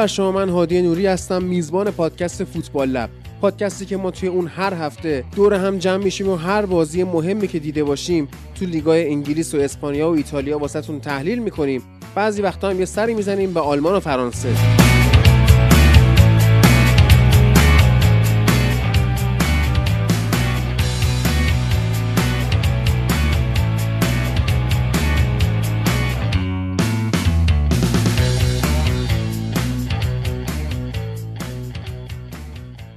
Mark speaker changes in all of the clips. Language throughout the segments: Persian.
Speaker 1: بر شما من هادی نوری هستم میزبان پادکست فوتبال لب. پادکستی که ما توی اون هر هفته دور هم جمع میشیم و هر بازی مهمی که دیده باشیم تو لیگای انگلیس و اسپانیا و ایتالیا واسهتون تحلیل می‌کنیم. بعضی وقتا هم یه سری می‌زنیم به آلمان و فرانسه.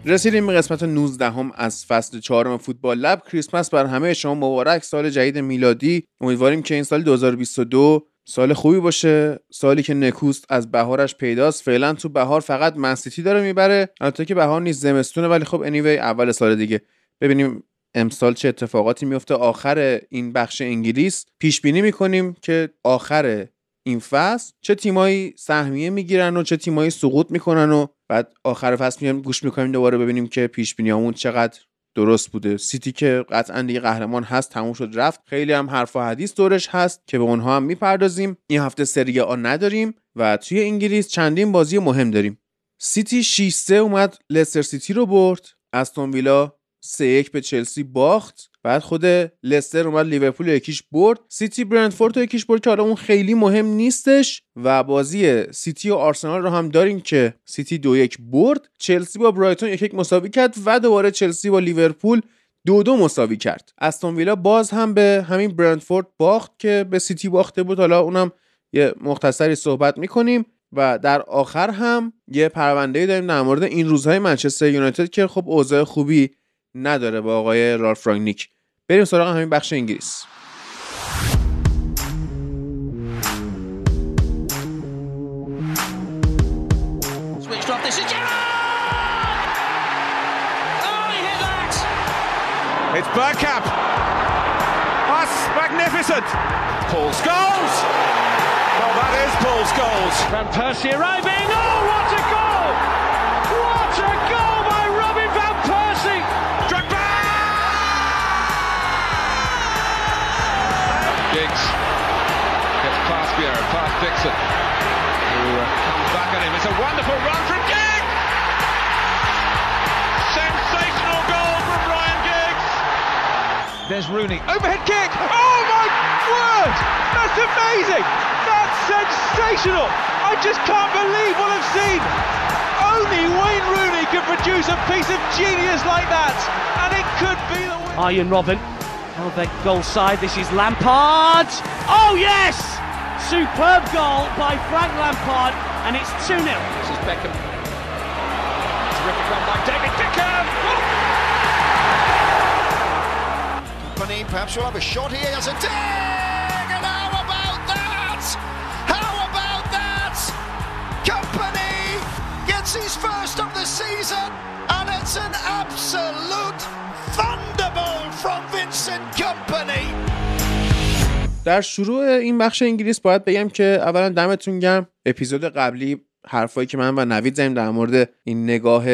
Speaker 1: رسیدیم به قسمت 19 هم از فصل چهارم فوتبال لب. کریسمس بر همه شما مبارک. سال جدید میلادی. امیدواریم که این سال 2022 سال خوبی باشه. سالی که نکوست از بهارش پیداست. فعلا تو بهار فقط منسیتی داره می‌بره. البته که بهار نیست زمستونه ولی خب انیوی اول سال دیگه. ببینیم امسال چه اتفاقاتی میفته. آخر این بخش انگلیس. پیش بینی می‌کنیم که آخر این فصل چه تیمایی سهمیه می‌گیرن و چه تیمایی سقوط می‌کنن و بعد آخر فصل میایم گوش می‌کنیم دوباره ببینیم که پیش بینیامون چقدر درست بوده. سیتی که قطعا دیگه قهرمان هست تموم شد رفت. خیلی هم حرف و حدیث دورش هست که به اونها هم می‌پردازیم. این هفته سری آ نداریم و توی انگلیس چندین بازی مهم داریم. سیتی 6 3 اومد لستر سیتی رو برد. استون ویلا 3 1 به چلسی باخت. بعد خود لستر اومد لیورپول یک هیچ برد. سیتی برنتفورد یک هیچ برد که حالا اون خیلی مهم نیستش و بازی سیتی و آرسنال رو هم داریم که سیتی دو یک برد. چلسی با برایتون یک یک مساوی کرد و دوباره چلسی با لیورپول دو دو مساوی کرد. استون ویلا باز هم به همین برندفورد باخت که به سیتی باخته بود. حالا اونم یه مختصری صحبت می‌کنیم و در آخر هم یه پرونده داریم در مورد این روزهای منچستر یونایتد که خب اوضاع خوبی نداره با آقای رالف رانگنیک بریم سراغ همین بخش انگلیس
Speaker 2: It's Bergkamp. That's magnificent. Paul's goals. Well, that is Paul's goals.
Speaker 3: Van Persie arriving. Oh,
Speaker 4: Who uh, comes back at him. It's a wonderful run from Giggs! Sensational goal from Ryan Giggs!
Speaker 2: There's Rooney. Overhead kick. Oh my word! That's amazing. That's sensational. I just can't believe what I've seen. Only Wayne Rooney can produce a piece of genius like that, and it could be the win.
Speaker 3: Arjen Robin. Welbeck goal side. This is Lampard. Oh, yes! Superb goal by Frank Lampard, and it's 2 0.
Speaker 4: This is Beckham. Terrific run by David Beckham!
Speaker 5: Company perhaps we'll have a shot here. Has a dig! And how about that? How about that? Company gets his first of the season, and it's an absolute
Speaker 1: در شروع این بخش انگلیس باید بگم که اولا دمتون گرم. اپیزود قبلی حرفایی که من و نوید زدیم در مورد این نگاه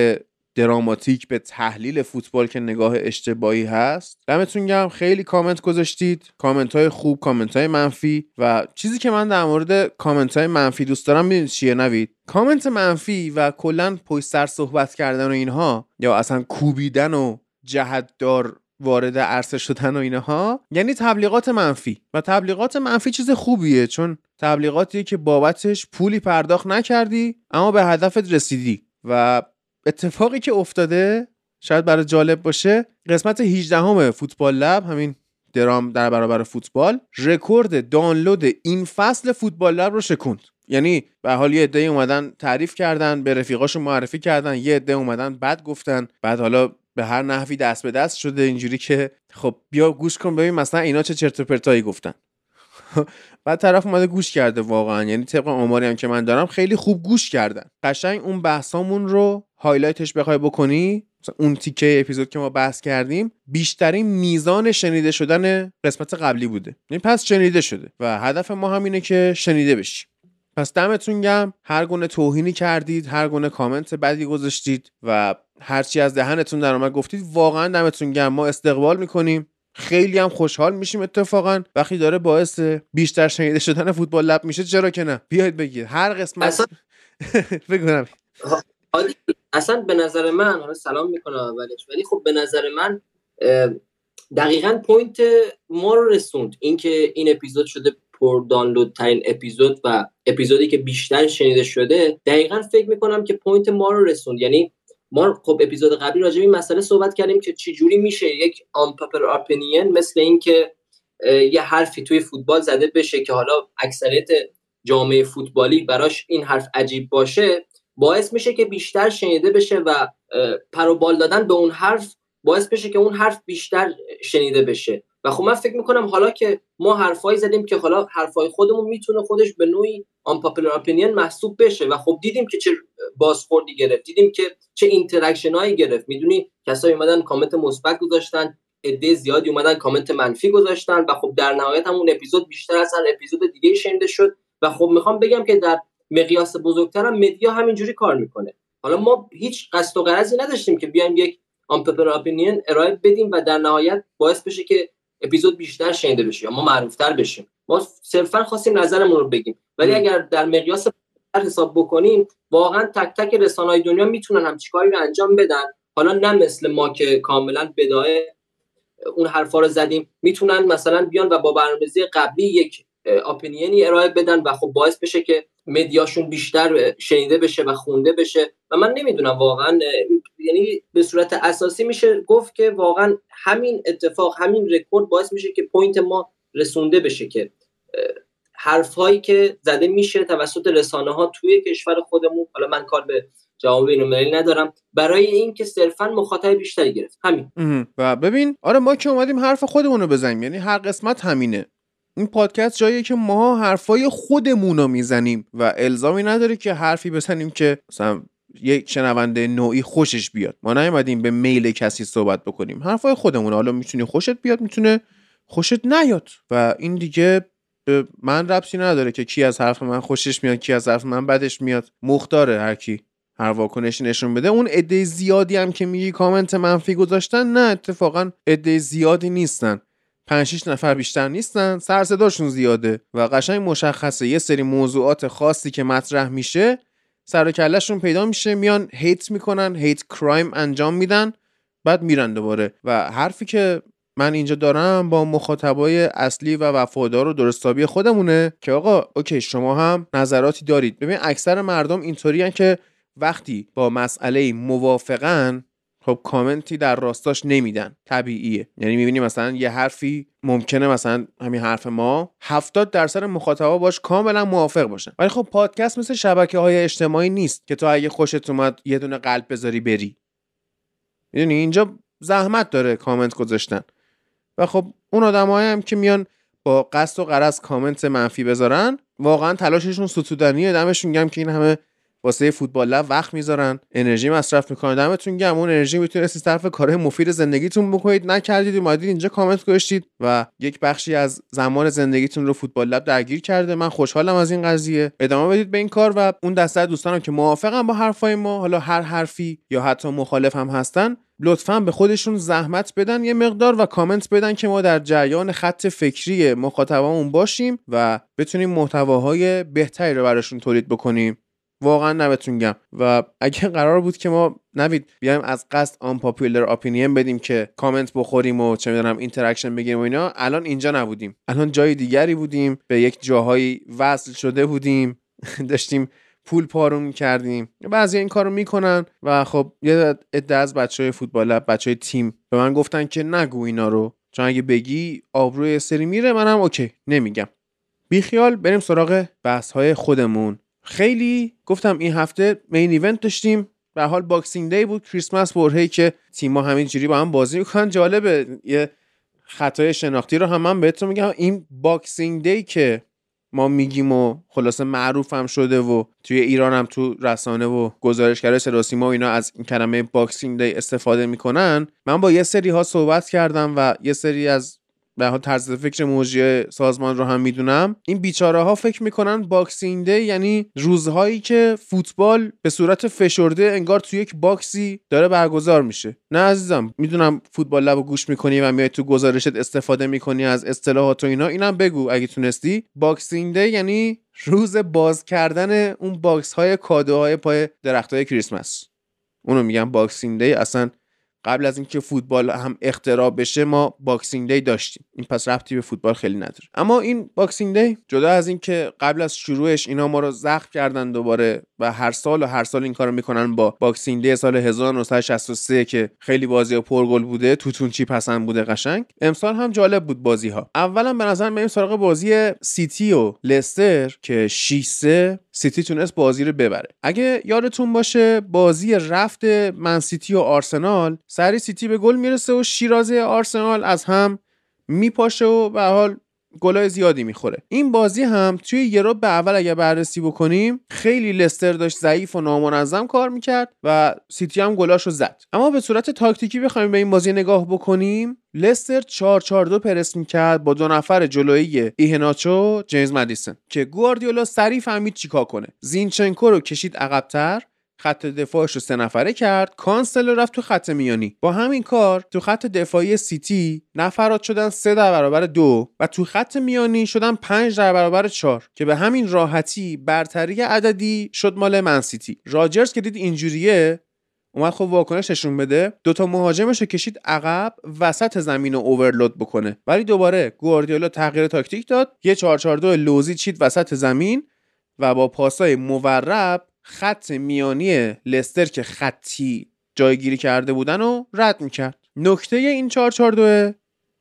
Speaker 1: دراماتیک به تحلیل فوتبال که نگاه اشتباهی هست. دمتون گرم. خیلی کامنت گذاشتید. کامنت های خوب کامنت های منفی و چیزی که من در مورد کامنت های منفی دوست دارم می‌دونید چیه نوید؟ کامنت منفی و کلا پشت سر صحبت کردن و اینها یا اصلا کوبیدن و جهتدار وارد عرصه شدن و اینها یعنی تبلیغات منفی. و تبلیغات منفی چیز خوبیه چون تبلیغاتیه که بابتش پولی پرداخت نکردی اما به هدفت رسیدی. و اتفاقی که افتاده شاید برای جالب باشه قسمت 18 همه فوتبال لب همین درام در برابر فوتبال رکورد دانلود این فصل فوتبال لب رو شکوند. یعنی به حال یه عده اومدن تعریف کردن به رفیقاشون معرفی کردن یه عده اومدن بد گفتن بعد حالا به هر نحوی دست به دست شده اینجوری که خب بیا گوش کن ببین مثلا اینا چه چرت و پرتایی گفتن. بعد طرف اومده گوش کرده واقعا. یعنی طبق آماری هم که من دارم خیلی خوب گوش کردن. قشنگ اون بحثامون رو highlight ش بخوای بکنی مثلا اون تیکه اپیزود که ما بحث کردیم بیشترین میزان شنیده شدن قسمت قبلی بوده. یعنی پس شنیده شده و هدف ما هم اینه که شنیده بشه پس دمتون گرم هر گونه توهینی کردید هر گونه کامنت بدی گذاشتید و هرچی از دهنتون در اومد گفتید واقعا دمتون گرم ما استقبال می‌کنیم. خیلی هم خوشحال میشیم اتفاقا. وقتی داره باعث بیشتر شنیده شدن فوتبال لب میشه چرا که نه؟ بیاید بگید. هر قسمت
Speaker 6: اصلا
Speaker 1: بگو
Speaker 6: اصلا به نظر من حالا سلام می‌کنم اولش ولی خب به نظر من دقیقا point ما رو رسوند. اینکه این اپیزود شده پر دانلود ترین اپیزود و اپیزودی که بیشتر شنیده شده دقیقا فکر می‌کنم که point ما رو رسوند. یعنی ما خب اپیزود قبلی راجع به این مسئله صحبت کردیم که چجوری میشه یک آن پاپر اپینین مثل اینکه یه حرفی توی فوتبال زده بشه که حالا اکثریت جامعه فوتبالی براش این حرف عجیب باشه باعث میشه که بیشتر شنیده بشه و پروبال دادن به اون حرف باعث بشه که اون حرف بیشتر شنیده بشه. و خب من فکر می‌کنم حالا که ما حرفایی زدیم که حالا حرفای خودمون می‌تونه خودش به نوعی آن opinion محسوب بشه و خب دیدیم که چه بازخوردی گرفت دیدیم که چه interaction هایی گرفت. می‌دونی کسایی اومدن کامنت مثبت گذاشتن عده زیادی اومدن کامنت منفی گذاشتن و خب در نهایت هم اون اپیزود بیشتر از هر اپیزود دیگه شنیده شد و خب می‌خوام بگم که در مقیاس بزرگترم media همینجوری کار می‌کنه. حالا ما هیچ قصد و غرضی نداشتیم که بیایم یک unpopular opinion ارائه بدیم و در نهایت باعث بشه که اپیزود بیشتر شنیده بشه یا ما معروفتر بشیم. ما صرفا خواستیم نظرمون رو بگیم. ولی اگر در مقیاس حساب بکنیم واقعا تک تک رسانه‌های دنیا می‌تونن همچین کاری رو انجام بدن. حالا نه مثل ما که کاملا بداهه اون حرفا رو زدیم. می‌تونن مثلا بیان و با برنامه‌ریزی قبلی یک opinion ی ارائه بدن و خب باعث بشه که media شون بیشتر شنیده بشه و خونده بشه. و من نمی‌دونم واقعا یعنی به صورت اساسی میشه گفت که واقعا همین اتفاق همین رکورد باعث میشه که point ما رسونده بشه که حرف هایی که زده میشه توسط رسانه ها توی کشور خودمون حالا من کار به جواب اینو ندارم برای اینکه صرفا مخاطب بیشتری گرفت. همین.
Speaker 1: و ببین آره ما که اومدیم حرف خودمون رو بزنیم یعنی هر قسمت همینه. این پادکست جاییه که ما حرفای خودمون رو می‌زنیم و الزامی نداره که حرفی بزنیم که مثلا یک شنونده نوعی خوشش بیاد. ما نیومدیم به میل کسی صحبت بکنیم. حرفای خودمون حالا می‌تونی خوشت بیاد می‌تونه خوشت نیاد. و این دیگه من ربطی نداره که کی از حرف من خوشش میاد کی از حرف من بدش میاد. مختاره هر کی هر واکنشی نشون بده. اون عده زیادی هم که میگی کامنت منفی گذاشتن نه اتفاقا عده زیادی نیستن. 5 نفر بیشتر نیستن. سر صداشون زیاده و قشنگ مشخصه. یه سری موضوعات خاصی که مطرح میشه سر و کلشون پیدا میشه. میان هیت می‌کنن هیت کرایم انجام میدن بعد میرن دوباره. و حرفی که من اینجا دارم با مخاطبای اصلی و وفادار و درستابی خودمونه که آقا اوکی شما هم نظراتی دارید. ببین اکثر مردم اینطوری که وقتی با مسئله موافقن خب کامنتی در راستاش نمیدن. طبیعیه. یعنی می‌بینی مثلا یه حرفی ممکنه مثلا همین حرف ما 70 درصد مخاطبا باش کاملا موافق باشن. ولی خب پادکست مثل شبکه های اجتماعی نیست که تو اگه خوشت اومد یه دونه قلب بذاری بری. می‌دونی؟ اینجا زحمت داره کامنت گذاشتن. و خب اون آدمایی هم که میان با قصد و قرض کامنت منفی بذارن واقعا تلاششون ستودنیه. دمشون گم که این همه واسه فوتبال لب وقت می‌ذارن انرژی مصرف می‌کنن. دمتون گرم. اون انرژی می‌تونید طرف کارهای مفید زندگیتون بکنید. نکردید اومدید اینجا کامنت گذاشتید و یک بخشی از زمان زندگیتون رو فوتبال لب درگیر کرده. من خوشحالم از این قضیه. ادامه بدید به این کار و اون دسته دوستانم که موافقم با حرفای ما حالا هر حرفی یا حتی مخالف هم هستن لطفا به خودشون زحمت بدن یه مقدار و کامنت بدن که ما در جریان خط فکری مخاطبامون باشیم و بتونیم محتواهای بهتری رو براشون تولید بکنیم. واقعا دمتون گرم. و اگه قرار بود که ما نوید بیایم از قصد unpopular opinion بدیم که کامنت بخوریم و چه می‌دونم interaction بگیریم و اینا الان اینجا نبودیم. الان جای دیگری بودیم به یک جاهایی وصل شده بودیم. داشتیم پول پارو می‌کردیم بعضی این کارو می‌کنن و خب یه عده از بچه های فوتبال بچه های تیم به من گفتن که نگو اینا رو. چون اگه بگی آبروی یه سری میره منم okay نمیگم. بیخیال بریم سراغ بحث های خودمون. خیلی گفتم این هفته main event داشتیم. به حال Boxing Day بود کریسمس برهه‌ای که تیما همینجوری با هم بازی می‌کنن. جالبه یه خطای شناختی رو هم من بهتون میگم. این Boxing Day که ما میگیم و خلاصه معروف هم شده و توی ایران هم تو رسانه و گزارشگر صدا سیما و اینا از این کلمه Boxing Day استفاده می‌کنن. من با یه سری ها صحبت کردم و یه سری از به حال طرز فکر مجری سازمان رو هم می‌دونم. این بیچاره ها فکر می‌کنن Boxing Day یعنی روزهایی که فوتبال به صورت فشرده انگار توی یک box ی داره برگزار میشه. نه عزیزم می‌دونم فوتبال لب گوش می‌کنی و میای تو گزارشت استفاده می‌کنی از اصطلاحات و اینا. اینم بگو اگه تونستی. Boxing Day یعنی روز باز کردن اون box های کادوهای پای درخت های کریسمس. اونو میگم Boxing Day. اصلا قبل از اینکه فوتبال هم اختراع بشه ما Boxing Day داشتیم. این پس ربطی به فوتبال خیلی نداره. اما این Boxing Day جدا از اینکه قبل از شروعش اینا ما رو زخم کردن دوباره و هر سال و هر سال این کارو می‌کنن با Boxing Day سال 1963 که خیلی بازی و پرگل بوده توتون چی پسند بوده قشنگ. امسال هم جالب بود بازی ها اولا به نظر من سراغ بازی سیتی و لستر که 6 سیتی تونست بازی رو ببره. اگه یادتون باشه بازی رفت من سیتی و آرسنال سریع سیتی به گل می‌رسه و شیرازه آرسنال از هم میپاشه و به حال گلای زیادی می‌خوره. این بازی هم توی یه ربع اول اگه بررسی بکنیم خیلی لستر داشت ضعیف و نامنظم کار می‌کرد و سیتی هم گلاش رو زد. اما به صورت تاکتیکی بخوایم به این بازی نگاه بکنیم لستر 4 4 2 پرس می‌کرد با دو نفر جلویی ایهناچو جیمز مدیسن که گواردیولا سریع فهمید چیکار کنه. زینچنکو رو کشید عقبتر. خط دفاعش رو سه نفره کرد. کانسلو رفت تو خط میانی. با همین کار تو خط دفاعی سیتی نفرات شدن سه در برابر دو و تو خط میانی شدن پنج در برابر چهار که به همین راحتی برتری عددی شد مال من سیتی. راجرز که دید اینجوریه اومد خب واکنش نشون بده. دوتا مهاجمش رو کشید عقب وسط زمین رو overload بکنه. ولی دوباره گواردیولا تغییر تاکتیک داد. یه 442 لوزی چید وسط زمین و با پاسای مورب خط میانی لستر که خطی جایگیری کرده بودن و رد می‌کرد. نکته این 442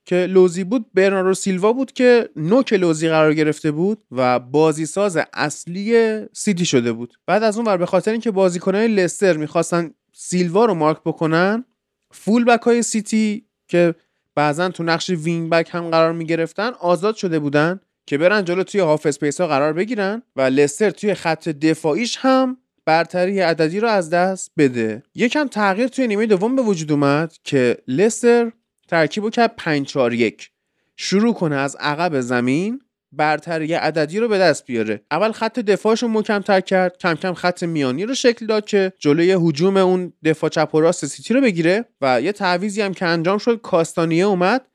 Speaker 1: که لوزی بود برنارو سیلوا بود که نوک لوزی قرار گرفته بود و بازی ساز اصلی سیتی شده بود. بعد از اون ور به خاطر اینکه بازیکنان لستر می‌خواستن سیلوا رو مارک بکنن full back های سیتی که بعضا تو نقش wing back هم قرار می‌گرفتن آزاد شده بودن. که برن جلو توی half space ها قرار بگیرن و لستر توی خط دفاعیش هم برتری عددی رو از دست بده. یکم تغییر توی نیمه دوم به وجود اومد که لستر ترکیب رو کرد 5 4 1 شروع کنه از عقب زمین برتری عددی رو به دست بیاره. اول خط دفاعش رو محکمتر کرد کم کم خط میانی رو شکل داد که جلوی هجوم اون دفاع چپ و راست سیتی رو بگیره و یه تعویضی هم که انجام شد کاستانیه اومد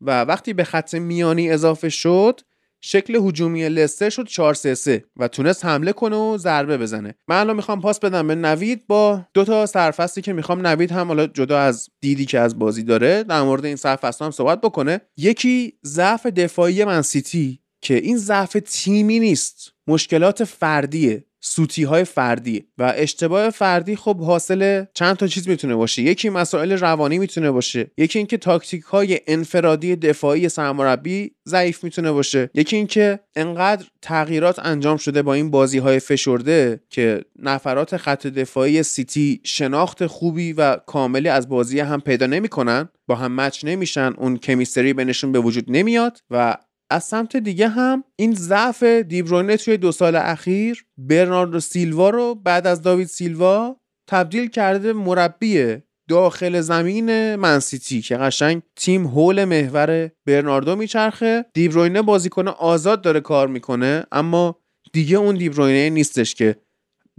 Speaker 1: و وقتی به خط میانی اضافه شد شکل هجومی لستر شد 4 3 3 و تونست حمله کنه و ضربه بزنه. من الان می‌خوام پاس بدم به نوید با دو تا سرفصلی که می‌خوام نوید هم حالا جدا از دیدی که از بازی داره در مورد این سرفصل هم صحبت بکنه. یکی ضعف دفاعی من سیتی که این ضعف تیمی نیست. مشکلات فردیه. سوتی های فردی. و اشتباه فردی خب حاصل چند تا چیز می‌تونه باشه. یکی مسائل روانی می‌تونه باشه. یکی اینکه تاکتیک های انفرادی دفاعی سرمربی ضعیف می‌تونه باشه. یکی اینکه انقدر تغییرات انجام شده با این بازی های فشرده که نفرات خط دفاعی سیتی شناخت خوبی و کاملی از بازی هم پیدا نمی‌کنن. با هم مچ نمیشن. اون کمیستری بینشون به وجود نمیاد. و از سمت دیگه هم این ضعف دیبروینه توی دو سال اخیر برناردو سیلوا رو بعد از داوید سیلوا تبدیل کرده مربی داخل زمین منسیتی که قشنگ تیم هول محور برناردو میچرخه. دیبروینه بازیکن آزاد داره کار می‌کنه اما دیگه اون دیبروینه نیستش که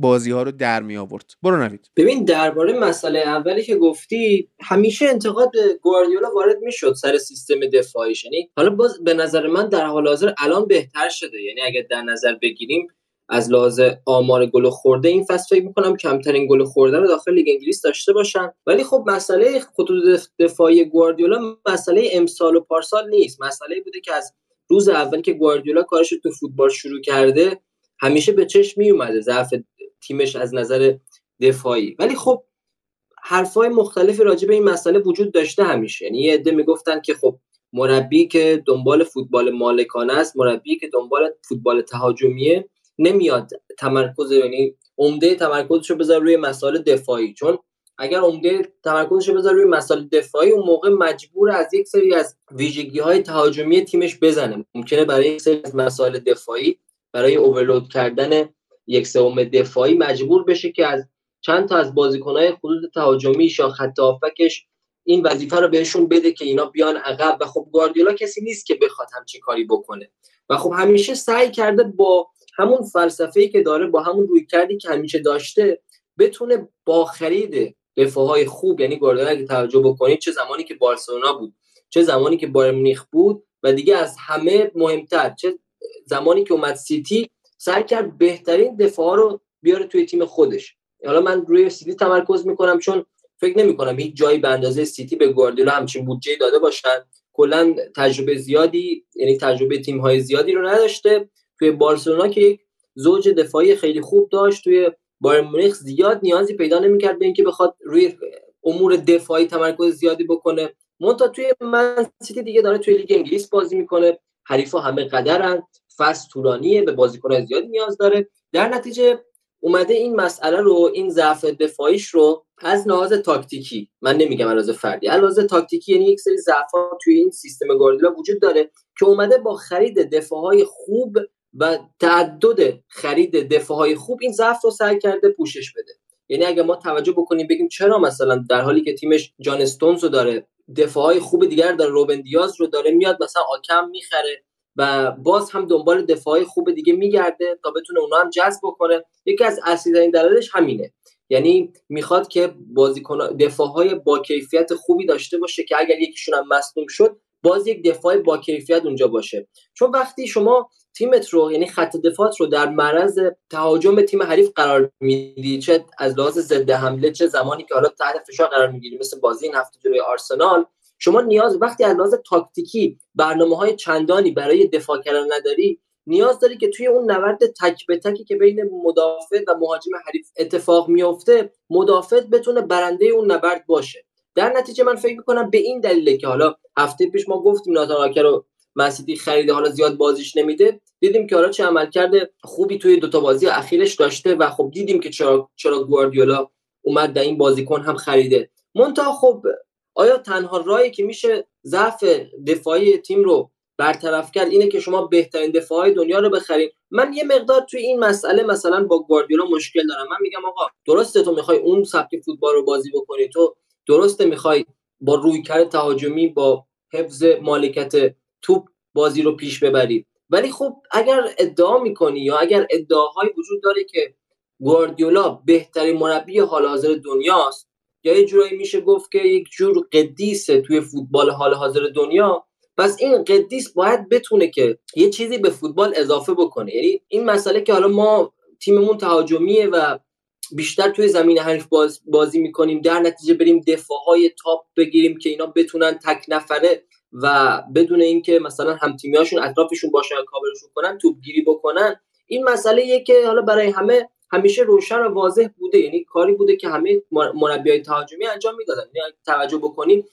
Speaker 1: بازی ها رو در می آورد برو نوید.
Speaker 6: ببین درباره مسئله اولی که گفتی همیشه انتقاد به گواردیولا وارد می‌شد سر سیستم دفاعیش. یعنی حالا باز به نظر من در حال حاضر الان بهتر شده. یعنی اگر در نظر بگیریم از لحاظ آمار گل خورده این فصل فکر می‌کنم کمترین گل خورده رو داخل لیگ انگلیس داشته باشن. ولی خب مسئله خطوط دفاعی گواردیولا مسئله امسال و پارسال نیست. مسئله بوده که از روز اول که گواردیولا کارش تو فوتبال شروع کرده همیشه به چشم می اومده ضعف تیمش از نظر دفاعی. ولی خب حرفای مختلفی راجع به این مسئله وجود داشته همیشه. یعنی یه عده می‌گفتن که خب مربی که دنبال فوتبال مالکانه است مربی که دنبال فوتبال تهاجمیه نمیاد تمرکز یعنی عمده تمرکزش رو روی مسائل دفاعی. چون اگر عمده تمرکزش رو روی مسائل دفاعی اون موقع مجبور از یک سری از ویژگی های تهاجمی تیمش بزنه. ممکنه برای یک سری از مسائل دفاعی برای اوورلود کردن یک سوم دفاعی مجبور بشه که از چند تا از بازیکنهای خطوط تهاجمی یا خط این وظیفه رو بهشون بده که اینا بیان عقب. و خب گواردیولا کسی نیست که بخواد همچین کاری بکنه. و خب همیشه سعی کرده با همون فلسفه‌ای که داره با همون روی کردی که همیشه داشته بتونه با خرید دفاعهای خوب یعنی گواردیولا اگه توجه بکنید چه زمانی که بارسلونا بود چه زمانی که بایر مونیخ بود و دیگه از همه مهمتر چه زمانی که اومد سیتی سعی کرد بهترین دفاع رو بیاره توی تیم خودش. حالا من روی سیتی تمرکز می‌کنم چون فکر نمی کنم هیچ جایی به اندازه سیتی به گواردیولا همچین بودجه داده باشن. کلا تجربه زیادی یعنی تجربه تیم های زیادی رو نداشته. توی بارسلونا که یک زوج دفاعی خیلی خوب داشت توی بایرن مونیخ زیاد نیازی پیدا نمی‌کرد به اینکه بخواد روی امور دفاعی تمرکز زیادی بکنه. منتها توی من سیتی دیگه داره توی لیگ انگلیس بازی می‌کنه. حریفا همه قدرن. فصل طولانیه به بازیکن زیادی نیاز داره. در نتیجه اومده این مسئله رو این ضعف دفاعیش رو از لحاظ تاکتیکی من نمیگم از فردی از لحاظ تاکتیکی یعنی یک سری ضعفات توی این سیستم گواردیولا وجود داره که اومده با خرید دفاعهای خوب و تعدد خرید دفاعهای خوب این ضعف رو سعی کرده پوشش بده. یعنی اگه ما توجه بکنیم بگیم چرا مثلا در حالی که تیمش جان استونز رو داره دفاعهای خوب دیگر داره روبن دیاز رو داره میاد مثلا آکم می‌خره و باز هم دنبال دفاعی خوب دیگه میگرده تا بتونه اونا هم جذب بکنه. یکی از اصلی دلایلش همینه. یعنی می‌خواد که بازیکن دفاعهای با کیفیت خوبی داشته باشه که اگر یکیشون هم مصدوم شد باز یک دفاع با کیفیت اونجا باشه. چون وقتی شما تیمت رو یعنی خط دفاعت رو در معرض تهاجم تیم حریف قرار میدی چه از لحاظ ضد حمله چه زمانی که حالا تحت فشار قرار می‌گیری مثل بازی این هفته جلوی آرسنال شما نیاز وقتی از لحاظ تاکتیکی برنامه های چندانی برای دفاع کردن نداری نیاز داری که توی اون نبرد تک به تکی که بین مدافع و مهاجم حریف اتفاق میفته مدافع بتونه برنده اون نبرد باشه. در نتیجه من فکر می‌کنم به این دلیله که حالا هفته پیش ما گفتیم ناتان آکر رو مسیدی خریده حالا زیاد بازیش نمیده دیدیم که حالا چه عمل کرده خوبی توی دوتا بازی اخیرش داشته و خب دیدیم که چرا چرا گواردیولا اومد در این بازیکن هم خریده. مونتا خب آیا تنها راهی که میشه ضعف دفاعی تیم رو برطرف کرد اینه که شما بهترین دفاعی دنیا رو بخرید من یه مقدار توی این مسئله مثلا با گواردیولا مشکل دارم. من میگم آقا درسته تو می‌خوای اون سبک فوتبال رو بازی بکنی تو درسته می‌خوای با رویکرد تهاجمی با حفظ مالکت توپ بازی رو پیش ببری. ولی خب اگر ادعا می‌کنی یا اگر ادعاهایی وجود داره که گواردیولا بهترین مربی حال حاضر دنیاست یا یه جورایی میشه گفت که یک جور قدیسه توی فوتبال حال حاضر دنیا. پس این قدیس باید بتونه که یه چیزی به فوتبال اضافه بکنه. یعنی این مسئله که حالا ما تیممون تهاجمیه و بیشتر توی زمین حریف باز بازی می‌کنیم در نتیجه بریم دفاعهای تاپ بگیریم که اینا بتونن تک نفره و بدون اینکه مثلا هم تیمیاشون اطرافشون باشن کاورشون کنن توپ گیری بکنن. این مسئله یه که حالا برای همه همیشه روشن و واضح بوده. یعنی کاری بوده که همه مربیای تهاجمی انجام می‌دادن. یعنی توجه بکنیم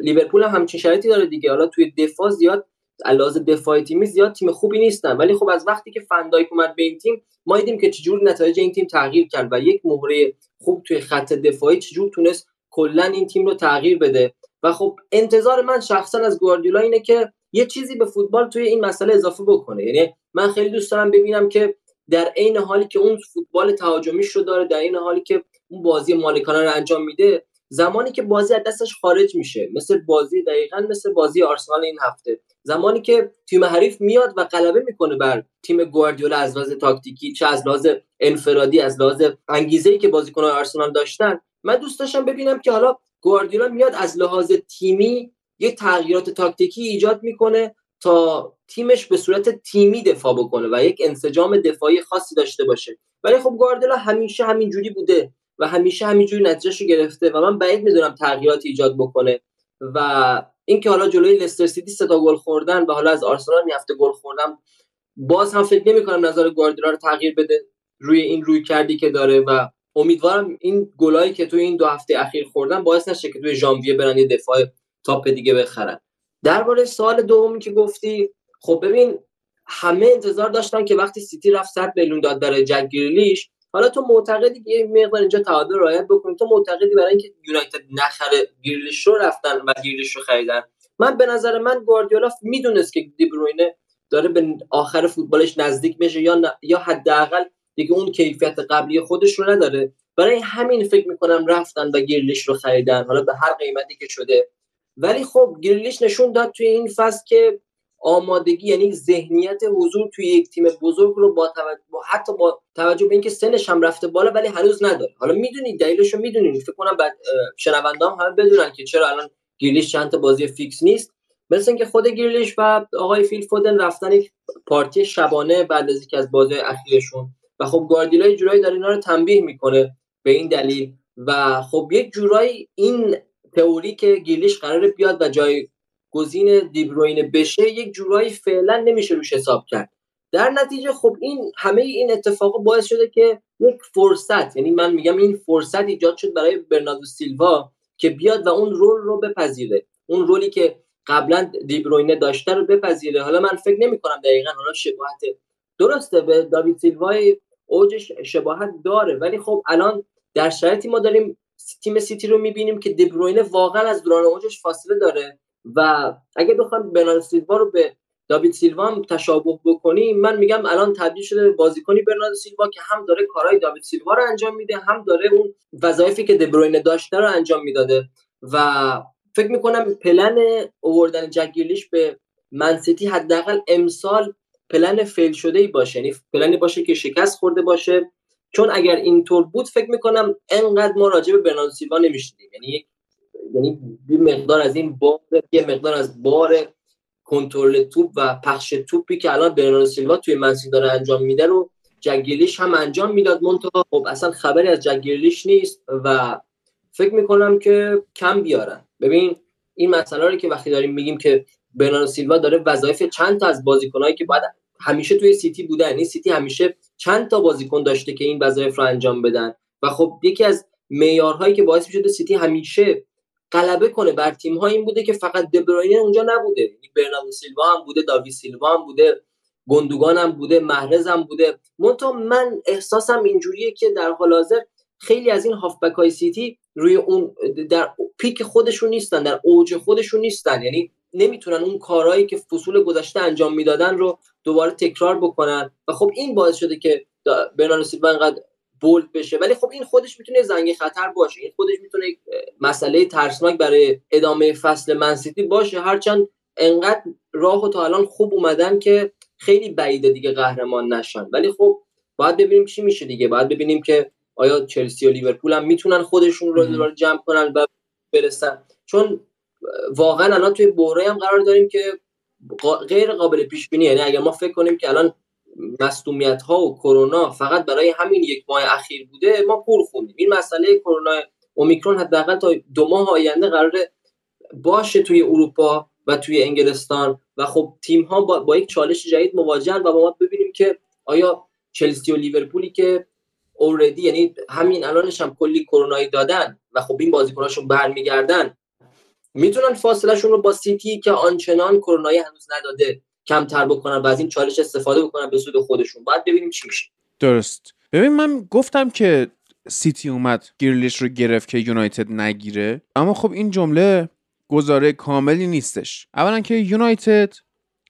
Speaker 6: لیورپول هم همچین شرایطی داره دیگه. حالا توی دفاع زیاد علاوه دفاع تیمی زیاد تیم خوبی نیستن. ولی خب از وقتی که فندایک اومد به این تیم ما دیدیم که چجور نتایج این تیم تغییر کرد و یک مهره خوب توی خط دفاعی چجور تونست کلا این تیم رو تغییر بده. و خب انتظار من شخصا از گواردیولا اینه که یه چیزی به فوتبال توی این مسئله اضافه بکنه. یعنی من خیلی دوست دارم ببینم که در عین حالی که اون فوتبال تهاجمیش رو داره در این حالی که اون بازی مالکانه رو انجام میده زمانی که بازی از دستش خارج میشه مثل بازی دقیقا مثل بازی آرسنال این هفته. زمانی که تیم حریف میاد و غلبه می‌کنه بر تیم گواردیولا از لحاظ تاکتیکی چه از لحاظ انفرادی از لحاظ انگیزه ای که بازیکنان آرسنال داشتن. من دوست داشتم ببینم که حالا گواردیولا میاد از لحاظ تیمی یک تغییرات تاکتیکی ایجاد می‌کنه تا تیمش به صورت تیمی دفاع بکنه و یک انسجام دفاعی خاصی داشته باشه. ولی خب گواردیولا همیشه همینجوری بوده و همیشه همینجوری نتیجهشو گرفته و من بعید می‌دونم تغییرات ایجاد بکنه و اینکه حالا جلوی لستر سیتی سه گل خوردن و حالا از آرسنال میافته گل خوردن باز هم فکر نمی کنم نظر گواردیولا رو تغییر بده روی این روی کردی که داره و امیدوارم این گلایی که توی این دو هفته اخیر خوردن باعث نشه که توی ژانویه برن یه دفاع top دیگه بخرن. درباره سال دومی که گفتی خب ببین همه انتظار داشتن که وقتی سیتی رفت 100 میلیون داد برای جک گریلیش حالا تو معتقدی که یه مقدار اینجا تعادل رعایت بکنی تو معتقدی برای اینکه یونایتد نخره گریلیش رو رفتن و گریلیش رو خریدن. من به نظر من گواردیولا می‌دونست که دبروینه داره به آخر فوتبالش نزدیک میشه یا یا حداقل دیگه اون کیفیت قبلی خودش رو نداره. برای همین فکر می‌کنم رفتن و گریلیش رو خریدن حالا به هر قیمتی که شده. ولی خب گریلیش نشون داد توی این فصل که آمادگی یعنی ذهنیت حضور توی یک تیم بزرگ رو با توجه با حتی با توجه به اینکه سنش هم رفته بالا ولی هنوز نداره. حالا می‌دونید دلیلش رو می‌دونید. فکر کنم بعد شنوندام همه بدونن که چرا الان گریلیش چند تا بازی fix نیست. مثل اینکه خود گریلیش و آقای فیل فودن رفتن یک پارتی شبانه بعد از اینکه از بازی اخیرشون. و خب گواردیولا یه جورایی داره اینا رو تنبیه می‌کنه به این دلیل. و خب یک جورایی این تئوری که گیلیش قرار بیاد و جای گزین دیبروین بشه یک جورایی فعلا نمیشه روش حساب کرد. در نتیجه خب این همه این اتفاق باعث شده که یک فرصت یعنی من میگم این فرصت ایجاد شد برای برناردو سیلوا که بیاد و اون رول رو بپذیره. اون رولی که قبلا دیبروینه داشته رو بپذیره. حالا من فکر نمی کنم دقیقا حالا شباهت درسته به داوید سیلوای اوجش شباهت داره ولی خب الان در شرایطی ما داریم تیم سیتی رو می‌بینیم که دیبروینه واقعا از دوران اوجش فاصله داره. و اگه بخوام برناردو سیلوا رو به داوید سیلوا هم تشابه بکنیم من میگم الان تبدیل شده بازیکنی برناردو سیلوا که هم داره کارهای داوید سیلوا رو انجام میده هم داره اون وظایفی که دبروینه داشته رو انجام می‌داده. و فکر می‌کنم پلن اووردن جگیلیش به منسیتی حداقل امسال پلن فیل شده ای باشه. یعنی پلنی باشه که شکست خورده باشه. چون اگر اینطور بود فکر می‌کنم انقدر ما راجع به برناردو سیلوا نمی‌شدیم یعنی یعنی یه مقدار از این بار یه مقدار از بار کنترل توپ و پخش توپی که الان برناردو سیلوا توی منسی داره انجام میده رو جگیلیش هم انجام می‌داد. منتها خب اصلا خبری از جگیلیش نیست و فکر می‌کنم که کم بیارن. ببین این مسئله رو که وقتی داریم میگیم که برناردو سیلوا داره وظایف چند تا از بازیکنایی که باید همیشه توی سیتی بودن. یعنی سیتی همیشه چند تا بازیکن داشته که این وظایف رو انجام بدن. و خب یکی از معیارهایی که باعث می‌شده سیتی همیشه غلبه کنه بر تیم این بوده که فقط دبروینه اونجا نبوده. یعنی برناردو سیلوا هم بوده داوید سیلوا هم بوده گوندوغان هم بوده محرز هم بوده. منتها من احساسم اینجوریه که در حال حاضر خیلی از این هافبک های سیتی روی اون در پیک خودشون نیستن در اوج خودشون نیستن. یعنی نمی‌تونن اون کارهایی که فصول گذشته انجام می‌دادن رو دوباره تکرار بکنن. و خب این باعث شده که برناردو سیلوا انقدر بولد بشه. ولی خب این خودش می‌تونه زنگ خطر باشه. این خودش می‌تونه مسئله ترسناک برای ادامه فصل منسیتی باشه. هرچند انقدر راه و تا الان خوب اومدن که خیلی بعیده دیگه قهرمان نشن. ولی خب باید ببینیم چی میشه دیگه. باید ببینیم که آیا چلسی و لیورپول هم می‌تونن خودشون رو جمع کنن و برسن. چون واقعا الان توی بحران هم قرار داریم که غیر قابل پیش بینی یعنی اگر ما فکر کنیم که الان مصدومیت ها و کرونا فقط برای همین یک ماه اخیر بوده ما پول خوندیم. این مسئله کرونا اومیکرون حداقل تا دو ماه آینده قرار باشه توی اروپا و توی انگلستان و خب تیم ها با, با یک چالش جدید مواجهن و ما ببینیم که آیا چلسی و لیورپولی که اوردی یعنی همین الانش هم کلی کرونایی دادن و خب این بازیکناشون برمیگردن می‌تونن فاصلهشون رو با سیتی که آنچنان کرونایی هنوز نداده کمتر بکنن و از این چالش استفاده بکنن به سود خودشون. باید ببینیم چی میشه.
Speaker 1: درست. ببین من گفتم که سیتی اومد گیرلیش رو گرفت که یونایتد نگیره. اما خب این جمله گزاره کاملی نیستش. اولا که یونایتد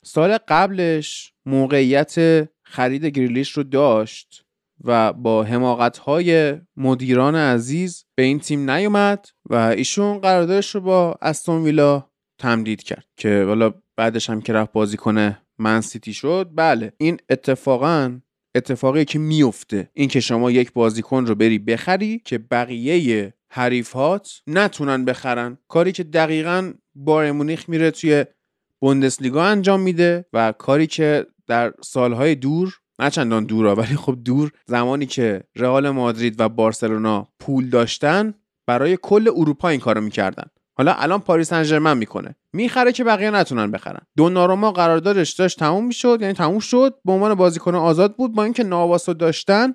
Speaker 1: سال قبلش موقعیت خرید گریلیش رو داشت. و با حماقت های مدیران عزیز به این تیم نیومد و ایشون قراردادش رو با استون ویلا تمدید کرد که والا بعدش هم که رفت بازی کنه من سیتی شد بله. این اتفاقا اتفاقی که میفته. این که شما یک بازیکن رو بری بخری که بقیه حریفات نتونن بخرن. کاری که دقیقا بار مونیخ میره توی بوندسلیگا انجام میده و کاری که در سالهای دور نه چندان دور ولی خب دور زمانی که رئال مادرید و بارسلونا پول داشتن برای کل اروپا این کارو می‌کردن. حالا الان پاریس سن می‌کنه. می‌خره که بقیه نتونن بخرن. دوناروما قراردادش داشت تموم می‌شد یعنی تموم شد. به عنوان بازیکن آزاد بود با اینکه نواسو داشتن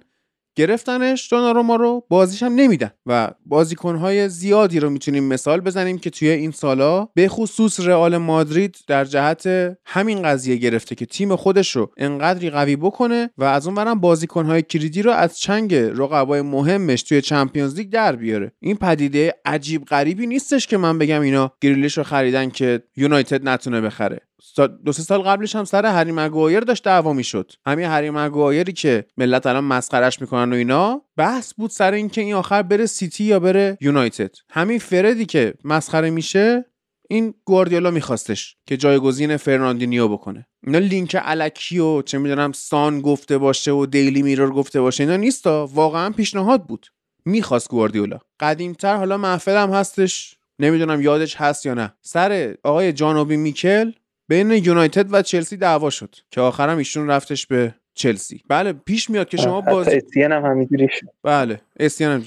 Speaker 1: گرفتنش دوناروما رو بازیش هم نمیدن و بازیکنهای زیادی رو می‌تونیم مثال بزنیم که توی این سالا به خصوص رئال مادرید در جهت همین قضیه گرفته که تیم خودش رو انقدری قوی بکنه و از اون برم بازیکنهای کلیدی رو از چنگ رقبای مهمش توی چمپیونز لیگ در بیاره. این پدیده عجیب غریبی نیستش که من بگم اینا گریلیش رو خریدن که یونایتد نتونه بخره. دو سه سال قبلش هم سر هری مگوایر داشت دعوا می‌شد. همین هری مگوایری که ملت الان مسخرش می‌کنن و اینا بحث بود سر اینکه این آخر بره سیتی یا بره یونایتد. همین فردی که مسخره میشه این گواردیولا میخواستش که جایگزین فرناندینیو بکنه. اینا لینک الکی و چه می‌دونم سان گفته باشه و دیلی میرور گفته باشه اینا نیستا. واقعا پیشنهاد بود. می‌خواست گواردیولا. قدیمتر حالا محفل هم هستش. نمی‌دونم یادش هست یا نه. سر آقای جان اوبی میکل بین یونایتد و چلسی دعوا شد که آخرم ایشون رفتش به چلسی. بله پیش میاد که شما بازی
Speaker 7: هم
Speaker 1: بله هم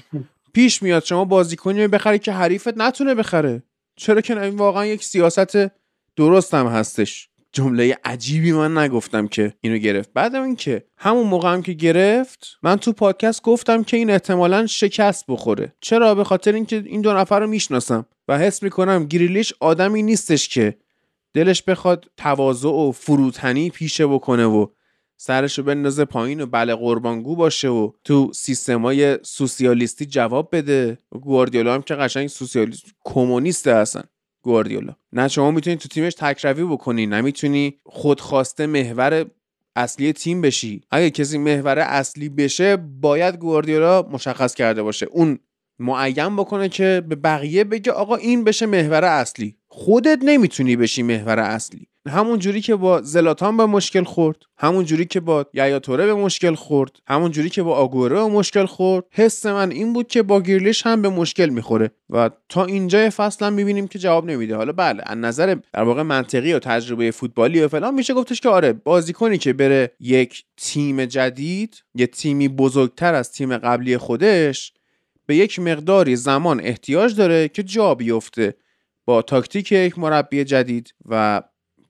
Speaker 1: پیش میاد شما بازیکنی بخری که حریفت نتونه بخره. چرا که این واقعا یک سیاست درست هم هستش. جمله عجیبی من نگفتم که اینو گرفت. بعدم اینکه همون موقع هم که گرفت من تو پادکست گفتم که این احتمالا شکست بخوره. چرا؟ به خاطر اینکه این دو نفر رو می‌شناسم و حس می‌کنم گریلیش آدمی نیستش که دلش بخواد تواضع و فروتنی پیشه بکنه و سرش رو بندازه پایین و بله قربانگو باشه و تو سیستمای سوسیالیستی جواب بده. گواردیولا هم که قشنگ سوسیالیست کمونیسته هستن گواردیولا. نه شما می‌تونی تو تیمش تکروی بکنی نمی‌تونی خودخواسته محور اصلی تیم بشی. اگه کسی محور اصلی بشه باید گواردیولا مشخص کرده باشه. اون معین بکنه که به بقیه بگه آقا این بشه محور اصلی. خودت نمی‌تونی بشی محور اصلی. همون جوری که با زلاتان به مشکل خورد همون جوری که با یایا توره به مشکل خورد همون جوری که با آگوره به مشکل خورد حس من این بود که با گیرلیش هم به مشکل می‌خوره و تا اینجا فصل هم می‌بینیم که جواب نمیده. حالا بله از نظر در واقع منطقی و تجربه فوتبالی و فلان میشه گفتش که آره بازیکنی که بره یک تیم جدید یه تیمی بزرگتر از تیم قبلی خودش به یک مقداری زمان احتیاج داره که جا بیفته. با تاکتیک یک مربی جدید و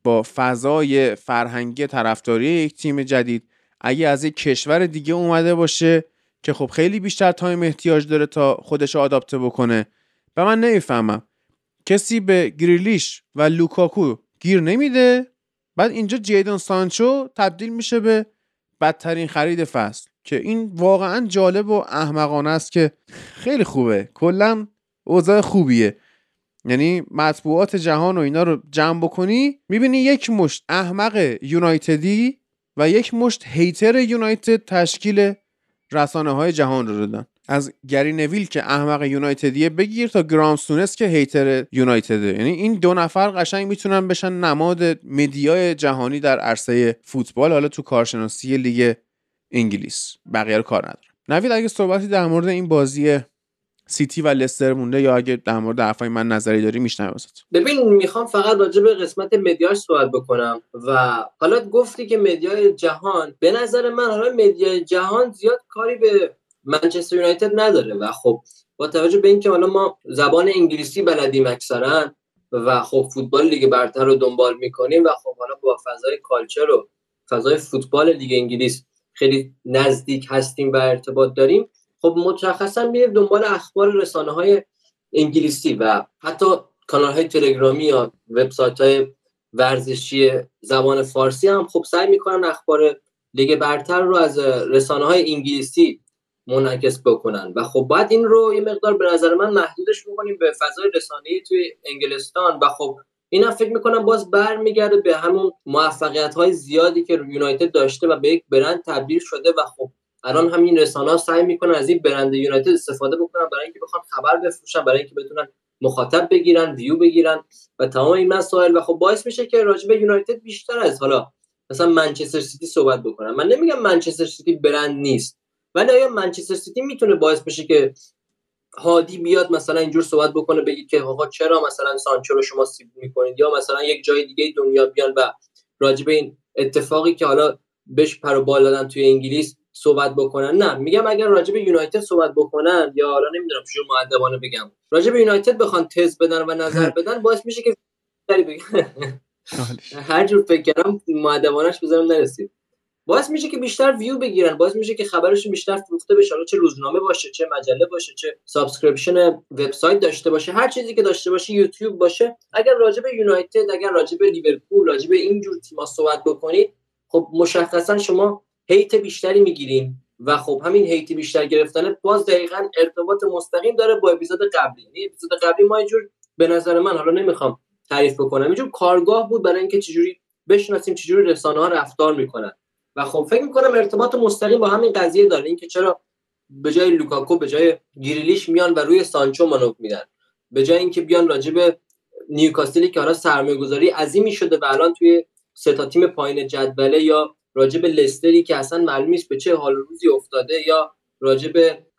Speaker 1: با فضای فرهنگی طرفداری یک تیم جدید اگه از یک کشور دیگه اومده باشه که خب خیلی بیشتر time احتیاج داره تا خودش adapte بکنه. و من نمی‌فهمم. کسی به گریلیش و لوکاکو گیر نمیده؟ بعد اینجا جیدون سانچو تبدیل میشه به بدترین خرید فصل که این واقعا جالب و احمقانه است که خیلی خوبه. کلا اوضاع خوبیه. یعنی مطبوعات جهان و اینا رو جمع بکنی می‌بینی یک مشت احمق یونایتدی و یک مشت hater یونایتد تشکیل رسانه های جهان رو دادن. از گری نویل که احمق یونایتدیه بگیر تا گرام سونس که hater یونایتده. یعنی این دو نفر قشنگ می‌تونن بشن نماد media ی جهانی در عرصه فوتبال حالا تو کارشناسی لیگ انگلیس. بقیه رو کار ندارم نوید اگه صحبتی در مورد این بازی سیتی و لستر مونده یا اگه در مورد حرفای من نظری داری میشنوم
Speaker 6: ببین می‌خوام فقط راجع به قسمت media ش صحبت بکنم و حالا گفتی که media ی جهان به نظر من حالا media ی جهان زیاد کاری به منچستر یونایتد نداره و خب با توجه به اینکه حالا ما زبان انگلیسی بلدیم اکثرا و خب فوتبال لیگ برتر رو دنبال می‌کنیم و خب حالا با فضای culture و فضای فوتبال لیگ انگلیس خیلی نزدیک هستیم و ارتباط داریم خب مشخصا میریم دنبال اخبار رسانه های انگلیسی و حتی کانال های تلگرامی یا وبسایت های ورزشی زبان فارسی هم خب سعی می‌کنن اخبار لیگ برتر رو از رسانه های انگلیسی منعکس بکنن. و خب باید این رو یه مقدار به نظر من محدودش بکنیم به فضای رسانه‌ای توی انگلستان. و خب اینا فکر می‌کنم باز برمیگرده به همون موفقیت های زیادی که یونایتد داشته و به یک برند تبدیل شده و خب الان همین رسانه ها سعی می‌کنن از این برند یونایتد استفاده بکنن برای اینکه بخوان خبر بفروشن برای اینکه بتونن مخاطب بگیرن ویو بگیرن و تمام این مسائل. و خب باعث میشه که راجبه یونایتد بیشتر از حالا مثلا منچستر سیتی صحبت بکنن. من نمیگم منچستر سیتی برند نیست ولی آیا منچستر سیتی می‌تونه باعث بشه که هادی بیاد مثلا اینجور صحبت بکنه بگی که آقا چرا مثلا سانچو رو شما سیب می‌کنید؟ یا مثلا یک جای دیگه دنیا بیان و راجبه این اتفاقی که حالا بهش پر دادن توی انگلیس صحبت بکنن. نه میگم اگر راجب یونایتد صحبت بکنن یا حالا نمی‌دونم چه مؤدبانه بگم. راجب یونایتد بخوان تز بدن و نظر بدن باعث میشه که هر جور فکر کردم مؤدبانش بذارم نرسید. باعث میشه که بیشتر ویو بگیرن باعث میشه که خبرش بیشتر فروخته بشه. حالا چه روزنامه باشه چه مجله باشه چه subscription وبسایت داشته باشه هر چیزی که داشته باشه یوتیوب باشه. اگر راجب یونایتد اگر راجب لیورپول راجب اینجور تیم‌ها صحبت بکنید خب مشخصا شما هیت بیشتری می‌گیریم. و خب همین هیت بیشتر گرفتن باز دقیقا ارتباط مستقیم داره با اپیزود قبلی. یعنی اپیزود قبلی ما اینجور به نظر من حالا نمی‌خوام تعریف بکنم اینجور کارگاه بود برای اینکه چجوری بشناسیم چجوری رسانه ها رفتار می‌کنن. و خب فکر می‌کنم ارتباط مستقیم با همین قضیه داره. اینکه چرا به جای لوکاکو به جای گریلیش میان و روی سانچو مانوف میدن. به جای اینکه بیان راجب نیوکاسلی که حالا سرمایه گذاری عظیمی شده و الان توی سه تا تیم پایین جدوله یا راجب لستری که اصلا معلوم نیست به چه حال روزی افتاده یا راجب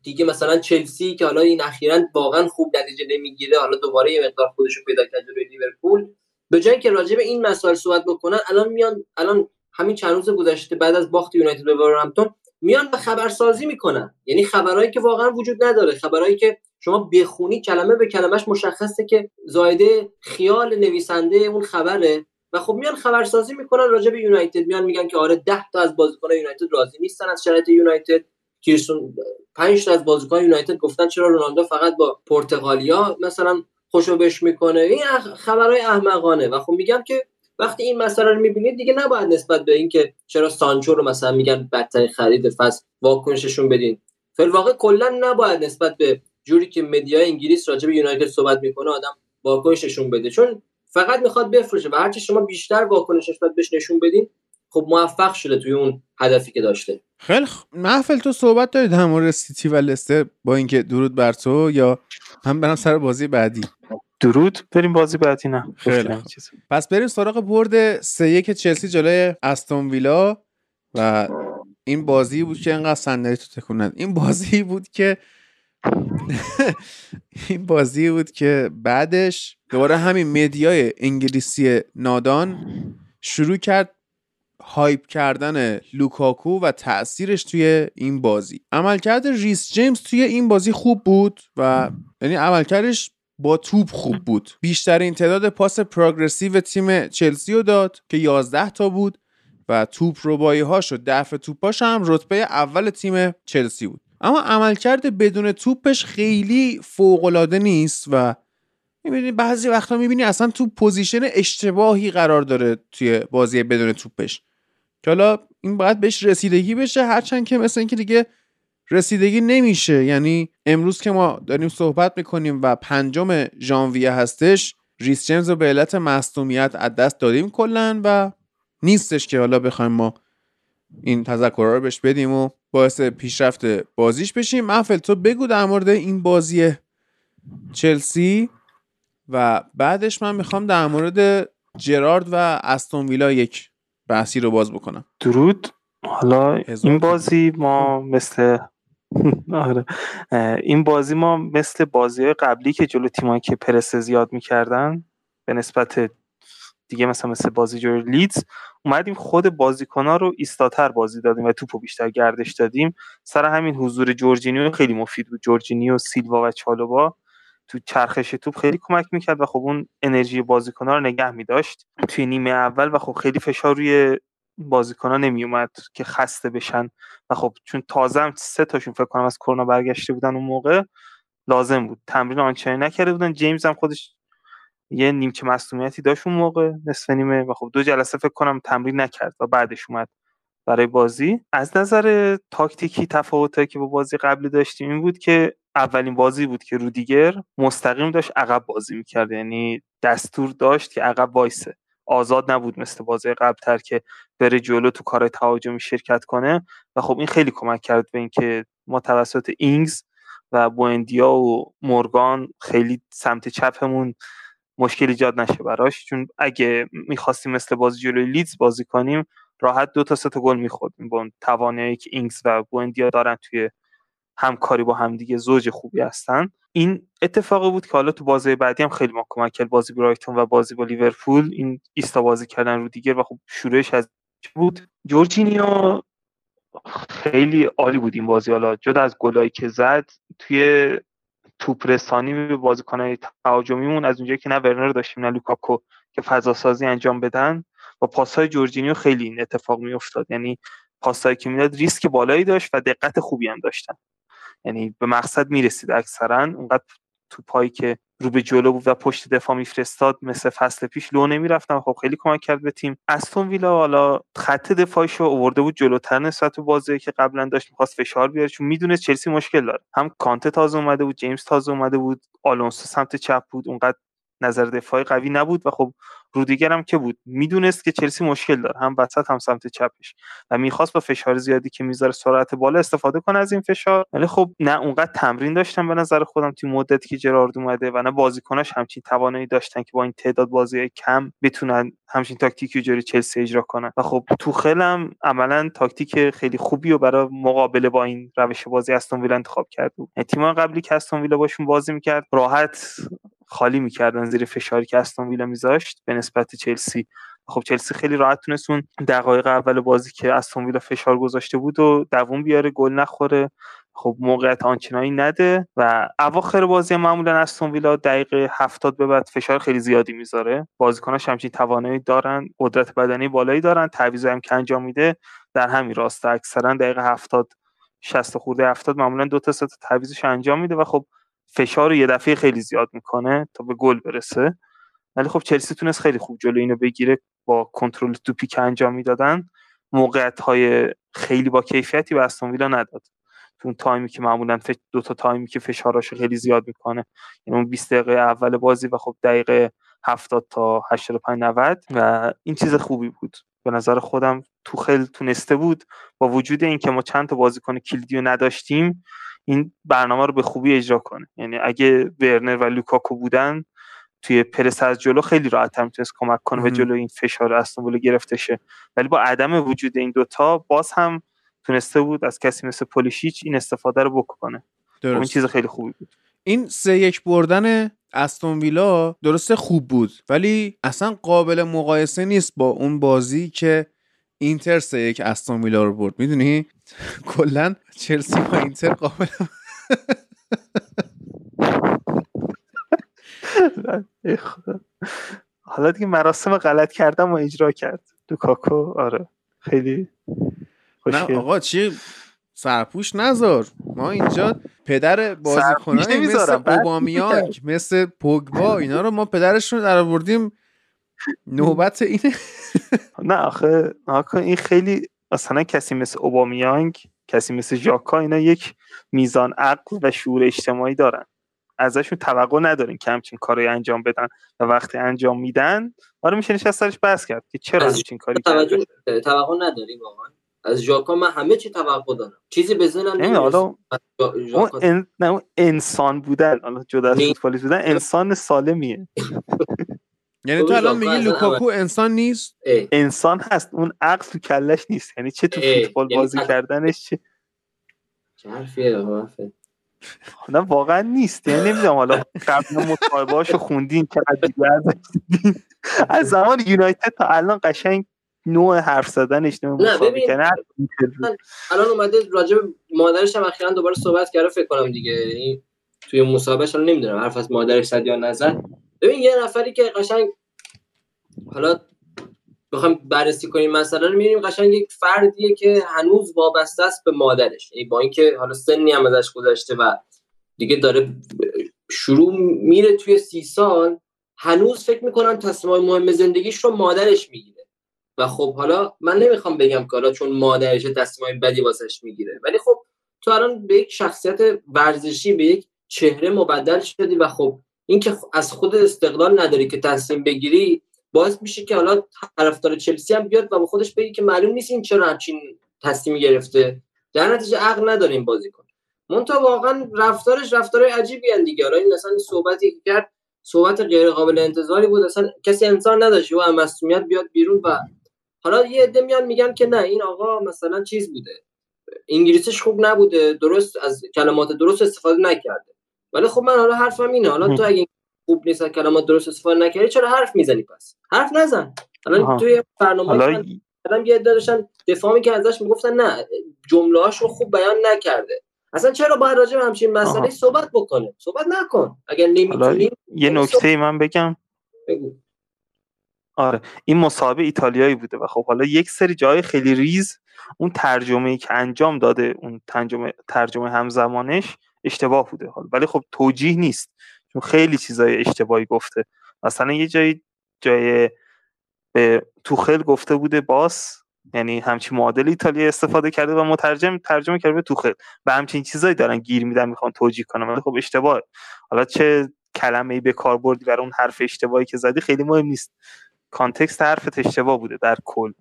Speaker 6: دیگه مثلا چلسی که حالا این اخیرا واقعا خوب نتیجه نمی‌گیره حالا دوباره یه مقدار خودش رو پیدا کرده روی لیورپول. به جای که راجب این مسائل صحبت بکنن الان میان الان همین چند روز گذشته بعد از باخت یونایتد به ولورهمپتون میان به خبرسازی می‌کنن. یعنی خبرهایی که واقعا وجود نداره خبرهایی که شما بخونی کلمه به کلمش مشخصه که زایده خیال نویسنده اون خبره. و خب میان خبرسازی می‌کنن راجع به یونایتد میان میگن که آره 10 تا از بازیکنان یونایتد راضی نیستن از شرایط یونایتد. کیرسون 5 تا از بازیکن یونایتد گفتن چرا رونالدو فقط با پرتغالیا مثلا خوشو بش می‌کنه. این خبرهای احمقانه و خب میگم که وقتی این مسئله رو می‌بینید دیگه نباید نسبت به اینکه چرا سانچو رو مثلا میگن بدترین خرید فصل واکنششون بدین. فل واقع کلا نباید نسبت به جوری که مدیا انگلیس راجع به یونایتد صحبت می‌کنه آدم واکنششون بده. چون فقط می‌خواد بفروشه و هرچی شما بیشتر واکنش نسبت بهش نشون بدین خب موفق شده توی اون هدفی که داشته.
Speaker 1: خیلی خ... محفل تو صحبت دارید در مورد سیتی و لستر با اینکه درود بر تو یا هم برم سر بازی بعدی؟
Speaker 7: درود بریم بازی بعدی نه.
Speaker 1: خیلی پس بریم سراغ برد سه یک چلسی جلوی استون ویلا و این بازی بود که انقدر صندلی تو تکونن این بازی بود که این بازی بود که بعدش دوباره همین media ی انگلیسی نادان شروع کرد hype کردن لوکاکو و تاثیرش توی این بازی. عملکرد ریس جیمز توی این بازی خوب بود و یعنی عملکردش با توپ خوب بود. بیشترین تعداد پاس progressive تیم چلسی رو داد که 11 تا بود و توپ ربایی هاش و دفع توپاش هم رتبه اول تیم چلسی بود. اما عملکرد بدون توپش خیلی فوقالعاده نیست و می‌بینی بعضی وقتا می‌بینی اصلا تو position اشتباهی قرار داره توی بازی بدون توپش. که حالا این باید بهش رسیدگی بشه هرچند که مثل اینکه دیگه رسیدگی نمیشه. یعنی امروز که ما داریم صحبت می‌کنیم و پنجم ژانویه هستش ریس جیمز رو به علت مصدومیت از دست دادیم کلا و نیستش که حالا بخوایم ما این تذکرها رو بهش بدیم و باعث پیشرفت بازیش بشیم. محفل تو بگو در مورد این بازی چلسی و بعدش من می‌خوام در مورد جرارد و استون ویلا یک بحثی رو باز بکنم.
Speaker 7: درود. حالا این بازی ما مثل آره. این بازی ما مثل بازی های قبلی که جلو تیمایی که پرس زیاد می‌کردن به نسبت دیگه مثلا مثل بازی جلو لیدز اومدیم خود ها رو ایستاتر بازی دادیم و توپو بیشتر گردش دادیم. سر همین حضور جورجینیو خیلی مفید بود. جورجینیو سیلوا و چالوبا تو چرخش توپ خیلی کمک می‌کرد و خب اون انرژی ها رو نگه میداشت. توی نیمه اول و خب خیلی فشار روی ها نمی اومد که خسته بشن و خب چون تازه هم سه تاشون فکر کنم از کرونا برگشته بودن اون موقع لازم بود. تمرین آنچنانی نکرده بودن. جیمز هم خودش یه نیمچه مصونیتی داشت اون موقع نصف نیمه و خب دو جلسه فکر کنم تمرین نکرد و بعدش اومد برای بازی. از نظر تاکتیکی تفاوتی که با بازی قبلی داشتیم این بود که اولین بازی بود که رودیگر مستقیم داشت عقب بازی می‌کرد. یعنی دستور داشت که عقب وایسه. آزاد نبود مثل بازی قبلتر که بره جلو تو کار تهاجمی شرکت کنه. و خب این خیلی کمک کرد به اینکه ما توسط اینگز و بوندیا و مورگان خیلی سمت چپمون مشکل ایجاد نشه براش. چون اگه می‌خواستیم مثل بازی جلوی لیدز بازی کنیم راحت دو تا سه تا گل میخوردیم با توانایی که اینگز و بوندیا دارن توی همکاری با همدیگه زوج خوبی هستن. این اتفاقی بود که حالا تو بازی بعدی هم خیلی ما کمک کرد بازی برایتون و بازی با لیورپول این ایستا بازی کردن رو دیگر و خب شروعش از بود. جورجینیو خیلی عالی بود این بازی. حالا جدا از گلایی که زد توی توپ رسانی به بازیکنهای تهاجمیمون از اونجایی که نه ورنر داشتیم نه لوکاکو که فضا سازی انجام بدن با پاسهای جورجینیو خیلی این اتفاق میافتاد. یعنی پاسایی که می‌داد ریسک بالایی داشت و دقت خوبی هم داشتن. یعنی به مقصد می‌رسید اکثرا. اونقدر تو پایی که رو به جلو بود و پشت دفاع میفرستاد مثل فصل پیش لو نمی‌رفتن. خب خیلی کمک کرد به تیم. استون ویلا حالا خط دفاعش رو آورده بود جلوتر نسبت به بازی که قبلا داشت می‌خواست فشار بیاره چون می‌دونه چلسی مشکل داره. هم کانته تازه اومده بود جیمز تازه اومده بود آلونسو سمت چپ بود اونقدر نظر دفاعی قوی نبود و خب رودیگر هم که بود. می‌دونست که چلسی مشکل داره. هم وسط هم سمت چپش. و می‌خواست با فشار زیادی که می‌ذاره سرعت بالا استفاده کنه از این فشار. ولی خب نه اونقدر تمرین داشتن به نظر خودم توی مدتی که جرارد اومده و نه بازیکناش همچین توانایی داشتن که با این تعداد بازی کم بتونن همچین تاکتیکی جوری چلسی اجرا کنن. و خب تو هم عملا تاکتیک خیلی خوبی و برای مقابله با این روش بازی استون ویلا انتخاب کرد بود. تیم قبلی که استون ویلا باشون بازی می‌کرد راحت خالی می‌کردن زیر فشاری که استون ویلا میذاشت به نسبت چلسی. خب چلسی خیلی راحت تونست اون دقایق اول بازی که استون ویلا فشار گذاشته بود و دووم بیاره گل نخوره. خب موقعیت آنچنانی نده و اواخر بازی معمولا استون ویلا دقیقه 70 به بعد فشار خیلی زیادی می‌ذاره. بازیکناش همچین توانایی دارن قدرت بدنی بالایی دارن تعویض هم که انجام میده. در همین راست اکثرا دقیقه 70 60 خورده 70 معمولا دو تا سه تعویضش انجام میده و خب فشار رو یه دفعه خیلی زیاد می‌کنه تا به گل برسه. ولی خب چلسی تونست خیلی خوب جلو اینو بگیره با کنترل توپی که انجام می‌دادن موقعیت های خیلی با کیفیتی به استون ویلا نداد. تو اون تایمی که معمولا دو تا تایمی که فشاراشو خیلی زیاد می‌کنه. یعنی اون 20 دقیقه اول بازی و خب دقیقه 70 تا 85 90 و این چیز خوبی بود. به نظر خودم تو خیلی تونسته بود. با وجود اینکه ما چند تا بازیکن کلیدی رو نداشتیم این برنامه رو به خوبی اجرا کنه. یعنی اگه ورنر و لوکاکو بودن توی پرس از جلو خیلی راحت می‌تونست کمک کنه و جلو این فشار استانبول گرفته شه. ولی با عدم وجود این دوتا باز هم تونسته بود از کسی مثل پولیشیچ این استفاده رو بکنه. خب درست. این چیز خیلی خوبی بود.
Speaker 1: این سه یک بردن استون ویلا درسته خوب بود ولی اصلا قابل مقایسه نیست با اون بازی که اینتر سه یک استون ویلا رو برد. می‌دونی؟ کلا چلسی با اینتر قابل
Speaker 7: حالا دیگه مراسم غلط کردم و اجرا کرد. کاکو آره. خیلی
Speaker 1: خوشگل. نه آقا چی؟ سرپوش نذار. ما اینجا پدر بازیکنان مثل اوبامیانگ مثل پوگبا اینا رو ما پدرشون در آوردیم نوبت اینه.
Speaker 7: نه آخه آخه این خیلی مثلا کسی مثل اوبامیانگ کسی مثل ژاکا اینا یک میزان عقل و شعور اجتماعی دارن. ازشون توقع ندارین که همچین کاری انجام بدن و وقتی انجام میدن آره میشه نشست سرش بحث کرد که چرا همچین کاری
Speaker 6: توقع نداریم واقعا. از ژاکا من همه چی توقع دارم. چیزی به ذهنم نمیاد
Speaker 7: اون, اون انسان بودن حالا جدا از فوتبالیست بودن انسان سالمیه.
Speaker 1: یعنی تو الان میگی لوکاکو انسان نیست؟
Speaker 7: انسان هست اون عقل تو کلش نیست. یعنی چه تو فوتبال یعنی بازی کردنش چه
Speaker 6: حرفیه
Speaker 7: نه واقعا نیست. یعنی نمی‌دونم حالا قبل مصاحبه‌هاشو خوندین چقدر دیگه از زمان یونایتد تا الان قشنگ نوع حرف زدنش نوع
Speaker 6: مسابقه کنه الان اومده راجع مادرش هم اخیرا دوباره صحبت کرده فکر کنم دیگه توی مصاحبهش الان نمی‌دونم حرف از مادرش زد یا نزد. ببین یه نفری که قشنگ حالا بخوام بررسی کنیم مثلا رو می‌بینیم قشنگ یک فردیه که هنوز وابسته است به مادرش. یعنی با اینکه حالا سنی هم ازش گذشته و دیگه داره شروع میره توی سی سال هنوز فکر می‌کنم تصمیم مهم زندگیش رو مادرش می‌گیره. و خب حالا من نمی‌خوام بگم که حالا چون مادرش تصمیم بدی واسش می‌گیره ولی خب تو الان به یک شخصیت ورزشی به یک چهره مبدل شدی و خب اینکه از خود استقلال نداری که تصمیم بگیری باعث میشه که حالا طرفدار چلسی هم بیاد و با خودش بگه که معلوم نیست این چرا همچین تصمیمی گرفته. در نتیجه عقل نداره این بازیکن مونتا واقعا رفتارش رفتار عجیبی ان دیگه. حالا این مثلا صحبتی کرد صحبت غیر قابل انتظاری بود. اصلا کسی انسان نداشت. و مسئولیت بیاد بیرون و حالا یه عده میان میگن که نه این آقا مثلا چیز بوده. انگلیسیش خوب نبوده درست از کلمات درست استفاده نکرده. ولی خب من حالا حرفم اینه حالا تو اگه خوب نیست کلمات درست استفاده نکردی چرا حرف می‌زنی پس؟ حرف نزن. الان توی برنامه حالا... یه داشتن دفاع می ازش می‌گفتن نه جمله رو خوب بیان نکرده. اصلا چرا باید راجع به همچین مسئله صحبت بکنه؟ صحبت نکن. اگر نمی‌تونی
Speaker 7: یه نکته ای من بگم. بگو. آره این مصاحبه ایتالیایی بوده و خب حالا یک سری جای خیلی ریز اون ترجمه ای که انجام داده اون ترجمه ترجمه همزمانش اشتباه بوده حالا. ولی خب توجیه نیست چون خیلی چیزای اشتباهی گفته. مثلا یه جایی جای به توخل گفته بوده باس یعنی همچین معادل ایتالیا استفاده کرده و مترجم ترجمه کرده به توخل. و همچین چیزایی دارن گیر میدن می‌خوان توجیه کنن. ولی خب اشتباه حالا چه کلمه ای به کار بردی برای اون حرف اشتباهی که زدی خیلی مهم نیست. کانتکست حرفت اشتباه بوده در کل.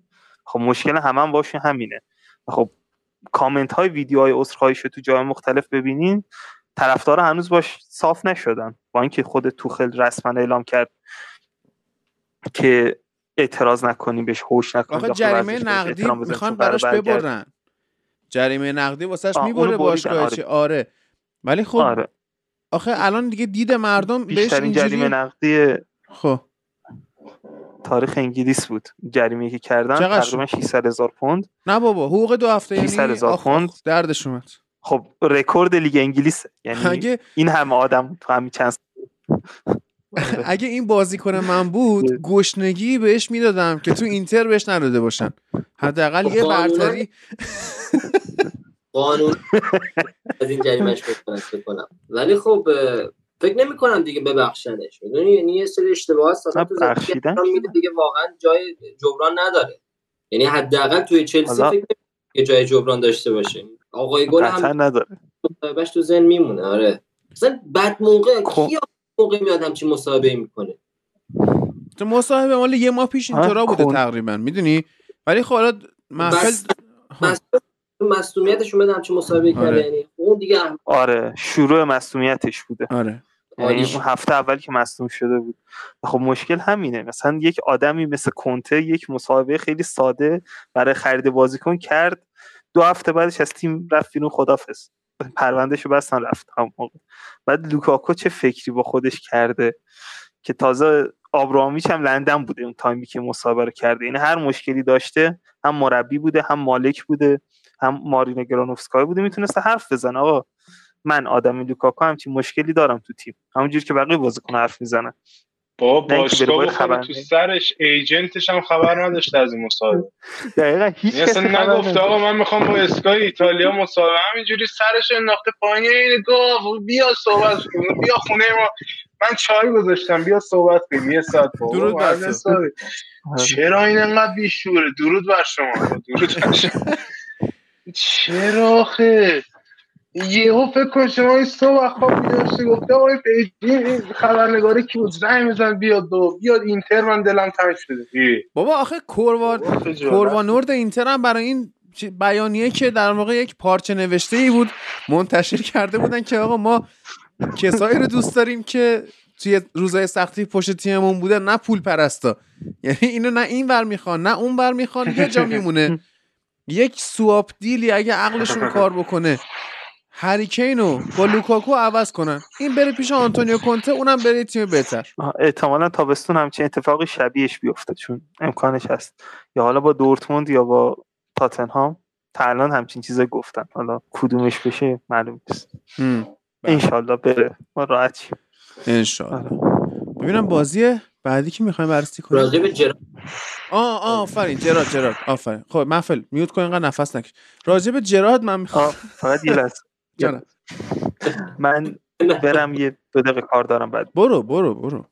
Speaker 7: خب مشکل همه هم باشه همینه. خب کامنت های ویدیوهای عذرخواهیش تو جای مختلف ببینین. طرفدارا هنوز باش صاف نشدن. با اینکه خود توخل رسما اعلام کرد که اعتراض نکنیم بهش هوش نکنیم
Speaker 1: آخه جریمه نقدی می‌خوان براش ببرن. جریمه نقدی واسهش می‌بره باشگاه آره. آره. ولی خب آره. آخه الان دیگه دید مردم بهش اینجوری
Speaker 7: جریمه نقدی
Speaker 1: خب.
Speaker 7: تاریخ انگلیس بود. جریمه که کردن تقریبا 600 هزار پوند.
Speaker 1: نه بابا حقوق دو هفته یعنی
Speaker 7: 600 هزار پوند.
Speaker 1: دردش اومد.
Speaker 7: خب رکورد لیگ انگلیس یعنی اگه... این همه آدم تو همین چند
Speaker 1: اگه این بازیکن من بود گشنگی بهش می‌دادم که تو اینتر بهش نداده باشن. حداقل یه برتری.
Speaker 6: قانون از این جریمش بکنم ولی خب فکر نمی کنم دیگه ببخشنش. می‌دونی؟ یعنی یه سری اشتباهات
Speaker 7: بخشیدن
Speaker 6: دیگه واقعا جای جبران نداره. یعنی حداقل توی چلسی فکر یه جای جبران داشته باشه آقای گل
Speaker 7: هم نداره.
Speaker 6: باش تو ذهن میمونه آره. مثلا بعد موقع خب. کی موقع میاد همچین مصاحبه می‌کنه؟
Speaker 1: تو مصاحبه مال یه ماه پیش اینطورا بوده تقریبا می‌دونی؟ ولی خب حالا محفل
Speaker 6: مصدومیتش اومد همچین مصاحبه کرده آره. یعنی اون دیگه
Speaker 7: آره شروع مصدومیتش بوده.
Speaker 1: آره.
Speaker 7: یعنی اون هفته اول که مصدوم شده بود. خب مشکل همینه. مثلا یک آدمی مثل کنته یک مصاحبه خیلی ساده برای خرید بازیکن کرد. دو هفته بعدش از تیم رفت بیرون خدافظ. پروندهش رو بستن رفت. هم موقع. بعد لوکاکو چه فکری با خودش کرده که تازه آبرامیچ هم لندن بوده اون تایمی که مسابقه رو کرده. یعنی هر مشکلی داشته هم مربی بوده هم مالک بوده هم مارین گرانوفسکای بوده. می‌تونسته حرف بزنه آقا. من آدمی لوکاکو همچین مشکلی دارم تو تیم. همونجوری که بقیه بازیکن حرف می‌زنن.
Speaker 8: با باشگاه تو سرش ایجنتش هم خبر نداشته از این مصاحبه.
Speaker 7: دقیقا هیچ
Speaker 8: یعنی اصلا نگفته آقا من می‌خوام با اسکای ایتالیا مصاحبه. همینجوری سرش انداخته پایین. این گفت بیا صحبت کن. بیا خونه ما. من چای گذاشتم. بیا صحبت کنیم. یه ساعت
Speaker 1: درود بر
Speaker 8: چرا این انقدر بیشوره؟ درود بر شما. درود بر شما. چرا خیلی یهو فکر کن شما این صبح خواب بیداشته گفته آقای پیجی خبرنگاری کی بود؟ زنگ میزن بیاد دو. بیاد اینتر من دلم تنگ شده.
Speaker 1: بابا آخه کوروان کوروانورد اینتر هم برای این بیانیه که در واقع یک پارچه نوشته ای بود منتشر کرده بودن که آقا ما کسایی رو دوست داریم که توی روزای سختی پشت تیممون بوده نه پول پرستا. یعنی اینو نه این ور می‌خوان نه اون ور می‌خوان یه جا میمونه. یک swap deal ی اگه عقلشون کار بکنه. هری کینو با لوکاکو عوض کنن. این بره پیش آنتونیو کونته اونم بره تیم بهتر.
Speaker 7: احتمالا تابستون همچین اتفاقی شبیهش بیفته چون امکانش هست. یا حالا با دورتموند یا با تاتنهام تا الان همچین چیزا گفتن. حالا کدومش بشه معلوم نیست. بله. انشالله بره. ما راحت شیم.
Speaker 1: انشالله. ببینم بازی بعدی که می‌خوایم بررسی کنیم؟
Speaker 6: راجع به جرا
Speaker 1: آه آه آفرین. جراد جراد آفرین. خب محفل میوت کن اینقدر نفس نکش. راجع به جراد من می‌خوام.
Speaker 7: فقط یه لحظه. من برم یه دو دقیقه کار دارم بعد.
Speaker 1: برو برو برو.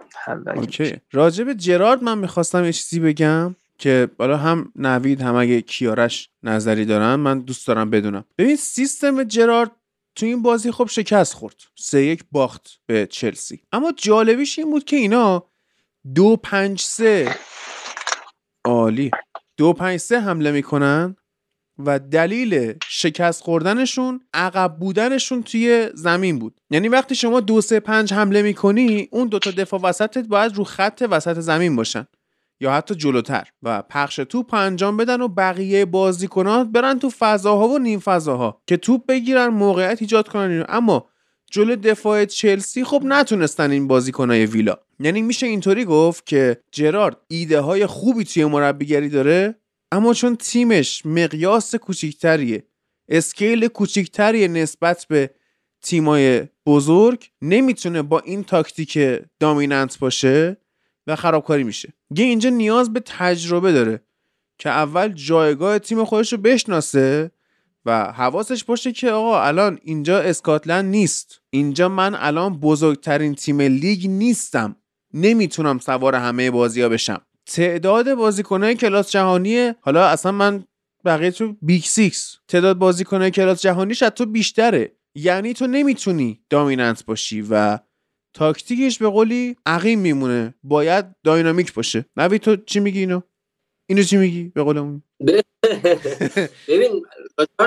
Speaker 1: اوکی. راجب جرارد من می‌خواستم یه چیزی بگم که حالا هم نوید هم اگه کیارش نظری دارن من دوست دارم بدونم. ببین سیستم جرارد تو این بازی خب شکست خورد. سه یک باخت به چلسی. اما جالبیش این بود که اینا دو پنج سه. عالی. دو پنج سه حمله می‌کنن. و دلیل شکست خوردنشون عقب بودنشون توی زمین بود. یعنی وقتی شما دو سه پنج حمله می‌کنی اون دوتا دفاع وسطت باید رو خط وسط زمین باشن یا حتی جلوتر و پخش توپ انجام بدن و بقیه بازیکنات برن تو فضاها و نیم فضاها که توپ بگیرن موقعیت ایجاد کنن. اما جلو دفاع چلسی خب نتونستن این بازیکنای ویلا. یعنی میشه اینطوری گفت که جرارد ایده های خوبی توی مربیگری داره؟ اما چون تیمش مقیاس کوچیکتریه اسکیل کوچیکتریه نسبت به تیمای بزرگ نمی‌تونه با این تاکتیک دامیننت باشه و خرابکاری میشه. یه اینجا نیاز به تجربه داره که اول جایگاه تیم خودش رو بشناسه و حواسش باشه که آقا الان اینجا اسکاتلند نیست. اینجا من الان بزرگترین تیم لیگ نیستم. نمی‌تونم سوار همه بازی ها بشم. تعداد بازیکنهای کلاس جهانی حالا اصلا من بقیه تو big six تعداد بازیکنهای کلاس جهانی تو بیشتره. یعنی تو نمی‌تونی dominant باشی و تاکتیکش به قولی عقیم میمونه. باید dynamic باشه. نوید تو چی میگی اینو؟ اینو چی میگی به قولمون؟
Speaker 6: ببین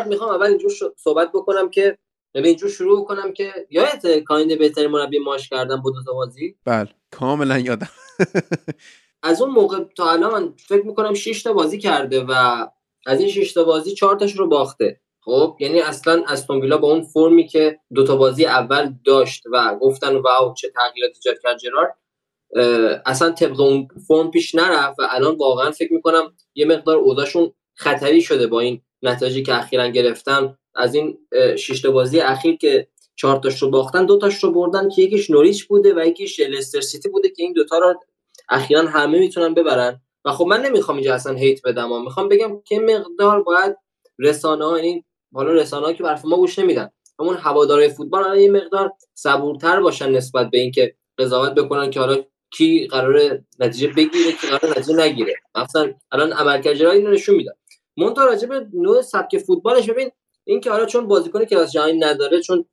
Speaker 6: می‌خوام اول اینجور صحبت بکنم که ببین اینجور شروع کنم که یادت کاینده بهتری مربی ماش کردم با دو بازی؟
Speaker 1: بله. کاملا یادم.
Speaker 6: از اون موقع تا الان فکر می‌کنم 6 تا بازی کرده و از این 6 تا بازی 4 تاش رو باخته. خب یعنی اصلا استون ویلا با اون فرمی که دو تا بازی اول داشت و گفتن واو چه تغییراتی ایجاد کرد جرارد اصلا طبق اون فرم پیش نرفت و الان واقعا فکر می‌کنم یه مقدار اوضاعشون خطری شده با این نتایجی که اخیرا گرفتن. از این شش بازی اخیر که چهار تاش رو باختن دو تاش رو بردن که یکیش نوریچ بوده و یکیش لستر سیتی بوده که این دوتا رو اخیرا همه می‌تونن ببرن. و خب من نمی‌خوام اینجا اصلا هیت بدم و می‌خوام بگم که مقدار باید رسانه ها یعنی حالا رسانه ها که برف ما گوش نمیدن همون هوادارهای فوتبال یه مقدار صبورتر باشن نسبت به اینکه قضاوت بکنن که حالا کی قرار نتیجه بگیره کی قرار نتیجه نگیره. مثلا الان عملکرد جرایی اینو نشون میدن. مونتا راجع به نوع سبک فوتبالش ببین این که حالا چون بازیکن کلاس جهانی نداره چون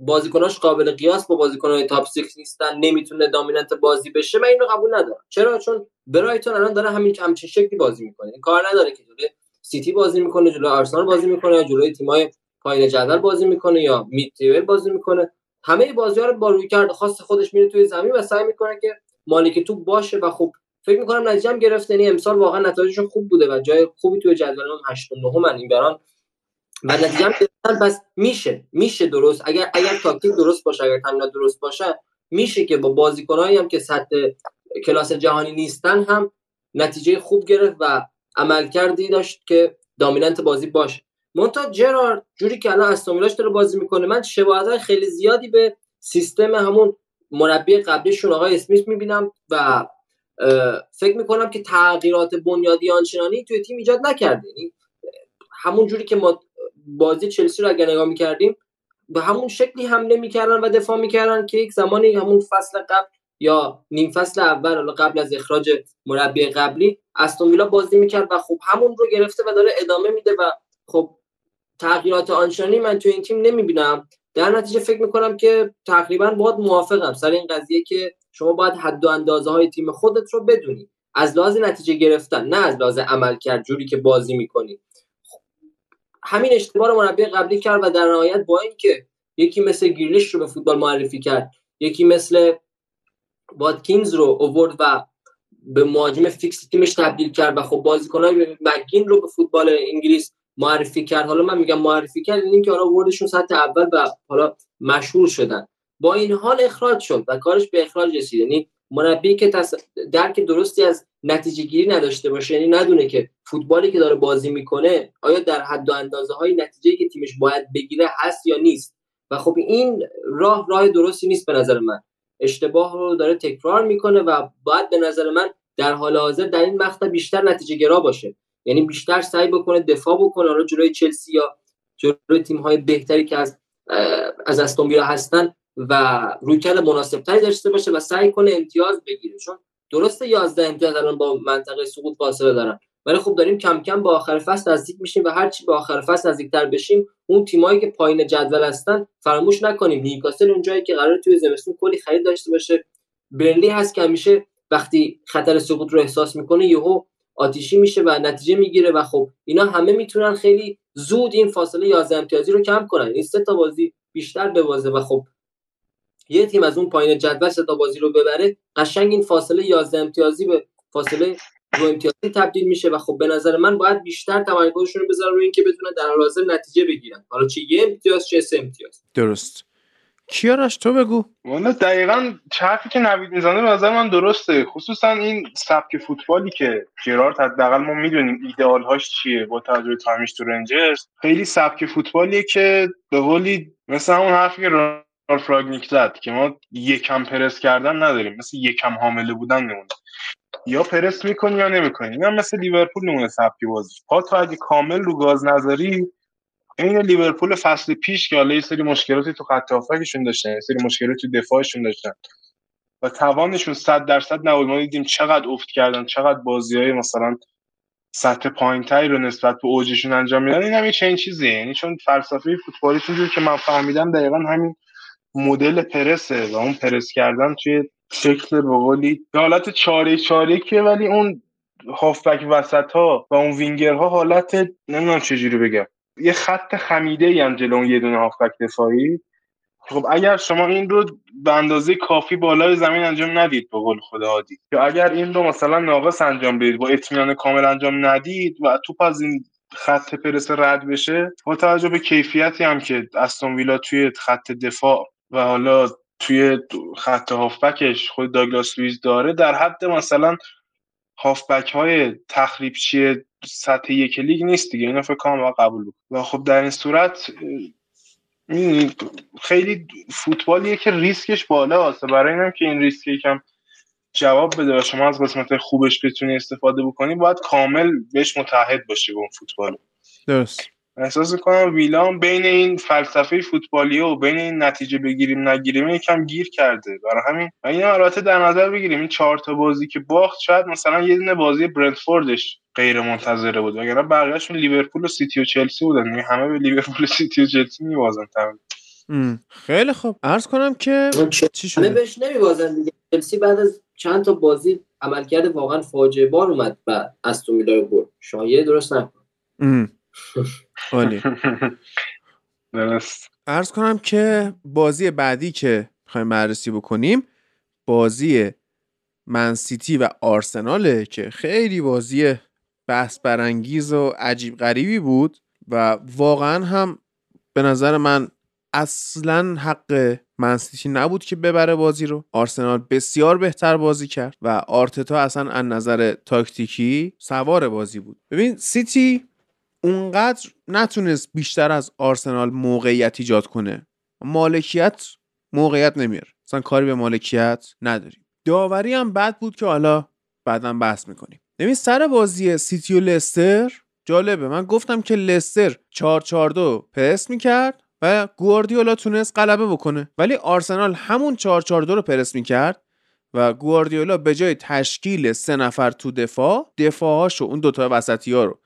Speaker 6: بازیکناش قابل قیاس با بازیکنهای تاپ 6 نیستن نمی‌تونه دامیننت بازی بشه. من اینو قبول ندارم. چرا؟ چون برایتون الان داره همین همچین شکلی بازی می‌کنه. کار نداره که جلوی سیتی بازی می‌کنه جلوی آرسنال بازی می‌کنه یا جلوی تیمای پایین جدول بازی می‌کنه یا مید بازی می‌کنه. همه بازی ها رو با روی کرد خاص خودش میره توی زمین و سعی می‌کنه که مالک تو باشه و خوب. فکر می‌کنم نتیجه هم گرفته یعنی امسال واقعا نتایجشون خوب بوده و جای خوبی توی جدول هم 8 9 من این بران و نتیجه هم پس میشه میشه درست. اگر اگر تاکتیک درست باشه اگر تمرینات درست باشه میشه که با بازیکنایی هم که سطح کلاس جهانی نیستن هم نتیجه خوب گرفت و عملکردی داشت که دامیننت بازی باشه. مونتا جرارد جوری که الان استومیلاش داره بازی می‌کنه من شباهت خیلی زیادی به سیستم همون مربی قبلیشون آقای اسمیت می‌بینم و فکر می‌کنم که تغییرات بنیادی آنچنانی توی تیم ایجاد نکرده. یعنی همون جوری که ما بازی چلسی رو اگر نگاه می‌کردیم به همون شکلی حمله می‌کردن و دفاع می‌کردن که یک زمانی همون فصل قبل یا نیم فصل اول قبل از اخراج مربی قبلی استون ویلا بازی می‌کرد و خب همون رو گرفته و داره ادامه میده و خب تغییرات آنچنانی من تو این تیم نمی‌بینم. در نتیجه فکر می‌کنم که تقریبا باید موافقم سر این قضیه که شما باید حد و اندازه های تیم خودت رو بدونی. از لحاظ نتیجه گرفتن نه از لحاظ عمل کرد جوری که بازی می‌کنی. همین اشتباه رو مربی قبلی کرد و در نهایت با اینکه یکی مثل گریلیش رو به فوتبال معرفی کرد یکی مثل واتکینز رو اوورد و به مهاجم فیکس تیمش تبدیل کرد و خب بازیکنای مگین رو به فوتبال انگلیس معرفی کرد حالا من میگم معرفی کرد این که حالا وردشون سطح اول و حالا مشهور شدن با این حال اخراج شد و کارش به اخراج رسید یعنی مربی که. درک درستی از نتیجه گیری نداشته باشه. یعنی ندونه که فوتبالی که داره بازی می‌کنه آیا در حد و اندازه های نتیجه که تیمش باید بگیره هست یا نیست؟ و خب این راه راه درستی نیست به نظر من. اشتباه رو داره تکرار می‌کنه و باید به نظر من در حال حاضر در این مقطع بیشتر نتیجه گرا باشه. یعنی بیشتر سعی بکنه دفاع بکنه. حالا جلوی چلسی یا جلوی تیم های بهتری که از از استون هستن و رویکرد مناسب تری داشته باشه و سعی کنه امتیاز بگیره. چون درسته 11 امتیاز الان با منطقه سقوط فاصله دارن. ولی خب داریم کم کم با آخر فصل نزدیک میشیم و هرچی با آخر فصل نزدیکتر بشیم اون تیمایی که پایین جدول هستن فراموش نکنیم. نیوکاسل اون جایی که قرار توی زمستون کلی خرید داشته باشه. برنلی هست که همیشه وقتی خطر سقوط رو احساس می‌کنه یهو آتیشی میشه و نتیجه می‌گیره و خب اینا همه می‌تونن خیلی زود این فاصله 11 امتیازی رو کم کنن. این سه تا بازی بیشتر ببازه و خب یه تیم از اون پایین جدول سه تا بازی رو ببره قشنگ این فاصله 11 امتیازی به فاصله دو امتیازی تبدیل میشه و خب به نظر من باید بیشتر تمرکزشون رو بذارن روی اینکه بتونن در حال حاضر نتیجه بگیرن. حالا چه یه امتیاز چه سه امتیاز؟
Speaker 1: درست. کیارش تو بگو.
Speaker 8: والا دقیقا حرفی که نوید می‌زنه به نظر من درسته. خصوصا این سبک فوتبالی که جرارد حداقل ما می‌دونیم ایدئال هاش چیه با توجه تایمش تو رنجرز. خیلی سبک فوتبالیه که به قولی مثل اون حرفی که رالف راگنیک زد که ما یکم پرس کردن نداریم. مثل یکم حامله بودن نمونه. یا پرس می‌کنی یا نمی‌کنی. یا مثل لیورپول نمونه سبکی بازی. ها تو اگه کامل رو گاز نذاری این لیورپول فصل پیش که حالا یه سری مشکلاتی تو خط هافکشون داشتن یه سری مشکلاتی تو دفاعشون داشتن. و توانشون 100 درصد نبود. ما دیدیم چقدر افت کردن چقدر بازی های مثلا سطح پایینتری رو نسبت به اوجشون انجام میدن این هم یه چنین چیزیه. یعنی چون فلسفه فوتبالیشون جور که من فهمیدم دقیقا همین مدل پرسه و اون پرس کردن توی شکل به قولی حالت چاره چاره که ولی اون هافبک وسط ها و اون وینگر ها حالت نمی‌دونم چجوری بگم. یه خط خمیده ای هم جلو یه دونه هافبک دفاعی. خب اگر شما این رو به اندازه کافی بالای زمین انجام ندید به قول خدا عادی یا اگر این رو مثلا ناقص انجام بدید با اطمینان کامل انجام ندید و توپ از این خط پرس رد بشه با توجه به کیفیتی هم که استون ویلا توی خط دفاع و حالا توی خط هافبکش خود داگلاس لویز داره در حد مثلا هافبک های تخریبچی سطح یک لیگ نیست دیگه. اینو فکر کنم قبول بود و خب در این صورت خیلی فوتبالیه که ریسکش بالا هست برای اینم که این ریسک یکم جواب بده و شما از قسمت خوبش بتونی استفاده بکنی باید کامل بهش متعهد باشی به اون فوتبال.
Speaker 1: درست.
Speaker 8: احساس کنم ویلا هم بین این فلسفه فوتبالی و بین این نتیجه بگیریم نگیریم یکم گیر کرده. برای همین و این البته در نظر بگیریم. این چهار تا بازی که باخت شاید مثلا یه دونه بازی برنتفوردش غیر منتظره بود. وگرنه بقیه‌شون لیورپول و سیتی و چلسی بودن. یعنی همه به لیورپول و سیتی و چلسی میوازن
Speaker 1: خیلی خوب. عرض کنم که
Speaker 6: چی شده بهش نمیوازن دیگه. چلسی بعد از چند تا بازی عملکرد واقعا فاجعه بار اومد و استون ویلا رو برد. شایعه درست نکن
Speaker 1: عالی. ارز کنم که بازی بعدی که می‌خوایم بررسی بکنیم بازی منسیتی و آرسناله که خیلی بازی بحث برانگیز و عجیب غریبی بود و واقعا هم به نظر من اصلا حق منسیتی نبود که ببره بازی رو. آرسنال بسیار بهتر بازی کرد و آرتتا اصلا از نظر تاکتیکی سوار بازی بود. ببین سیتی اونقدر نتونست بیشتر از آرسنال موقعیت ایجاد کنه. مالکیت موقعیت نمیاره. مثلا کاری به مالکیت نداریم. داوری هم بد بود که حالا بعدا بحث می‌کنیم. ببین سر بازی سیتی و لستر جالبه. من گفتم که لستر 442 پرس می‌کرد و گواردیولا تونست غلبه بکنه. ولی آرسنال همون 442 رو پرس می‌کرد و گواردیولا به جای تشکیل سه نفر تو دفاع دفاعهاشو اون دوتا وسطی ها رو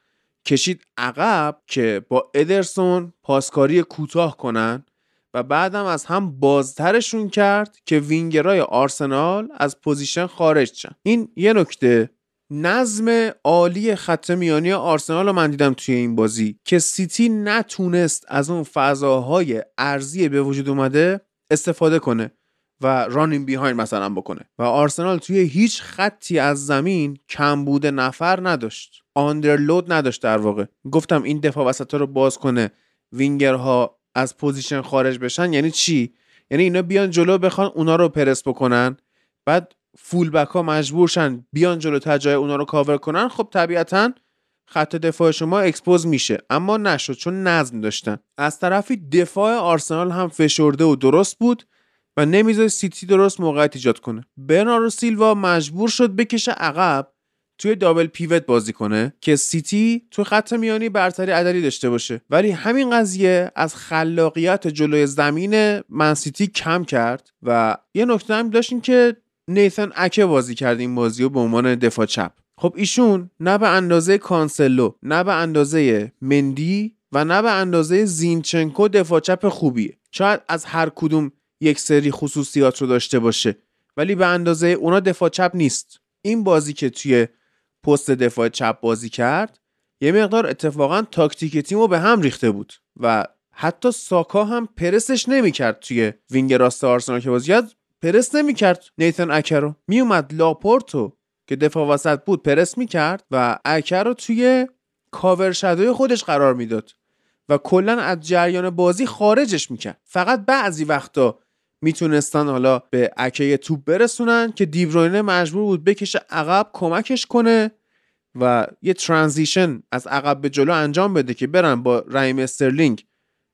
Speaker 1: کشید عقب که با ادرسون پاسکاری کوتاه کنن و بعدم از هم بازترشون کرد که وینگرای آرسنال از position خارج شن. این یه نکته. نظم عالی خط میانی آرسنال رو من دیدم توی این بازی که سیتی نتونست از اون فضاهای عرضی به وجود اومده استفاده کنه. و run in behind مثلا بکنه. و آرسنال توی هیچ خطی از زمین کمبود نفر نداشت. underload نداشت در واقع. گفتم این دفاع وسط رو باز کنه. وینگرها از position خارج بشن یعنی چی؟ یعنی اینا بیان جلو بخوان اونا رو پرس بکنن. بعد full back ها مجبورشن بیان جلو تا جای اونا رو کاور کنن. خب طبیعتا خط دفاع شما expose میشه. اما نشد چون نظم داشتن. از طرفی دفاع آرسنال هم فشرده و درست بود. و نمی‌ذاره سیتی درست موقعیت ایجاد کنه. برناردو سیلوا مجبور شد بکشه عقب توی double pivot بازی کنه که سیتی تو خط میانی برتری عددی داشته باشه. ولی همین قضیه از خلاقیت جلوی زمین من سیتی کم کرد و یه نکته هم داشتیم که نیثن اکه بازی کرد این بازی رو به عنوان دفاع چپ. خب ایشون نه به اندازه کانسلو نه به اندازه مندی و نه به اندازه زینچنکو دفاع چپ خوبیه. شاید از هر کدوم یک سری خصوصیات رو داشته باشه. ولی به اندازه اونا دفاع چپ نیست. این بازی که توی پست دفاع چپ بازی کرد یه مقدار اتفاقا تاکتیک تیم رو به هم ریخته بود و حتی ساکا هم پرسش نمی‌کرد توی wing راست آرسنال که بازی کرد. پرس نمی‌کرد نیتن اکه رو میومد لاپورتو که دفاع وسط بود پرس می‌کرد و اکه توی cover shadow ی خودش قرار می‌داد و کلا از جریان بازی خارجش می‌کرد. فقط بعضی وقتا می‌تونستن حالا به اکه توپ برسونن که دیبروینه مجبور بود بکشه عقب کمکش کنه و یه transition از عقب به جلو انجام بده که برن با رحیم استرلینگ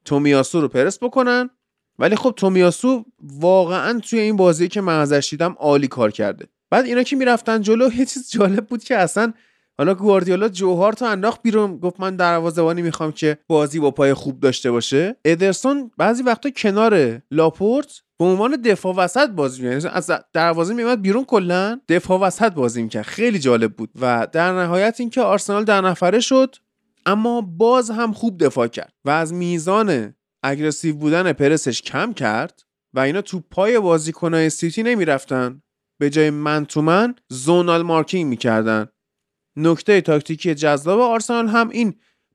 Speaker 1: تومیاسو رو پرس بکنن. ولی خب تومیاسو واقعا توی این بازی که من ازش دیدم عالی کار کرده. بعد اینا که می‌رفتن جلو یه چیز جالب بود که اصلا حالا گواردیولا جوهار تو انداخت بیرون گفت من دروازه‌بانی می‌خوام که بازی با پای خوب داشته باشه. ادرسون بعضی وقتا کنار لاپورت به عنوان دفاع وسط بازی می‌کرد یعنی از دروازه میومد بیرون کلا دفاع وسط بازی می‌کرد. خیلی جالب بود. و در نهایت اینکه آرسنال در نفره شد اما باز هم خوب دفاع کرد و از میزان aggressive بودن پرسش کم کرد و اینا تو پای بازیکنهای سیتی نمی‌رفتن. به جای man to man zonal marking می‌کردن. نکته تاکتیکی جذاب آرسنال هم این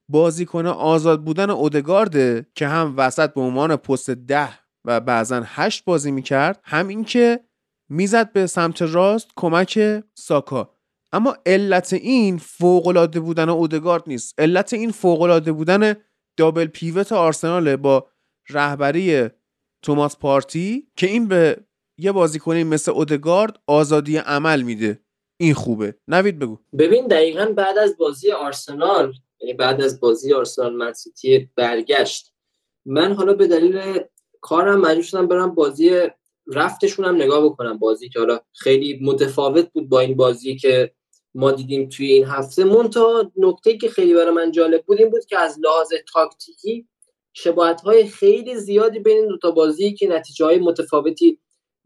Speaker 1: بازیکن آزاد بودن اودگارده که هم وسط به عنوان پست ده و بعضا هشت بازی می‌کرد. هم اینکه می‌زد به سمت راست کمک ساکا. اما علت این فوقالعاده بودن اودگارد نیست. علت این فوقالعاده بودن دابل پیوت آرسنال با رهبری توماس پارتی که این به یه بازیکنی مثل اودگارد آزادی عمل میده. این خوبه. نوید بگو.
Speaker 6: ببین دقیقا بعد از بازی آرسنال یعنی بعد از بازی آرسنال منسیتی برگشت. من حالا به دلیل کارم مجبور شدم برم بازی رفتشون هم نگاه بکنم بازی که حالا خیلی متفاوت بود با این بازی که ما دیدیم توی این هفته. مونتا نکته که خیلی برای من جالب بود این بود که از لحاظ تاکتیکی شباهت های خیلی زیادی بین این دوتا بازی که نتیجه های متفاوتی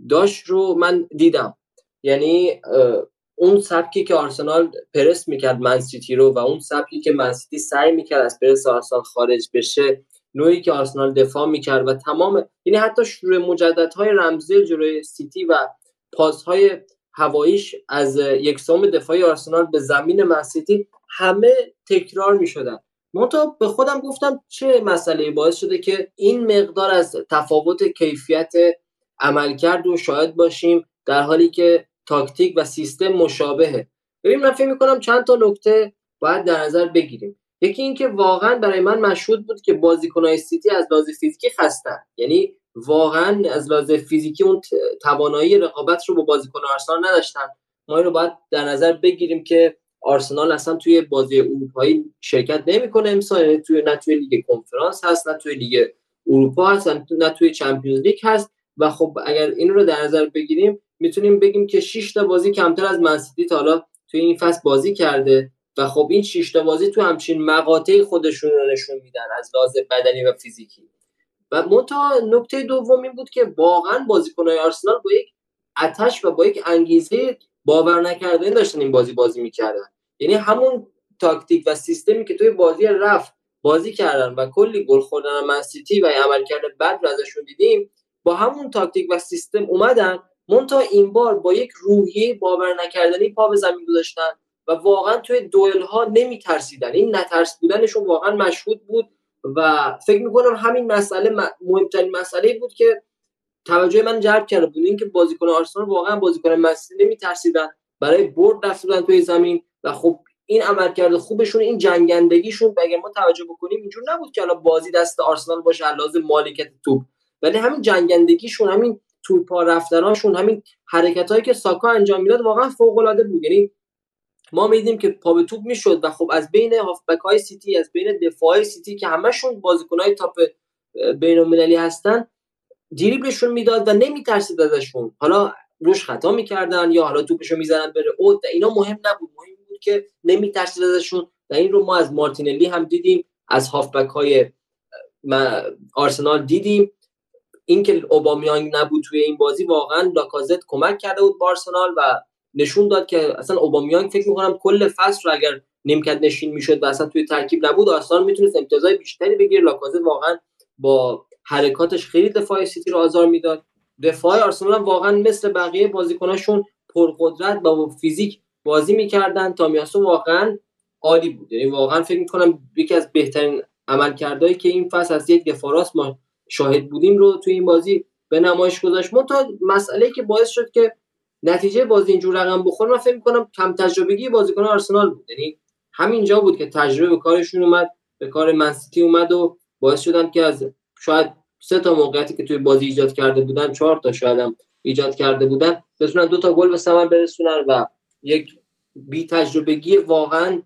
Speaker 6: داشت رو من دیدم. یعنی اون سبکی که آرسنال پرس می‌کرد منسیتی رو و اون سبکی که منسیتی سعی می‌کرد از پرس آرسنال خارج بشه نوعی که آرسنال دفاع می‌کرد و تمام یعنی حتی شروع مجددهای رمزی جلوی سیتی و پاسهای هواییش از یک سوم دفاعی آرسنال به زمین منسیتی همه تکرار می‌شدن. منتها به خودم گفتم چه مسئله باعث شده که این مقدار از تفاوت کیفیت عملکرد و شاید باشیم در حالی که تاکتیک و سیستم مشابهه. ببین من فکر می‌کنم چند تا نکته باید در نظر بگیریم. یکی اینکه واقعا برای من مشهود بود که بازیکنهای سیتی از لحاظ فیزیکی خستن. یعنی واقعا از لحاظ فیزیکی اون توانایی رقابت رو با بازیکن آرسنال نداشتن. ما رو باید در نظر بگیریم که آرسنال اصلا توی بازی اروپایی شرکت نمی‌کنه امسال یعنی توی نه توی لیگ کنفرانس هست نه توی لیگ اروپا هست نه توی Champions League هست. و خب اگر این رو در نظر بگیریم می‌تونیم بگیم که 6 تا بازی کمتر از منسیتی تا حالا توی این فصل بازی کرده. و خب این 6 تا بازی تو همچین مقاطعی خودشون رو نشون میدن از لحاظ بدنی و فیزیکی. و منتها نکته دوم این بود که واقعا بازیکنهای آرسنال با یک اتش و با یک انگیزه باور نکردنی داشتن این بازی بازی می‌کردن. یعنی همون تاکتیک و سیستمی که توی بازی رفت بازی کردن و کلی گل خوردن منسیتی و عملکرد بد رو ازشون دیدیم با همون تاکتیک و سیستم اومدن مونتا این بار با یک روحیه باور نکردنی پا به زمین گذاشتن و واقعا توی دوئل ها نمی ترسیدن این نترس بودنشون واقعا مشهود بود و فکر می‌کنم همین مسئله مهمترین مسئله بود که توجه من جلب کرده بود. اینکه بازیکن آرسنال واقعا بازیکن نمی نمیترسیدن برای برد رفته بودن توی زمین و خب این عملکرد خوبشون این جنگندگیشون اگر ما توجه بکنیم اینجور نبود که الان بازی دست آرسنال باشه علاوه مالکیت توپ. ولی همین جنگندگیشون همین توپا رفتناشون همین حرکتهایی که ساکا انجام می‌داد واقعا فوق العاده بود. یعنی ما میدیم که پا به توپ می‌شد و خب از بین هافبک های سیتی از بین دفاع سیتی که همشون بازیکن های تاپ بین المللی هستن دریبلشون می‌داد و نمیترسید ازشون. حالا روش خطا می‌کردن یا حالا توپشو می‌زنن بره اوت اینا مهم نبود. مهم بود که نمیترسید ازشون. و این رو ما از مارتینلی هم دیدیم از هافبک های آرسنال دیدیم. اینکه اوبامیانگ نبود توی این بازی واقعا لاکازت کمک کرده بود بارسلونال و نشون داد که اصلا اوبامیانگ فکر می‌کنم کل فصل رو اگر نیمکت نشین می‌شد و اصلا توی ترکیب نبود اصلا می‌تونست امتیازهای بیشتری بگیره. لاکازت واقعا با حرکاتش خیلی دفاع سیتی رو آزار می‌داد. دفاع آرسنال هم واقعا مثل بقیه بازیکناشون پرقدرت با فیزیک بازی می‌کردن. تامیاسو واقعا عالی بود. یعنی واقعا فکر می‌کنم یکی از بهترین عملکردهایی که این فصل از یک دفاع ما شاهد بودیم رو توی این بازی به نمایش گذاشت. تا مسئله که باعث شد که نتیجه بازی اینجور رقم بخوره من فکر می‌کنم کم تجربگی بازیکن آرسنال بود. یعنی همینجا بود که تجربه به کارشون اومد به کار منسیتی اومد و باعث شدن که از شاید سه تا موقعیتی که توی بازی ایجاد کرده بودن چهار تا شاید هم ایجاد کرده بودن بتونن دو تا گل به ثمر برسونن و یک بی تجربگی واقعا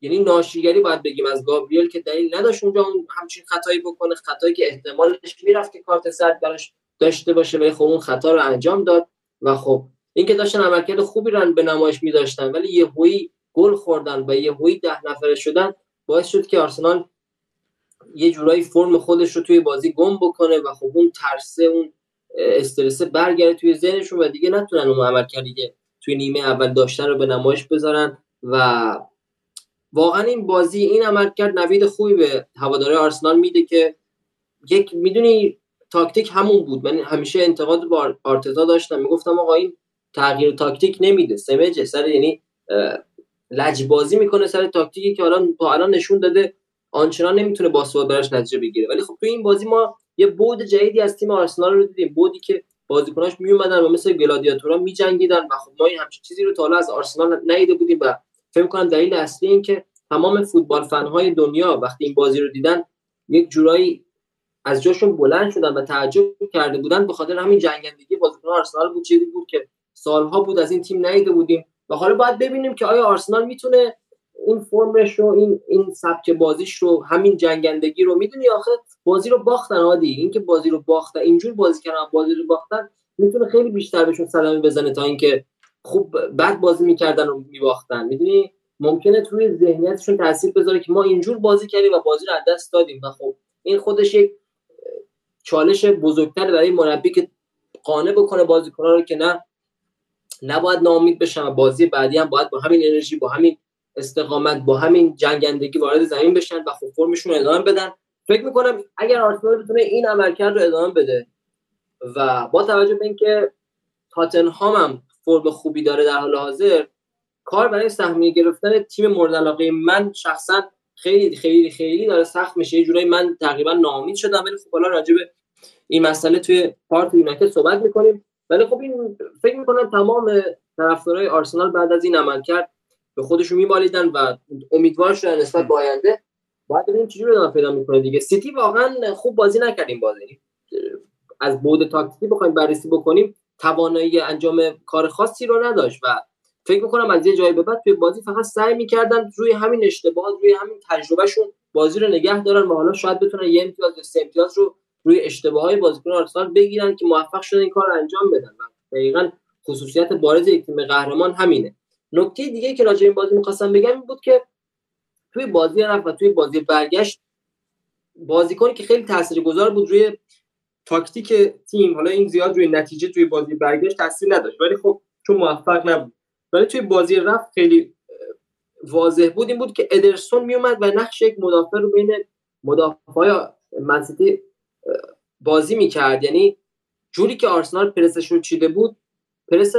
Speaker 6: یعنی ناشیگری باید بگیم از گابریل که دلیل نداشت اونجا همچین خطایی بکنه خطایی که احتمالش می‌رفت که کارت زرد براش داشته باشه ولی خب اون خطا رو انجام داد. و خب اینکه داشتن عملکرد خوبی رو به نمایش میداشتن ولی یه هوی گل خوردن و هوی ده نفره شدن باعث شد که آرسنال یه جورایی فرم خودش رو توی بازی گم بکنه و خب اون ترسه اون استرسه برگرده توی ذهنشون و دیگه نتونن اون عملکردی که توی نیمه اول داشتن رو به نمایش بذارن و واقعا این بازی این عملکرد نوید خوبی به هوادارای آرسنال میده که یک می‌دونی تاکتیک همون بود. من همیشه انتقاد با آرتتا داشتم. می‌گفتم آقا این تغییر تاکتیک نمیده. سمج سر یعنی لجبازی می‌کنه سر تاکتیکی که الان تا الان نشون داده آنچنان نمی‌تونه با براش نتیجه بگیره. ولی خب تو این بازی ما یه بعد جدیدی از تیم آرسنال رو دیدیم. بعدی که بازیکناش می اومدن و مثل گلادیاتورا میجنگیدن و خب ما این همچین چیزی رو تا حالا از آرسنال ندیده بودیم و فکر کنم دلیل اصلی این که تمام فوتبال فنهای دنیا وقتی این بازی رو دیدن یک جورایی از جاشون بلند شدن و تعجب کرده بودن به خاطر همین جنگندگی بازیکن آرسنال بود چیزی بود که سالها بود از این تیم ندیده بودیم. و حالا باید ببینیم که آیا آرسنال می‌تونه این فرمش رو این این سبک بازیش رو همین جنگندگی رو می‌دونی آخه بازی رو باختن عادی. اینکه بازی رو باختن اینجور بازی کردن بازی رو باختن می‌تونه خیلی بیشتر بهشون سلامی بزنه تا اینکه خوب بد بازی می‌کردن و میباختن. می‌دونی؟ ممکنه توی ذهنیتشون تاثیر بذاره که ما اینجور بازی کردیم و بازی رو از دست دادیم. و خب این خودش یک چالش بزرگتر برای مربی که قانع بکنه بازیکنان رو که نه نباید ناامید بشن بازی بعدی هم باید با همین انرژی با همین استقامت با همین جنگندگی وارد زمین بشن و خب فرمشون رو ادامه بدن. فکر می‌کنم اگر آرسنال بتونه این عملکرد رو ادامه بده و با توجه به اینکه تاتنهام هم فرم خوبی داره در حال حاضر کار برای سهمیه گرفتن تیم مورد علاقه من شخصا خیلی خیلی خیلی داره سخت میشه. یه جورایی من تقریبا ناامید شدم. ولی خب حالا این مسئله توی پارت یونایتد صحبت می‌کنیم. ولی خب این فکر می‌کنم تمام طرفدارای آرسنال بعد از این عملکرد به خودشون میبالیدن و امیدوار شدن نسبت به آینده. باید ببینیم چجوری ادامه پیدا می‌کنه دیگه. سیتی واقعا خوب بازی نکردیم بازی. از بود تاکتیکی بخوایم بررسی بکنیم توانایی انجام کار خاصی رو نداشت و فکر می‌کنم از یه جایی به بعد توی بازی فقط سعی می‌کردن روی همین اشتباهات روی همین تجربهشون بازی رو نگه دارن و حالا شاید بتونن یه امتیاز یا سه امتیاز رو روی اشتباه های بازیکن آرسنال بگیرن که موفق شدن این کار انجام بدن. و دقیقا خصوصیت بارز یک تیم قهرمان همینه. نکته دیگه که راجع این بازی می‌خواستم بگم این بود که توی بازی رفت و توی بازی برگشت بازیکنی که خیلی تاثیرگذار بود روی تاکتیک تیم حالا این زیاد روی نتیجه توی بازی برگشت تاثیر نداشت. ولی خب چون موفق نبود. ولی توی بازی رفت خیلی واضح بود این بود که ادرسون میومد و نقش یک مدافع رو بین مدافعای منسیتی بازی می‌کرد. یعنی جوری که آرسنال پرسش رو چیده بود پرس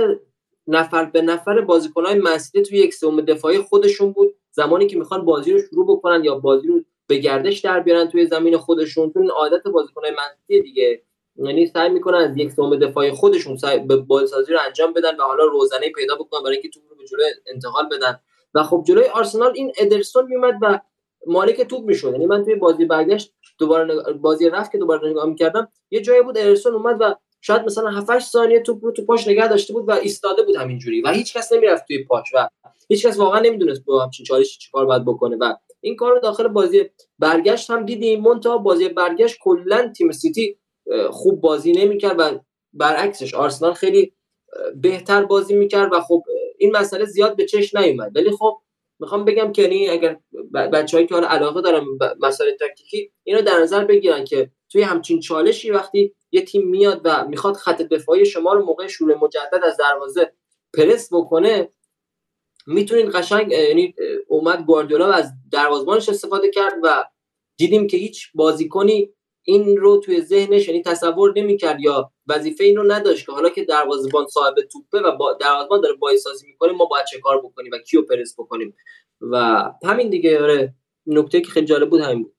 Speaker 6: نفر به نفر بازیکنهای منسیتی توی یک سوم دفاعی خودشون بود. زمانی که می‌خوان بازی رو شروع بکنن یا بازی رو به گردش در بیارن توی زمین خودشون چون عادت بازیکنهای منسیتی دیگه. یعنی سعی می‌کنن از یک سوم دفاعی خودشون سعی به بازیسازی رو انجام بدن و حالا روزنه پیدا بکنن برای اینکه توپ رو به جلوی انتقال بدن. و خب جلوی آرسنال این ادرسون میومد و مالک توپ می‌شد. یعنی من توی بازی برگشت دوباره بازی رفت که دوباره نگاه می‌کردم یه جایی بود ادرسون اومد و شاید مثلا 7 ثانیه توپ رو تو پاش نگه داشته بود و ایستاده بود همینجوری و هیچ کس نمی‌رفت توی پاش و هیچ کس واقعا نمی‌دونست با همچین چالشی چیکار باید بکنه و این کار رو داخل بازی برگشت هم دیدیم. مونتا بازی برگشت کلا تیم سیتی خوب بازی نمی‌کرد و برعکسش آرسنال خیلی بهتر بازی می‌کرد و خب این مسئله زیاد به چش نیومد. ولی خب می‌خوام بگم که یعنی اگر بچه‌ای که حالا علاقه دارن مسائل تاکتیکی اینو در نظر بگیرن که توی همچین چالشی وقتی یه تیم میاد و می‌خواد خط دفاعی شما رو موقع شروع مجدد از دروازه پرس بکنه می‌تونید قشنگ یعنی اومد گواردیولا از دروازبانش استفاده کرد و دیدیم که هیچ بازیکنی این رو توی ذهنش یعنی تصور نمی‌کرد یا وظیفه این رو نداشت که حالا که دروازه‌بان صاحب توپه و با دروازه‌بان داره بایسازی می‌کنه ما باید چه کار بکنیم و کیو پرس بکنیم. و همین دیگه آره. نکته که خیلی جالب بود همین بود.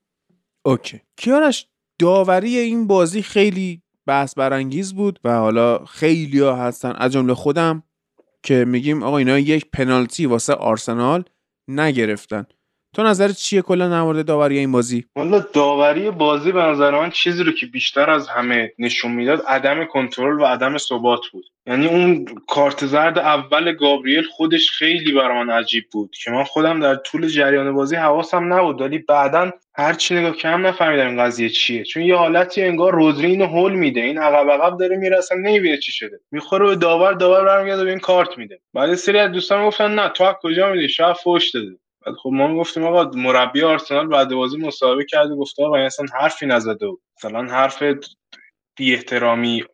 Speaker 1: اوکی. کیارش داوری این بازی خیلی بحث برانگیز بود و حالا خیلی ها هستن. از جمله خودم که میگیم آقا اینا یک پنالتی واسه آرسنال نگرفتن. تو نظرت چیه کلا در مورد داوری این بازی؟
Speaker 8: والا داوری بازی به نظر من چیزی رو که بیشتر از همه نشون می‌داد عدم کنترل و عدم ثبات بود. یعنی اون کارت زرد اول گابریل خودش خیلی برای من عجیب بود که من خودم در طول جریان بازی حواسم نبود. ولی بعدا هر چی نگاه کم نفهمیدم این قضیه چیه. چون یه حالتی انگار روزری اینو هول میده. این عقب عقب داره میره اصلا نمی‌بینه چی شده. می‌خوره به داور داور برمیگرده به این کارت میده. بعد سری از دوستان گفتن نه تو کجا میدی شاید فوش داده. خب ما گفتیم آقا مربی آرسنال بعد بازی مصاحبه کرد و گفته آقا اصلا حرفی نزده و مثلا حرف بی احترامی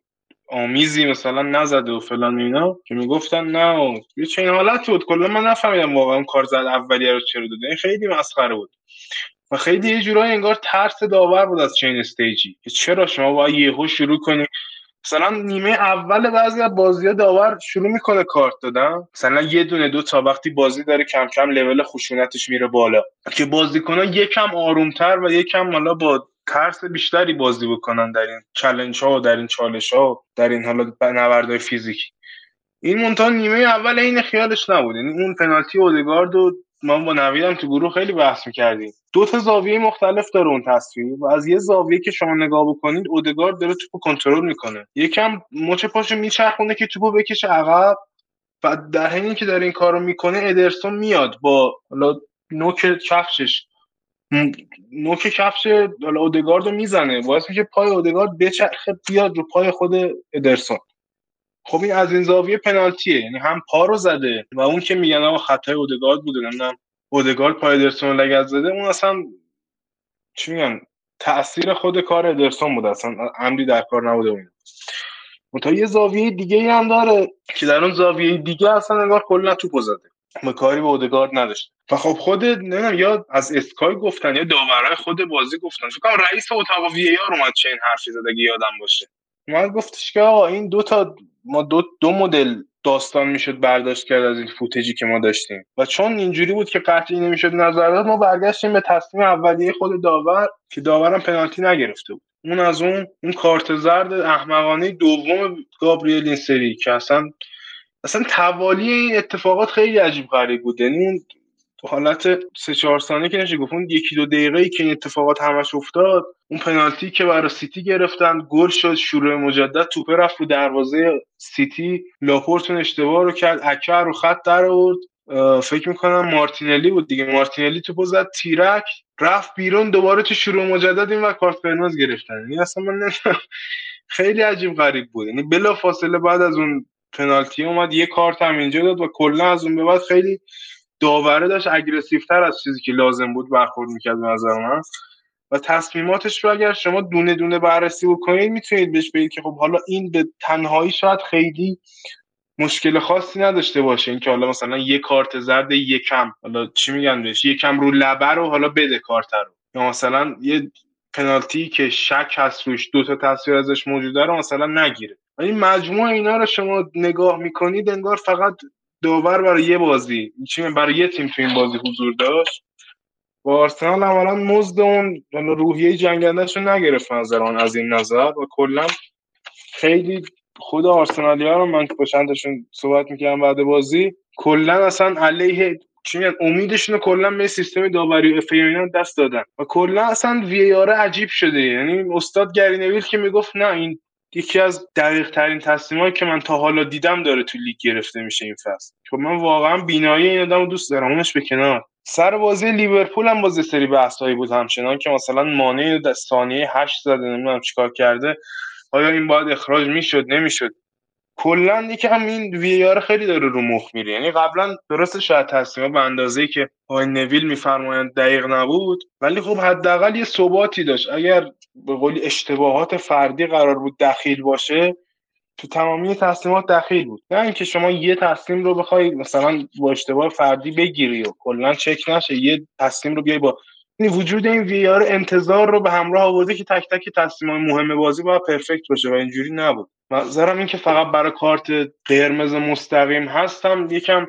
Speaker 8: آمیزی مثلا نزده و فلان اینا. که می‌گفتن نه یه چه این حالت بود. کلا من نفهمیدم واقعا کار زد اولیه رو چرا داده. این خیلی مسخره بود. و خیلی یه جورایی انگار ترس داور بود از چین استیجی. که چرا شما باید یهو شروع کنی مثلا نیمه اول بعضی از بازی داور شروع می‌کنه کارت دادن. مثلا یه دونه دو تا وقتی بازی داره کم کم لول خشونتش میره بالا. که بازیکنان یکم آرومتر و یکم حالا با ترس بیشتری بازی بکنن در این چلنج ها و در این چالش ها و در این حالا نبردهای فیزیکی. این مونتا نیمه اول این خیالش نبود. یعنی اون پنالتی اودگارد و ما با نویدم تو گروه خیلی بحث می‌کردیم. دو تا زاویه مختلف داره اون تصویر و از یه زاویه که شما نگاه بکنید اودگارد داره توپو کنترل می‌کنه. یکم مچ پاشو میچرخونه که توپو بکشه عقب و در حین که داره این کارو می‌کنه ادرسون میاد با نوک کفشش. نوک کفش اودگارد رو می‌زنه. باعث میشه پای اودگارد بچرخه بیاد رو پای خود ادرسون. خب این از این زاویه پنالتیه. یعنی هم پا رو زده و اون که میگن آقا خطای اودگارد بوده نمی‌دونم اودگارد پای ادرسون لگت زده اون اصلا چی میگن؟ تاثیر خود کار ادرسون بود اصلا عمدی در کار نبوده اون. تا یه زاویه دیگه ای هم داره که در اون زاویه دیگه اصلا انگار کلا توپ زده. به کاری به اودگارد نداشت. و خب خود نمی‌دونم یا از اسکای گفتن یا داورای خود بازی گفتن. فکر کنم رئیس اتاق وی آر اومد چه این حرفی زد اگه یادم باشه. اومد گفتش که آقا این دو تا ما دو, دو مدل داستان می‌شد برداشت کرد از این فوتجی که ما داشتیم. و چون اینجوری بود که قطعی نمی‌شد نظر داد ما برگشتیم به تصمیم اولیه خود داور که داورم پنالتی نگرفته بود. اون از اون اون کارت زرد احمقانه دوم گابریل سری که اصلا اصلا توالی این اتفاقات خیلی عجیب غریب بود. یعنی اون تو حالت سه چهار ثانیه که نشه گفت اون یکی دو دقیقه ای که این اتفاقات همش افتاد اون پنالتی که برای سیتی گرفتن گل شد شروع مجدد توپه رفت رو دروازه سیتی لاپورت اون اشتباه رو کرد اکه رو خط در آورد. فکر می‌کنم مارتینلی بود دیگه. مارتینلی تو زد تیرک رفت بیرون دوباره تو شروع مجدد این و کارت قرمز گرفتن. یعنی اصلا من خیلی عجیب غریب بود. یعنی بلا فاصله بعد از اون پنالتی اومد یه کارت هم اینجا داد و کلا از اون به بعد خیلی داوره داشت اگریسیو تر از چیزی که لازم بود برخورد می‌کرد به نظر من. و تصمیماتش رو اگر شما دونه دونه بررسی بکنید می‌تونید بهش بگید که خب حالا این به تنهایی شاید خیلی مشکل خاصی نداشته باشه. اینکه حالا مثلا یه کارت زرد یکم حالا چی میگن بهش؟ یکم رو لبه رو حالا بده کارت رو. یا مثلا یه پنالتی که شک هست روش دو تا تصویر ازش موجوده رو مثلا نگیره. این مجموع اینا رو شما نگاه می‌کنید انگار فقط داور برای یه بازی. چی برای یه تیم تو این بازی حضور داشت. و آرسنال اولا مزد اون روحیه جنگندهش رو نگرفت نظر آن از این نظر. و کلا خیلی خود آرسنالی ها رو من با چندشون صحبت می‌کردم بعد بازی کلا اصلا علیه چی میگن؟ امیدشون رو کلا به سیستم داوری اف اینا دست دادن. و کلا اصلا وی آر عجیب شده. یعنی استاد گری نویل که می‌گفت نه این یکی از دقیق ترین تصمیمایی که من تا حالا دیدم داره تو لیگ گرفته میشه این فصل. خب من واقعا بینایی این آدمو دوست دارم. اونش به کنار. سر بازی لیورپول هم بازی سری بحثایی بود همچنان که مثلا مانع ثانیه 8 زده. نمی‌دونم چیکار کرده. آیا این باید اخراج می‌شد؟ نمی‌شد. کلا یکم این وی آر خیلی داره رو مخ میره. یعنی قبلا درست شاید تصمیم به اندازه که آقای نویل میفرمایند دقیق نبود. ولی خب حداقل یه ثباتی داشت. اگر به قولی اشتباهات فردی قرار بود دخیل باشه تو تمامی تصمیمات دخیل بود. نه اینکه شما یه تصمیم رو بخوای مثلا با اشتباه فردی بگیری و کلا چک نشه یه تصمیم رو بیای با یعنی وجود این وی آر انتظار رو به همراه آورده که تک تک تصمیم مهم بازی باید پرفکت باشه و اینجوری نبود. نظرم این که فقط برای کارت قرمز مستقیم هستم یکم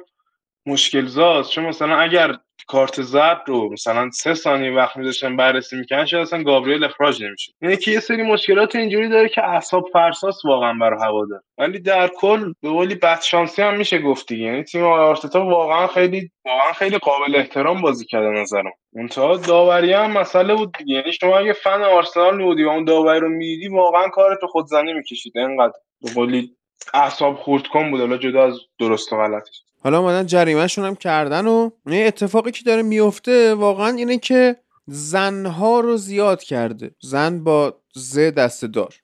Speaker 8: مشکل زاست. چون مثلا اگر کارت زرد رو مثلا سه ثانیه وقت میذاشتن بررسی می‌کنن شاید اصلا گابریل اخراج نمیشه یعنی که یه سری مشکلات اینجوری داره که اعصاب فرساس واقعا برای هوادار ولی در کل به قولی بدشانسی هم میشه گفتی یعنی تیم آرتتا واقعا خیلی واقعا خیلی قابل احترام بازی کرده نظرم. منتها داوری هم مسئله بود دیگه. یعنی شما اگه فن آرسنال بودی و اون داوری رو می‌دیدی واقعا کارتو خودزنی می‌کشید. اینقدر به قولی اعصاب خورد کن بود. حالا جدا از درست و غلطش.
Speaker 1: حالا اومدن جریمهشون هم کردن و اتفاقی که داره میفته واقعا اینه که زنها رو زیاد کرده. زن با ز دست دار.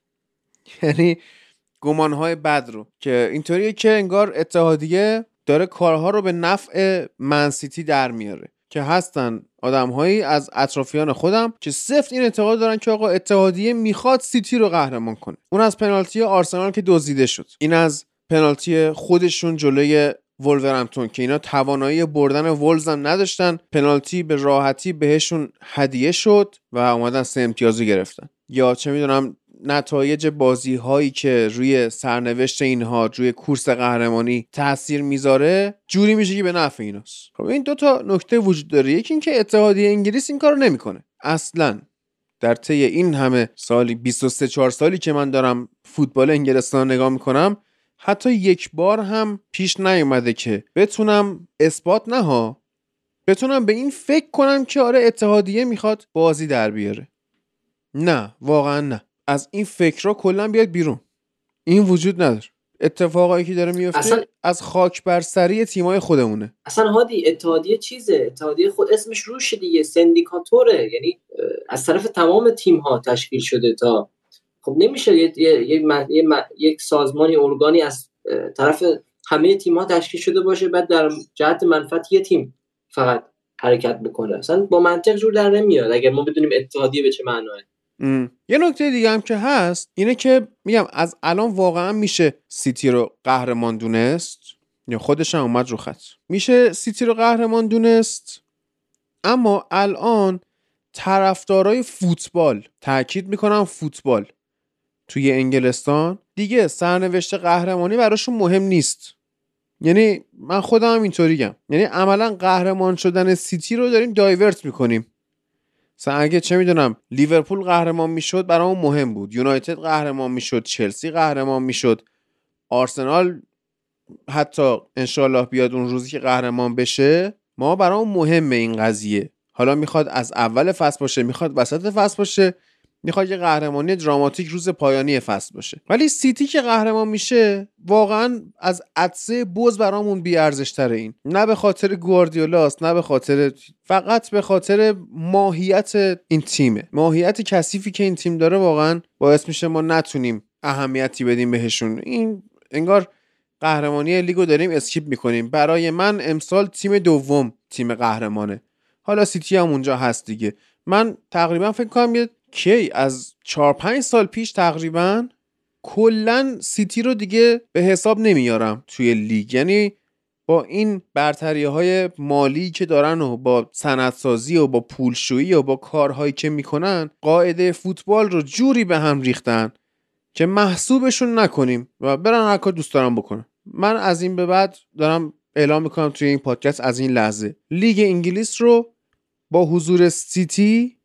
Speaker 1: یعنی گمانهای بد رو. که اینطوریه که انگار اتحادیه داره کارها رو به نفع منسیتی در میاره. که هستن آدمهایی از اطرافیان خودم که سفت این اعتقاد دارن که آقا اتحادیه می‌خواد سیتی رو قهرمان کنه. اون از پنالتی آرسنال که دزدیده شد. این از پنالتی خودشون جلوی ولورهمپتون که اینا توانایی بردن ولز هم نداشتن. پنالتی به راحتی بهشون هدیه شد و اومدن سه امتیازی گرفتن. یا چه می‌دونم نتایج بازی هایی که روی سرنوشت اینها روی کورس قهرمانی تاثیر می‌ذاره جوری میشه که به نفع ایناست. خب این دوتا نکته وجود داره. یکی اینکه اتحادیه انگلیس این کارو نمی‌کنه. اصلا در طی این همه سالی 23 4 سالی که من دارم فوتبال انگلستان نگاه می‌کنم حتی یک بار هم پیش نیومده که بتونم اثبات نها. بتونم به این فکر کنم که آره اتحادیه می‌خواد بازی در بیاره. نه واقعا نه. از این فکرها کلا بیاد بیرون. این وجود نداره. اتفاقایی که داره میفته اصلا... از خاک بر سری تیمای خودمونه.
Speaker 6: اصلا هادی اتحادیه چیزه؟ اتحادیه خود اسمش روش دیگه سندیکاتوره. یعنی از طرف تمام تیم ها تشکیل شده تا خب نمیشه یه، یه،, یک سازمانی ارگانی از طرف همه تیم ها تشکیل شده باشه بعد در جهت منفعت یه تیم فقط حرکت بکنه. اصلا با منطق جور در نمیاد اگر ما بدونیم اتحادیه به چه معناه
Speaker 1: یه نکته دیگه هم که هست اینه که میگم از الان واقعا میشه سیتی رو قهرمان دونست؟ یا خودش هم اومد رو خط. میشه سیتی رو قهرمان دونست؟ اما الان طرفدارای فوتبال تاکید می‌کنم فوتبال. توی انگلستان. دیگه سرنوشت قهرمانی براشون مهم نیست. یعنی من خودم اینطوریم یعنی عملا قهرمان شدن سیتی رو داریم دایورت می‌کنیم. مثلا اگه چه می‌دونم لیورپول قهرمان می‌شد برامون مهم بود. یونایتد قهرمان می‌شد. چلسی قهرمان می‌شد. آرسنال حتی انشالله بیاد اون روزی که قهرمان بشه ما برامون مهمه این قضیه. حالا می‌خواد از اول فصل باشه می‌خواد وسط فصل باشه. می‌خواد یه قهرمانی دراماتیک روز پایانی فصل باشه. ولی سیتی که قهرمان میشه واقعا از عطسه بز برامون بی تره این. نه به خاطر گواردیولاست نه به خاطر فقط به خاطر ماهیت این تیمه. ماهیت کثیفی که این تیم داره واقعا باعث میشه ما نتونیم اهمیتی بدیم بهشون. این انگار قهرمانی لیگو داریم skip می‌کنیم. برای من امسال تیم دوم تیم قهرمانه. حالا سیتی هم اونجا هست دیگه. من تقریبا فکر کنم یه کی از 4 5 سال پیش تقریبا کلا سیتی رو دیگه به حساب نمیارم توی لیگ. یعنی با این برتری های مالی که دارن و با سندسازی و با پولشویی و با کارهایی که می‌کنن قاعده فوتبال رو جوری به هم ریختن که محسوبشون نکنیم و برن هر کار دوست دارن بکنن. من از این به بعد دارم اعلام می‌کنم توی این پادکست از این لحظه. لیگ انگلیس رو با حضور سیتی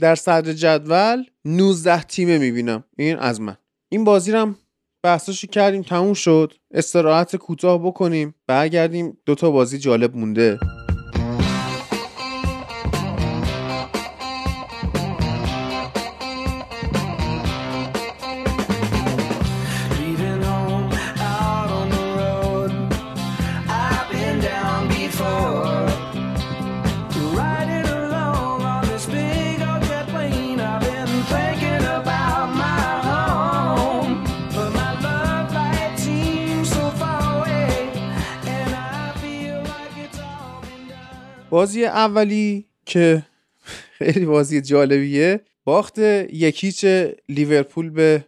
Speaker 1: در صدر جدول 19 تیمه می‌بینم. این از من. این بازی رو بحثاشو کردیم تموم شد. استراحت کوتاه بکنیم. برگردیم. دوتا بازی جالب مونده. بازی اولی که خیلی بازی جالبیه باخت یک هیچ لیورپول به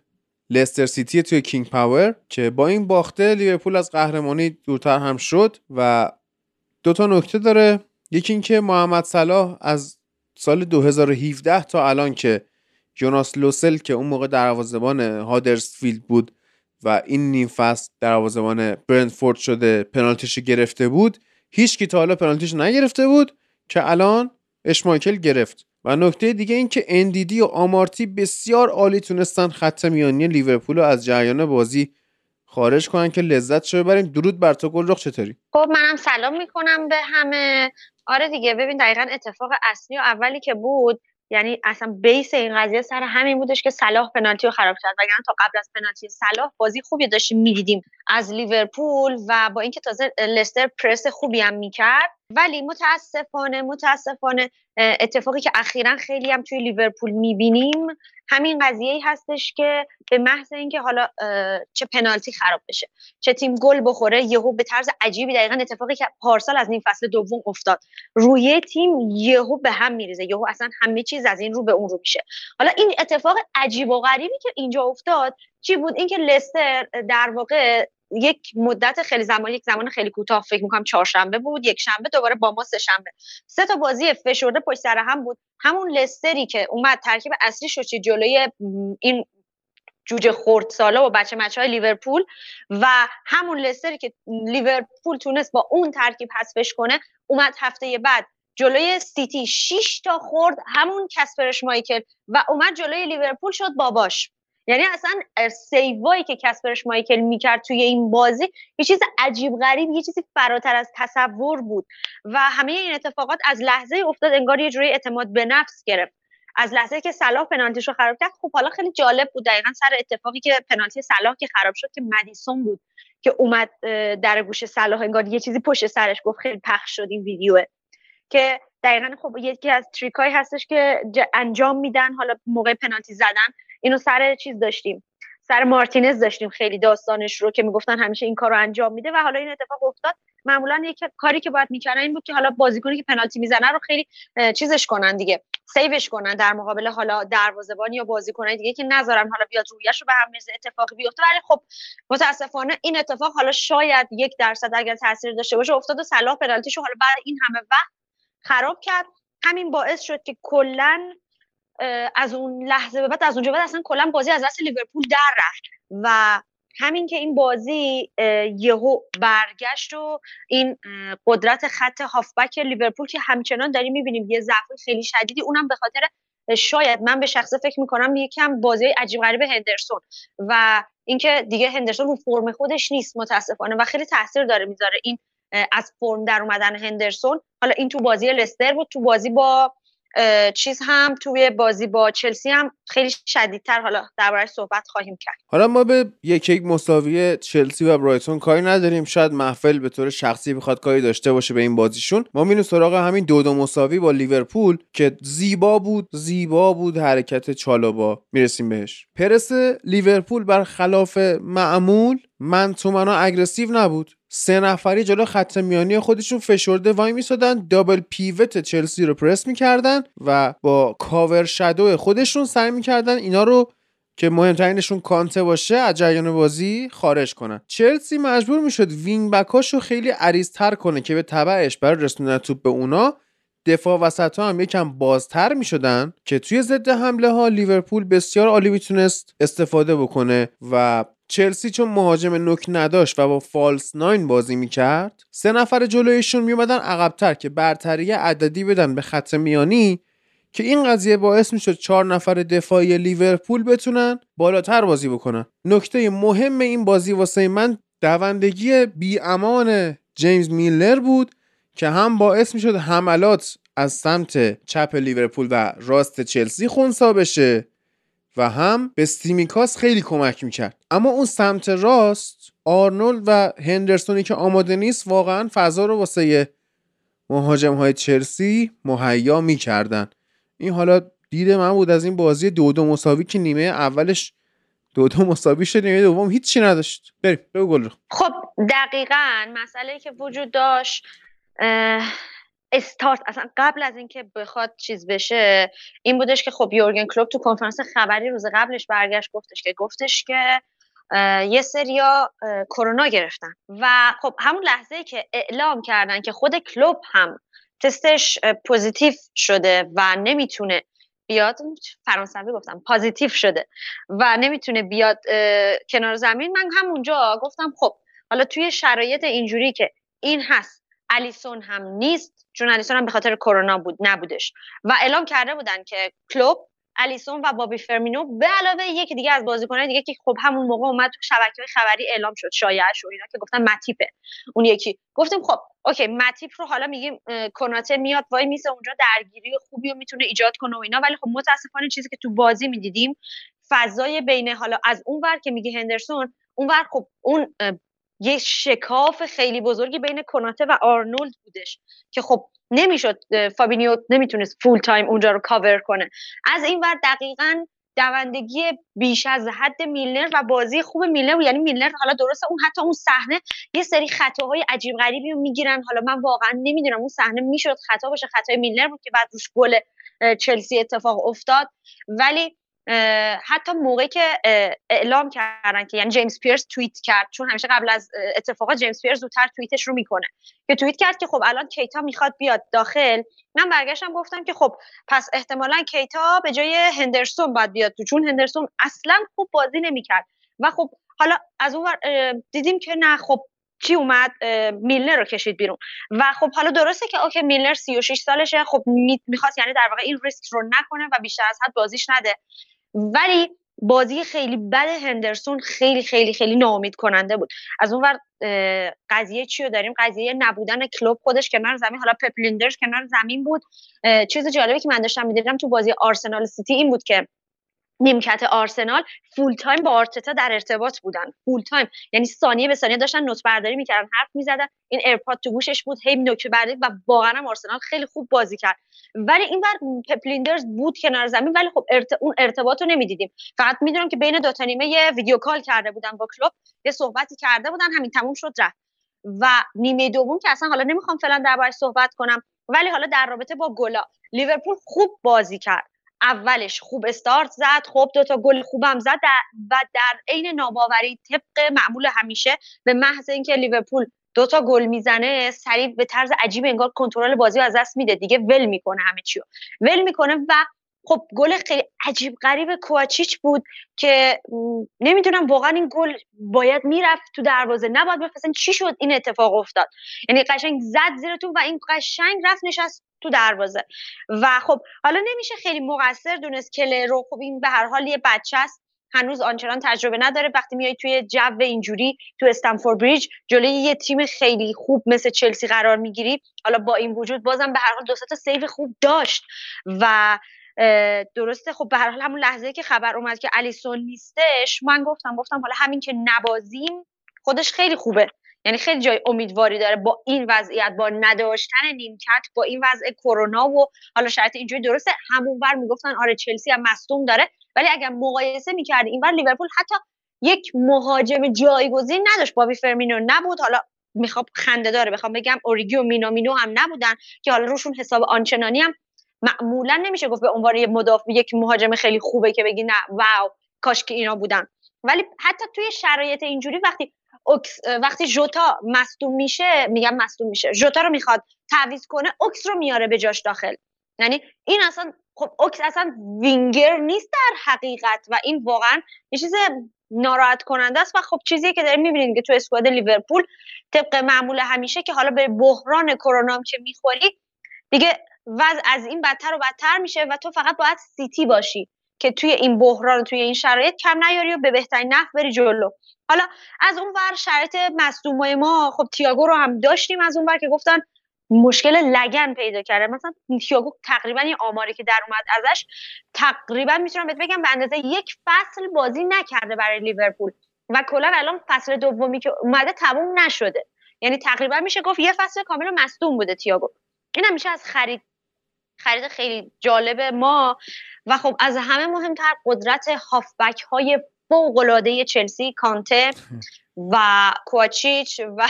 Speaker 1: لستر سیتی توی کینگ پاور که با این باخته لیورپول از قهرمانی دورتر هم شد و دو تا نکته داره. یکی اینکه محمد صلاح از سال 2017 تا الان که جوناس لوسل که اون موقع دروازه‌بان هادرسفیلد بود و این نیم فصل دروازه‌بان برنتفورد شده پنالتیش گرفته بود هیچ کی تا حالا پنالتیش نگرفته بود که الان اشمایکل گرفت. و نکته دیگه این که اندیدی و آمارتی بسیار عالی تونستن خط میانی لیورپول رو از جریان بازی خارج کنن که لذت شو ببریم. درود بر تو گل چطوری؟
Speaker 9: خب منم سلام می‌کنم به همه. آره دیگه ببین دقیقا اتفاق اصلی و اولی که بود یعنی اصلا بیس این قضیه سر همین بودش که صلاح پنالتی رو خراب کرد. وگرنه تا قبل از پنالتی صلاح بازی خوبی داشتیم می‌دیدیم از لیورپول و با اینکه تازه لستر پرس خوبی هم می‌کرد ولی متاسفانه متاسفانه اتفاقی که اخیرا خیلی هم توی لیورپول می‌بینیم همین قضیه ای هستش که به محض اینکه حالا چه پنالتی خراب بشه چه تیم گل بخوره یهو به طرز عجیبی دقیقا اتفاقی که پارسال از نیم فصل دوم افتاد. روی تیم یهو به هم میریزه یهو اصلا همه چیز از این رو به اون رو میشه. حالا این اتفاق عجیب و غریبی که اینجا افتاد چی بود؟ اینکه لستر در واقع یک مدت خیلی زمان یک زمان خیلی کوتاه فکر می‌کنم چهارشنبه بود یک شنبه دوباره با ما سه شنبه. سه تا بازی فشرده پشت سر هم بود. همون لستری که اومد ترکیب اصلی شد جلوی این جوجه خورد سالا و بچه مچه های لیورپول و همون لستری که لیورپول تونست با اون ترکیب حذفش کنه اومد هفته بعد جلوی سیتی 6 تا خورد. همون کسپرش مایکل و اومد جلوی لیورپول شد باباش. یعنی اصلا سیوایی که کسپرش مایکل می‌کرد توی این بازی یه چیز عجیب غریب یه چیزی فراتر از تصور بود. و همه این اتفاقات از لحظه افتاد انگار یه جوری اعتماد به نفس گرفت. از لحظه که صلاح پنالتیشو خراب کرد خب حالا خیلی جالب بود. دقیقا سر اتفاقی که پنالتی صلاح که خراب شد که مدیسون بود که اومد در گوش صلاح انگار یه چیزی پشت سرش گفت. خیلی پخش شد این ویدیوه. که دقیقا خب یکی از تریکایی هستش که انجام میدن حالا موقع پنالتی زدن. اینو سر چیز داشتیم سر مارتینز داشتیم خیلی داستانش رو که می‌گفتن همیشه این کار رو انجام میده و حالا این اتفاق افتاد. معمولا یک کاری که باید می‌کردن این بود که حالا بازیکنی که پنالتی می‌زنه رو خیلی چیزش کنن دیگه سیوش کنن در مقابل حالا دروازه‌بان یا بازیکنای دیگه که نذارن حالا بیاد رویش رو به هم اتفاقی بیفته. ولی خب متاسفانه این اتفاق حالا شاید یک درصد اگر تاثیر داشته باشه افتاد و صلاح پنالتیشو حالا بعد این همه وقت خراب کرد. همین باعث شد که کلا از اون لحظه به بعد از اونجا بعد اصلا کلا بازی از دست لیورپول در رفت. و همین که این بازی یهو برگشت و این قدرت خط هافبک لیورپول که همچنان داریم می‌بینیم یه ضعف خیلی شدیدی اونم به خاطر شاید من به شخصه فکر می‌کنم یکم بازی عجیب غریب هندرسون. و اینکه دیگه هندرسون رو فرم خودش نیست متاسفانه و خیلی تاثیر داره می‌ذاره این از فرم در اومدن هندرسون. حالا این تو بازی لستر بود تو بازی با چیز هم توی بازی با چلسی هم خیلی شدیدتر حالا دربارش صحبت خواهیم کرد.
Speaker 1: حالا ما به یک یک مساوی چلسی و برایتون کاری نداریم. شاید محفل به طور شخصی بخواد کاری داشته باشه به این بازیشون. ما میریم سراغ همین دو دو مساوی با لیورپول که زیبا بود زیبا بود حرکت چالوبا می‌رسیم بهش. پرس لیورپول بر خلاف معمول من تو اگرسیو نبود. سه نفری جلو خط میانی خودشون فشرده وای میسادن. دابل پیوت چلسی رو پرس می‌کردن و با کاور شدو خودشون سعی می‌کردن اینا رو که مهمترینشون کانته باشه از جریان بازی خارج کنن. چلسی مجبور می‌شد wing back اش رو خیلی عریضتر کنه که به تبعش برای رسوندن توپ به اونا. دفاع وسط ها هم یکم بازتر می شدن که توی ضد حمله ها لیورپول بسیار عالی می‌تونست استفاده بکنه و چلسی چون مهاجم نوک نداشت و با false nine بازی می‌کرد سه نفر جلویشون میومدن عقبتر که برتری عددی بدن به خط میانی که این قضیه باعث می‌شد چهار نفر دفاعی لیورپول بتونن بالاتر بازی بکنن. نکته مهم این بازی واسه من دوندگی بی امان جیمز میلنر بود که هم باعث می‌شد حملات از سمت چپ لیورپول و راست چلسی خونسا بشه. و هم به سیمیکاس خیلی کمک می‌کرد. اما اون سمت راست آرنولد و هندرسونی که آماده نیست واقعا فضا رو واسه مهاجم های چلسی مهیا می‌کردن. این حالا دید من بود از این بازی دو دو مساوی که نیمه اولش دو دو مساوی شد نیمه دوم هیچی نداشت. بریم بگو گل
Speaker 9: خب دقیقا مسئله که وجود داشت استارت اصلا قبل از اینکه بخواد چیز بشه این بودش که خب یورگن کلوب تو کنفرانس خبری روز قبلش برگشت گفتش که گفتش که یه سریا کرونا گرفتن. و خب همون لحظه که اعلام کردن که خود کلوپ هم تستش positive شده و نمی‌تونه بیاد فرانسوی گفتم positive شده و نمی‌تونه بیاد کنار زمین من همونجا گفتم خب حالا توی شرایط اینجوری که این هست الیسون هم نیست چون الیسون هم به خاطر کرونا بود نبودش. و اعلام کرده بودن که کلوپ الیسون و بابی فرمینو به علاوه یکی دیگه از بازیکنان دیگه که خب همون موقع اومد تو شبکه خبری اعلام شد شایعش و اینا که گفتن متیپه. اون یکی. گفتیم خب okay متیپ رو حالا میگیم کناته میاد وای میسه اونجا درگیری خوبی رو می‌تونه ایجاد کنه و اینا. ولی خب متاسفانه چیزی که تو بازی می‌دیدیم فضای بین حالا از اون ور که میگه هندرسون اون ور خب اون یه شکاف خیلی بزرگی بین کناته و آرنولد بودش که خب نمی‌شد فابینیو نمی‌تونست full time اونجا رو کاور کنه. از این ور دقیقا دوندگی بیش از حد میلنر و بازی خوب میلنر یعنی میلنر حالا درسته اون حتی اون صحنه یه سری خطاهای عجیب غریبی رو می‌گیرن. حالا من واقعا نمی‌دونم اون صحنه می‌شد خطا باشه خطای میلنر بود که بعد روش گل چلسی اتفاق افتاد. ولی حتی موقعی که اعلام کردن که یعنی جیمز پیرس توییت کرد چون همیشه قبل از اتفاقات جیمز پیرس زودتر توییتش رو می‌کنه که توییت کرد که خب الان کیتا می‌خواد بیاد داخل. من برگشتم گفتم که خب پس احتمالا کیتا به جای هندرسون باید بیاد تو چون هندرسون اصلا خوب بازی نمی‌کرد. و خب حالا از اون دیدیم که نه خب چی اومد؟ میلنر رو کشید بیرون. و خب حالا درسته که okay میلنر 36 سالشه خب می‌خواست یعنی در واقع این ریسک رو نکنه و بیشتر از حد بازیش نده. ولی بازی خیلی بد هندرسون خیلی خیلی خیلی ناامید کننده بود. از اون ور قضیه چی رو داریم؟ قضیه نبودن کلوپ خودش کنار زمین. حالا پپ لیندرز کنار زمین بود. چیز جالبی که من داشتم می‌دیدم تو بازی آرسنال سیتی این بود که نیمکت آرسنال full time با آرتتا در ارتباط بودن. full time یعنی ثانیه به ثانیه داشتن note برداری می‌کردن حرف می‌زدن. این AirPod تو گوشش بود هی note برداری و واقعا آرسنال خیلی خوب بازی کرد. ولی این ور پپ لیندرز بود کنار زمین ولی خب ارت... اون ارتباط رو نمی‌دیدیم. فقط می‌دونم که بین دو تا نیمه یه video call کرده بودن با کلوپ یه صحبتی کرده بودن همین تموم شد رفت. و نیمه دوم که اصلا حالا نمی‌خوام فعلا دربارش صحبت کنم ولی حالا در رابطه با گلا لیورپول خوب بازی کرد. اولش خوب استارت زد خب دوتا گل خوبم زد و در عین ناباوری طبق معمول همیشه به محض اینکه لیورپول دوتا گل می‌زنه سریع به طرز عجیب انگار کنترل بازی از دست میده. دیگه ول می‌کنه همه چیو. ول می‌کنه و خب گل خیلی عجیب غریب کوچیچ بود که نمی‌دونم واقعا این گل باید می‌رفت تو دروازه. نباید بفرستن. چی شد؟ این اتفاق افتاد. یعنی قشنگ زد زیر تو و این قشنگ رفت نشست تو دروازه. و خب حالا نمیشه خیلی مقصر دونست کله رو. خب این به هر حال یه بچه است. هنوز آنچنان تجربه نداره. وقتی میای توی جو اینجوری تو استنفورد بریج جلوی یه تیم خیلی خوب مثل چلسی قرار می‌گیری. حالا با این وجود بازم به هر حال دو تا سیو خوب داشت. و درسته خب به هر حال همون لحظه که خبر اومد که الیسون نیستش من گفتم گفتم حالا همین که نبازیم خودش خیلی خوبه. یعنی خیلی جای امیدواری داره با این وضعیت با نداشتن نیمکت با این وضع کرونا و حالا شرایط اینجوری درسته همون بر می‌گفتن آره چلسی هم مصدوم داره ولی اگر مقایسه می‌کردی اینور لیورپول حتی یک مهاجم جایگزین نداشت. بابی فرمینو نبود. حالا می‌خوام خنده داره بخوام بگم اوریگی و مینامینو هم نبودن که حالا روشون حساب آنچنانی هم معمولا نمیشه گفت به عنوان یک مدافع یک مهاجم خیلی خوبه که بگی نه واو کاش که اینا بودن. ولی حتی توی شرایط اینجوری وقتی وقتی جوتا مصدوم میشه میگم مصدوم میشه جوتا رو می‌خواد تعویض کنه اوکس رو میاره به جاش داخل. یعنی این اصلا خب اوکس اصلا وینگر نیست در حقیقت و این واقعا یه چیز ناراحت کننده است و خب چیزی که داریم می‌بینیم که تو squad لیورپول طبق معمول همیشه که حالا به بحران کرونا که می‌خوری دیگه وضع از این بدتر و بدتر میشه و تو فقط باید سیتی باشی. که توی این بحران توی این شرایط کم نیاری و به بهترین نحو بری جلو. حالا از اون ور شرایط مصدومای ما خب تییاگو رو هم داشتیم از اون ور که گفتن مشکل لگن پیدا کرده. مثلا تییاگو تقریبا این آماری که در اومد ازش تقریبا می‌تونم بهت بگم به اندازه یک فصل بازی نکرده برای لیورپول. و کلا الان فصل دومی که اومده تموم نشده. یعنی تقریبا میشه گفت یه فصل کامل مصدوم بوده تییاگو. این میشه از خرید خرید خیلی جالب ما. و خب از همه مهمتر قدرت هافبک های فوق چلسی کانته و کوچیچ و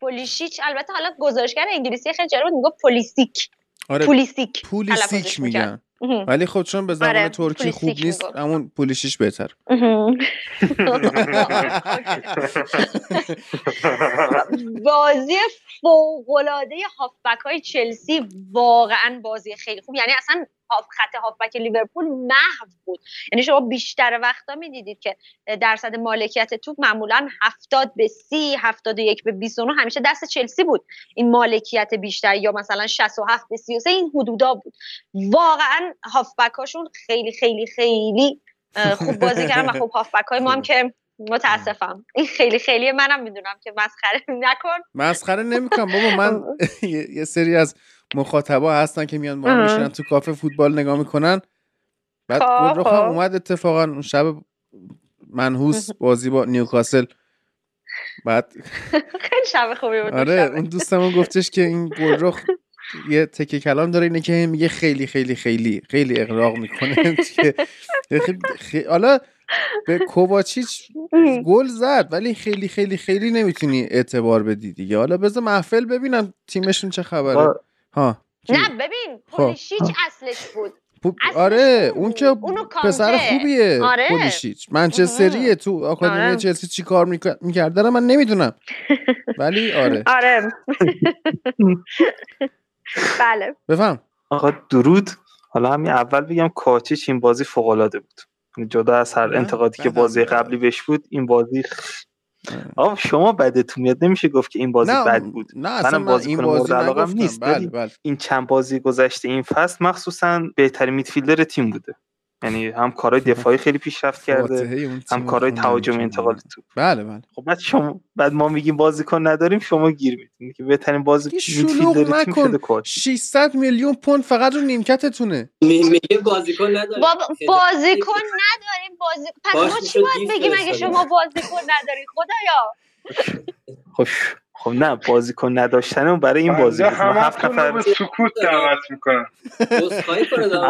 Speaker 9: پولیشیچ. البته حالا گزارشگر انگلیسی خیلی جالب بود می‌گفت پولیسیک.
Speaker 1: آره پولیسیک پولیسیک میگن. ولی خب چون به زبان آره، ترکی خوب نیست همون پولیشیش بهتر.
Speaker 9: بازی فوقلاده هافبک های چلسی واقعا بازی خیلی خوب. یعنی اصلا خط هافبک لیورپول محو بود. یعنی شما بیشتر وقتا می‌دیدید که درصد مالکیت توپ معمولا 70 به 30 71 به 29 همیشه دست چلسی بود. این مالکیت بیشتر یا مثلا 67 به 33 این حدودا بود. واقعا هافبک هاشون خیلی خیلی خیلی خوب بازی کردن و خب هافبک های ما هم که متاسفم. این خیلی خیلی منم می‌دونم که مسخره نکن.
Speaker 1: مسخره نمی‌کنم. بابا من یه سری از مخاطبا هستن که میان ما میشنن تو کافه فوتبال نگاه می‌کنن. بعد گلرخ هم اومد اتفاقا اون شب منحوس بازی با نیوکاسل. بعد
Speaker 9: خیلی شب خوبی بود
Speaker 1: آره اون دوستمون گفتش که این گلرخ یه تکه کلام داره اینه که میگه خیلی خیلی خیلی خیلی اقراق می‌کنه. حالا به کوواچیچ گل زد ولی خیلی خیلی خیلی نمی‌تونی اعتبار بدی دیگه. حالا بذار محفل ببینم تیمشون چه خبره. ها
Speaker 9: نه ببین خب. پولیشیچ اصلش بود.
Speaker 1: آره اون که پسر خوبیه آره. پولیشیچ. منچستریه تو آکادمی آره. چلسی چی کار می‌کرده رو من نمی‌دونم. ولی آره.
Speaker 9: آره. بله.
Speaker 1: بفهم.
Speaker 7: آقا درود. حالا همین اول بگم کاچیچ این بازی فوق العاده بود. یعنی جدا از هر انتقادی که بازی قبلی بهش بود این بازی آه. شما بدتون میاد. نمیشه گفت که این بازی بد بود.
Speaker 1: نه منم بازی این بازی علاقم نیست. بله بله.
Speaker 7: این چند بازی گذشته این فصل مخصوصا بهترین میدفیلدر تیم بوده. یعنی هم کارهای دفاعی خیلی پیشرفت کرده هم کارهای تهاجم انتقال تو.
Speaker 1: بله بله.
Speaker 7: خب بعد شما بعد ما میگیم بازیکن نداریم شما گیر میدین. که بهترین بازی
Speaker 1: میدفیلدر تیم شده 600 میلیون پوند فقط رو نیمکتتونه.
Speaker 6: میگه بازیکن نداریم.
Speaker 9: بازیکن نداریم بازی پس ما چی باید بگیم اگه شما بازیکن نداری خدایا.
Speaker 7: خوش خب نه بازیکن نداشتن اون برای این بازی
Speaker 8: هفت نفر به سکوت دعوت می‌کنن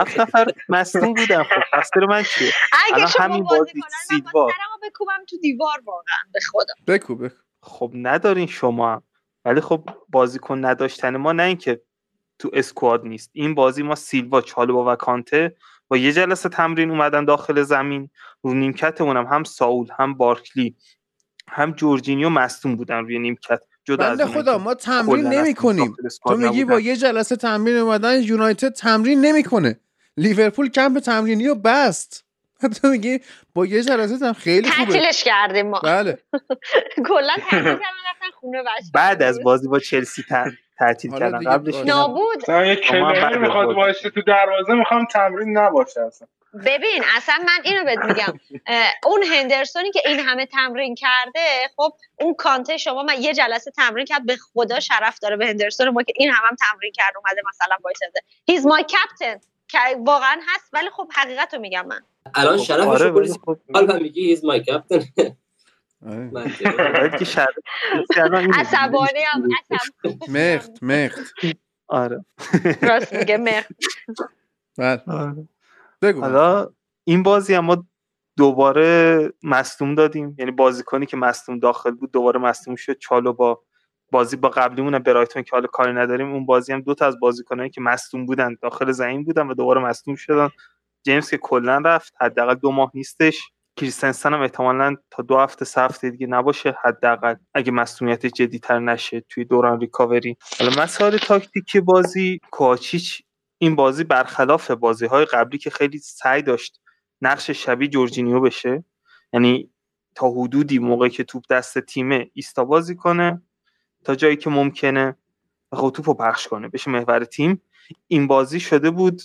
Speaker 7: هفت نفر مصدوم بودن. خب تقصیر من چیه؟
Speaker 9: اگه شما همین بازی سیلوا بکوبم تو دیوار واقعا به خدا.
Speaker 1: بکو بکو.
Speaker 7: خب ندارین شما ولی خب بازیکن نداشتن ما نه اینکه تو اسکواد نیست. این بازی ما سیلوا چالوبا و کانته با یه جلسه تمرین اومدن داخل زمین. رو نیمکتمون هم هم ساول هم بارکلی هم جورجینیو مصدوم بودن روی نیمکت.
Speaker 1: جدا از خدا ما تمرین نمی کنیم تو میگی با یه جلسه تمرین اومدن یونایتد تمرین نمی‌کنه. لیورپول کمپ تمرینی رو بست. تو میگی با یه جلسه هم خیلی خوبه.
Speaker 9: تعطیلش کردیم ما.
Speaker 1: بله.
Speaker 9: کلا تعطیل خونه
Speaker 7: بعد از بازی با چلسی تعطیل کردن. قبلش
Speaker 9: نابود.
Speaker 8: یک کلمه می‌خواد وایسه تو دروازه می‌خوام تمرین نباشه اصلا.
Speaker 9: ببین اصلا من اینو بهت میگم. اون هندرسونی که این همه تمرین کرده خب اون کانته شما من یه جلسه تمرین کرد به خدا شرف داره به هندرسون ما که این هم, هم تمرین کرد اومده مثلا وایساده هیز مای کپتن که واقعا هست ولی خب حقیقت رو میگم من.
Speaker 6: الان خب، شرفش آره پلیس حالا میگی هیز مای کپتن
Speaker 9: عصبانی هم
Speaker 1: مخت مخت.
Speaker 7: آره
Speaker 9: راست میگه مخت.
Speaker 1: بله.
Speaker 7: حالا این بازی هم ما دوباره مصدوم دادیم. یعنی بازیکنی که مصدوم داخل بود دوباره مصدوم شد. چالو با بازی با قبلیمون برایتون که حالا کاری نداریم. اون بازی هم دو تا از بازیکنایی که مصدوم بودن داخل زمین بودن و دوباره مصدوم شدن. جیمز که کلا رفت حداقل دو ماه نیستش. کریستنسن هم احتمالا تا دو هفته سه هفته دیگه نباشه. حداقل اگه مصونیت جدیتر نشه توی دوران ریکاوری. حالا مسائل تاکتیکی بازی کوچیچ این بازی برخلاف بازی های قبلی که خیلی سعی داشت نقش شبیه جورجینیو بشه یعنی تا حدودی موقعی که توپ دست تیمه ایستا بازی کنه تا جایی که ممکنه خب توپ رو پخش کنه بشه محور تیم. این بازی شده بود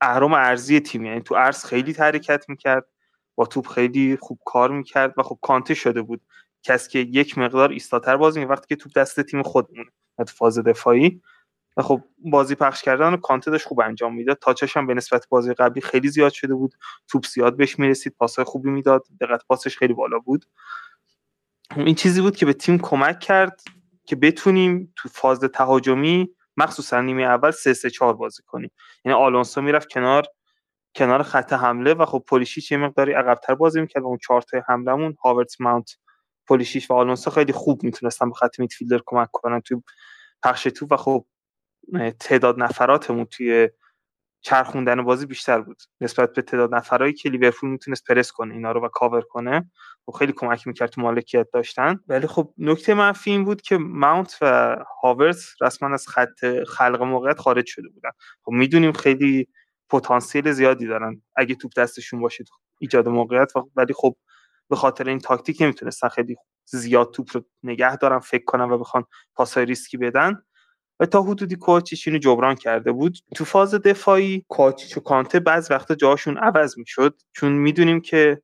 Speaker 7: اهرام ارزی تیم یعنی تو ارز خیلی حرکت می‌کرد با توپ خیلی خوب کار می‌کرد و خب کانته شده بود. کسی که یک مقدار ایستاتر بازی وقتی که توپ دست تیم خودمونه. فاز دفاعی و خب بازی پخش کردن و کانته داشت خوب انجام می‌داد. تاچش هم به نسبت بازی قبلی خیلی زیاد شده بود. توپ زیاد بهش می‌رسید پاسهای خوبی می‌داد. دقت پاسش خیلی بالا بود. این چیزی بود که به تیم کمک کرد که بتونیم تو فاز تهاجمی مخصوصا نیمه اول 3 3 4 بازی کنیم. یعنی آلونسو می‌رفت کنار کنار خط حمله و خب پولیشیچ یه مقداری عقبتر بازی می‌کرد. و اون چهار تا هاورت ماونت پولیشیچ و آلونسو خیلی خوب می‌تونستن به خط میدفیلدر کمک کنن تو پخش تو و خب تعداد نفراتمون توی چرخوندن بازی بیشتر بود. نسبت به تعداد نفرایی که لیورپول می‌تونست پرس کنه اینا رو و کاور کنه و خیلی کمک می‌کرد تو مالکیت داشتن. ولی خب نکته منفی این بود که ماونت و هاورتز رسما از خط خلق موقعیت خارج شده بودن. خب می‌دونیم خیلی پتانسیل زیادی دارن. اگه توپ دستشون باشه ایجاد موقعیت ولی خب به خاطر این تاکتیک نمی‌تونستن خیلی زیاد توپ رو نگه دارن فکر کنن و بخوان پاسای ریسکی بدن. و تا حدودی کواچیچ اینو جبران کرده بود. تو فاز دفاعی کواچیچ و کانته بعض وقتا جاشون عوض می‌شد. چون می‌دونیم که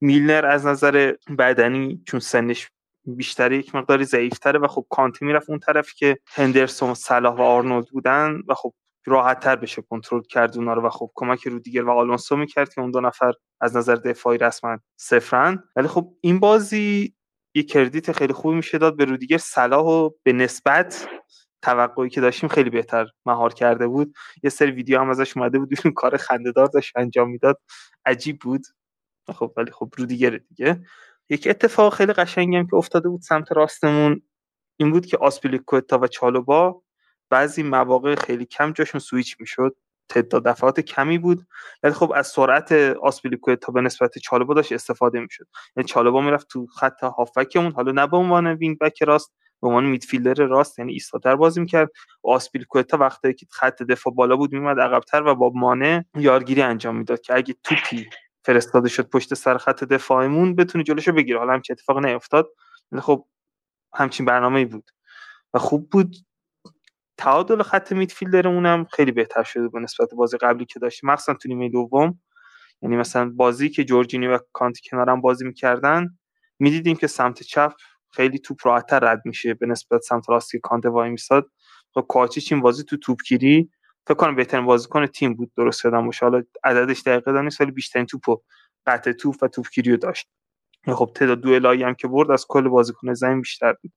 Speaker 7: میلنر از نظر بدنی چون سنش بیشتر یک مقداری ضعیفتره و خب کانته می‌رفت اون طرف که هندرسون صلاح و آرنولد بودن و خب راحت تر بشه کنترل کرد اونا رو و خب کمک رو دیگر و آلونسو می‌کرد که اون دو نفر از نظر دفاعی رسما صفرن. ولی خب این بازی یه کردیت خیلی خوبی میشه داد به رودیگر صلاح و به نسبت توقعی که داشتیم خیلی بهتر مهار کرده بود. یه سری ویدیو هم ازش اومده بود اون کار خندهدار داشت انجام می‌داد. عجیب بود. خب ولی خب رو دیگه دیگه. یک اتفاق خیلی قشنگی هم که افتاده بود سمت راستمون این بود که آسپیلیکوتا و چالوبا بعضی مواقع خیلی کم جاشون سویچ می‌شد. تعداد دفعات کمی بود. ولی خب از سرعت آسپیلیکوتا به نسبت چالوبا داشت استفاده می‌شد. یعنی چالوبا می‌رفت تو خط هافبکمون حالا نه به عنوان wing back راست به عنوان midfielder راست یعنی ایستاده‌تر بازی می‌کرد. و آسپیلیکوتا وقتی که خط دفاع بالا بود میومد عقبتر و با مانه یارگیری انجام می‌داد که اگه توپی فرستاده شد پشت سر خط دفاعمون بتونه جلوشو بگیره. حالا همچین اتفاق نیفتاد خب همچین برنامه‌ای بود. و خوب بود. تعادل خط میدفیلدرمون هم خیلی بهتر شده به نسبت بازی قبلی که داشتیم. مخصوصا تو نیمه دوم. یعنی مثلا بازی که جورجینی و کانتی کنارم بازی می‌کردن می‌دیدیم که سمت چپ خیلی توپ راحتتر رد میشه به نسبت سمت راستی که کانته وای میساد خب کاچیچ این بازی تو توپگیری فکر کنم بهترین بازیکن تیم بود درست یادم باشه. حالا عددش دقیقه نیست ولی بیشترین توپو قطع توپ و توپگیری رو داشت. خب تعداد دوئلایی هم که برد از کل بازیکن زمین بیشتر بود.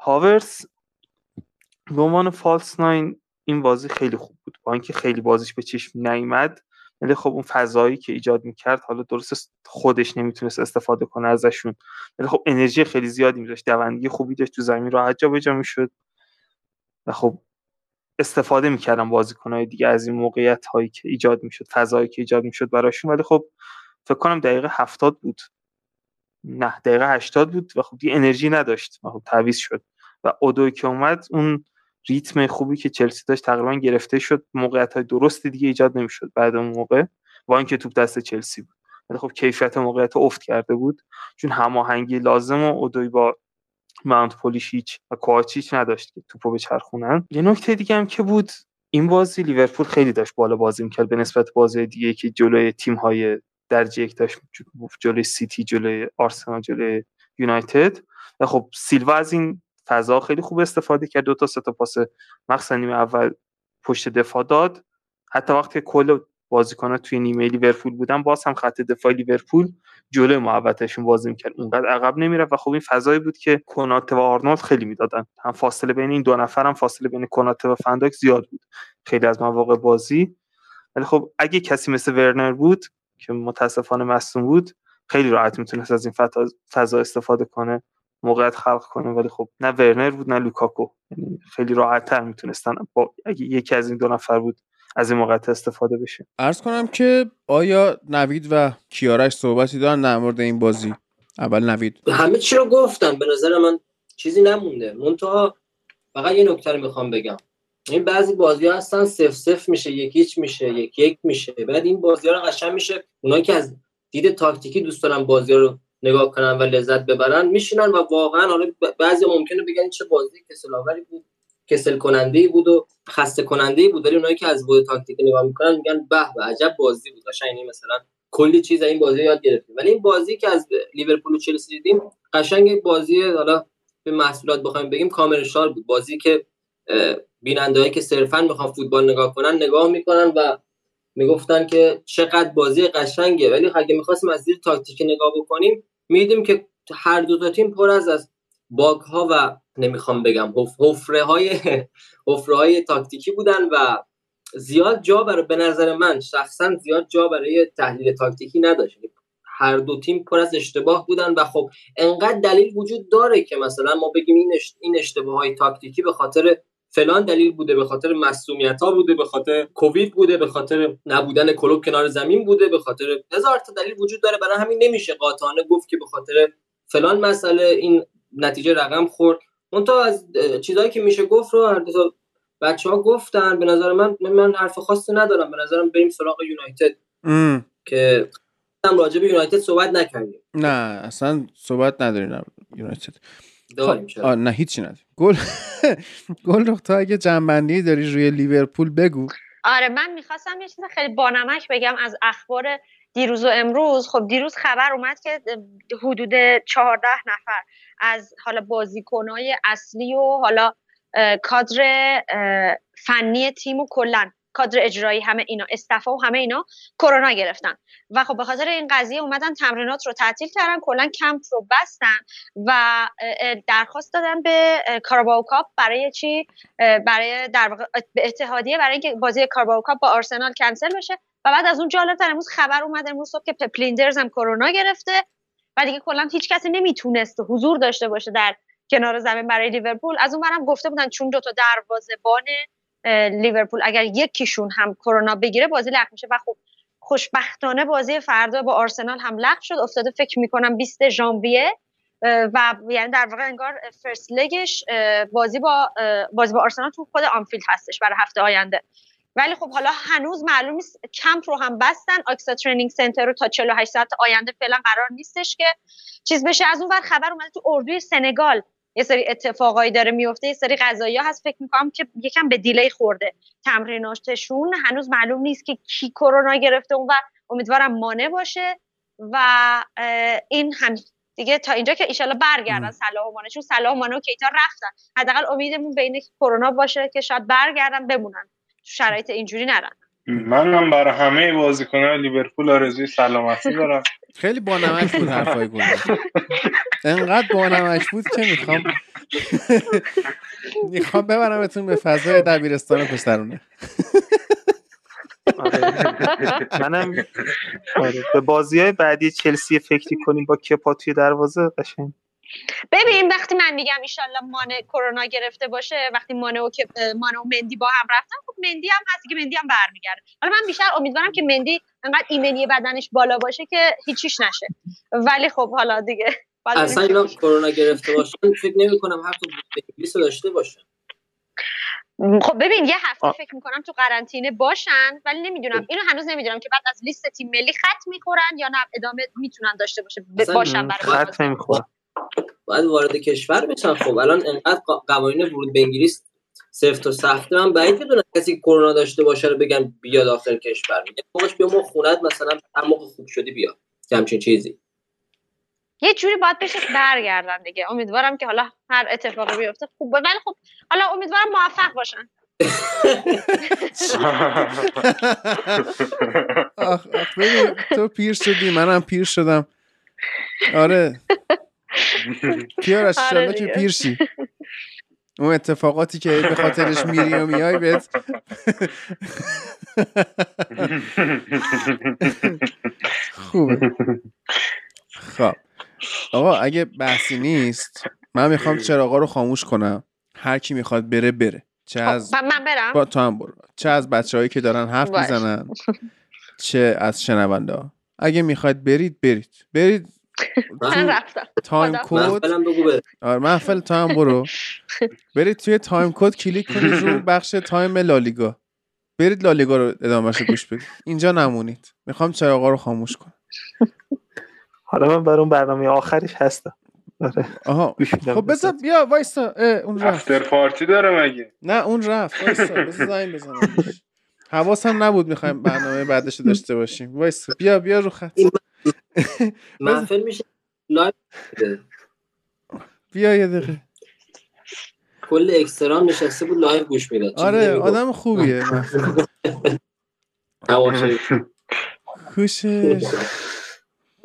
Speaker 7: هاورس به عنوان فالس ناین این بازی خیلی خوب بود. با اینکه خیلی بازیش به چشم نیامد ولی خب اون فضایی که ایجاد می‌کرد حالا درست خودش نمی‌تونست استفاده کنه ازشون. ولی خب انرژی خیلی زیادی میذاشت دوندگی خوبی داشت تو زمین راحت جابجا می‌شد. و خب استفاده می‌کردن بازیکنهای دیگه از این موقعیت هایی که ایجاد می‌شد فضایی که ایجاد می‌شد براشون. ولی خب فکر کنم دقیقه هفتاد بود. نه دقیقه هشتاد بود و خب دیگه انرژی نداشت و خب تعویض شد. و اودوی که اومد اون ریتم خوبی که چلسی داشت تقریبا گرفته شد. موقعیت های درستی دیگه ایجاد نمی‌شد بعد اون موقع. با اینکه توپ دست چلسی بود. ولی خب کیفیت موقعیت افت کرده بود. چون هماهنگی لازم و اودوی با ماونت پولیشیچ و کوچیچ نداشت که توپو بچرخونن. یه نکته دیگه هم که بود این بازی لیورپول خیلی داشت بالا بازی می‌کرد. به نسبت بازی دیگه که جلوی تیم های درجه یک داشت جلوی سیتی جلوی آرسنال جلوی یونایتد. و خب سیلوا از این فضا خیلی خوب استفاده کرد دو تا سه تا پاس مخصوصا نیمه اول پشت دفاع داد. حتی وقتی کل بازیکن‌ها توی نیمه لیورپول بودن باز هم خط دفاع لیورپول جلوی محوطهشون بازی می‌کرد. اونقدر عقب نمی‌رفت و خب این فضایی بود که کناته و آرنولد خیلی می‌دادن. هم فاصله بین این دو نفر هم فاصله بین کناته و فنداک زیاد بود. خیلی از مواقع بازی. ولی خب اگه کسی مثل ورنر بود که متاسفانه مصدوم بود خیلی راحت می‌تونست از این فضا استفاده کنه. موقعیت خلق کنه ولی خب نه ورنر بود نه لوکاکو. یعنی خیلی راحت تر می‌تونستن با اگه یکی از این دو نفر بود از این موقعیت استفاده بشه.
Speaker 1: ارز کنم که آیا نوید و کیارش صحبتی دارن در مورد این بازی؟ اول نوید.
Speaker 6: همه چی رو گفتم. به نظر من چیزی نمونده. منتها فقط یه نکته رو می‌خوام بگم. این بعضی بازی ها هستن سف سف میشه یکیچ میشه یک یک میشه. بعد این بازی ها رو قشنگ میشه. اونایی که از دید تاکتیکی دوست دارن بازی ها رو نگاه کنن و لذت ببرن میشینن و واقعا حالا بعضی ممکنه بگن چه بازی کسل آوری بود کسل کننده بود و خسته کننده بود ولی اونایی که از بود تاکتیک نگاه می‌کنن میگن به به عجب بازی بود قشنگ یعنی مثلا کلی چیز این بازی یاد گرفتیم. ولی این بازی که از لیورپول و چلسی دیدیم قشنگ بازی حالا به محصولات بخوایم بگیم کامرشال بود. بازی که بینندهایی که صرفا می‌خوان فوتبال نگاه کنن نگاه می‌کنن و می‌گفتن که چقدر بازی قشنگه. ولی اگه می‌خواستیم از دید تاکتیک نگاه بکنیم میدیم که هر دو تا تیم پر از از باگ ها و نمی‌خوام بگم حفره های حفره های تاکتیکی بودن و زیاد جا برای به نظر من شخصا زیاد جا برای تحلیل تاکتیکی نداشت. هر دو تیم پر از اشتباه بودن و خب انقدر دلیل وجود داره که مثلا ما بگیم این این اشتباه های تاکتیکی به خاطر فلان دلیل بوده به خاطر مسئولیت ها بوده به خاطر کووید بوده به خاطر نبودن کلوب کنار زمین بوده به خاطر هزار تا دلیل وجود داره. برای همین نمیشه قاطعانه گفت که به خاطر فلان مسئله این نتیجه رقم خورد. اون تا از چیزهایی که میشه گفت رو هر دو بچه ها گفتن به نظر من من حرف خاصی ندارم. به نظرم بریم سراغ یونایتد. که هم راجع به یونایتد صحبت نکردیم.
Speaker 1: نه اصلا صحبت نداریم یونایتد.
Speaker 6: داریم
Speaker 1: خب، نه هیچی نداریم. گل گل رو تو اگه جنبندی داری روی لیورپول بگو.
Speaker 9: آره من می‌خواستم یه چیز خیلی بانمک بگم از اخبار دیروز و امروز. خب دیروز خبر اومد که حدود چهارده نفر از حالا بازیکنهای اصلی و حالا کادر فنی تیم و کلا کادر اجرایی همه اینا استفا و همه اینا کرونا گرفتن. و خب به خاطر این قضیه اومدن تمرینات رو تعطیل کردن کلا کمپ رو بستن و درخواست دادن به کارباو کاپ برای چی؟ برای در اتحادیه برای اینکه بازی Carabao Cup با آرسنال کنسل بشه. و بعد از اون جالبتر امروز خبر اومد امروز صبح که پپ لیندرز هم کرونا گرفته و دیگه کلا هیچ کسی نمی‌تونست حضور داشته باشه در کنار زمین برای لیورپول. از اون ورم گفته بودن چون دو تا دروازه‌بان لیورپول اگر یکیشون هم کرونا بگیره بازی لغو میشه. و خب خوشبختانه بازی فردا با آرسنال هم لغو شد. افتاده فکر می‌کنم 20 ژانویه. و یعنی در واقع انگار first leg ش بازی با بازی با آرسنال تو خود آنفیلد هستش برای هفته آینده. ولی خب حالا هنوز معلوم نیست کمپ رو هم بستن. AXA training center رو تا 48 ساعت آینده فعلا قرار نیستش که چیز بشه. از اون ور خبر اومده تو اردوی سنگال یه سری اتفاقایی داره میفته یه سری قضایایی هست. فکر می‌کنم که یکم به delay خورده. تمریناتشون هنوز معلوم نیست که کی کرونا گرفته اون و امیدوارم مانع باشه. و این هم دیگه تا اینجا که ایشالا برگردن صلاح و مانع چون صلاح و مانع و کیتا رفتن. حداقل امیدمون به اینه که کرونا باشه که شاید برگردن بمونن. شرایط اینجوری نرن.
Speaker 8: من هم برای همه بازیکنان لیورپول آرزوی سلامتی دارم.
Speaker 1: خیلی بانمک بود حرفای گونه انقدر بانمک بود که می‌خوام می‌خوام ببرمتون به فضای دبیرستان پسرونه.
Speaker 7: منم آره. به بازی های بعدی چلسی فکری کنیم با کپا توی دروازه قشنگ.
Speaker 9: ببین وقتی من میگم ایشالله مانه کرونا گرفته باشه وقتی مانه و مانه و مندی با هم رفتن خب مندی هم هست که مندی هم برمیگرده. حالا من بیشتر امیدوارم که مندی انقدر ایمنی بدنش بالا باشه که هیچیش نشه. ولی خب حالا دیگه
Speaker 6: اصلا اینا کرونا گرفته باشن فکر نمی کنم حتی انگلیس داشته باشن.
Speaker 9: خب ببین یه هفته فکر می‌کنم تو قرنطینه باشن ولی نمی‌دونم. اینو هنوز نمی‌دونم که بعد از لیست تیم ملی خط می‌خورن یا نه ادامه می‌تونن داشته باشه باشن برای
Speaker 7: خط نمی‌خورن.
Speaker 6: باید وارد کشور بشن. خب الان انقدر قوانین ورود به انگلیس سفت و سخته. من بعید بدونم کسی کرونا داشته باشه رو بگن بیا داخل کشور. میگه موقعش بیا ما خونت مثلا هر موقع خوب شدی بیا. همچین چیزی.
Speaker 9: یه جوری باید بشه برگردن دیگه. امیدوارم که حالا هر اتفاقی بیفته خوب ولی خب حالا امیدوارم موفق باشن.
Speaker 1: آخ آخ تو پیر شدی منم پیر شدم. آره. پیارش آره که پیرشی اون اتفاقاتی که به خاطرش میری و میای بهت. خوبه. خب. آقا اگه بحثی نیست من می‌خوام چراغا رو خاموش کنم. هر کی می‌خواد بره بره. چه
Speaker 9: خب،
Speaker 1: از
Speaker 9: من برم؟
Speaker 1: با تو هم برو. چه از بچه هایی که دارن حرف می‌زنن چه از شنونده اگه می‌خواید برید برید. برید
Speaker 9: من رفتم.
Speaker 1: time code؟ آره محفل تو هم برو. برید توی time code کلیک کنید رو بخش time لالیگا. برید لالیگا رو ادامهش گوش بدید. اینجا نمونید. می‌خوام چراغا رو خاموش کنم.
Speaker 7: حالا من بر اون برنامه آخرش هستم. آره.
Speaker 1: آها. خب بذار بیا وایسا اون رفت.
Speaker 8: after party داره مگه؟
Speaker 1: نه اون رفت. وایسا بذار زنگ بزنم حواسم نبود می‌خوایم برنامه بعدش داشته باشیم. وایسا بیا بیا رو خط.
Speaker 6: محفل میشه live
Speaker 1: بیا یه دقیقه.
Speaker 6: کل اکسترام نشسته بود live گوش می‌داد.
Speaker 1: آره آدم خوبیه. خوشش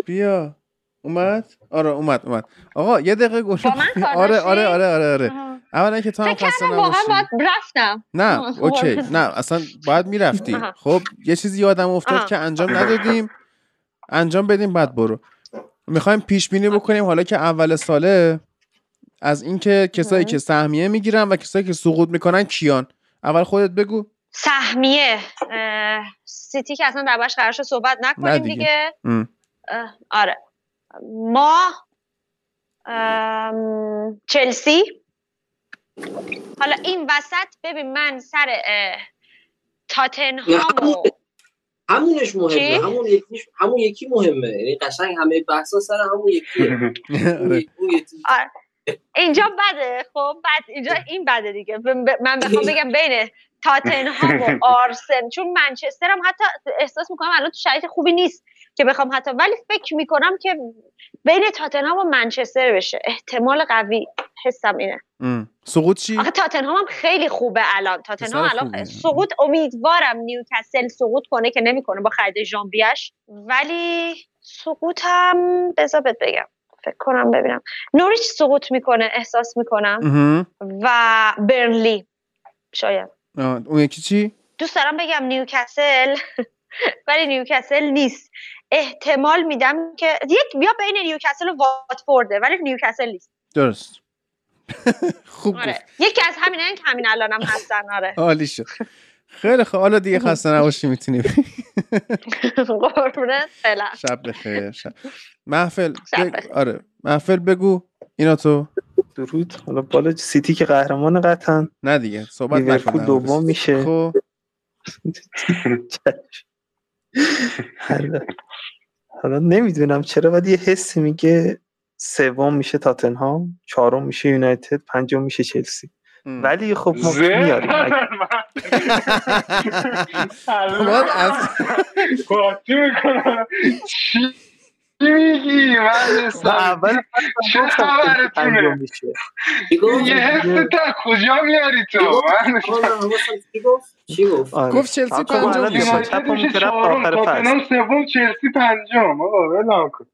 Speaker 1: بیا. اومد؟ آره اومد اومد. آقا یه دقیقه گوش آره آره آره آره آره. اولا که تو هم خسته
Speaker 9: واقعا باید رفتم.
Speaker 1: نه اوکی. نه اصلا باید می‌رفتی. خب یه چیزی یادم افتاد که انجام ندادیم. انجام بدیم بعد برو. می‌خوایم پیش بینی بکنیم. حالا که اول ساله از اینکه کسایی که سهمیه می‌گیرن و کسایی که سقوط می‌کنن کیان؟ اول خودت بگو.
Speaker 9: سهمیه. سیتی که اصلا دربارش قرارش صحبت نکنیم دیگه, دیگه. آره. ما چلسی. حالا این وسط ببین من سر تاتنهام
Speaker 6: همونش مهمه همون یکی همون یکی مهمه. یعنی قشنگ همه بحثا سر همون یکی.
Speaker 9: اینجا بده. خب بعد اینجا این بده دیگه. من بخوام بگم بین تاتنهام و آرسن چون منچستر هم حتی احساس می‌کنم الان تو شرایط خوبی نیست که بخوام حتی ولی فکر می‌کنم که بین تاتنهام و منچستر بشه. احتمال قوی. حسم اینه.
Speaker 1: سقوط چی؟
Speaker 9: آخه تاتنهام هم خیلی خوبه الان. تاتنهام الان سقوط امیدوارم نیوکاسل سقوط کنه که نمی‌کنه با خرید ژانویه‌اش. ولی سقوط هم بذار بگم. فکر کنم ببینم. نوریچ سقوط می‌کنه احساس می‌کنم. و برنلی. شاید.
Speaker 1: اون یکی چی؟
Speaker 9: دوست دارم بگم نیوکاسل. ولی نیوکاسل نیست. احتمال میدم که یک بیا بین نیوکاسل و واتفورده ولی نیوکاسل نیست.
Speaker 1: درست. خوب
Speaker 9: آره. یکی از همین که همین الانم هستن آره.
Speaker 1: عالی شد. خیلی خوب حالا دیگه خسته نباشی می‌تونی
Speaker 9: قربونت. فعلا.
Speaker 1: شب بخیر. شب. محفل. آره. محفل بگو. اینا تو.
Speaker 7: درود. حالا بالا سیتی که قهرمان قطعا.
Speaker 1: نه دیگه. صحبت نکن
Speaker 7: دوم میشه.
Speaker 1: خب.
Speaker 7: حالا نمی‌دونم چرا ولی یه حسی میگه سوم میشه تاتنهام چهارم میشه یونایتد پنجم میشه چلسی. ولی خب ما میاریم.
Speaker 8: چی میگی؟
Speaker 7: اول
Speaker 8: چه خبرتونه؟ یه حس تا کجا میاری تو؟
Speaker 6: چی گفت؟
Speaker 1: گفت؟ چلسی پنجم میشه.
Speaker 8: چپ میشه چهارم تاتنهام سوم چلسی پنجم. آقا ولم کن.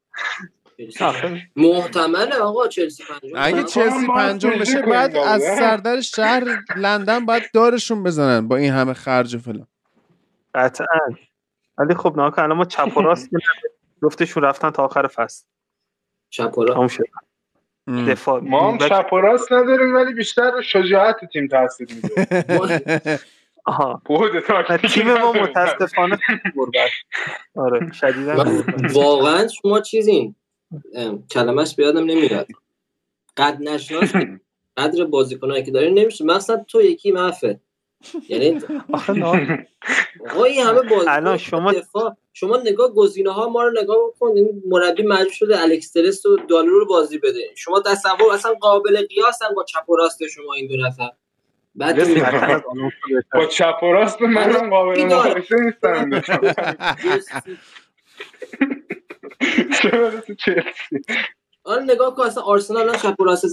Speaker 6: محتمله آقا چلسی پنجم.
Speaker 1: اگه چلسی پنجم بشه بعد از سردر شهر لندن باید دارشون بزنن با این همه خرج و فلان.
Speaker 7: قطعا. ولی خب ناکن الان ما چپ و راست جفتشون رفتن تا آخر فصل.
Speaker 6: چپ و راست.
Speaker 7: دفاع.
Speaker 8: ما هم چپ و راست نداریم ولی بیشتر شجاعت تیم تاثیر میده
Speaker 7: آها.
Speaker 8: بود
Speaker 7: تیم ما متاسفانه آره شدیدا
Speaker 6: واقعا شما چیزین؟ کلمش بیادم نمیاد قد نشناس قدر بازیکنایی که دارین نمیشه مثلا تو یکی معفه یعنی آقا این همه بازیکن
Speaker 7: الان شما
Speaker 6: دفاع شما نگاه گزینه ها ما رو نگاه بکن. این مربی مجبور شده الکس ترس و دالو رو بازی بده. شما تصور اصلا قابل قیاسن با چپ و راست شما این دو نفر. بعد
Speaker 8: با چپ و راست منم قابل مقایسه نیستم.
Speaker 6: آن نگاه کن اصلا آرسنال چپ و راست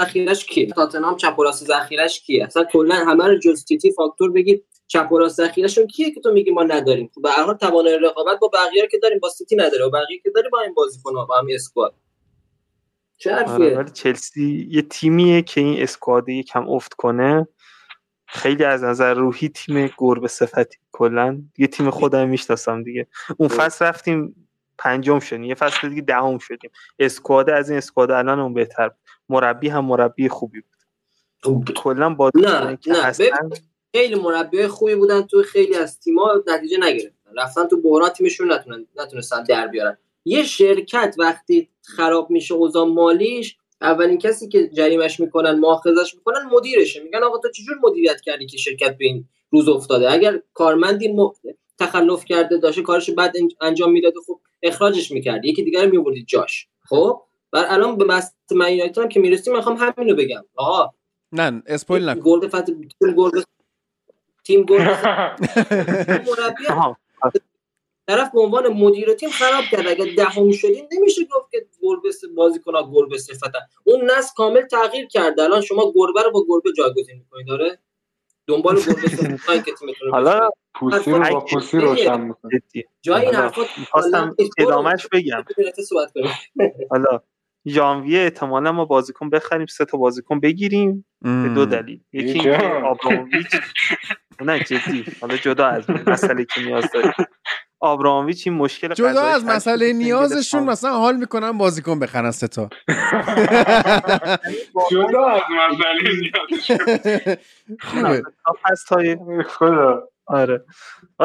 Speaker 6: ذخیرش کیه؟ تاتنهام چپ و راست ذخیرش کیه؟ اصلا کلا همه رو جز تیتی فاکتور بگی چپ و راست ذخیرشون کیه که تو میگی ما نداریم؟ خب به هر حال توانای رقابت با بقیه که داریم با سیتی نداره. و بقیه که داری با این بازیکن‌ها با هم اسکواد. چه حرفیه؟
Speaker 7: ولی چلسی یه تیمیه که این اسکواد یکم افت کنه. خیلی از نظر روحی تیم گربه صفتی کلا یه تیم خودم می‌شناسم دیگه. اون فصل رفتیم پنجم شدیم. یه فصل دیگه دهم شدیم. اسکواد از این اسکواد الان اون بهتر مربی هم مربی خوبی بود. کلا با
Speaker 6: نه نه. خیلی مربی خوبی بودن. تو خیلی از تیم‌ها نتیجه نگرفتن. رفتن تو بحران تیمشون نتونن نتونستن در بیارن. یه شرکت وقتی خراب میشه اوضاع مالیش اولین کسی که جریمش می‌کنن مؤاخذش می‌کنن مدیرشه. میگن آقا تو چجور مدیریت کردی که شرکت به این روز افتاده؟ اگر کارمندی م... تخلف کرده داشته کارش بعد انجام می‌داد خب اخراجش می‌کرد. یکی دیگر میوردی جاش. خب؟ بر الان به بحث من هم که می‌رسیم می‌خوام همینو بگم. آقا.
Speaker 1: نه اسپویل نکن.
Speaker 6: گل فت تیم گل تیم گل مربی طرف به عنوان مدیر تیم خراب کرد. اگه دهم شدین نمیشه گفت که گربه بازیکن‌ها گربه صفتن اون نسل کامل تغییر کرده الان شما گربه رو با گربه جایگزین می‌کنید داره دنبال گربه صفتن که تیمتون
Speaker 7: حالا
Speaker 8: پوسی رو با پوسی روشن می‌کنه
Speaker 6: جای این حرفا
Speaker 7: خواستم ادامهش بگم. حالا ژانویه احتمالا ما بازیکن بخریم سه تا بازیکن بگیریم به دو دلیل. یکی اینکه آبراموویچ نه جدی. حالا جدا از مسئله که نیاز داریم. آبراموویچ این مشکل
Speaker 1: جدا از مسئله نیازشون مثلا حال می‌کنن بازیکن بخرن سه تا.
Speaker 8: جدا از مسئله نیازشون.
Speaker 7: خوبه. آره.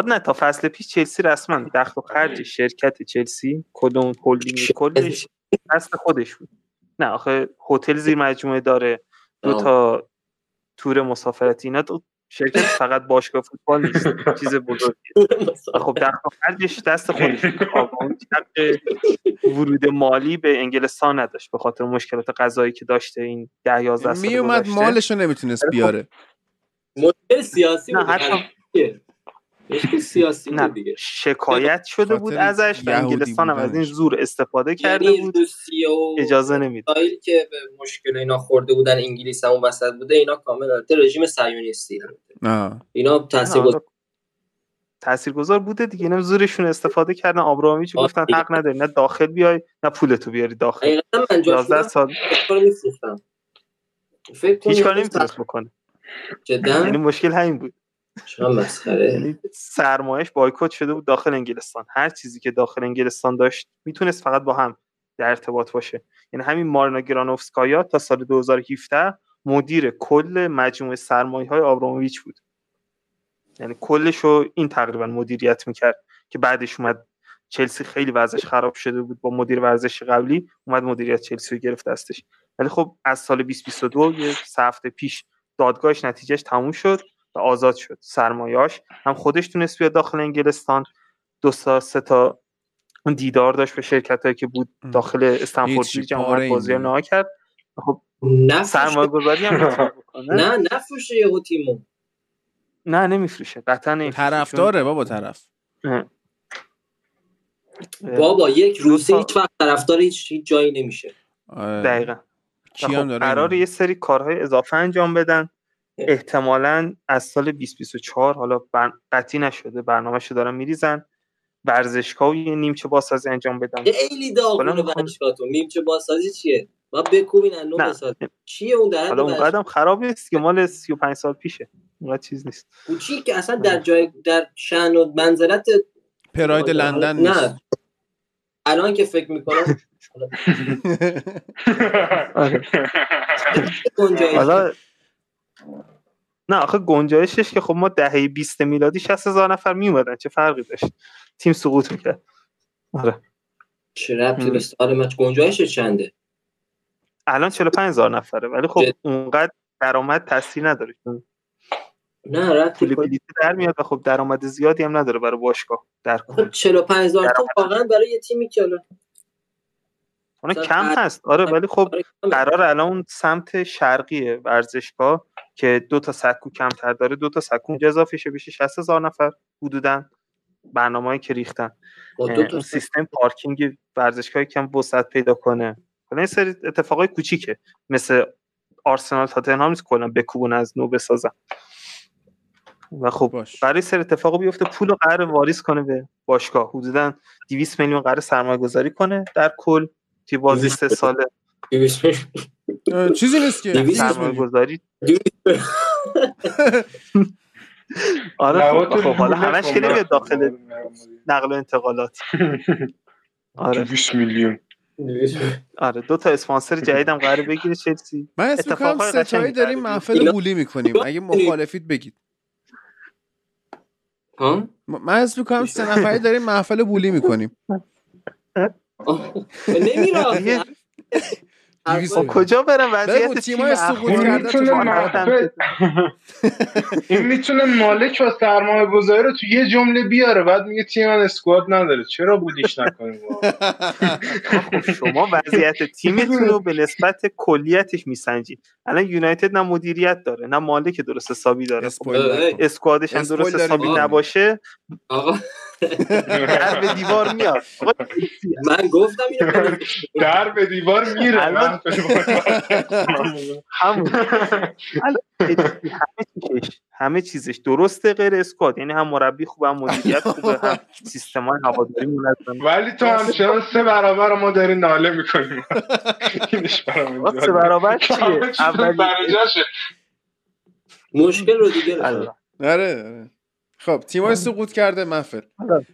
Speaker 7: نه تا فصل پیش چلسی رسما دخل و خرج شرکت چلسی کدوم هلدینگ کلش دست خودش بود. نه آخه هتل زیر مجموعه داره. دو تا تور مسافرتی اینا شرکت فقط باشگاه فوتبال نیست چیز بزرگی خب و خرجش دست خودش ورود مالی به انگلستان نداشت به خاطر مشکلات غذایی که داشته این 10 11 سال
Speaker 1: می اومد مالش رو نمی‌تونست بیاره.
Speaker 6: مشکل سیاسی
Speaker 7: نه حتی
Speaker 6: سیاسی
Speaker 7: نه
Speaker 6: دیگه.
Speaker 7: شکایت شده بود ازش و انگلستان هم از این زور استفاده کرده بود. اجازه نمید
Speaker 6: اسرائیل که به مشکل اینا خورده بودن انگلیس هم وسط بوده اینا کامل البته رژیم صهیونیستی اینا تاثیرگذار
Speaker 7: تاثیرگذار بوده دیگه اینا زورشون استفاده کردن. آبرامیچ گفتن حق نداری نه داخل بیای نه پولتو بیاری داخل. 11 سال
Speaker 6: فکر
Speaker 7: هیچ کاری نمی‌تونست بکنه.
Speaker 6: جدا؟
Speaker 7: یعنی مشکل همین بود.
Speaker 6: مسخره.
Speaker 7: یعنی سرمایش بایکوت شده بود داخل انگلستان. هر چیزی که داخل انگلستان داشت می‌تونست فقط با هم در ارتباط باشه. یعنی همین مارنا گرانوفسکایا تا سال 2017 مدیر کل مجموعه سرمایه های آبراموویچ بود. یعنی کلش رو این تقریبا مدیریت می‌کرد که بعدش اومد چلسی خیلی وضعش خراب شده بود با مدیر ورزش قبلی اومد مدیریت چلسی رو گرفت دستش. ولی خب از سال 2022 یه هفته پیش دادگاهش نتیجهش تموم شد. و آزاد شد. سرمایاش هم خودش تونست بیاد داخل انگلستان. دو تا سه تا دیدار داشت به شرکت هایی که بود داخل استنفورد بریج اومد بازی نه کرد. خب سرمایه گذاری هم
Speaker 6: نه نفروشه یهو تیمو.
Speaker 7: نه نمیفروشه. قطعا
Speaker 1: طرفداره بابا طرف.
Speaker 6: بابا یک روزه هیچ وقت طرفدار هیچ جایی نمیشه.
Speaker 7: دقیقا. خب قرار یه سری کارهای اضافه انجام بدن. احتمالا از سال 2024 حالا بر... قطعی نشده برنامهشو دارن میریزن. ورزشگاه یه نیمچه بازسازی انجام بدن.
Speaker 6: خیلی داغونه ورزشگاهتون نیمچه بازسازی چیه؟ ما بکوبین انو بساز چیه اون در
Speaker 7: حالا اونقدرم خراب نیست که مال 35 سال پیشه. اونقدر چیز نیست.
Speaker 6: کوچیک که اصلا در جای در شأن و منزلت
Speaker 1: پراید لندن نیست.
Speaker 6: نه الان که فکر می‌کنم
Speaker 7: حالا نه آخه گنجایشش که خب ما دهه 20 میلادی 60 هزار نفر می اومدن چه فرقی داشت؟ تیم سقوط می‌کرد. آره.
Speaker 6: چه ربطی به سال مچ گنجایش چنده؟
Speaker 7: الان 45 هزار نفره ولی خب اونقدر درآمد تاثیر نداره.
Speaker 6: نه ربطی
Speaker 7: بلیط در میاد و خب درآمد زیادی هم نداره برای باشگاه در
Speaker 6: خب 45 هزار تا واقعا برای یه تیمی که
Speaker 7: اون کم هست. آره ولی خب قرار الان اون سمت شرقی ورزشگاه که دو تا سکو کمتر داره. دو تا سکو اضافه شه بشه 60 هزار نفر حدودا برنامه‌ای که ریختن. اون سیستم پارکینگ ورزشگاه کم وسعت پیدا کنه. حالا این سری اتفاقای کوچیکه. مثل آرسنال تاتنهام نیست کلا بکوبون از نو بسازن. و خب باش. برای سر اتفاق بیفته پول رو قرار واریز کنه به باشگاه. حدودا 200 میلیون قرار سرمایه گذاری کنه در کل. توی بازی سه ساله.
Speaker 1: چیزی نیست که.
Speaker 7: سرمایه گذاری. آره خب, خب حالا همش که نمیاد داخل نقل و انتقالات.
Speaker 8: آره. 20 میلیون.
Speaker 7: آره دو تا اسپانسر جدیدم قرار بگیره چلسی.
Speaker 1: من اسم کنم ستایی داریم محفل بولی می‌کنیم. اگه مخالفید بگید. من اسم کنم سه نفری داریم محفل بولی می‌کنیم.
Speaker 6: نمیره
Speaker 7: خب کجا برم؟ وضعیت
Speaker 1: تیم سقوط کرده
Speaker 8: این می‌تونه مالک و سرمایه گذاری رو تو یه جمله بیاره بعد میگه تیم من اسکواد نداره. چرا بودیش نکنیم؟
Speaker 7: خب شما وضعیت تیمتون رو به نسبت کلیتش میسنجید. الان یونایتد نه مدیریت داره نه مالک درست حسابی داره. اسکوادش هم درست حسابی نباشه. در به دیوار میاد.
Speaker 6: من گفتم اینو
Speaker 8: در به دیوار میره.
Speaker 7: همه چیزش درسته غیر اسکواد. یعنی هم مربی خوبه هم مدیریت خوبه هم سیستم های هواداری منظم
Speaker 8: ولی تو همچنان سه برابر ما داری ناله می‌کنیم؟
Speaker 7: سه برابر چیه؟ اولی
Speaker 6: مشکل رو دیگه
Speaker 1: آره آره. خب تیمای سقوط کرده محفل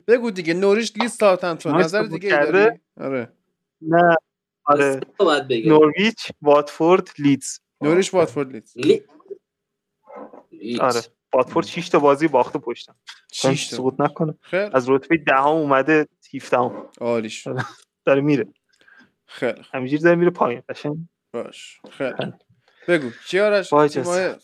Speaker 1: بگو دیگه نوریش لیست ساوثهمپتون نظر دیگه داری؟ آره.
Speaker 7: نه. آره. نوریچ واتفورد لیدز.
Speaker 1: نوریچ واتفورد لیدز.
Speaker 7: آره. واتفورد 6 تا بازی باخته پشتم. 6 سقوط نکنه. خیر. از رتبه دهم اومده 17 ام
Speaker 1: عالیش
Speaker 7: داره میره.
Speaker 1: خیلی
Speaker 7: همینجوری داره میره پایین. قشنگ.
Speaker 1: باش. خیلی بگو چی آرش تیمای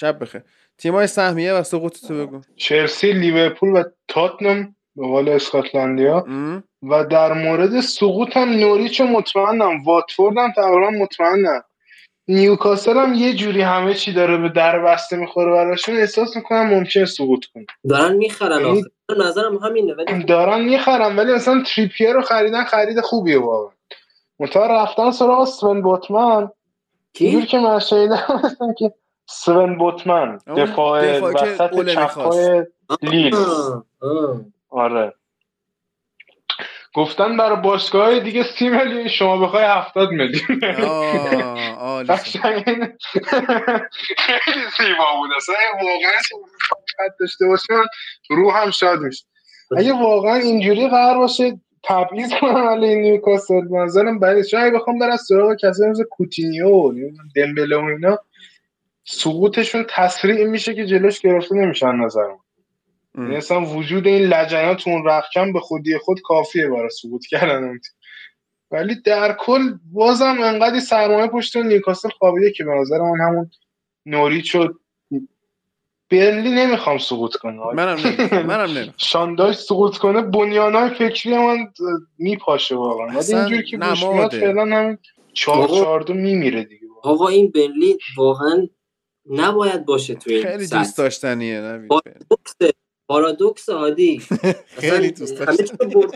Speaker 1: شب بخیر. تیمای سهمیه و سقوط تو بگو.
Speaker 8: چلسی لیورپول و تاتنام به قول اسکاتلندیا. و در مورد سقوط هم نوریچ مطمئنم واتفورد هم تقریبا مطمئنم. نیوکاسل هم یه جوری همه چی داره به در بسته می‌خوره براشون. احساس می‌کنم ممکنه سقوط کنه.
Speaker 6: دارن می‌خرن آخه. نظرم همینه ولی
Speaker 8: دارن می‌خرن ولی مثلا تریپیر رو خریدن خرید خوبیه واقعا. متا رفتن سراغ اسون بوتمن. کی؟ که من شنیدم مثلا که سون بوتمن دفاع وسط چپای لیل آره. گفتن برای باشگاه دیگه سی میلیون شما بخوای هفتاد میلیون. خیلی زیبا بود. اصلا واقعا داشته باشه رو هم شاد میشه. اگه واقعا اینجوری قرار باشه تبعیض کنم علی نیوکاسل منظرم چون اگه بخوام برن سراغ کسایی مثل کوتینیو و دمبله و اینا. سقوطشون تسریع میشه که جلوش گرفته نمیشن نظرم یعنی اصلا وجود این لجنات تو اون رخکم به خودی خود کافیه برای سقوط کردن اون ولی در کل بازم انقدر سرمایه پشت نیوکاسل خوابیده که به نظر من همون نوریچ و برلی نمی‌خوام سقوط کنه
Speaker 1: منم نمی‌خوام منم نمی‌خوام.
Speaker 8: شانداش سقوط کنه بنیانای فکری من میپاشه واقعا. ولی اینجوری که گوش میاد فعلا هم چهار چهار دو میمیره دیگه.
Speaker 6: آقا این برلی واقعا نباید باشه توی این
Speaker 1: خیلی دوست داشتنیه
Speaker 6: پارادوکس پارادوکس عادی.
Speaker 1: خیلی دوست داشتنیه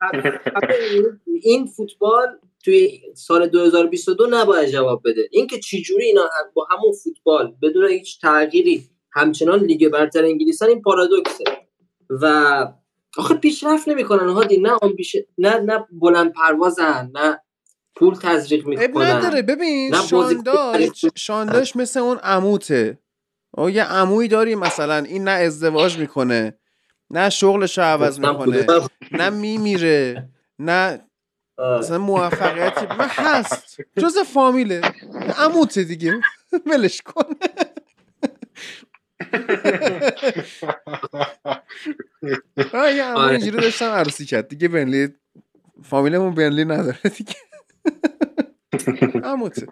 Speaker 6: این فوتبال توی سال 2022 نباید جواب بده. اینکه چجوری اینا با همون فوتبال بدون هیچ تغییری همچنان لیگ برتر انگلیسن این پارادوکسه. و آخه پیشرفت نمی‌کنن هادی نه نه نه بلند پروازن نه پول تزریق می‌کنن
Speaker 1: نداره. ببین شانداش شانداش مثل اون عموته. او یه عمویی داری مثلا این نه ازدواج می‌کنه نه شغلش رو عوض می‌کنه نه میمیره نه مثلا موفقیتی. من هست. جز فامیله. عموته دیگه. ولش کن. یه عمو اینجوری داشتم عروسی کرد. دیگه بنلی فامیلمون بنلی نداره دیگه. عموته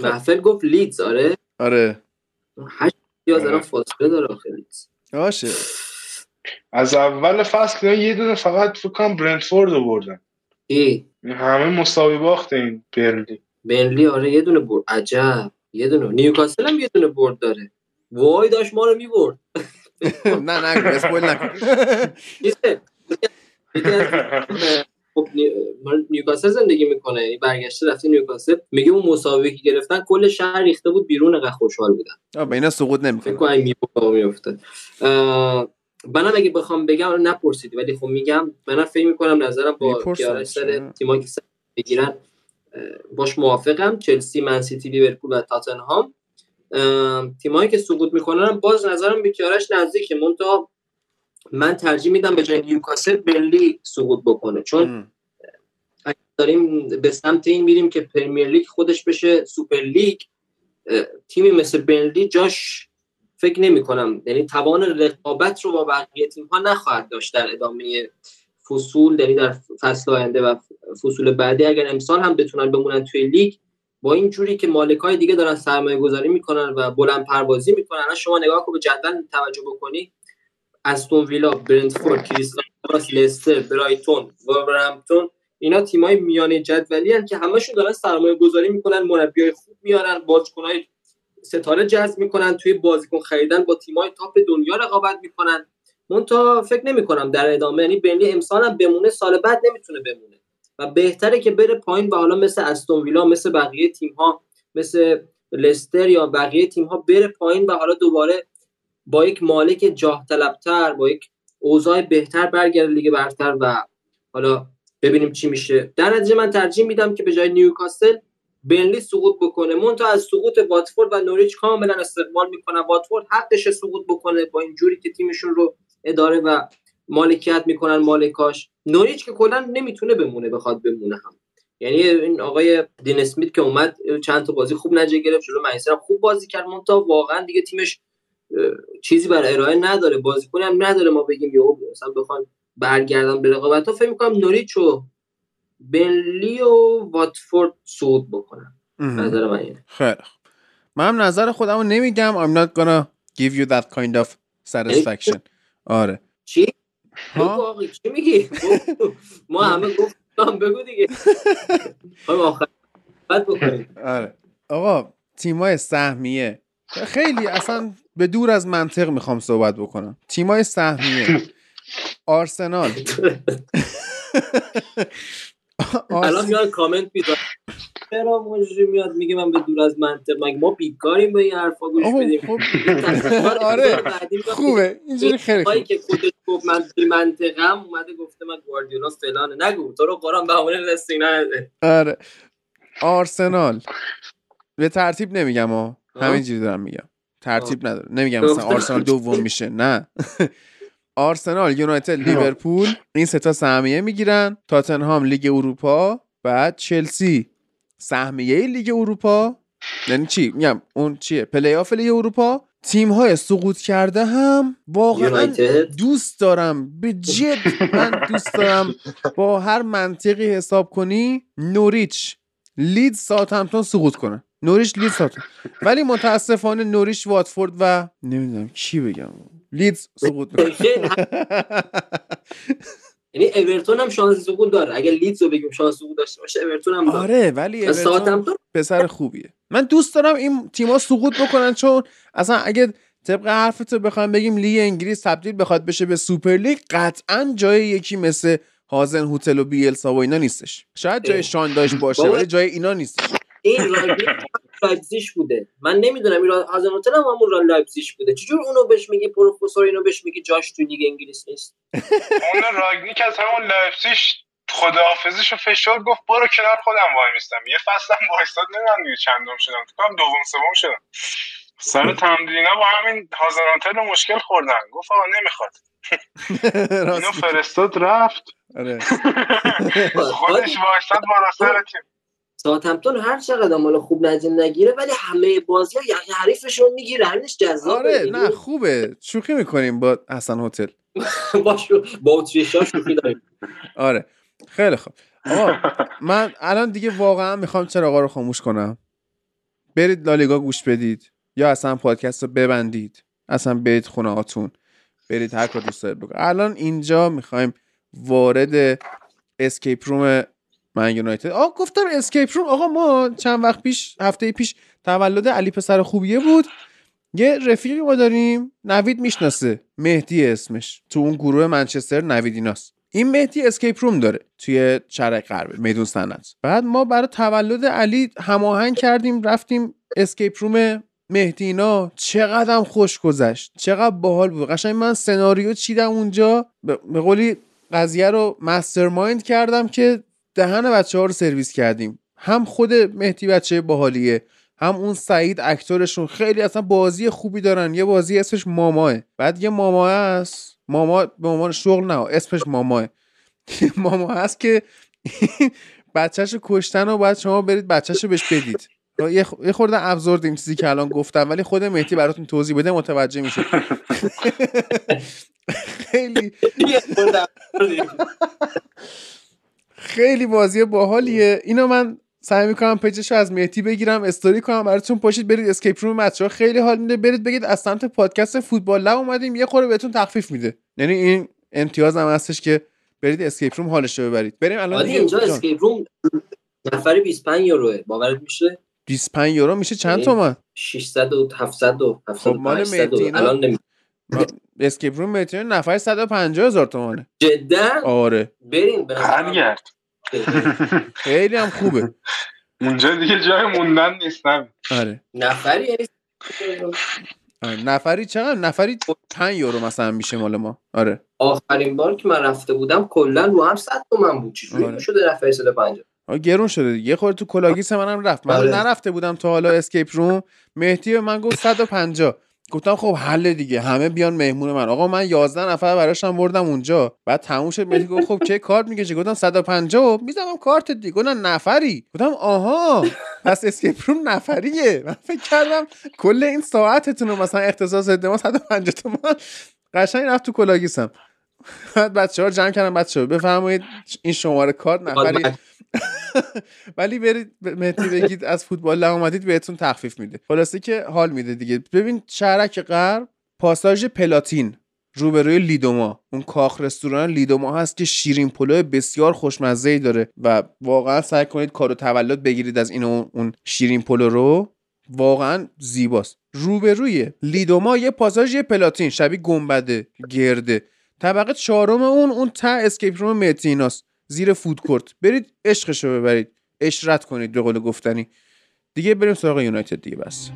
Speaker 6: محفل گفت لیدز آره؟
Speaker 1: آره.
Speaker 6: هشت یا دارم فاصله داره آخه لیدز.
Speaker 1: باشه.
Speaker 8: از اول فصل یه دونه فقط فکر کنم برنتفورد رو بردن.
Speaker 6: ای
Speaker 8: همه مساوی باخت این برنلی.
Speaker 6: برنلی آره یه دونه برد. عجب. یه دونه. نیوکاسل هم یه دونه برد داره. وای داشت ما رو می‌برد.
Speaker 1: نه نه اسپویل نکن.
Speaker 6: خب نیوکاسل زندگی می‌کنه این برگشته رفته نیوکاسل میگه اون مسابقه که گرفتن کل شهر ریخته بود بیرون قد خوشحال بودن.
Speaker 1: به اینا سقوط نمی‌کنه.
Speaker 6: فکر کنم میفته منم اگه بخوام بگم نپرسید ولی خب میگم منم فکر می‌کنم نظرم با کیارش سر تیمایی که بگیرن باش موافقم. چلسی من سیتی لیورپول و تاتنهام. تیمایی که سقوط می‌کنن باز نظرم به کیارش نزدیکه. منتها من ترجیح میدم به جای نیوکاسل برلی سقوط بکنه. چون داریم به سمت این میریم که پرمیر لیگ خودش بشه سوپر لیگ تیمی مثل برلی جاش فکر نمی کنم یعنی توان رقابت رو با بقیه تیم ها نخواهد داشت در ادامه فصول. یعنی در فصل آینده و فصول بعدی اگر امسال هم بتونن بمونن توی لیگ با این جوری که مالک های دیگه دارن سرمایه گذاری می‌کنن و بلند پروازی می‌کنن شما نگاه کنید به جدول توجه بکنی استون ویلا برنتفورد کریستال پالاس لستر برایتون وولورهمپتون اینا تیمای میانه جدولی هن که همشون دارن سرمایه گذاری می‌کنن مربیای خوب میارن بازیکنای ستاره جذب می‌کنن توی بازیکن خریدن با تیمای تاپ دنیا رقابت می‌کنن. تا فکر نمی کنم در ادامه یعنی بنلی امسال هم بمونه سال بعد نمی‌تونه بمونه. و بهتره که بره پایین و حالا مثل استون ویلا مثل بقیه تیم ها مثل لستر یا بقیه تیم ها بره پایین و حالا دوباره با یک مالک جاه طلبتر با یک اوضاع بهتر برگرده لیگ برتر و حالا ببینیم چی میشه. در نتیجه من ترجیح میدم که به جای نیوکاسل بنلی سقوط بکنه. مون از سقوط واتفورد و نوریچ کاملا استقبال می‌کنه. واتفورد حقش سقوط بکنه با این جوری که تیمشون رو اداره و مالکیت می‌کنن مالکاش. نوریچ که کلا نمی‌تونه بمونه بخواد بمونه هم. یعنی این آقای دین اسمیت که اومد چند تا بازی خوب نجه گرفت جلو منچستر خوب بازی کرد. مون تا واقعا دیگه تیمش چیزی برای ارائه نداره بازیکن هم نداره ما بگیم یهو مثلا بخوان برگردن به رقابت. ها فکر می‌کنم نوریچ و بنلی و واتفورد صعود بکنن. نظر من اینه.
Speaker 1: خیلی من هم نظر خودم رو نمیگم. I'm not gonna give you that kind of satisfaction. آره.
Speaker 6: چی؟ ها؟ چی میگی؟ ما همه گفتم بگو دیگه. آخر.
Speaker 1: آره. آقا تیمای سهمیه. خیلی اصلا به دور از منطق می‌خوام صحبت بکنم. تیمای سهمیه. آرسنال.
Speaker 6: الان میاد کامنت می‌ذاره چرا مجری میاد؟ میگه من به دور از منطق مگه ما بیکاریم به این حرفا؟ گوش بدیم.
Speaker 1: خب. آره خوبه. اینجوری خیلی خوبه
Speaker 6: که خودش گفت من بی منطقم اومده گفته من گواردیولا فلانه. نگو تو رو قرآن بهونه رسینا
Speaker 1: آره. آرسنال. به ترتیب نمیگم ها. همینجوری دارم میگم. ترتیب نداره. نمیگم مثلا آرسنال دوم میشه. نه. آرسنال یونایتد لیورپول این سه تا سهمیه می‌گیرن. تاتنهام لیگ اروپا بعد چلسی. سهمیه لیگ اروپا. یعنی چی؟ میگم اون چیه؟ پلی آف لیگ اروپا. تیم های سقوط کرده هم واقعا دوست دارم. به جد من دوست دارم. با هر منطقی حساب کنی نوریچ لید ساوثهمپتون سقوط کنه. نوریچ لید ساوثهمپتون ولی متاسفانه نوریچ واتفورد و نمی‌دونم کی بگم. لیدز سقوط
Speaker 6: یعنی اورتون هم شانس سقوط داره. اگه لیدز رو بگیم شانس سقوط داشته باشه اورتون هم داره.
Speaker 1: آره ولی اورتون پسر خوبیه. من دوست دارم این تیما سقوط بکنن چون اصلا اگه طبق حرفتو بخوام بگیم لیگ انگلیس تبدیل بخواد بشه به سوپر لیگ قطعا جای یکی مثل هازن هتل و بیلسا و اینا نیستش. شاید جای شان داشت باشه ولی جای اینا نیستش.
Speaker 6: این لایپزیش بوده. من نمی‌دونم این هتل هم همون رال لایپزیش بوده. چجور اونو بهش میگی پروفسور اینو بهش میگی جاش تو لیگ انگلیس نیست؟
Speaker 8: اون راگنیک از همون لایپزیش خداحافظیش رو فشار گفت برو کنار خودم وای میستم. یه فصلم وایستاد نمی‌دونم چندم شدم. تو دوم سوم شدم. سر تمرینا با همین هازارانتل مشکل خوردن. گفت آقا نمی‌خواد. اینو فرستاد رفت.
Speaker 1: آره.
Speaker 8: خودش وایستاد بالا سر تیم.
Speaker 6: ساعتمتون هر چقدر مال خوب نجم نگیره ولی همه بازی ها حریفشون می‌گیره. همینش جذابه
Speaker 1: آره نه خوبه. شوخی می‌کنیم با حسن هتل.
Speaker 6: با با اتریشا شوخی داریم.
Speaker 1: آره. خیلی خوب. آقا من الان دیگه واقعا می‌خوام چراغا رو خاموش کنم. برید لالیگا گوش بدید یا اصلا پادکست رو ببندید. اصلا برید خونه هاتون. برید هر کار دوست دارید بکنید الان اینجا می‌خوایم وارد escape room من یونایتد. آقا گفتم escape room. آقا ما چند وقت پیش هفته پیش تولد علی پسر خوبیه بود. یه رفیقی ما داریم نوید می‌شناسه. مهدی اسمش. تو اون گروه منچستر نویدیناست این مهدی escape room داره توی شرق غرب میدون سنت بعد ما برای تولد علی هماهنگ کردیم رفتیم escape room مهدینا چقدر خوش گذشت. چقدر باحال بود. قشنگ من سناریو چیدم اونجا. به قولی قضیه رو مستر کردم که دهن بچه ها رو سرویس کردیم. هم خود مهدی بچه باحالیه هم اون سعید اکتورشون. خیلی اصلا بازی خوبی دارن. یه بازی اسمش ماماه بعد یه ماماه هست. ماما به عنوان شغل نه اسمش ماماه ماما هست که بچهش کشتن و باید شما برید بچهش بهش بدید. یه خورده absurd این چیزی که الان گفتم ولی خود مهدی براتون توضیح بده متوجه میشه. خیلی خیلی بازی باحالیه. اینو من سعی می‌کنم page ش از مهدی بگیرم استوری کنم براتون پاشید برید escape room بچه‌ها خیلی حال میده. برید بگید از سمت پادکست فوتبال لب اومدیم یه خورده بهتون تخفیف میده. یعنی این امتیاز هم هستش که برید escape room حالش رو ببرید. بریم الان
Speaker 6: اینجا escape روم نفری 25 یوروه. باورت میشه؟
Speaker 1: 25 یورو میشه چند تومن
Speaker 6: 600 و 700 و 700
Speaker 1: خب مال الان نمی... اسکیپ روم متینا نفر 150 هزار تومانه.
Speaker 6: جدا؟
Speaker 1: آره.
Speaker 6: بریم
Speaker 8: برگرد
Speaker 1: خیلی هم خوبه.
Speaker 8: اونجا دیگه جای موندن نیست
Speaker 1: آره.
Speaker 6: نفری یعنی
Speaker 1: نفری چقدر؟ نفری 5 یورو مثلا میشه مال ما. آره.
Speaker 6: آخرین بار که من رفته بودم کلا رو هم 100 تومن بود. چجوری آره. شده نفری 150
Speaker 1: گرون شده یه خورده تو کلاگیس منم رفت. من آره. نرفته بودم تا حالا escape room مهدی من گفت 150 گفتم خب حل دیگه همه بیان مهمون من. آقا من 11 نفر براشم بردم اونجا. بعد تموم شد مهدی گفت خب چه کارت می‌کشه گفتم 150 می‌زنم کارت دیگه. گفتم نفری. گفتم آها. پس escape room نفریه. من فکر کردم کل این ساعتتون رو مثلا اختصاص ده ما 150 تومن قشنگ رفت تو کلاگیسم. بعد بچه ها جمع کردم بچه ها بفرمایید این شماره کارت نفری ولی برید مهدی بگید از فوتبال اومدید بهتون تخفیف میده. خلاصه که حال میده دیگه. ببین شهرک غرب پاساژ پلاتین روبروی لیدوما. اون کاخ رستوران لیدوما هست که شیرین پلو بسیار خوشمزه ای داره و واقعا سعی کنید کارو تولد بگیرید از این اون شیرین پلو رو. واقعا زیباست. روبروی لیدوما یه پاساژ پلاتین شبیه گنبده گرده. طبقه چهارم اون اون ته اسکیپ روم متیناست زیر فود کورت. برید عشقشو ببرید. اشرت کنید به قول گفتنی. دیگه بریم سراغ یونایتد دیگه بس.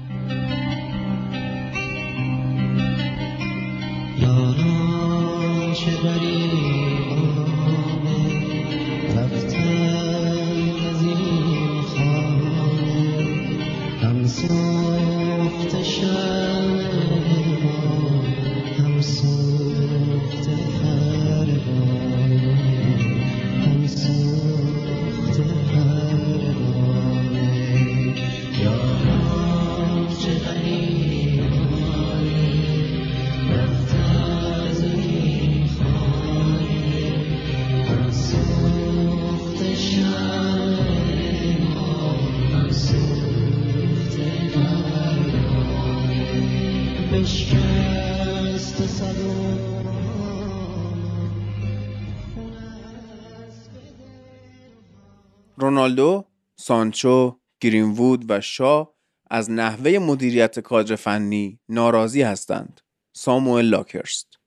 Speaker 1: رونالدو سانچو گرینوود و شاو از نحوه مدیریت کادر فنی ناراضی هستند. ساموئل لاکهرست.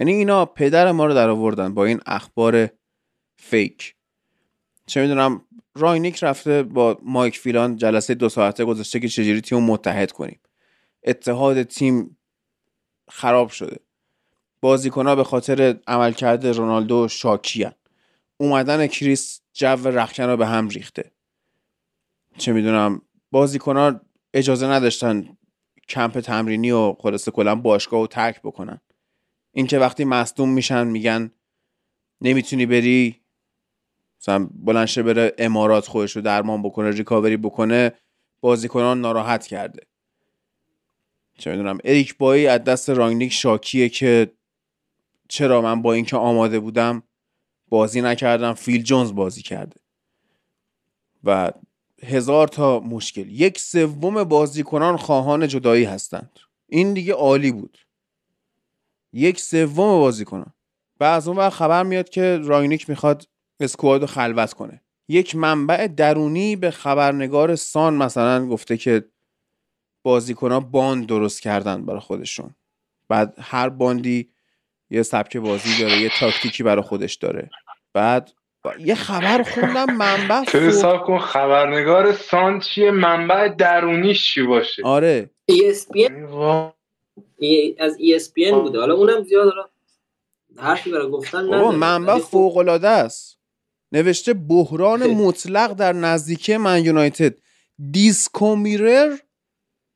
Speaker 1: یعنی اینا پدر ما رو در آوردن با این اخبار fake. چه می‌دونم رانگنیک رفته با مایک فیلان جلسه دو ساعته گذاشته که چجوری تیم متحد کنیم. اتحاد تیم خراب شده. بازیکنها به خاطر عملکرد رونالدو شاکیان. اومدن کریس جو رخکن رو به هم ریخته. چه می‌دونم بازیکنها اجازه نداشتن کمپ تمرینی و خلاصه کلا باشگاه رو ترک بکنن. اینکه وقتی مصدوم میشن میگن نمی‌تونی بری مثلا بلنشه بره امارات خودش رو درمان بکنه ریکاوری بکنه بازیکنان ناراحت کرده. چه می‌دونم اریک بایی از دست رانگنیک شاکیه که چرا من با اینکه آماده بودم بازی نکردم فیل جونز بازی کرده. و هزار تا مشکل. یک سوم بازیکنان خواهان جدایی هستند. این دیگه عالی بود. یک سوم بازیکنان. و از اون وقت خبر میاد که راینیک می‌خواد squad رو خلوت کنه. یک منبع درونی به خبرنگار سان مثلا گفته که بازیکنان باند درست کردن برای خودشون. بعد هر باندی یه سبک بازی داره یه تاکتیکی برای خودش داره. بعد یه خبر خوندم منبع
Speaker 8: فوق... کن خبرنگار سان چیه منبع درونیش چی باشه؟
Speaker 1: آره.
Speaker 6: ESPN از ESPN بوده. حالا اونم زیاد حالا حرفی برای گفتن نداره.
Speaker 1: منبع
Speaker 6: خب
Speaker 1: فوق العاده است. نوشته بحران مطلق در نزدیکی من یونایتد. دیسکومیرر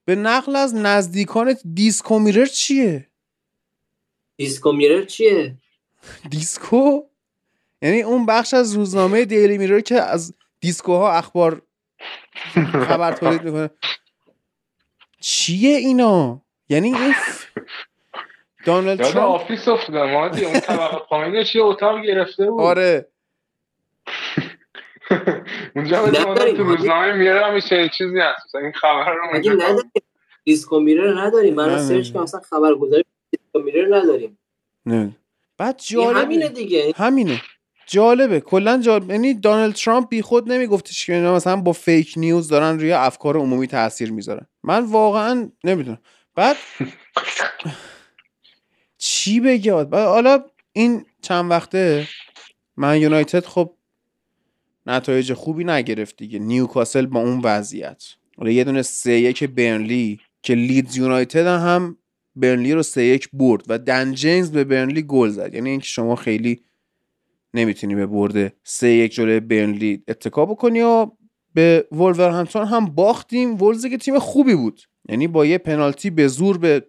Speaker 1: به نقل از نزدیکانت دیسکومیرر چیه؟
Speaker 6: دیسکومیرر چیه؟
Speaker 1: دیسکو؟ یعنی اون بخش از روزنامه دیلی میرر که از دیسکوها اخبار خبر تولید می‌کنه. چیه اینا؟ یعنی این دونالد ترامپ
Speaker 8: آفیس افتادم مادی اون طبقه پایینش یه اتاق گرفته بود.
Speaker 1: آره.
Speaker 8: اونجا
Speaker 6: نداریم.
Speaker 8: تو روزنامه میره همیشه این چیزی هست. این خبر رو اونجا
Speaker 6: نداریم؟ دیسکومیرر نداریم.
Speaker 1: نه،
Speaker 6: من
Speaker 1: search
Speaker 6: کنم مثلا خبرگزاری دیسکومیرر نداریم.
Speaker 1: نه. بعد جالبه.
Speaker 6: همینه دیگه.
Speaker 1: همینه. جالبه. کلا جالب. یعنی دونالد ترامپ بی خود نمیگفتش که اینا مثلا با fake news دارن روی افکار عمومی تاثیر می‌ذارن. من واقعا نمی‌دونم. بعد چی بگه؟ بعد حالا این چند وقته من یونایتد خب نتایج خوبی نگرفت دیگه. نیوکاسل با اون وضعیت. حالا یه دونه سه یک برنلی که لیدز یونایتد هم برنلی رو سه یک برد و دن جیمز به برنلی گل زد. یعنی اینکه شما خیلی نمی‌تونی به برده سه یک جلوی برنلی اتکا بکنی و به وولورهمپتون هم باختیم. وولز که تیم خوبی بود. یعنی با یه پنالتی به زور به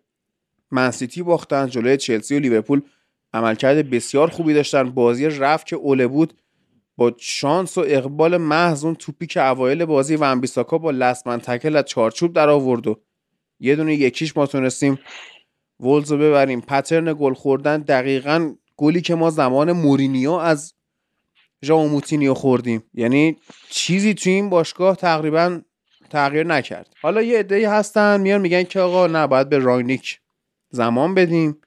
Speaker 1: منسیتی باختن جلوی چلسی و لیورپول عملکرد بسیار خوبی داشتن. بازی رفت که اوله بود. با شانس و اقبال محض اون توپی که اوایل بازی بیساکا با last man تکل از چارچوب در آورد و یه دونه یکیش ما تونستیم وولز رو ببریم. pattern گل خوردن دقیقا گلی که ما زمان مورینیو از ژائو موتینیو خوردیم. یعنی چیزی تو این باشگاه تقریبا تغییر نکرد. حالا یه عده‌ای هستن میان میگن که آقا نه باید به راینیک زمان بدیم.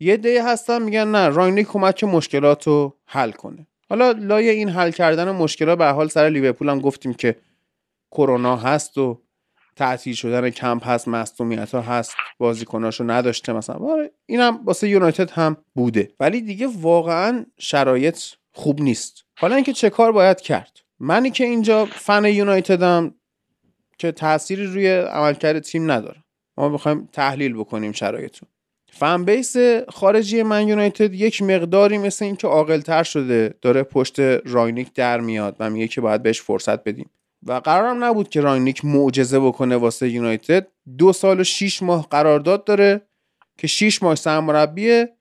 Speaker 1: یه عده‌ای هستن میگن نه راینیک اومد که مشکلات رو حل کنه. حالا لای این حل کردن مشکلات به حال سر لیورپول هم گفتیم که کرونا هست و تعطیل شدن کمپ هست مصدومیت ها هست بازیکناشو نداشته مثلا. آره، اینم واسه یونایتد هم بوده. ولی دیگه واقعا شرایط خوب نیست. حالا اینکه چه کار باید کرد؟ منی که اینجا فن یونایتدم که تأثیری روی عملکرد تیم نداره. ما می‌خوایم تحلیل بکنیم شرایطو. fan base خارجی من یونایتد یک مقداری مثل اینکه عاقلتر شده داره پشت راینیک در میاد و میگه که باید بهش فرصت بدیم. و قرارم نبود که راینیک معجزه بکنه واسه یونایتد. دو سال و شیش ماه قرارداد داره که شیش ماه سرمربیه.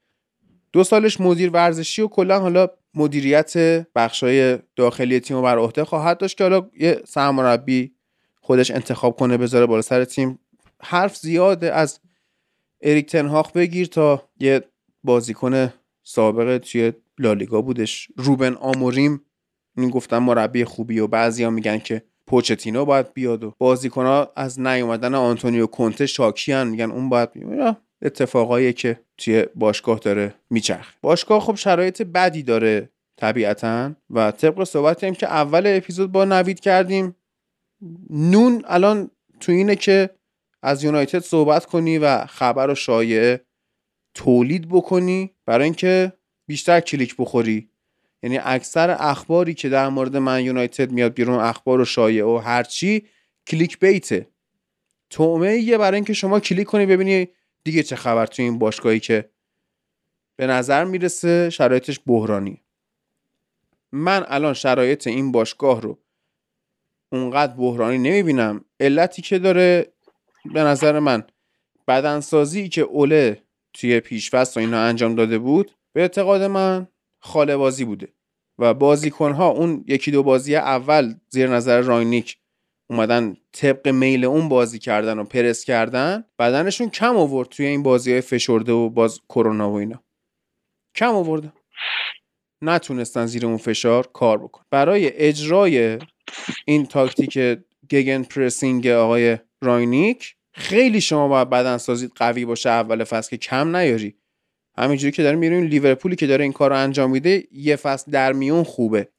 Speaker 1: دو سالش مدیر ورزشی و کلا حالا مدیریت بخشای داخلی تیم رو بر عهده خواهد داشت که حالا یه سرمربی خودش انتخاب کنه بذاره بالا سر تیم. حرف زیاده از اریک تنهاخ بگیر تا یه بازیکن سابقه توی لالیگا بودش روبن آموریم. این گفتن مربی خوبی و بعضیا میگن که پوچتینو باید بیاد و بازیکنها از نیومدن آنتونیو کونته شاکیان میگن اون باید بیاد اتفاقایی که توی باشگاه داره میچرخ باشگاه خب شرایط بدی داره طبیعتا و طبق صحبتی هم که اول اپیزود با نوید کردیم نون الان تو اینه که از یونایتد صحبت کنی و خبر و شایعه تولید بکنی برای اینکه بیشتر کلیک بخوری. یعنی اکثر اخباری که در مورد من یونایتد میاد بیرون اخبار و شایعه و هرچی clickbait ـه. طعمه‌ایه برای اینکه شما کلیک کنی ببینی دیگه چه خبر تو این باشگاهی که به نظر می‌رسه شرایطش بحرانی. من الان شرایط این باشگاه رو اونقدر بحرانی نمی‌بینم. علتی که داره به نظر من بدنسازی که اوله توی پیشفست و اینا انجام داده بود به اعتقاد من خاله بازی بوده. و بازیکنها اون یکی دو بازی اول زیر نظر راینیک اومدن طبق میل اون بازی کردن و پرس کردن بدنشون کم آورد توی این بازی های فشرده و باز کرونا و اینا. کم آورده نتونستن زیر اون فشار کار بکنن. برای اجرای این تاکتیک gegenpressing آقای راینیک خیلی شما باید بدنسازی قوی باشه اول فصل که کم نیاری. همینجوری که داریم میریم لیورپولی که داره این کار رو انجام میده یه فصل در میون خوبه.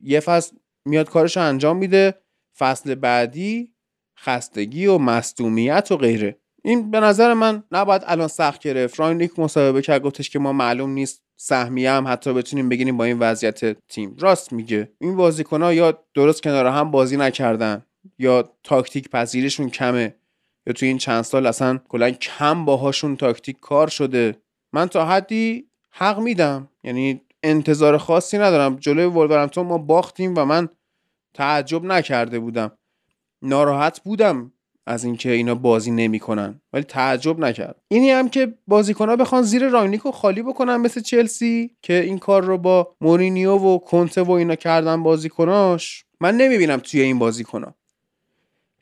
Speaker 1: یه فصل میاد کارش رو انجام میده فصل بعدی خستگی و مصدومیت و غیره. این به نظر من نباید الان سخت گرفت. راینیک مصاحبه کرد گفتش که ما معلوم نیست سهمیه هم حتی بتونیم بگیریم با این وضعیت تیم. راست میگه. این بازیکن ها یا درست کنار هم بازی نکردن یا تاکتیک پذیریشون کمه یا توی این چند سال اصلا کلا کم باهاشون تاکتیک کار شده. من تا حدی حق میدم. یعنی انتظار خاصی ندارم. جلوی ولورهمپتون ما باختیم و من تعجب نکرده بودم. ناراحت بودم از اینکه اینا بازی نمی‌کنن ولی تعجب نکرد. اینی هم که بازیکنها بخوان زیر راینیکو خالی بکنن مثل چلسی که این کار رو با مورینیو و کنته و اینا کردن بازیکناش من نمی‌بینم توی این بازیکنها.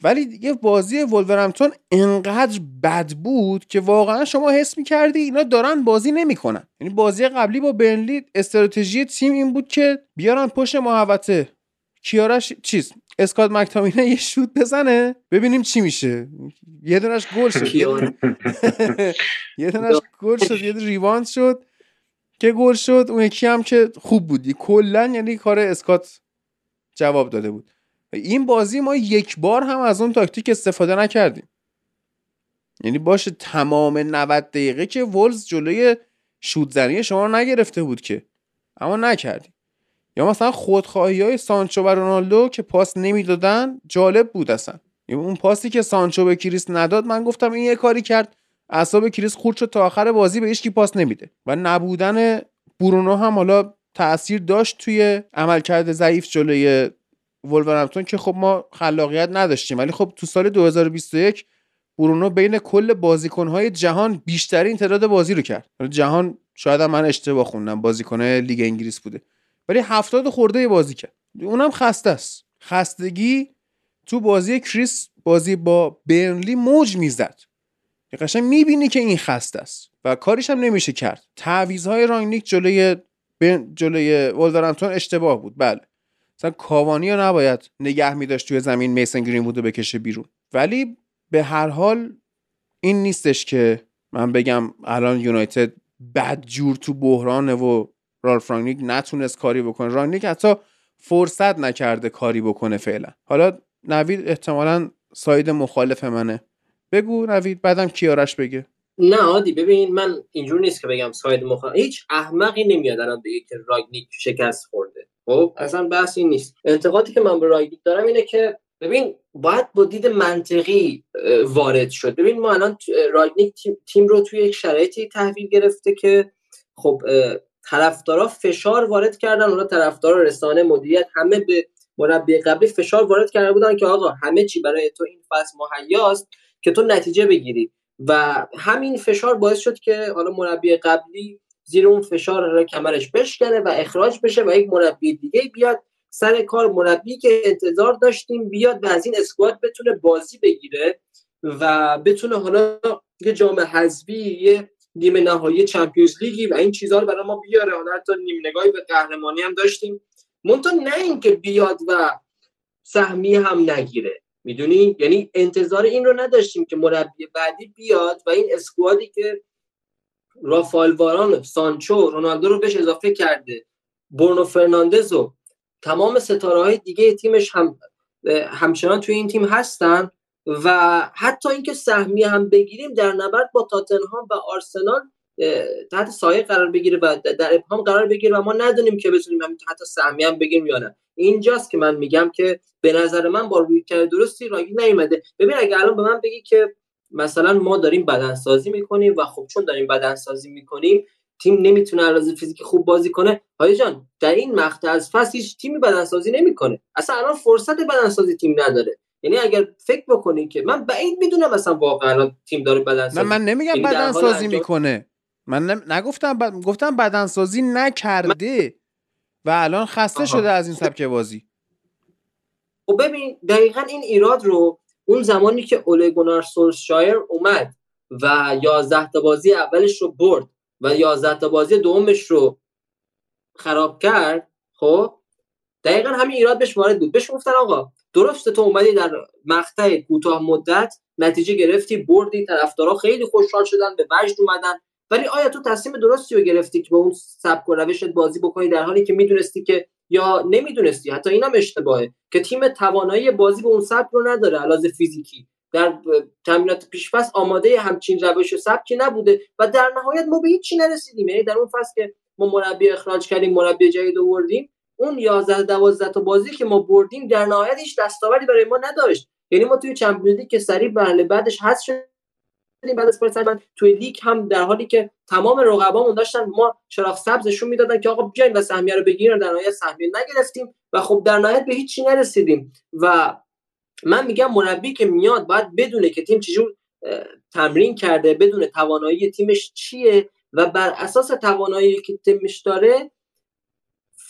Speaker 1: ولی یه بازی ولورمتون انقدر بد بود که واقعا شما حس می‌کردی اینا دارن بازی نمی‌کنن. یعنی بازی قبلی با برنلی استراتژی تیم این بود که بیارن پشت محوطه. کیارش چیز اسکات مکتامینه یه شوت بزنه ببینیم چی میشه. یه دونش گل شد. یه دونش گل شد یه دون rebound شد که گل شد. اون یکی هم که خوب بودی کلا یعنی کار اسکات جواب داده بود. این بازی ما یک بار هم از اون تاکتیک استفاده نکردیم. یعنی باشه تمام 90 دقیقه که وولز جلوی شوت‌زنی شما رو نگرفته بود که. اما نکردیم. یا مثلا خودخواهی های سانچو و رونالدو که پاس نمی‌دادن جالب بود اصلا. یعنی اون پاسی که سانچو به کریس نداد من گفتم این یه کاری کرد. اعصاب کریس خورد شد تا آخر بازی به کسی پاس نمیده. و نبودن برونو هم حالا تاثیر داشت توی عملکرد ضعیف جلوی ولورهمپتون که خب ما خلاقیت نداشتیم. ولی خب تو سال 2021 برونو بین کل بازیکنهای جهان بیشترین تعداد بازی رو کرد. جهان شاید من اشتباه خوندم بازیکنهای لیگ انگلیس بوده. ولی هفتاد خورده بازی کرد. اونم خسته است. خستگی تو بازی کریس بازی با برنلی موج می‌زد. قشنگ می‌بینی که این خسته است و کاریش هم نمیشه کرد. تعویضهای رانگنیک جلوی جلوی ولورهمپتون اشتباه بود. بله. مثلا کاوانی رو نباید نگه میداشت توی زمین میسن گرین وود بکشه بیرون. ولی به هر حال این نیستش که من بگم الان یونایتد بد جور تو بحرانه و رالف رانگنیک نتونست کاری بکنه. رانگنیک حتی فرصت نکرده کاری بکنه فعلا. حالا نوید احتمالا side مخالف منه. بگو نوید بعدم کیارش بگه.
Speaker 6: نه عادی ببین من اینجور نیست که بگم side مخالف. هیچ احمقی نمیاد الان بگه که رانگنیک شکست خورده. خب اصلا بحث این نیست. انتقادی که من به راگنیک دارم اینه که ببین باید با دید منطقی وارد شد. ببین ما الان راگنیک تیم رو توی یک شرایطی تحویل گرفته که خب طرفدارا فشار وارد کردن. اونا طرفدارا رسانه مدیریت همه به مربی قبلی فشار وارد کرده بودن که آقا همه چی برای تو این فصل مهیاست که تو نتیجه بگیری. و همین فشار باعث شد که حالا مربی قبلی زیر اون فشار را کمرش بشکنه و اخراج بشه و یک مربی دیگه بیاد سر کار. مربی که انتظار داشتیم بیاد و از این اسکواد بتونه بازی بگیره و بتونه حالا یه جام حذفی یه نیمه نهایی چمپیونز لیگی و این چیزها رو برای ما بیاره. حالا حتی نیمه نگاهی به قهرمانی هم داشتیم. مونتا نه اینکه بیاد و سهمی هم نگیره. می‌دونی؟ یعنی انتظار این رو نداشتیم که مربی بعدی بیاد و این اسکوادی که رافال واران سانچو رونالدو رو بهش اضافه کرده. برونو فرناندز و تمام ستاره های دیگه تیمش هم همچنان توی این تیم هستن و حتی اینکه سهمی هم بگیریم در نبرد با تاتنهام و آرسنال تحت سایه قرار بگیره و در ابهام قرار بگیره و ما ندونیم که بتونیم هم حتی سهمی هم بگیریم یا نه. اینجاست که من میگم که به نظر من با روی کرده درستی راگی نیومده. ببین اگه الان به من بگی که مثلا ما داریم بدنسازی می‌کنیم و خب چون داریم بدنسازی می‌کنیم تیم نمی‌تونه علاوه فیزیکی خوب بازی کنه. های جان در این مقطع از فصل هیچ تیمی بدنسازی نمی‌کنه. اصلا الان فرصت بدنسازی تیم نداره. یعنی اگر فکر بکنین که من بعید می‌دونم مثلا واقعا تیم داره بدنسازی
Speaker 1: من, من نمیگم یعنی بدنسازی می‌کنه. من نگفتم ب... گفتم بدنسازی نکرده و الان خسته شده از این سبک بازی.
Speaker 6: خب ببین دقیقا این ایراد رو اون زمانی که اولگونار سولشایر اومد و یازده تا بازی اولش رو برد و یازده تا بازی دومش رو خراب کرد خب؟ دقیقا همین ایراد بهش وارد بود. بهش گفتن آقا درسته تو اومدی در مقطع کوتاه مدت نتیجه گرفتی بردی طرفدارا خیلی خوشحال شدن به وجد اومدن ولی آیا تو تصمیم درستی رو گرفتی که با اون سبک و روشت بازی بکنی در حالی که می‌دونستی که یا نمی‌دونستی. حتی اینم اشتباهه که تیم توانایی بازی به اون سبک رو نداره. علاوه فیزیکی. در تمرینات پیشپس آماده همچین روش و سبکی نبوده و در نهایت ما به هیچی نرسیدیم. یعنی در اون فصل که ما مربی اخراج کردیم مربی جدید آوردیم اون 11 12 تا بازی که ما بردیم در نهایت هیچ دستاوردی برای ما نداشت. یعنی ما توی چمپیونز که سریع مرحله بعدش شدیم بعد از من توی لیگ هم در حالی که تمام رقبامون داشتن ما چراغ سبزشون می‌دادن که آقا بیاین و سهمیه رو بگیرن در نهایت سهمیه نگرفتیم و خب در نهایت به هیچی نرسیدیم. و من میگم مربی که میاد باید بدونه که تیم چجور تمرین کرده بدون توانایی تیمش چیه و بر اساس توانایی که تیمش داره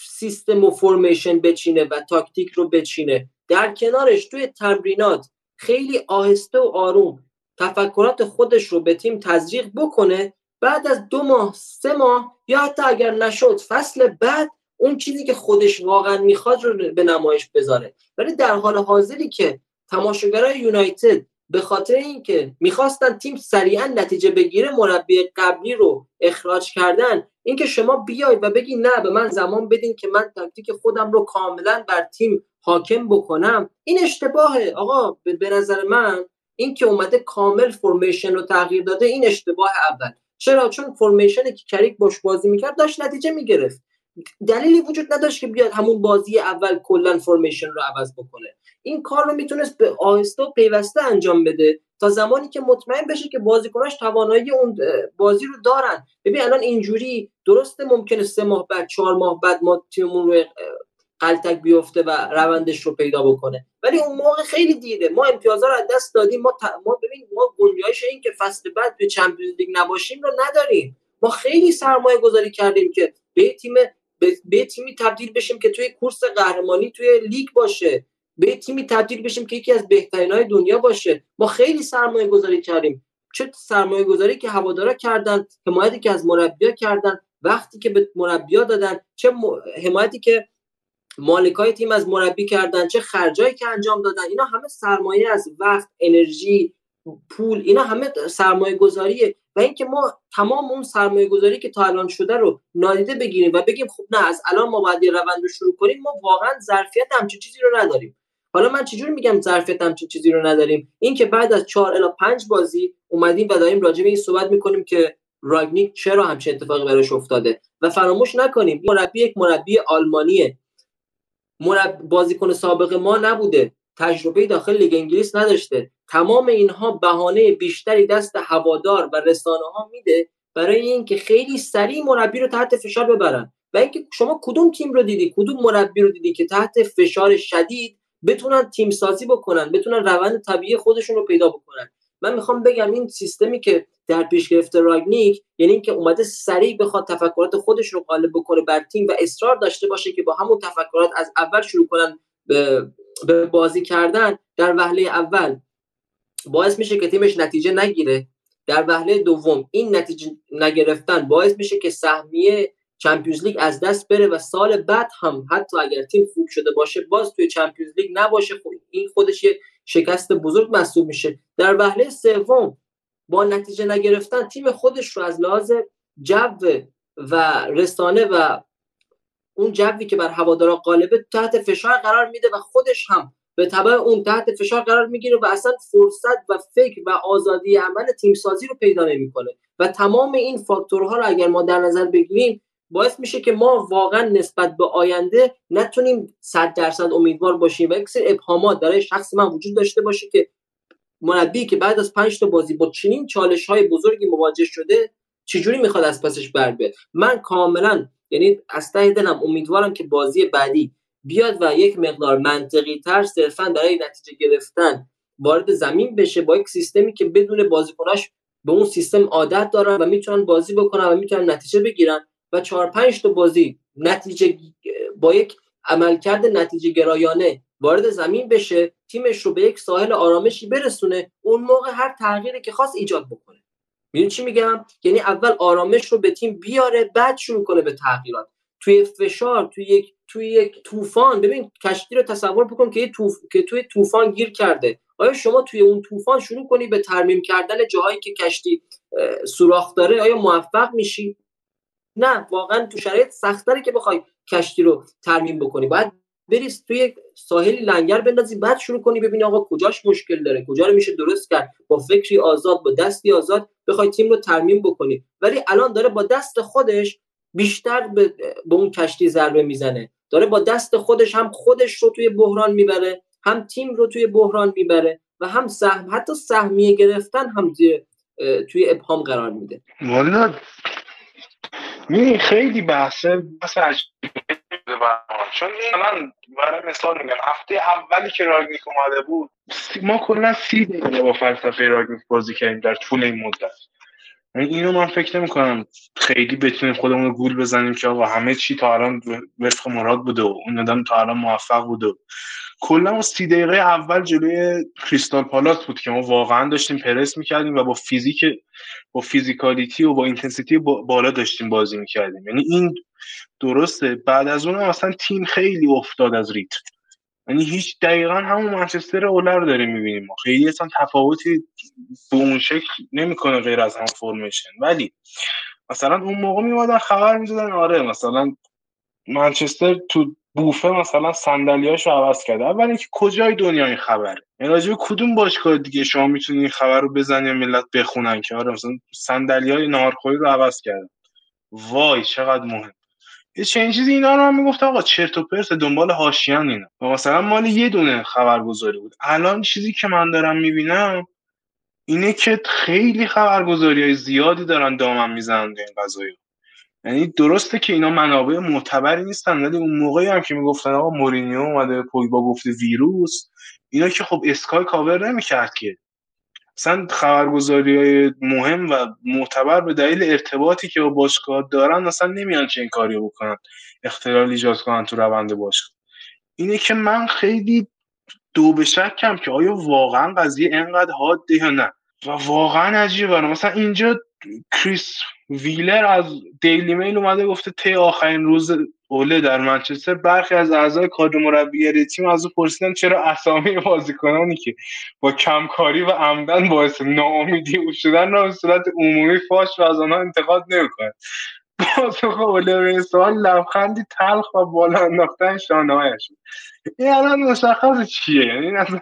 Speaker 6: سیستم و فرمیشن بچینه و تاکتیک رو بچینه. در کنارش توی تمرینات خیلی آهسته و آروم تفکرات خودش رو به تیم تزریق بکنه بعد از دو ماه سه ماه یا حتی اگر نشد فصل بعد اون چیزی که خودش واقعا می‌خواد رو به نمایش بذاره. ولی در حال حاضری که تماشاگرای یونایتد به خاطر اینکه می‌خواستن تیم سریعا نتیجه بگیره مربی قبلی رو اخراج کردن اینکه شما بیاید و بگی نه به من زمان بدین که من تاکتیک خودم رو کاملا بر تیم حاکم بکنم این اشتباهه. آقا به نظر من اینکه اومده کامل فرمیشن رو تغییر داده این اشتباه اول. چرا؟ چون فرمیشنی که کریک باش بازی می‌کرد داشت نتیجه می‌گرفت. دلیلی وجود نداشت که بیاد همون بازی اول کلا فرمیشن رو عوض بکنه. این کار رو می‌تونست به آهسته و پیوسته انجام بده تا زمانی که مطمئن بشه که بازیکناش توانایی اون بازی رو دارن. ببین الان اینجوری درسته ممکنه سه ماه بعد چهار ماه بعد ما تیممون رو قلتک بیفته و روندش رو پیدا بکنه. ولی اون موقع خیلی دیره ما امتیازها رو از دست دادیم. ما, ت... ما ببین ما گنجایش این که فصل بعد به چمپیونز لیگ نباشیم رو نداریم. ما خیلی سرمایه گذاری کردیم که به تیم به تیمی تبدیل بشیم که توی کورس قهرمانی توی لیگ باشه. به تیمی تبدیل بشیم که یکی از بهترین های دنیا باشه. ما خیلی سرمایه گذاری کردیم. چه سرمایه گذاری که هوادارا کردن حمایتی که از مربیا کردن وقتی که به مربیا دادن چه حمایتی که مالکای تیم از مربی کردن چه خرجایی که انجام دادن اینا همه سرمایه از وقت انرژی پول اینا همه سرمایه گذاریه و اینکه ما تمام اون سرمایه گذاری که تا الان شده رو نادیده بگیریم و بگیم خب نه از الان ما باید روند رو شروع کنیم ما واقعا ظرفیت همچین چیزی رو نداریم. حالا من چجوری میگم ظرفیت همچین چیزی رو نداریم؟ این که بعد از چهار الی پنج بازی اومدیم و داریم راجع به این صحبت می‌کنیم که راگنیک چرا همچین اتفاقی براش افتاده. و فراموش نکنیم مربی یک مربی آلمانیه. بازیکن سابق ما نبوده. تجربه داخل لیگ انگلیس نداشته. تمام اینها بهانه بیشتری دست هوادار و رسانه ها میده برای اینکه خیلی سریع مربی رو تحت فشار ببرن. و اینکه شما کدوم تیم رو دیدی؟ کدوم مربی رو دیدی که تحت فشار شدید بتونن تیم سازی بکنن بتونن روند طبیعی خودشون رو پیدا بکنن؟ من می‌خوام بگم این سیستمی که در پیش گرفته راگنیک یعنی اینکه اومده سریع بخواد تفکرات خودش رو غالب بکنه بر تیم و اصرار داشته باشه که با همون تفکرات از اول شروع کنن به, بازی کردن در وهله اول باعث میشه که تیمش نتیجه نگیره. در وهله دوم این نتیجه نگرفتن باعث میشه که سهمیه چمپیونز لیگ از دست بره و سال بعد هم حتی اگر تیم خوب شده باشه باز توی چمپیونز لیگ نباشه. خب این خودش یه شکست بزرگ محسوب میشه. در وهله سوم با نتیجه نگرفتن تیم خودش رو از لحاظ جو و رسانه و اون جوی که بر هوادارا غالبه تحت فشار قرار میده و خودش هم به تبع اون تحت فشار قرار می‌گیره و اصلا فرصت و فکر و آزادی عمل تیم سازی رو پیدا نمی‌کنه. و تمام این فاکتورها رو اگر ما در نظر بگیریم باعث میشه که ما واقعا نسبت به آینده نتونیم صد درصد امیدوار باشیم و یک سری ابهامات برای شخص من وجود داشته باشه که مربی که بعد از پنج تا بازی با چنین چالش های بزرگی مواجه شده چجوری می‌خواد از پسش بر بیاد؟ من کاملا یعنی از ته دلم امیدوارم که بازی بعدی بیاد و یک مقدار منطقی تر صرفا برای نتیجه گرفتن وارد زمین بشه با یک سیستمی که بدون بازیکناش به اون سیستم عادت دارن و می‌تونن بازی بکنن و می‌تونن نتیجه بگیرن. و چهار پنج تا بازی نتیجه با یک عملکرد نتیجه گرایانه وارد زمین بشه تیمش رو به یک ساحل آرامشی برسونه اون موقع هر تغییری که خواست ایجاد بکنه. می‌دونی چی میگم؟ یعنی اول آرامش رو به تیم بیاره بعد شروع کنه به تغییرات. توی فشار توی یک توی یک طوفان ببین کشتی رو تصور بکن که توف... که توی طوفان گیر کرده. آیا شما توی اون طوفان شروع کنی به ترمیم کردن جاهایی که کشتی سوراخ داره؟ آیا موفق میشی؟ نه واقعا تو شرایط سختره که بخوای کشتی رو ترمیم بکنی. باید بری توی ساحلی لنگر بندازی بعد شروع کنی ببینی آقا کجاش مشکل داره کجا رو میشه درست کرد. با فکری آزاد با دستی آزاد بخوای تیم رو ترمیم بکنی. ولی الان داره با دست خودش بیشتر به, به اون کشتی ضربه می‌زنه. داره با دست خودش هم خودش رو توی بحران می‌بره هم تیم رو توی بحران می‌بره و هم سهم حتی سهمیه گرفتن هم توی ابهام قرار میده.
Speaker 8: والا می خیلی بحثه بحث چون من برای مثال میگم هفته اولی که راگنیک اومده بود ما کلا سی دقیقه با فلسفه راگنیک بازی کردیم در طول این مدت. یعنی اینو من فکر نمی کنم خیلی بتونیم خودمون گول بزنیم که آقا همه چی تا الان وفق مراد بوده و اون آدم تا الان موفق بوده. کلا سی دقیقه اول جلوی کریستال پالاس بود که ما واقعا داشتیم پرس می‌کردیم و با فیزیک با physicality و با intensity بالا داشتیم بازی می‌کردیم. یعنی این درسته. بعد از اون اصلا تیم خیلی افتاد از ریتم. یعنی هیچ دقیقا همون منچستر اوله رو داریم می‌بینیم. خیلی اصلا تفاوتی به اون شکل نمی‌کنه غیر از هم فرمیشن ولی مثلا اون موقع میمادن خبر می‌دادن آره مثلا منچستر تو بوفه مثلا صندلیاشو عوض کرده. اول اینکه کجای دنیا این خبره یعنی راجع کدوم باشگاه دیگه شما می‌تونی این خبر رو بزنی ملت بخونن که؟ آره مثلا صندلی های نارخوری رو عوض کردن. وای چقدر مهم. یه چنین چیزی اینا رو هم می‌گفت آقا چرت و پرت دنبال حاشیه‌ان اینا. و مثلا مال یه دونه خبرگزاری بود. الان چیزی که من دارم می‌بینم اینه که خیلی خبرگزاری های زیادی دارن دامن می‌زنن این قضایی یعنی درسته که اینا منابع معتبری نیستن ولی اون موقعی هم که می‌گفتن آقا مورینیو اومده پویبا گفته ویروس اینا که خب اسکای کاور نمی‌کرد که. اصلا خبرگزاری های مهم و معتبر به دلیل ارتباطی که با باشگاه دارن اصلا نمیان چه این کاری بکنن اختلال ایجاد کنن تو روند باشگاه. اینه که من خیلی دو به شکم که آیا واقعا قضیه انقدر حاده یا نه. و واقعا عجیبه. مثلا اینجا کریس ویلر از دیلی میل اومده گفته تی آخرین روز اوله در منچستر. برخی از اعضای کادر مربیگری تیم از او پرسیدن چرا اسامی بازیکنانی که با کمکاری و عمدن باعث ناامیدی او شدن را به صورت عمومی فاش و از آنها انتقاد نمی‌کنند پاسخ اوله به سوال لبخندی تلخ و بالا انداختن شانههایش این الان مشخص چیه؟ یعنی اصلا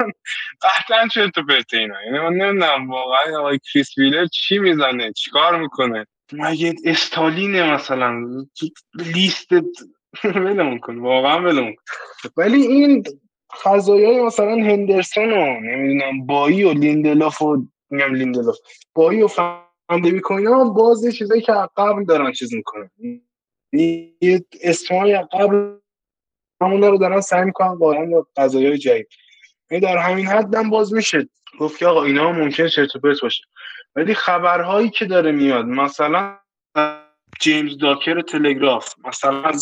Speaker 8: قطعا چه تو پرته اینا؟ یعنی من نمی‌دونم واقعا آقای کریس ویلر چی می‌زنه؟ چیکار می‌کنه؟ مگه استالینه مثلا؟ لیست ولمون کن واقعا ولمون ولی این فضایای مثلا هندرسون و نمی‌دونم بایی و لیندلاف و میگم لیندلاف بایی و فندوی اینا باز چیزایی که قبل دارن چیز می‌کنن. یه اسمای قبل همون رو دارن سعی می‌کنن با قضایای جدید. یعنی در همین حد هم باز میشه. گفت که آقا اینا ممکن چرت و باشه. ولی خبرهایی که داره میاد مثلا جیمز داکر تلگراف مثلا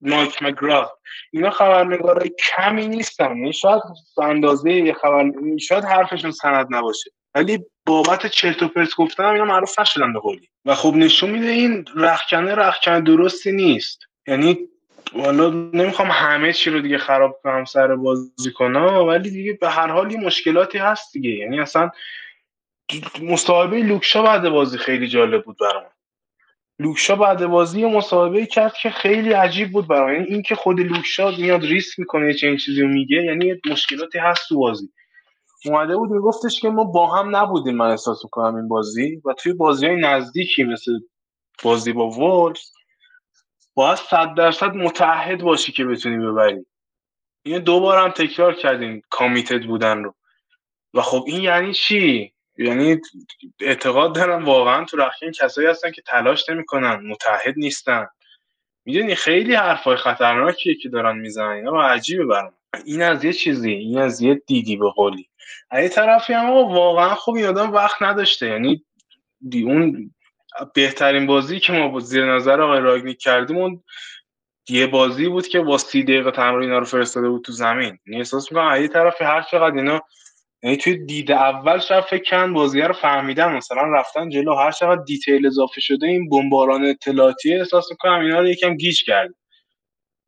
Speaker 8: مایک مگرا اینا خبرنگارای کمی نیستن. یعنی شاید اندازه یه خبر شاید حرفشون سند نباشه. ولی بابت چرت و پرت گفتن اینا معروف نشدن به قولی. و خب نشون میده این رخکنه رخکنه درستی نیست. یعنی والا نمی‌خوام همه چی رو دیگه خراب کنم سر بازی کنم ولی دیگه به هر حال مشکلاتی هست دیگه. یعنی اصلا مصاحبه لوکشا بعد بازی خیلی جالب بود برام. لوکشا بعد بازی مصاحبه کرد که خیلی عجیب بود برای یعنی این که خود لوکشا میاد ریسک می‌کنه چه این چیزی رو میگه یعنی مشکلاتی هست تو بازی. اومده بود میگفتش که ما با هم نبودیم من احساس می‌کنم این بازی و توی بازی های نزدیکی مثل بازی با وولز باید صد درصد متعهد باشی که بتونی ببری. این دو هم تکرار کردیم کامیتد بودن رو. و خب این یعنی چی؟ یعنی اعتقاد دارم واقعا تو رخیم کسایی هستن که تلاش نمی‌کنن متحد نیستن. می‌دونی خیلی حرفای خطرناکیه که دارن می‌زنن اینا و عجیبه برام. این از یه چیزی این از یه دیدی به قولی. از طرفی هم واقعا خوب این وقت نداشته. یعنی دی اون بهترین بازی که ما زیر نظر آقای رانگنیک کردیم اون یه بازی بود که با سی دقیقه تمرین رو فرستاده بود تو زمین. یعنی احساس می‌کنم یه طرفی هر چقدر اینا یعنی توی دید اول شب فکر کن بازیه رو فهمیدن مثلا رفتن جلو هر چقدر detail اضافه شده این بمباران اطلاعاتی احساس می‌کنم اینا رو یکم گیج کرد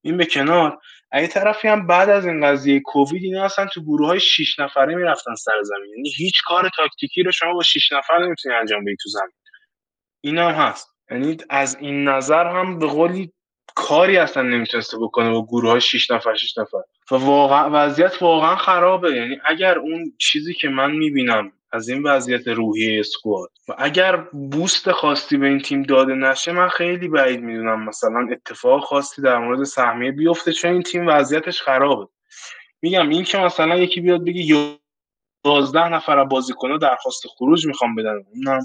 Speaker 8: این به کنار. این طرفی هم بعد از این قضیه کووید اینا اصلا تو گروه های 6 نفره می‌رفتن سر زمین. یعنی هیچ کار تاکتیکی رو شما با 6 نفر نمی‌تونی انجام بدی تو زمین. این هم هست. یعنی از این نظر هم به قولی کاری اصلا نمی‌تونسته بکنه با گروه های 6 نفر 6 نفر. و واقعا وضعیت واقعا خرابه. یعنی اگر اون چیزی که من می‌بینم از این وضعیت روحی اسکواد و اگر بوست خاصی به این تیم داده نشه من خیلی بعید می‌دونم مثلا اتفاق خاصی در مورد سهمیه بیفته چون این تیم وضعیتش خرابه. میگم این که مثلا یکی بیاد بگه 11 نفر بازیکن‌ها درخواست خروج می‌خوام بدن اونم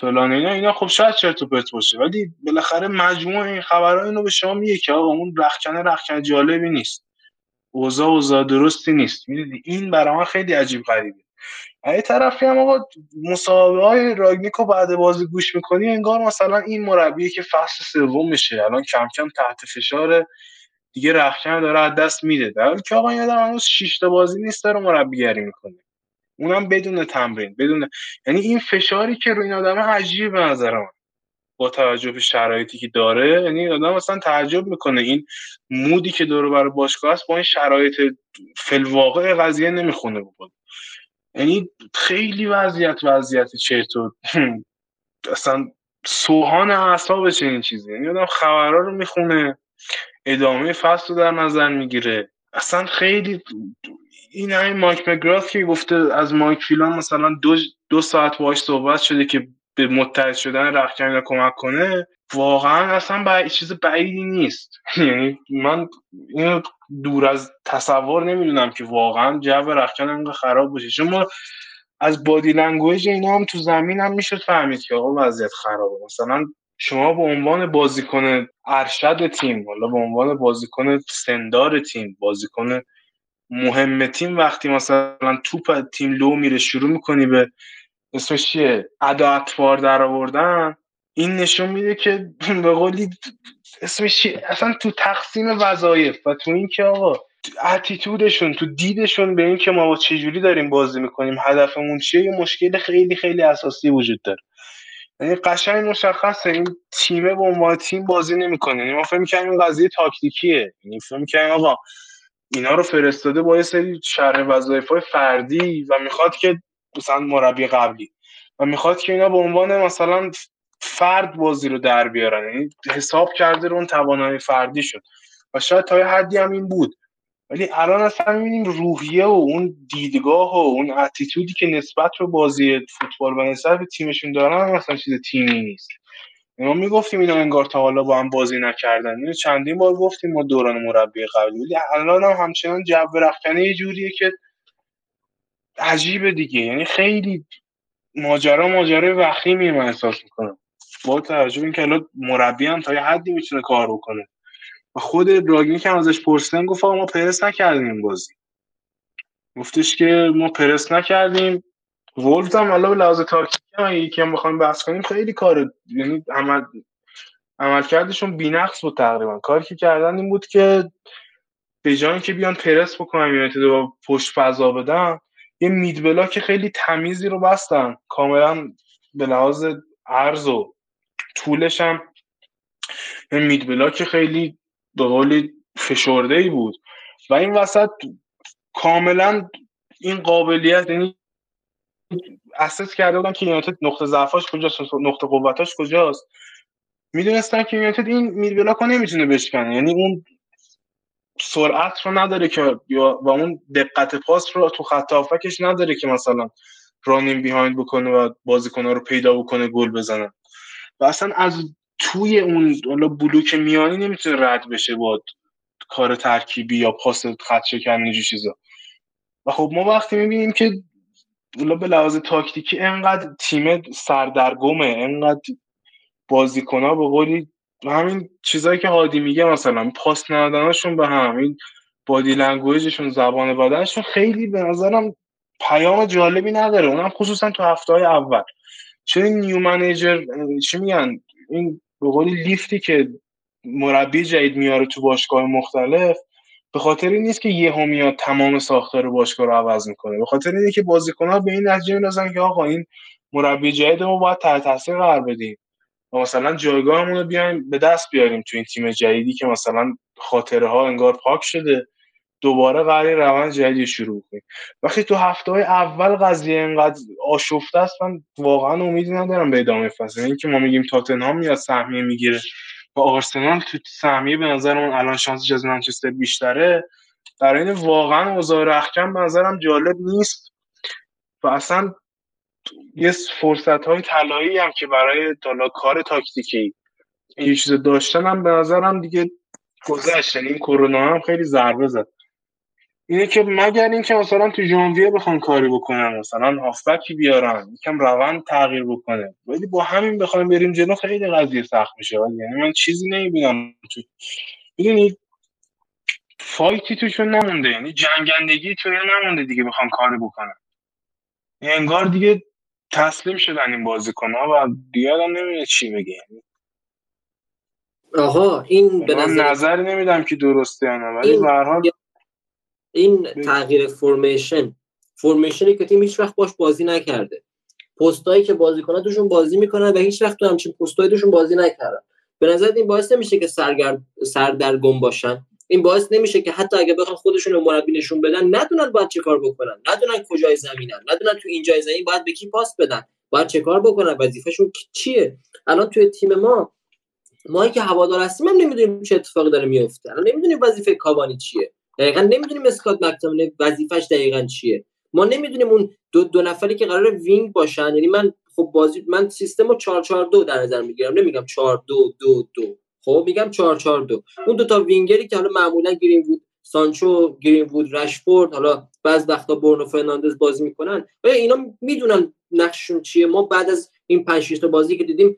Speaker 8: فلان اینا اینا خب شاید چرت و پرت باشه ولی بالاخره مجموع این خبرها اینو به شما میگه که آقا اون رخکنه رخکنه جالبی نیست. اوضاع اوضاع درستی نیست. می‌دونی؟ این برای من خیلی عجیب غریبه. یه طرفی هم آقا مصاحبه های راگنیکو بعد بازی گوش می‌کنی انگار مثلا این مربی که فصل سوم میشه الان کم کم تحت فشار دیگه رخکن داره از دست میده. در حالی که آقا این آدم هنوز شش بازی نیست داره مربیگری می‌کنه. اونم بدون تمرین بدون یعنی این فشاری که روی این آدم عجیب به نظر من. با توجه به شرایطی که داره یعنی آدم اصلا تعجب می‌کنه. این مودی که داره برای باشگاه است با این شرایط فلواقع قضیه نمی‌خونه بود یعنی خیلی وضعیت وضعیت چرت و اصلا سوهان اعصابش این چیزی یعنی آدم خبرها رو می‌خونه ادامه فصل رو در نظر می‌گیره. اصلا خیلی این همین مایک مگراث که گفته از مایک فیلان مثلا دو, دو ساعت باش صحبت شده که به متحد شدن رخکن کمک کنه واقعا اصلا با چیز بعیدی نیست. یعنی من اینو دور از تصور نمی‌دونم که واقعا جو رخکن انقدر خراب باشه. چون از body language اینا هم تو زمین هم میشه فهمید که آقا وضعیت خرابه. مثلا شما به عنوان بازیکن ارشد تیم حالا به عنوان بازیکن سن‌دار تیم بازیکن مهم تیم وقتی مثلا توپ تیم لو میره شروع می‌کنی به اسمش چیه ادا اطوار در آوردن؟ این نشون میده که به قولی اسمش چیه اصلا تو تقسیم وظایف و تو این که آقا اتیتودشون تو دیدشون به این که ما با چجوری داریم بازی می‌کنیم هدفمون چیه؟ یه مشکل خیلی خیلی اساسی وجود داره. یعنی قشنگ مشخصه این تیمه به عنوان تیم بازی نمی‌کنه. یعنی ما فکر می‌کنیم این قضیه تاکتیکیه. یعنی فکر می‌کنیم آقا اینا رو فرستاده با یه سری شرح وظایف فردی و می‌خواد که مثلا مربی قبلی. و می‌خواد که اینا به عنوان مثلا فرد بازی رو در بیارن. یعنی حساب کرده رو اون توانایی فردی شد. و شاید تا حدی هم این بود. ولی الان اصلا می‌بینیم روحیه و اون دیدگاه و اون اتیتودی که نسبت به بازی فوتبال و نسبت به تیمشون دارن مثلا چیز تیمی نیست. ما می‌گفتیم اینا انگار تا حالا با هم بازی نکردن. اینو چندین بار گفتیم ما دوران مربی قبلی. ولی الان هم همچنان جو رخکنه یه جوریه که عجیبه دیگه. یعنی خیلی ماجرا ماجرای وخیمی من احساس می‌کنم. با توجه اینکه الان مربی هم تا یه حدی می‌تونه کار بکنه. و خود راگینی که ازش پرسیدن گفت ما پرس نکردیم این بازی. گفتش که ما پرس نکردیم. ولز هم حالا به لحاظ تاکتیکی هم یکی هم بخوایم بحث کنیم خیلی کار یعنی عمل عملکردشون بی‌نقص بود تقریبا. کاری که کردن این بود که به جای که بیان پرس بکنن یونایتد رو پشت فضا بدن یه مید که خیلی تمیزی رو بستن. کاملا به لحاظ عرض و طولش هم یه مید که خیلی به فشرده ای بود. و این وسط کاملا این قابلیت یعنی اساس کرده بودن که یونایتد نقطه ضعفاش کجاست نقطه قوتاش کجاست. می‌دونستن که یونایتد این میدبلاک رو نمی‌تونه بشکنه. یعنی اون سرعت رو نداره که یا و اون دقت پاس رو تو خط نداره که مثلا رانینگ بیهایند بکنه و بازیکن‌ها رو پیدا بکنه گل بزنه. و اصلا از توی اون حالا بلوک میانی نمی‌تونه رد بشه با کار ترکیبی یا پاس خط شکن اینجور چیزا. و خب ما وقتی می‌بینیم که به لحاظ تاکتیکی انقدر تیم سردرگمه انقدر بازیکن ها به قولی همین چیزایی که هادی میگه مثلا پاس ندادنشون به هم این بادی لنگویجشون زبان بدنشون خیلی به نظرم پیام جالبی نداره. اونم خصوصا تو هفته های اول این نیو منیجر چی میگن؟ این به قولی لیفتی که مربی جدید میاره تو باشگاه مختلف به خاطر این نیست که یه میاد تمام ساختار باشگاه رو عوض می‌کنه. به خاطر اینه که بازیکن‌ها به این نتیجه می‌رسن که آقا این مربی جدید ما باید تحت تاثیر قرار بدیم. و مثلا جایگاهمون رو بیایم به دست بیاریم تو این تیم جدیدی که مثلا خاطره ها انگار پاک شده دوباره قرار روند جدیدی شروع کنیم. وقتی تو هفته های اول قضیه اینقدر آشفته است من واقعا امیدی ندارم به ادامه فصل این که ما میگیم تاتنهام میاد سهمیه می‌گیره و آرسنال تو سهمیه به نظرمون الان شانسش از منچستر بیشتره. در این واقعا اوضاع رخکن به نظرم جالب نیست و اصلا یه فرصت های طلایی هم که برای حالا کار تاکتیکی این چیز داشتن هم به نظرم دیگه گذشت. یعنی این کرونا هم خیلی ضربه زد. اینه که مگر اینکه مثلا تو ژانویه بخوان کاری بکنن مثلا هافبکی بیارن یکم روند تغییر بکنه. ولی با همین بخوایم بریم جلو خیلی قضیه سخت میشه. یعنی من چیزی نمی‌بینم تو می‌دونید فایتی توشون نمونده. یعنی جنگندگی تو نمونده دیگه بخوام کاری بکنن. انگار دیگه تسلیم شدن این بازیکن ها و دیگه آدم نمیده چی بگه
Speaker 6: آها این به
Speaker 8: نظر نظری نمیدم که درسته یا نه ولی این,
Speaker 6: این تغییر فرمیشن فرمیشنی که تیم هیچ وقت باش بازی نکرده. پستایی که بازیکن‌ها توشون بازی می‌کنن و هیچ وقت تو همچین پستایی توشون بازی نکردن. به نظر این باعث نمیشه که سرگرد سردرگم باشن؟ این باعث نمیشه که حتی اگه بخوان خودشون رو مربی نشون بدن ندونن باید چه کار بکنن. ندونن کجای زمینن. ندونن تو اینجای زمین باید به کی پاس بدن. باید چه کار بکنن؟ وظیفهشون چیه؟ الان توی تیم ما ما که هوادار هستیم هم نمی‌دونیم چه اتفاقی داره میفته الان نمی‌دونیم وظیفه کاوانی چیه. دقیقا نمی‌دونیم اسکات مک‌تامینی وظیفش دقیقا چیه. ما نمی‌دونیم اون دو, دو نفری که قرار wing باشن. یعنی من خب بازی من سیستم رو 4 4 2 در نظر می‌گیرم. نمیگم 4 2 2 2 خب میگم 4 4 2 اون دو تا وینگری که حالا معمولا گرین وود سانچو گرین وود رشفورد حالا بعض وقتا برونو فرناندز بازی می‌کنن. و اینا می‌دونن نقششون چیه. ما بعد از این 5 تا بازی که دیدیم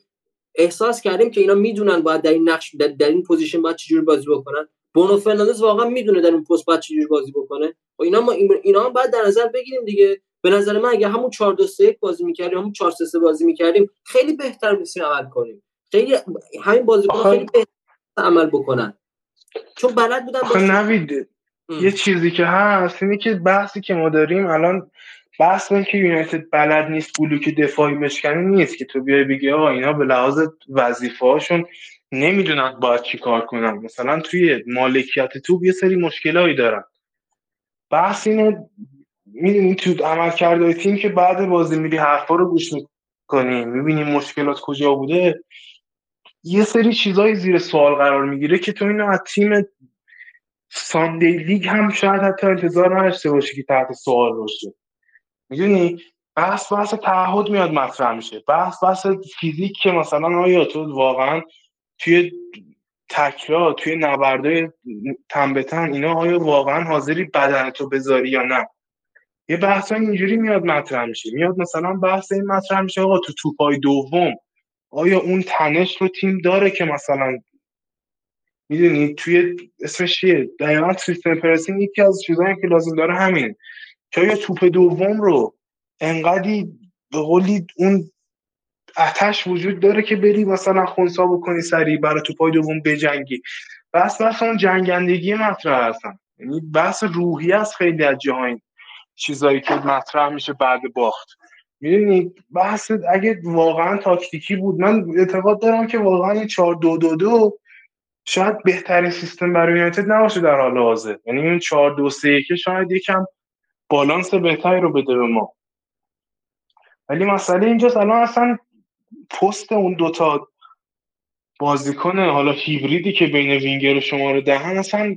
Speaker 6: احساس کردیم که اینا می‌دونن باید در این نقش در, در این position باید چجوری بازی بکنن. برنو فرناندز واقعا می‌دونه در اون پست باید چجوری بازی بکنه. و اینا ما اینا هم باید در نظر بگیریم دیگه. به نظر من اگه همون 4 2 3 بازی می‌کردیم همون 4 3 بازی می‌کردیم خیلی بهتر می‌تونیم عمل کنیم. خیلی همین بازیکن خیلی بهتر عمل بکنن. چون بلد بودن
Speaker 8: آخه نوید یه چیزی که هست اینه که بحثی که ما داریم الان بحث که یونایتد بلد نیست block دفاعی بشکنه نیست که تو بیای بگی آقا اینا به لحاظ وظیفه هاشون نمی‌دونن باید چی کار کنن. مثلا توی مالکیت تو یه سری مشکلایی دارن. بحث اینه می‌دونی تو عمل کرده تیم که بعد بازی میری حرفا رو گوش می‌کنی. می‌بینی مشکلات کجا بوده؟ یه سری چیزای زیر سوال قرار می‌گیره که تو اینو از تیم ساندی لیگ هم شاید حتی انتظار نداشته باشی که تحت سوال باشه. می‌دونی؟ بحث بحث تعهد میاد مطرح میشه. بحث بحث فیزیک که مثلا آیا تو واقعا توی تکرار توی نبردای تن به تن اینا آیا واقعا حاضری بدن تو بذاری یا نه؟ یه بحث اینجوری میاد مطرح میشه. میاد مثلا بحث این مطرح میشه آقا تو توپای دوم آیا اون تنش رو تیم داره که مثلا می‌دونی توی اسمش چیه؟ دقیقا سیستم پرسینگ یکی از چیزهایی که لازم داره همین. که آیا توپ دوم رو انقدی به قولی اون اتش وجود داره که بری مثلا خونسا بکنی سریع برای توپای دوم بجنگی. بس بس اون جنگندگی مطرح هستن. یعنی بحث روحی است خیلی از جاهای چیزایی که مطرح میشه بعد باخت. می‌دونی؟ بحث اگه واقعا تاکتیکی بود من اعتقاد دارم که واقعا این 4 2 2 2 شاید بهترین سیستم برای یونایتد نباشه در حال حاضر. یعنی این 4 2 3 که شاید یکم بالانس بهتری رو بده به ما. ولی مسئله اینجاست الان اصلا پست اون دوتا بازیکن حالا هیبریدی که بین وینگر و شماره دهن اصلا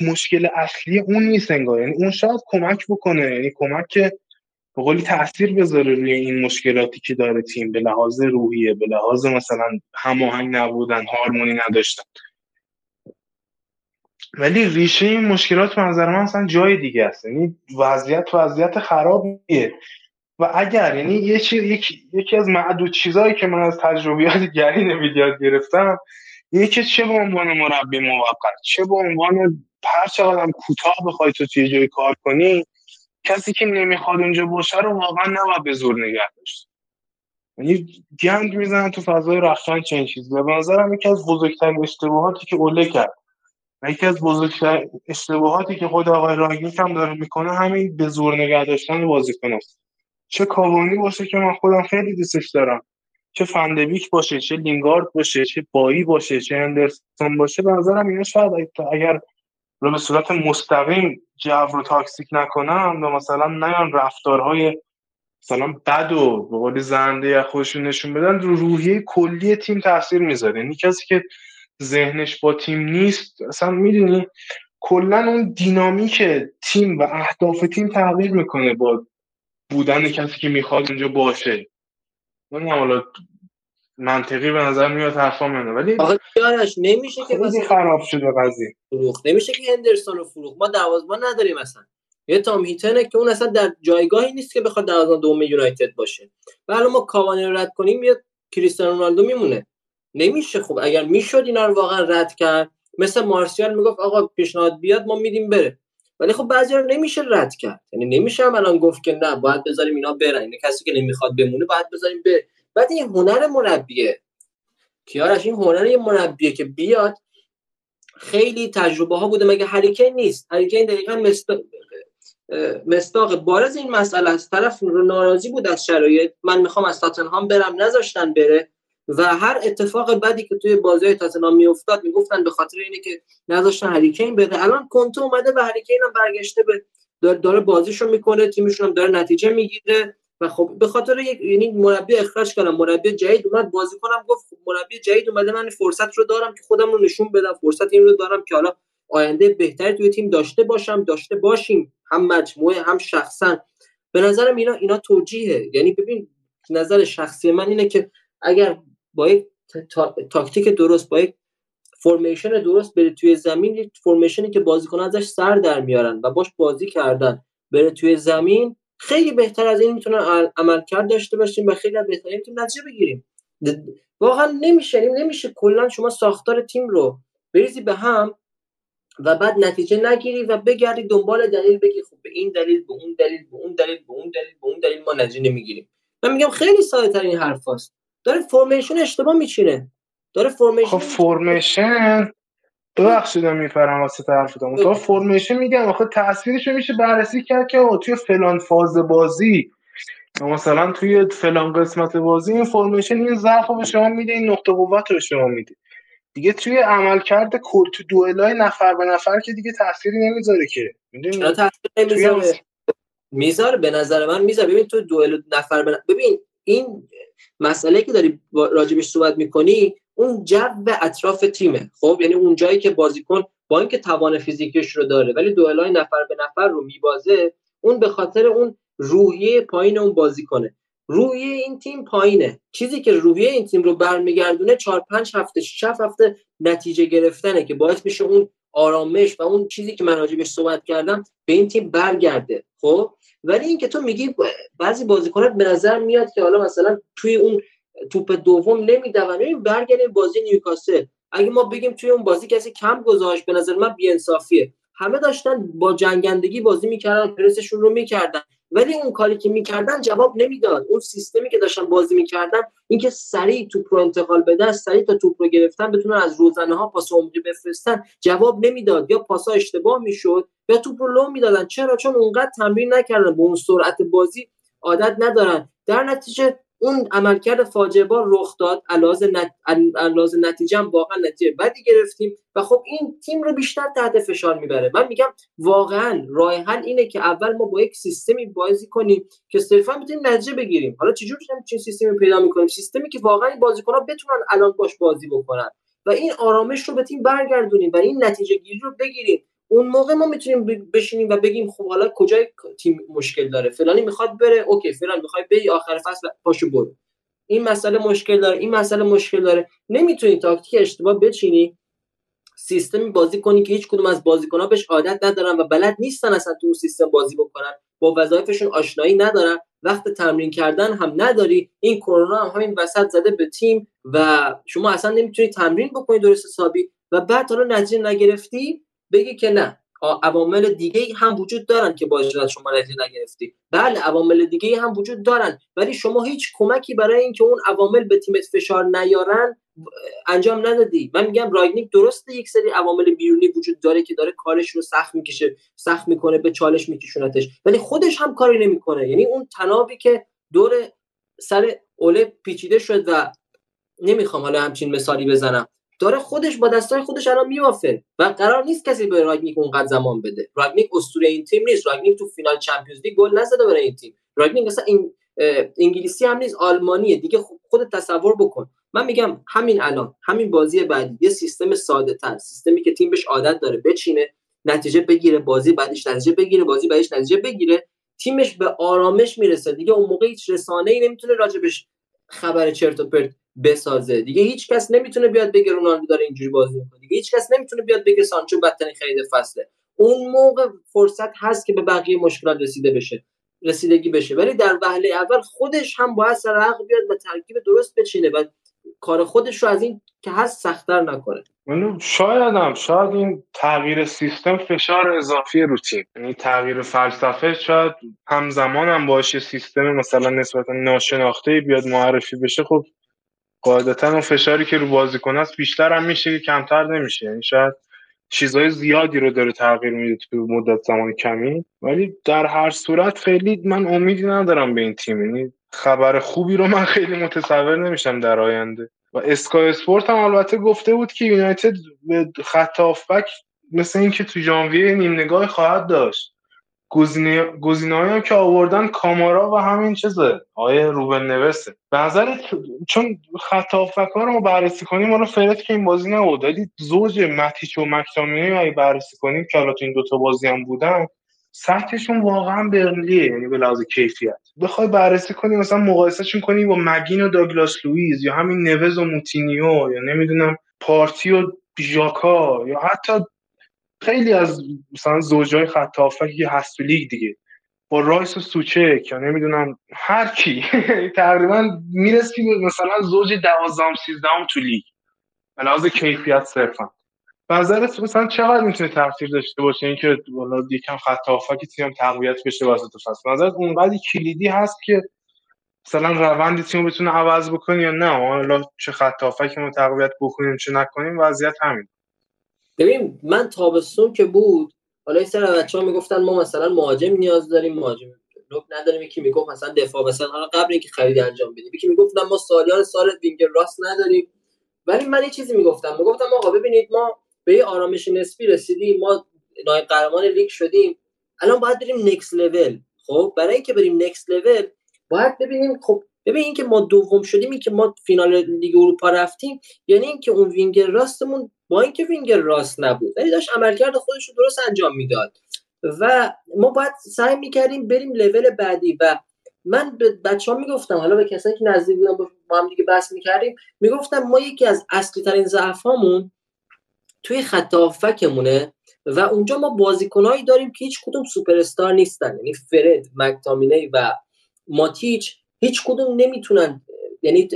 Speaker 8: مشکل اصلی اون نیست انگار. یعنی اون شاید کمک بکنه یعنی کمک که به قولی تاثیر بذاره روی این مشکلاتی که داره تیم به لحاظ روحیه به لحاظ مثلا هماهنگ نبودن هارمونی نداشتن. ولی ریشه این مشکلات منظر من اصلا جای دیگه است. یعنی وضعیت وضعیت خرابیه. و اگر یعنی یه یک... یکی از معدود چیزهایی که من از تجربیات گری نمیدیاد گرفتم یکی چه به عنوان مربی موقت؟ چه به عنوان هر چقدر کوتاه بخوای تو توی جای کار کنی کسی که نمی‌خواد اونجا باشه رو واقعا نباید به زور نگه داشت. یعنی گند می‌زنن تو فضای رفتن چنین چیزی. و به نظرم یکی از بزرگترین اشتباهاتی که اوله کرد و یکی از بزرگترین اشتباهاتی که خود آقای رانگنیک هم داره می‌کنه همین به زور نگه داشتن بازیکن است. چه کاوانی باشه که من خودم خیلی دوستش دارم. چه فن‌دبیک باشه چه لینگارد باشه چه بایی باشه چه هندرسون باشه به نظرم اینا شاید اگر رو به صورت مستقیم جو رو toxic نکنن و مثلا نیان رفتارهای مثلا بد و به قول زننده خودشون نشون بدن رو روحیه کلی تیم تاثیر می‌ذاره. یعنی کسی که ذهنش با تیم نیست اصلا می‌دونی کلا اون دینامیک تیم و اهداف تیم تغییر می‌کنه با بودن کسی که می‌خواد اونجا باشه. من حالا منطقی به نظر میاد حرفا منه. ولی
Speaker 6: آقا یارش نمیشه که
Speaker 8: خیلی خراب شده قضیه.
Speaker 6: فروخ نمیشه که هندرسون رو فروخ ما دروازه‌بان نداریم اصلا. یه تام هیتنه که اون اصلا در جایگاهی نیست که بخواد دروازه‌بان دوم یونایتد باشه. و الان ما کاوانی رو رد کنیم یه کریستیانو رونالدو میمونه. نمیشه خب. اگر می‌شد اینا رو واقعا رد کرد مثل مارسیال می‌گفت آقا پیشنهاد بیاد ما میدیم بره. ولی خب بعضی رو نمیشه رد کرد. یعنی نمیشه الان گفت که نه باید بذاریم اینا برن. یعنی کسی که نمی‌خواد بمونه باید بذاریم به بعد این هنر مربیه. کیارش این هنر یه مربیه که بیاد خیلی تجربه ها بوده. مگه هریکین نیست؟ هریکین دقیقا مستاق, مستاق بارز این مسئله از طرف رو ناراضی بود از شرایط. من می‌خوام از تاتنهام برم. نذاشتن بره. و هر اتفاق بدی که توی بازی تاتنهام میافتاد می‌گفتن به خاطر اینه که نذاشتن هریکین بره. الان کنته اومده و هریکین هم برگشته به داره بازیشو می‌کنه. تیمشون هم داره نتیجه می‌گیره. و خب به خاطر یک یعنی مربی اخراج کردم مربی جدید اومد بازی کنم گفت خب مربی جدید اومده من فرصت رو دارم که خودم رو نشون بدم فرصت این رو دارم که حالا آینده بهتری توی تیم داشته باشم داشته باشیم هم مجموعه هم شخصا. به نظرم اینا اینا توجیهه. یعنی ببین نظر شخصی من اینه که اگر با یک تاکتیک درست با یک فرمیشن درست بره توی زمین یک فرمیشنی که بازیکن ازش سر در میارن و باش بازی کردن بره توی زمین خیلی بهتر از این می‌تونن عملکرد داشته باشیم و خیلی بهتر می‌تونیم نتیجه بگیریم. واقعا نمیشه نمیشه کلا شما ساختار تیم رو بریزی به هم و بعد نتیجه نگیری و بگردی دنبال دلیل بگی خب به این دلیل به اون دلیل به اون دلیل به اون دلیل به اون دلیل ما نتیجه نمی‌گیریم. من میگم خیلی ساده تر این حرفاست. داره فرمیشن اشتباه میچینه. داره فرمیشن
Speaker 8: خب فرمیشن ببخشید میفرم واسه حرفتون تو فرمیشن میگم. آخه تاثیرش میشه بررسی کرد که توی فلان فاز بازی مثلا توی فلان قسمت بازی این فرمیشن این ضعف به شما میده این نقطه قوت رو شما میده. دیگه توی عملکرد کل تو دوئلای نفر به نفر که دیگه تاثیری نمی‌ذاره که.
Speaker 6: می‌دونی؟ نمی‌ذاره؟ می‌ذاره به نظر من می‌ذاره. ببین تو دوئل نفر به ببین این مسئله که داری راجبش صحبت می‌کنی اون جو اطراف تیمه. خب یعنی اون جایی که بازیکن با اینکه توان فیزیکیش رو داره ولی دوئلای نفر به نفر رو میبازه اون به خاطر اون روحیه پایین اون بازیکنه. روحیه این تیم پایینه. چیزی که روحیه این تیم رو برمیگردونه 4 5 هفته 6 هفته نتیجه گرفتنه که باعث میشه اون آرامش و اون چیزی که من راجبش صحبت کردم به این تیم برگرده. خب ولی اینکه تو میگی بعضی بازیکنات به نظر میاد که حالا مثلا توی اون توپ دوم نمیدون ببین برگردیم بازی نیوکاسل. اگه ما بگیم توی اون بازی کسی کم گذاشت به نظر من بیانصافیه. همه داشتن با جنگندگی بازی می‌کردن پرسشون رو می‌کردن. ولی اون کاری که می‌کردن جواب نمی‌داد. اون سیستمی که داشتن بازی می‌کردن اینکه سریع توپ رو انتقال بدن سریع تا توپ رو گرفتن بتونن از روزنه ها پاس عمقی بفرستن جواب نمی‌داد. یا پاسا اشتباه می‌شد یا توپ رو لو می‌دادن. چرا؟ چون اونقدر تمرین نکردن. به اون سرعت بازی عادت ندارن. در نتیجه اون عملکرد فاجعه بار رخ داد. علاوه نت... نتیجه هم واقعا نتیجه بدی گرفتیم و خب این تیم رو بیشتر تحت فشار می‌بره. من میگم واقعا راه حل اینه که اول ما با یک سیستمی بازی کنیم که صرفا بتونیم نتیجه بگیریم. حالا چجوری چه سیستمی پیدا می‌کنیم؟ سیستمی که واقعا بازیکن‌ها بتونن الان باش بازی بکنن. و این آرامش رو به تیم برگردونیم و این نتیجه گیری رو بگیریم. اون موقع ما می‌تونیم بشینیم و بگیم خب حالا کجای تیم مشکل داره؟ فلانی می‌خواد بره اوکی فلان می‌خواد بری آخر فصل پاشو برو. این مسئله مشکل داره این مسئله مشکل داره. نمی‌تونی تاکتیک اشتباه بچینی سیستمی بازی کنی که هیچ کدوم از بازیکن‌ها بهش عادت ندارن و بلد نیستن اصلا تو اون سیستم بازی بکنن. با وظایفشون آشنایی ندارن وقت تمرین کردن هم نداری. این کرونا هم همین وسط زده به تیم و شما اصلا نمی‌تونی تمرین بکنی درست حسابی. و بعد حالا نتیجه نگرفتی بگی که نه. عوامل دیگه هم وجود دارن که باعث شده شما نتیجه نگرفتی. بله عوامل دیگه هم وجود دارن ولی شما هیچ کمکی برای اینکه اون عوامل به تیمت فشار نیارن انجام ندادی. من میگم راگنیک درسته یک سری عوامل بیرونی وجود داره که داره کارش رو سخت می‌کشه سخت می‌کنه به چالش میکشونتش ولی خودش هم کاری نمی‌کنه. یعنی اون تنابی که دور سر اوله پیچیده شد و نمی‌خوام حالا همچین مثالی بزنم. داره خودش با دستای خودش الان میوافه و قرار نیست کسی به رانگنیک اونقدر زمان بده. رانگنیک اسطوره این تیم نیست. رانگنیک تو فینال چمپیونز لیگ گل نزده برای این تیم. رانگنیک مثلا این انگلیسی هم نیست آلمانیه. دیگه خود تصور بکن. من میگم همین الان همین بازی بعدی یه سیستم ساده تر سیستمی که تیم بهش عادت داره بچینه نتیجه بگیره بازی بعدش نتیجه بگیره بازی بعدش نتیجه بگیره. تیمش به آرامش می‌رسه. دیگه اون موقع هیچ رسانه ای نمی‌تونه راجبش خبر چرت و پرت بسازه. دیگه هیچ کس نمی‌تونه بیاد بگه رونالدو داره اینجوری بازی می‌کنه. دیگه هیچ کس نمی‌تونه بیاد بگه سانچو بدترین خرید فصله. اون موقع فرصت هست که به بقیه مشکلات رسیده بشه رسیدگی بشه. ولی در وهله اول خودش هم باید سر عقل بیاد و ترکیب درست بچینه و کار خودش رو از این که هست سختتر نکنه.
Speaker 8: شاید هم شاید این تغییر سیستم فشار اضافی رو تیم یعنی تغییر فلسفه شاید همزمان هم باشه سیستم مثلا نسبتا ناشناخته بیاد معرفی بشه. خب قاعدتا اون فشاری که رو بازیکن است بیشتر هم میشه که کمتر نمیشه. یعنی شاید چیزهای زیادی رو داره تغییر میده تو مدت زمان کمی. ولی در هر صورت خیلی من امیدی ندارم به این تیم. یعنی خبر خوبی رو من خیلی متصور نمیشم در آینده. و اسکای اسپورت هم البته گفته بود که یونایتد به خط مثل اینکه تو ژانویه نیم نگاه خواهد داشت. گزینه هم که آوردن کامارا و همین چیزه. آیه روبن نوسته. به نظر چون خط ها رو بررسی کنیم ما فرد که این بازی نبود. ولی زوج متیچ و مکتامینی اگه بررسی کنیم که حالا تو این دوتا بازی هم بودن سطحشون واقعا برلیه یعنی به لحاظ کیفیت. بخوای بررسی کنی مثلا مقایسهشون کنی با مگین و داگلاس لوئیز یا همین نوز و موتینیو یا نمی‌دونم پارتی و ژاکا یا حتی خیلی از مثلا زوجای خط تو لیگ دیگه. با رایس و سوچک یا نمی‌دونم هر کی. تقریبا می‌رسی مثلا زوج دوازدهم سیزدهم تو لیگ. به لحاظ کیفیت صرفا. نظرت مثلا چقدر می‌تونه تاثیر داشته باشه؟ اینکه والا یکم خط هافبک تیم تقویت بشه وسط فصل. نظرت اونقدر کلیدی هست که مثلا روند تیم بتونه عوض بکنه یا نه؟ حالا چه خط هافکی ما تقویت بکنیم چه نکنیم وضعیت همین
Speaker 6: ببین من تابستون که بود حالا این سر بچه ها می‌گفتن ما مثلا مهاجم نیاز داریم مهاجم لوک نداریم. یکی می‌گفت مثلا دفاع مثلا حالا قبل اینکه خرید انجام بدیم. یکی می‌گفتن ما سالیان سال وینگر راست نداریم. ولی من یه چیزی می‌گفتم. می‌گفتم آقا ببینید ما به یه آرامش نسبی رسیدیم. ما نایب قهرمان لیگ شدیم. الان باید بریم نکست لول خب برای اینکه بریم نکست لول باید ببینیم خب ببین اینکه ما دوم شدیم این که ما فینال لیگ اروپا رفتیم یعنی اینکه اون وینگر راستمون با اینکه وینگر راست نبود ولی داشت عملکرد خودش رو درست انجام می‌داد. و ما باید سعی می‌کردیم بریم لول بعدی و من به بچه ها می‌گفتم حالا به کسانی که نزدیک بودن با هم دیگه بحث می‌کردیم می‌گفتم ما یکی از اصلی ترین ضعف توی خط هافکمونه و اونجا ما بازیکنهایی داریم که هیچ کدوم سوپر استار نیستن یعنی فرد مکتامینی و ماتیچ هیچ کدوم نمی‌تونن یعنی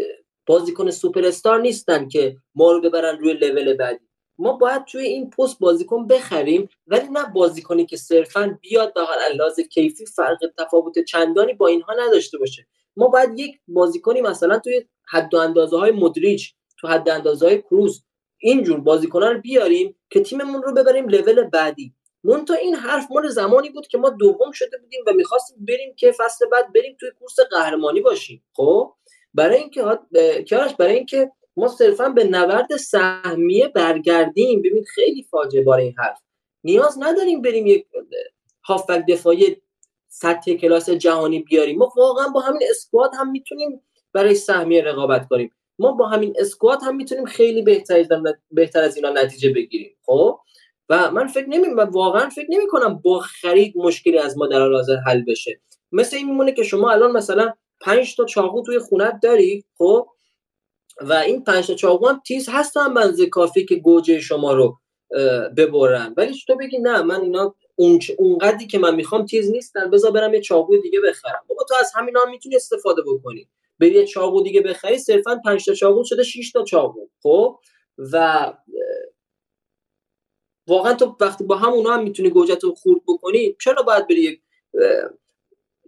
Speaker 6: بازیکن سوپر استار نیستن که ما رو ببرن روی لول بعدی. ما باید توی این پست بازیکن بخریم ولی نه بازیکنی که صرفا بیاد حال انداز کیفی فرق تفاوت چندانی با اینها نداشته باشه. ما باید یک بازیکنی مثلا توی حد و اندازه های مدریج تو حد اندازه های کروز اینجور بازیکنان بیاریم که تیممون رو ببریم لول بعدی. مون تا این حرف مال زمانی بود که ما دوم شده بودیم و می‌خواستیم بریم که فصل بعد بریم توی کورس قهرمانی باشیم. خب؟ برای اینکه کیارش برای اینکه ما صرفا به نورد سهمیه برگردیم. ببین خیلی فاجعه بار این حرف. نیاز نداریم بریم یک هافک دفاعی سطح کلاس جهانی بیاریم. ما واقعا با همین اسکواد هم می‌تونیم برای سهمیه رقابت کنیم. ما با همین اسکواد هم می‌تونیم خیلی بهتر بهتر از اینا نتیجه بگیریم. خب؟ و من فکر نمی من واقعا فکر نمی کنم با خرید مشکلی از ما در حاضر حل بشه. مثل این میمونه که شما الان مثلا 5 تا چاقو توی خونت داری خب؟ و این 5 تا چاقو هم تیز هستن بنز کافی که گوجه شما رو ببرن. ولی تو بگی؟ نه من اینا اون اونقدری که من می‌خوام تیز نیستن. بذار برم یه چاقو دیگه بخرم. بابا تو از همینا هم می‌تونی استفاده بکنی. بری یه چاقو دیگه بخری صرفا 5 تا چاقو شده 6 تا چاقو خب؟ و واقعا تو وقتی با همونا هم می‌تونی گوجت رو خورد بکنی چرا باید بری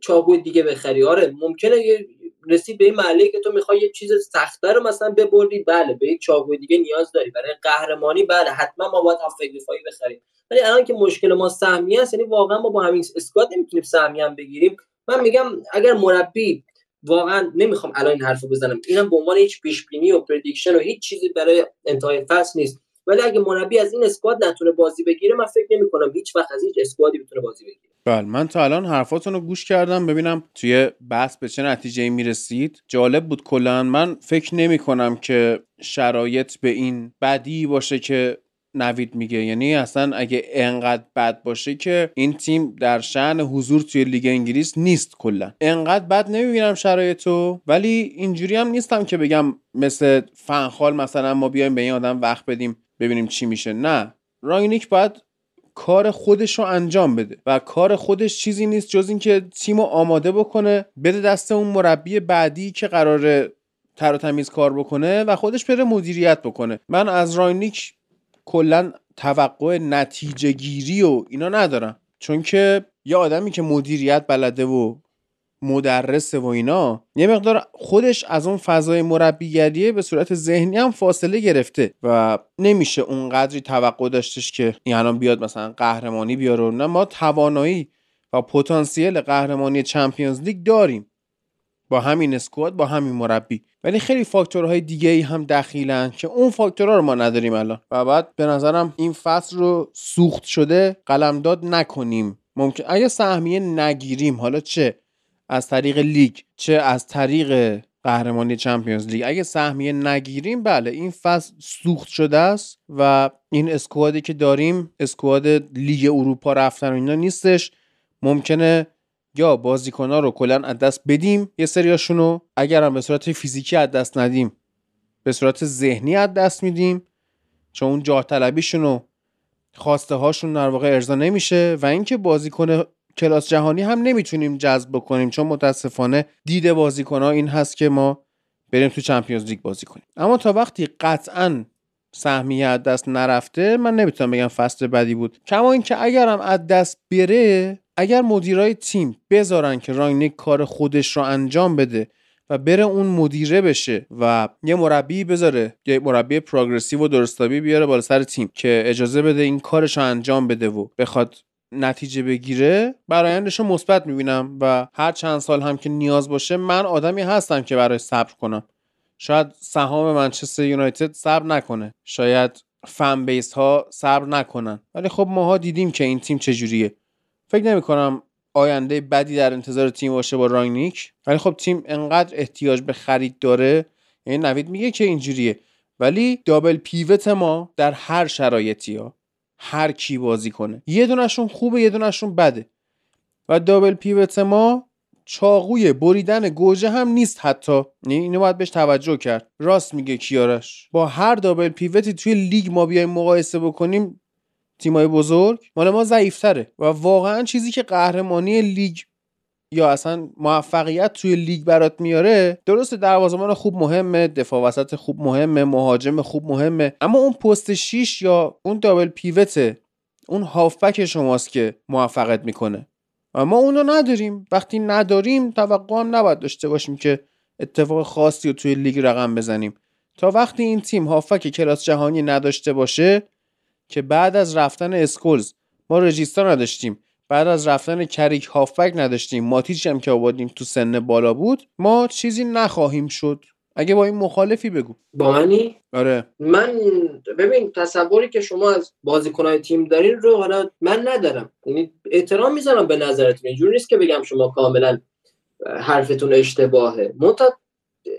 Speaker 6: چاقوی دیگه بخری. آره ممکنه رسید به این محله که تو می‌خوای یه چیز سختتر رو مثلا ببری بله به یک چاقوی دیگه نیاز داری. برای قهرمانی بله حتما ما باید هافک دفاعی بخریم. ولی الان که مشکل ما سهمیه است یعنی واقعا ما با همین اسکواد نمی‌تونیم سهمیه هم بگیریم. من میگم اگر مربی واقعا نمی‌خوام الان این حرفو بزنم اینم به عنوان هیچ پیش بینی و prediction و هیچ چیزی برای انتهای فصل نیست. ولی اگه مربی از این squad نتونه بازی بگیره من فکر نمی کنم هیچ وقت از هیچ squad ی بتونه بازی بگیره.
Speaker 1: بله من تا الان حرفاتون رو گوش کردم. ببینم توی بحث به چه نتیجه می‌رسید. جالب بود کلا. من فکر نمی کنم که شرایط به این بدی باشه که نوید میگه. یعنی اصلا اگه انقدر بد باشه که این تیم در شأن حضور توی لیگ انگلیس نیست کلا. انقدر بد نمی‌بینم شرایطو. ولی اینجوری هم نیستم که بگم مثل فن‌خال مثلا ما بیایم به این آدم وقت بدیم. ببینیم چی میشه. نه. رانگنیک باید کار خودش رو انجام بده و کار خودش چیزی نیست جز اینکه تیم رو آماده بکنه بده دست اون مربی بعدی که قراره تر و تمیز کار بکنه و خودش بره مدیریت بکنه. من از رانگنیک کلا توقع نتیجه گیری و اینا ندارم. چون که یه آدمی که مدیریت بلده و مدرسه و اینا یه مقدار خودش از اون فضای مربیگریه به صورت ذهنی هم فاصله گرفته و نمیشه اون قدری توقع داشتش که این الان بیاد مثلا قهرمانی بیاره نه. ما توانایی و پتانسیل قهرمانی Champions League داریم با همین squad با همین مربی. ولی خیلی فاکتورهای دیگه ای هم دخیلن که اون فاکتورها رو ما نداریم الان. و بعد به نظرم این فصل رو سوخت شده قلمداد نکنیم. ممکنه اگه سهمیه نگیریم حالا چه؟ از طریق لیگ چه از طریق قهرمانی Champions League. اگه سهمیه نگیریم بله این فصل سوخت شده است و این squad ی که داریم squad لیگ اروپا رفتن و اینا نیستش. ممکنه یا بازیکنها رو کلا از دست بدیم یه سریاشونو اگر هم به صورت فیزیکی از دست ندیم به صورت ذهنی از دست میدیم چون اون جاه طلبیشون و خواسته هاشون در واقع ارضا نمیشه و اینکه بازیکن کلاس جهانی هم نمی‌تونیم جذب بکنیم چون متاسفانه دید بازیکن ها این هست که ما بریم تو چمپیونز لیگ بازی کنیم. اما تا وقتی قطعا سهمیه از دست نرفته من نمی‌تونم بگم فصل بدی بود. کما اینکه اگرم از دست بره اگر مدیرای تیم بذارن که رانگنیک کار خودش رو انجام بده و بره اون مدیره بشه و یه مربی بذاره یه مربی پروگرسیو و درستابی بیاره بالا سر تیم که اجازه بده این کارش رو انجام بده و بخواد نتیجه بگیره برایندش رو مثبت می‌بینم و هر چند سال هم که نیاز باشه من آدمی هستم که برای صبر کنم. شاید سهام منچستر یونایتد صبر نکنه. شاید فن بیس ها صبر نکنن. ولی خب ماها دیدیم که این تیم چجوریه. فکر نمی کنم آینده بدی در انتظار تیم باشه با راینیک ولی خب تیم انقدر احتیاج به خرید داره. یعنی نوید میگه که اینجوریه. ولی دابل پیوت ما در هر شرایطی ها. هر کی بازی کنه. یه دونشون خوبه یه دونشون بده. و دابل پیوت ما چاقوی بریدن گوجه هم نیست حتی. اینو باید بهش توجه کرد. راست میگه کیارش. با هر دابل پیوتی توی لیگ ما بیایم مقایسه بکنیم تیمای بزرگ مال ما ضعیفتره. و واقعا چیزی که قهرمانی لیگ یا اصلا موفقیت توی لیگ برات میاره درست دروازه‌بان خوب مهمه دفاع وسط خوب مهمه مهاجم خوب مهمه اما اون پست 6 یا اون دابل پیوته اون هافبک شماست که موفقیت می‌کنه. ما اونو نداریم. وقتی نداریم توقع هم نباید داشته باشیم که اتفاق خاصی رو توی لیگ رقم بزنیم. تا وقتی این تیم هافک کلاس جهانی نداشته باشه که بعد از رفتن اسکولز ما رجیستا نداشتیم. بعد از رفتن کریک هافبک نداشتیم. ماتیچ هم که آوردیم تو سن بالا بود ما چیزی نخواهیم شد. اگه با این مخالفی بگو.
Speaker 6: با منی؟
Speaker 1: آره.
Speaker 6: من ببین تصوری که شما از بازیکنهای تیم دارین رو حالا من ندارم. یعنی احترام می‌ذارم به نظرتون. اینجوری نیست که بگم شما کاملا حرفتون اشتباهه. منتها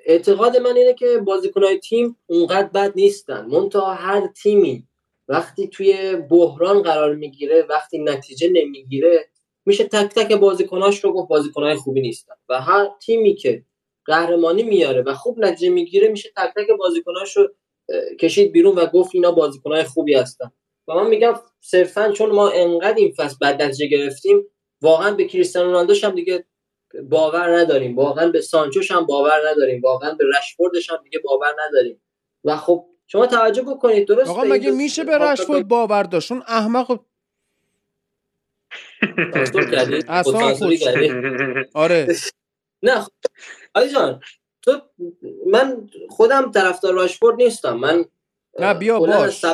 Speaker 6: اعتقاد من اینه که بازیکنهای تیم اونقدر بد نیستن. منتها هر تیمی وقتی توی بحران قرار می‌گیره وقتی نتیجه نمی‌گیره میشه تک تک بازیکناش رو گفت بازیکنهای خوبی نیستن. و هر تیمی که قهرمانی میاره و خوب نتیجه می‌گیره میشه تک تک بازیکناش رو کشید بیرون و گفت اینا بازیکنهای خوبی هستن. و من میگم صرفا چون ما انقدر این فصل بد نتیجه گرفتیم واقعا به کریستیانو رونالدوش هم دیگه باور نداریم. واقعا به سانچوش هم باور نداریم. واقعا به رشفوردش هم دیگه باور نداریم. و خب شما توجه بکنید درست
Speaker 1: آقا مگه میشه به رشفورد باور داشت؟ اون احمق آره.
Speaker 6: نه علی جان تو من خودم طرفدار راشفورد نیستم. من
Speaker 1: نه بیا باش.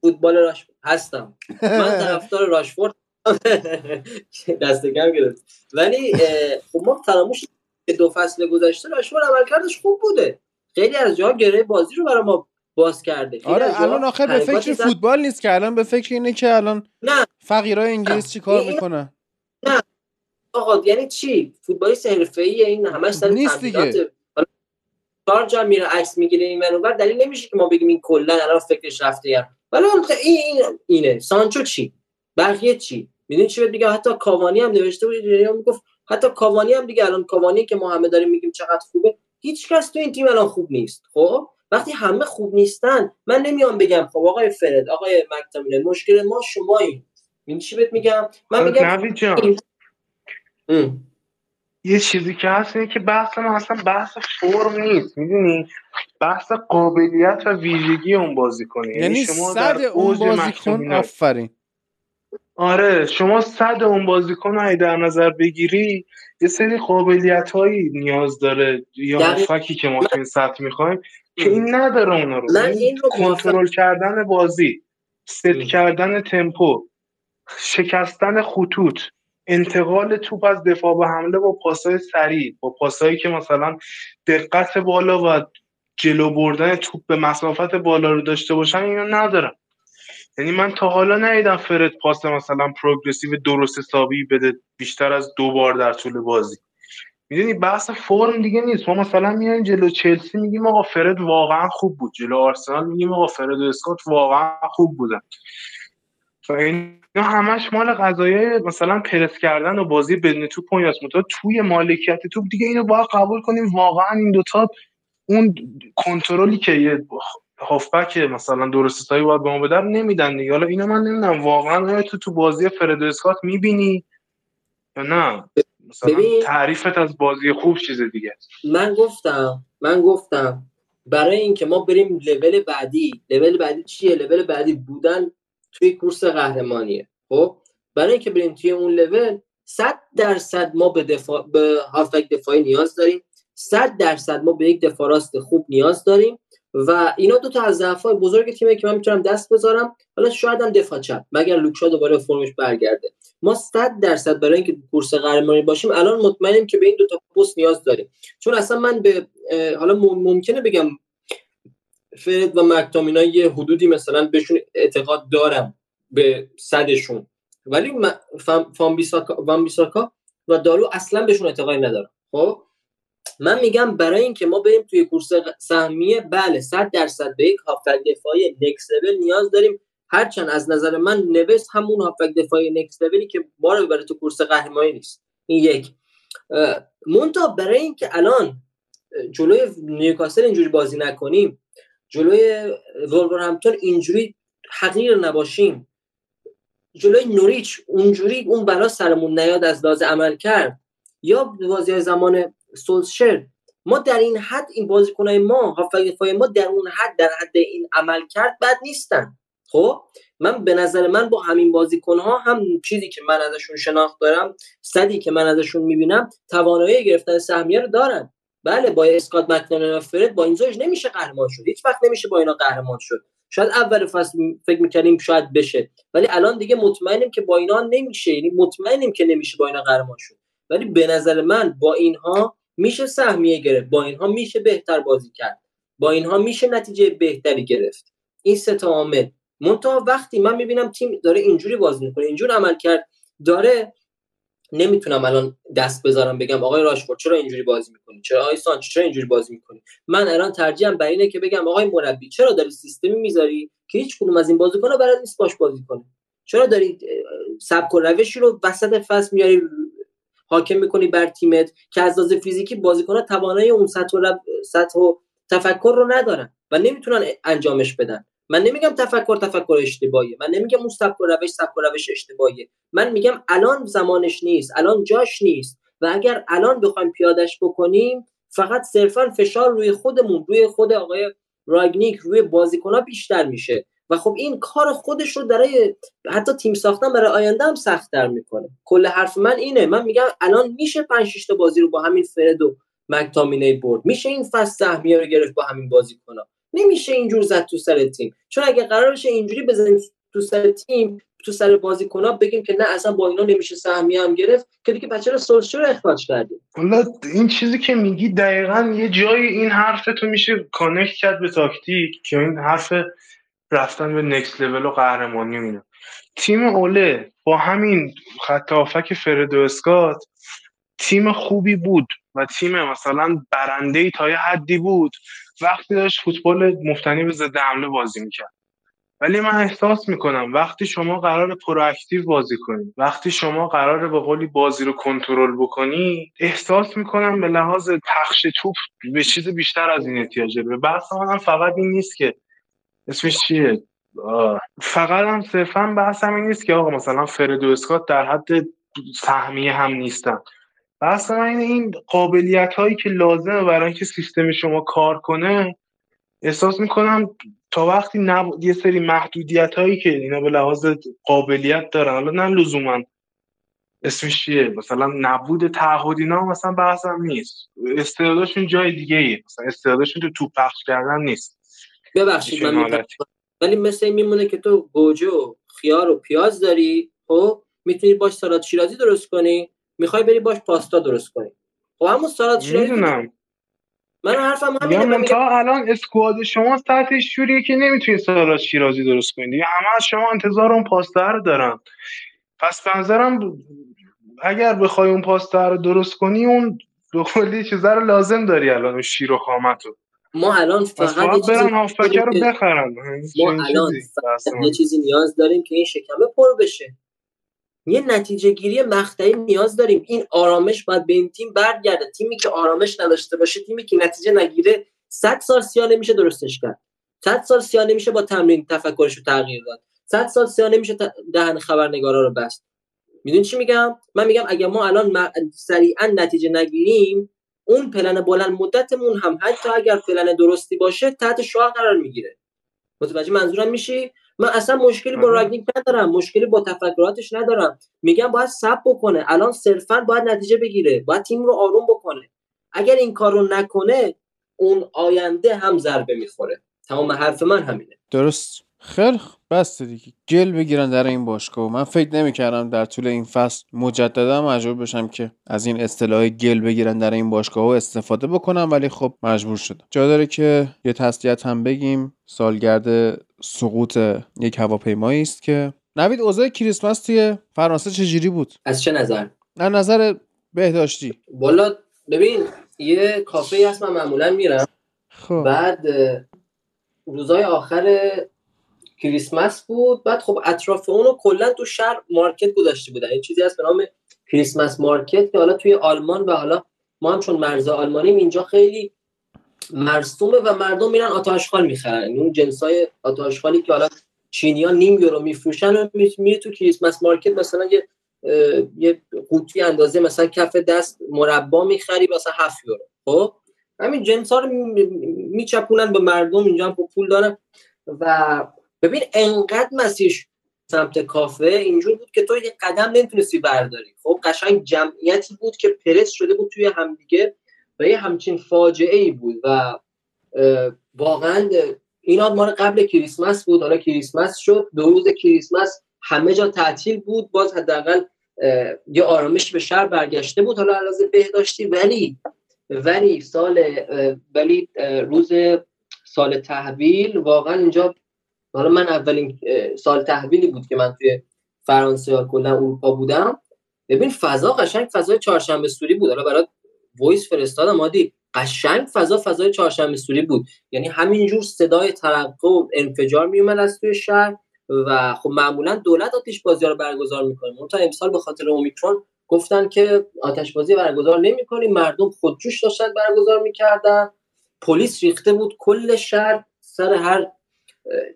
Speaker 6: فوتبال راشفورد هستم. من طرفدار راشفورد دست کم گرفت. ولی خب ما فراموش که دو فصل گذشته راشفورد عملکردش خوب بوده. خیلی از جاها گره بازی رو برای ما باز کرده.
Speaker 1: آره الان آخر به فکر فوتبال نیست که الان به فکر اینه که الان
Speaker 6: نه.
Speaker 1: فقیرای انگلیس چی کار می‌کنن؟
Speaker 6: نه. آقا یعنی چی؟ فوتبالیست حرفه‌ای این همش سر
Speaker 1: نیست دیگه.
Speaker 6: جا میره عکس می‌گیره این منو دلیل نمیشه که ما بگیم این کلا الان فکرش رفته یا ولی این, این اینه. سانچو چی؟ بقیه چی؟ می‌دونی چی میگه حتی کاوانی هم نوشته بود می‌گفت حتی کاوانی هم دیگه الان کاوانی که ما همه داریم میگیم چقدر خوبه هیچ کس تو این تیم الان خوب نیست خب؟ وقتی همه خوب نیستن من نمیام بگم خب آقای فرد آقای مکتامینه مشکل ما شماییم. این چی بهت میگم؟ من میگم
Speaker 8: جان. یه چیزی که هست اینه که بحث ما اصلا بحث فرم نیست می‌دونی؟ بحث قابلیت و ویژگی اون بازی کنی
Speaker 1: یعنی, یعنی شما در اون بازیکن آفرین.
Speaker 8: آره شما صد اون بازیکن رو در نظر بگیری یه سری قابلیت هایی نیاز داره یا فکی که ما تو این سطح می‌خوایم که این نداره اونا رو.
Speaker 6: من این رو
Speaker 8: کنترل کردن بازی ست کردن تمپو شکستن خطوط انتقال توپ از دفاع به حمله با پاسای سریع با پاسایی که مثلا دقت بالا و جلو بردن توپ به مسافت بالا رو داشته باشن اینو ندارم یعنی من تا حالا ندیدم فرد پاس مثلا پروگرسیو درست حسابی بده بیشتر از دو بار در طول بازی. می‌دونی بحث فرم دیگه نیست. ما مثلا میایم جلو چلسی میگیم آقا فرد واقعا خوب بود. جلو آرسنال میگیم آقا فرد و اسکات واقعا خوب بودن. و اینا همش مال قضایه مثلا پرس کردن و بازی بدون توپ و توی مالکیت توپ دیگه اینو باید قبول کنیم. واقعا این دوتا اون کنترلی که هافبک مثلا درست سایی باید به ما بدن نمیدن دیگه. حالا اینو من نمی‌دونم. واقعا تو تو بازی فرد اسکات می‌بینی یا نه؟ مثلا تعریفت از بازی خوب چیز دیگه.
Speaker 6: من گفتم من گفتم برای اینکه ما بریم لول بعدی لول بعدی چیه؟ لول بعدی بودن توی کورس قهرمانیه. خب؟ برای اینکه بریم توی اون لول 100 درصد ما به دفاع به هافبک دفاعی نیاز داریم. 100 درصد ما به یک دفاع راست خوب نیاز داریم. و اینا دو تا از ضعف‌های بزرگ تیمه که من می‌تونم دست بذارم. حالا شاید هم دفاع چپ. مگر لوکشا دوباره فرمش برگرده. ما 100 درصد برای اینکه کورس قهرمانی باشیم الان مطمئنیم که به این دو تا پست نیاز داریم. چون اصلا من به حالا ممکنه بگم فرد و مکتامینا یه حدودی مثلا بهشون اعتقاد دارم به صدشون. ولی فام بیساکا و دارو اصلا بهشون اعتقادی ندارم. خب؟ من میگم برای اینکه ما بریم توی کورس سهمیه بله 100 درصد به یک هافک دفاعی نکس لول نیاز داریم. هرچند از نظر من نوست همون هافک دفاعی نکس لولی که رو ببره تو کورس قهرمانی نیست. این یک. مونتا برای اینکه الان جلوی نیوکاسل اینجوری بازی نکنیم جلوی همتون اینجوری حقیر نباشیم جلوی نوریچ اونجوری اون بلا سرمون نیاد از لحاظ عمل کرد یا بازی زمان سولشر. ما در این حد این بازیکنای ما هافک ما در اون حد در حد این عمل کرد بد نیستن. خب؟ من به نظر من با همین بازیکن ها هم چیزی که من ازشون شناخت دارم صدی که من ازشون می‌بینم توانایی گرفتن سهمیه رو دارن. بله با اسکات مکنان فرد با این زوج نمیشه قهرمان شد. هیچ وقت نمیشه با اینا قهرمان شد. شاید اول فصل فکر می‌کردیم شاید بشه. ولی الان دیگه مطمئنیم که با اینا نمیشه. یعنی مطمئنیم که نمیشه با اینا قهرمان شد. ولی به نظر من با اینها میشه سهمیه گرفت. با اینها میشه بهتر بازی کرد. با اینها میشه نتیجه بهتری گرفت. این سه تا عامل. منتها وقتی من می‌بینم تیم داره اینجوری بازی می‌کنه اینجور عمل کرد داره نمی‌تونم الان دست بذارم بگم آقای راشفورد چرا اینجوری بازی می‌کنی؟ چرا آقای سانچ چرا اینجوری بازی می‌کنی؟ من الان ترجیحم بر اینه که بگم آقای مربی چرا داری سیستمی می‌ذاری که هیچ کدوم از این بازیکن‌ها برات نیست باش بازی کنه؟ چرا داری سبک و روشی رو وسط فصل میاری حاکم می‌کنی بر تیمت که از لحاظ فیزیکی بازیکن‌ها توانایی اون سطح و, سطح و تفکر رو ندارن و نمی‌تونن انجامش بدن. من نمیگم تفکر تفکر اشتباهیه. من نمیگم اون سبک و روش سبک روش اشتباهیه. من میگم الان زمانش نیست الان جاش نیست و اگر الان بخوایم پیادش بکنیم فقط صرفا فشار روی خودمون روی خود آقای راگنیک روی بازیکنها بیشتر میشه. و خب این کار خودش رو برای حتی تیم ساختن برای آینده هم سختتر می‌کنه. کل حرف من اینه. من میگم الان میشه 5 تا بازی رو با همین فرد و مکتامینی برد. میشه این فصل سهمیه رو گرفت با همین بازیکن‌ها نمیشه اینجور زد تو سر تیم. چون اگه قرار بشه اینجوری بزنیم تو سر تیم تو سر بازیکن‌ها بگیم که نه اصلا با اینا نمیشه سهمیه هم گرفت که دیگه بچه رو رو اخراج کردیم؟
Speaker 8: حالا این چیزی که میگی دقیقا یه جایی این حرف تو میشه کانکت کرد به تاکتیک. که این حرف رفتن به نکست لول و قهرمانی میده تیم اوله با همین خط هافک فرد اسکات تیم خوبی بود و تیم مثلا برنده ای تا یه حدی بود. وقتی داشت فوتبال مفتنی به ضد حمله بازی می‌کرد. ولی من احساس می‌کنم وقتی شما قرار پرواکتیو بازی کنید وقتی شما قرار به قولی بازی رو کنترل بکنی احساس می‌کنم به لحاظ پخش توپ به چیز بیشتر از این احتیاجه به بحث من فقط این نیست که اسمش چیه؟ فقط هم صرفا هم این نیست که آقا مثلا فرد و اسکات در حد سهمیه هم نیستن. بحث من این قابلیت هایی که لازمه برای اینکه سیستم شما کار کنه احساس می‌کنم تا وقتی نب... یه سری محدودیت هایی که اینا به لحاظ قابلیت دارن حالا نه لزوما اسمش چیه؟ مثلا نبود تعهد اینا مثلا بحثم نیست. استعدادشون جای دیگه ایه مثلا استعدادشون تو توپ پخش کردن نیست.
Speaker 6: ببخشید من ولی مثل میمونه که تو گوجه و خیار و پیاز داری خب؟ می‌تونی باش سالاد شیرازی درست کنی می‌خوای بری باش پاستا درست کنی. خب همون سالاد شیرازی
Speaker 8: می‌دونم.
Speaker 6: من حرفم همینه من
Speaker 8: تا الان اسکواد شما سطحش جوریه که نمی‌تونی سالاد شیرازی درست کنی. دیگه همه از شما انتظار اون پاستا رو دارن. پس نظرم اگر بخوای اون پاستا رو درست کنی اون به قولی چیزا رو لازم داری الان اون شیر و خامتو
Speaker 6: ما الان فقط
Speaker 8: برن هافبک رو بخرن.
Speaker 6: ما الان یه چیزی نیاز داریم که این شکمه پر بشه. یه نتیجه گیری مقطعی نیاز داریم. این آرامش باید به این تیم برگرده. تیمی که آرامش نداشته باشه تیمی که نتیجه نگیره 100 سال سیاه نمیشه درستش کرد. 100 سال سیاه نمیشه با تمرین تفکرش رو تغییر داد. 100 سال سیاه نمیشه دهن خبرنگارا رو بست. می‌دونی چی میگم؟ من میگم اگه ما الان سریعا نتیجه نگیریم اون پلن بلند مدتمون هم حتی اگر پلن درستی باشه تحت شعار قرار می‌گیره. متوجه منظورم میشی؟ من اصلا مشکلی با راگنیک ندارم مشکلی با تفکراتش ندارم. میگم باید سب بکنه. الان صرفا باید نتیجه بگیره باید تیم رو آروم بکنه. اگر این کار رو نکنه اون آینده هم ضربه می‌خوره. تمام حرف من همینه.
Speaker 1: درست. خیلی بس دیگه. گل بگیرن در این باشگاه. من فکر نمی‌کردم در طول این فصل مجددا مجبور بشم که از این اصطلاح گل بگیرن در این باشگاه استفاده بکنم ولی خب مجبور شدم. جا داره که یه تسلیت هم بگیم. سالگرد سقوط یک هواپیمایی است که نوید اوضاع کریسمس توی فرانسه چجوری بود؟
Speaker 6: از چه نظر؟
Speaker 1: از نظر بهداشتی.
Speaker 6: بالا ببین یه کافه هست من معمولا میرم. خب. بعد روزای آخر کریسمس بود. بعد خب اطراف اونو کلا تو شهر market گذاشته بودن. یه چیزی هست به نام Christmas market که حالا توی آلمان و حالا ما هم چون مرز آلمانیم اینجا خیلی مرسومه و مردم میرن آت آشغال می‌خرن. اون جنسای آت آشغالی که حالا چینی نیم یورو میفروشن و میره تو Christmas market. مثلا یه یه قوطی اندازه مثلا کف دست مربا می‌خری مثلا 7 یورو. خب؟ همین جنس ها رو میچپونن به مردم اینجا هم پول دارن. و ببین انقدر مسیرش سمت کافه اینجور بود که تو یه قدم نمی‌تونستی برداری. خب قشنگ جمعیتی بود که پرس شده بود توی همدیگه و یه همچین فاجعه ای بود و واقعا این مال قبل کریسمس بود. حالا کریسمس شد دو روز کریسمس همه جا تعطیل بود. باز حداقل یه آرامش به شهر برگشته بود. حالا علاوه بهداشتی ولی ولی سال ولی روز سال تحویل واقعا اینجا حالا من اولین سال تحویلی بود که من توی فرانسه یا کلا اروپا بودم. ببین فضا قشنگ فضای چهارشنبه سوری بود. حالا برات وایس فرستادم مادی قشنگ فضا فضای چهارشنبه سوری بود. یعنی همینجور صدای ترقه و انفجار میومد از توی شهر و خب معمولا دولت آتش بازی رو برگزار می‌کنه. تا امسال به خاطر اومیکرون گفتن که آتش بازی برگزار نمی‌کنیم مردم خودجوش داشتن برگزار می‌کردن. پلیس ریخته بود کل شهر سر هر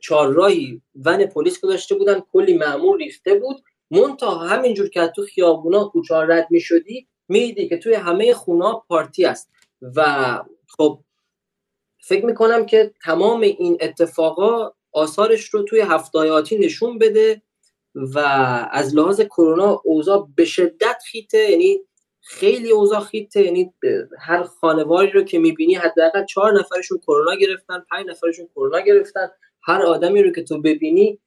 Speaker 6: چهارراهی ون پلیس گذاشته بودن کلی معمول ریخته بود. مونتا همینجور که تو خیابونا کوچه رد می‌شدی می‌دیدی که توی همه خونا پارتی است و خب فکر می‌کنم که تمام این اتفاقا آثارش رو توی هفته آتی نشون بده و از لحاظ کرونا اوضاع به شدت خیته یعنی خیلی اوضاع خیته یعنی هر خانواری رو که می‌بینی حداقل چهار نفرشون کرونا گرفتن پنج نفرشون کرونا گرفتن. هر آدمی رو که تو ببینی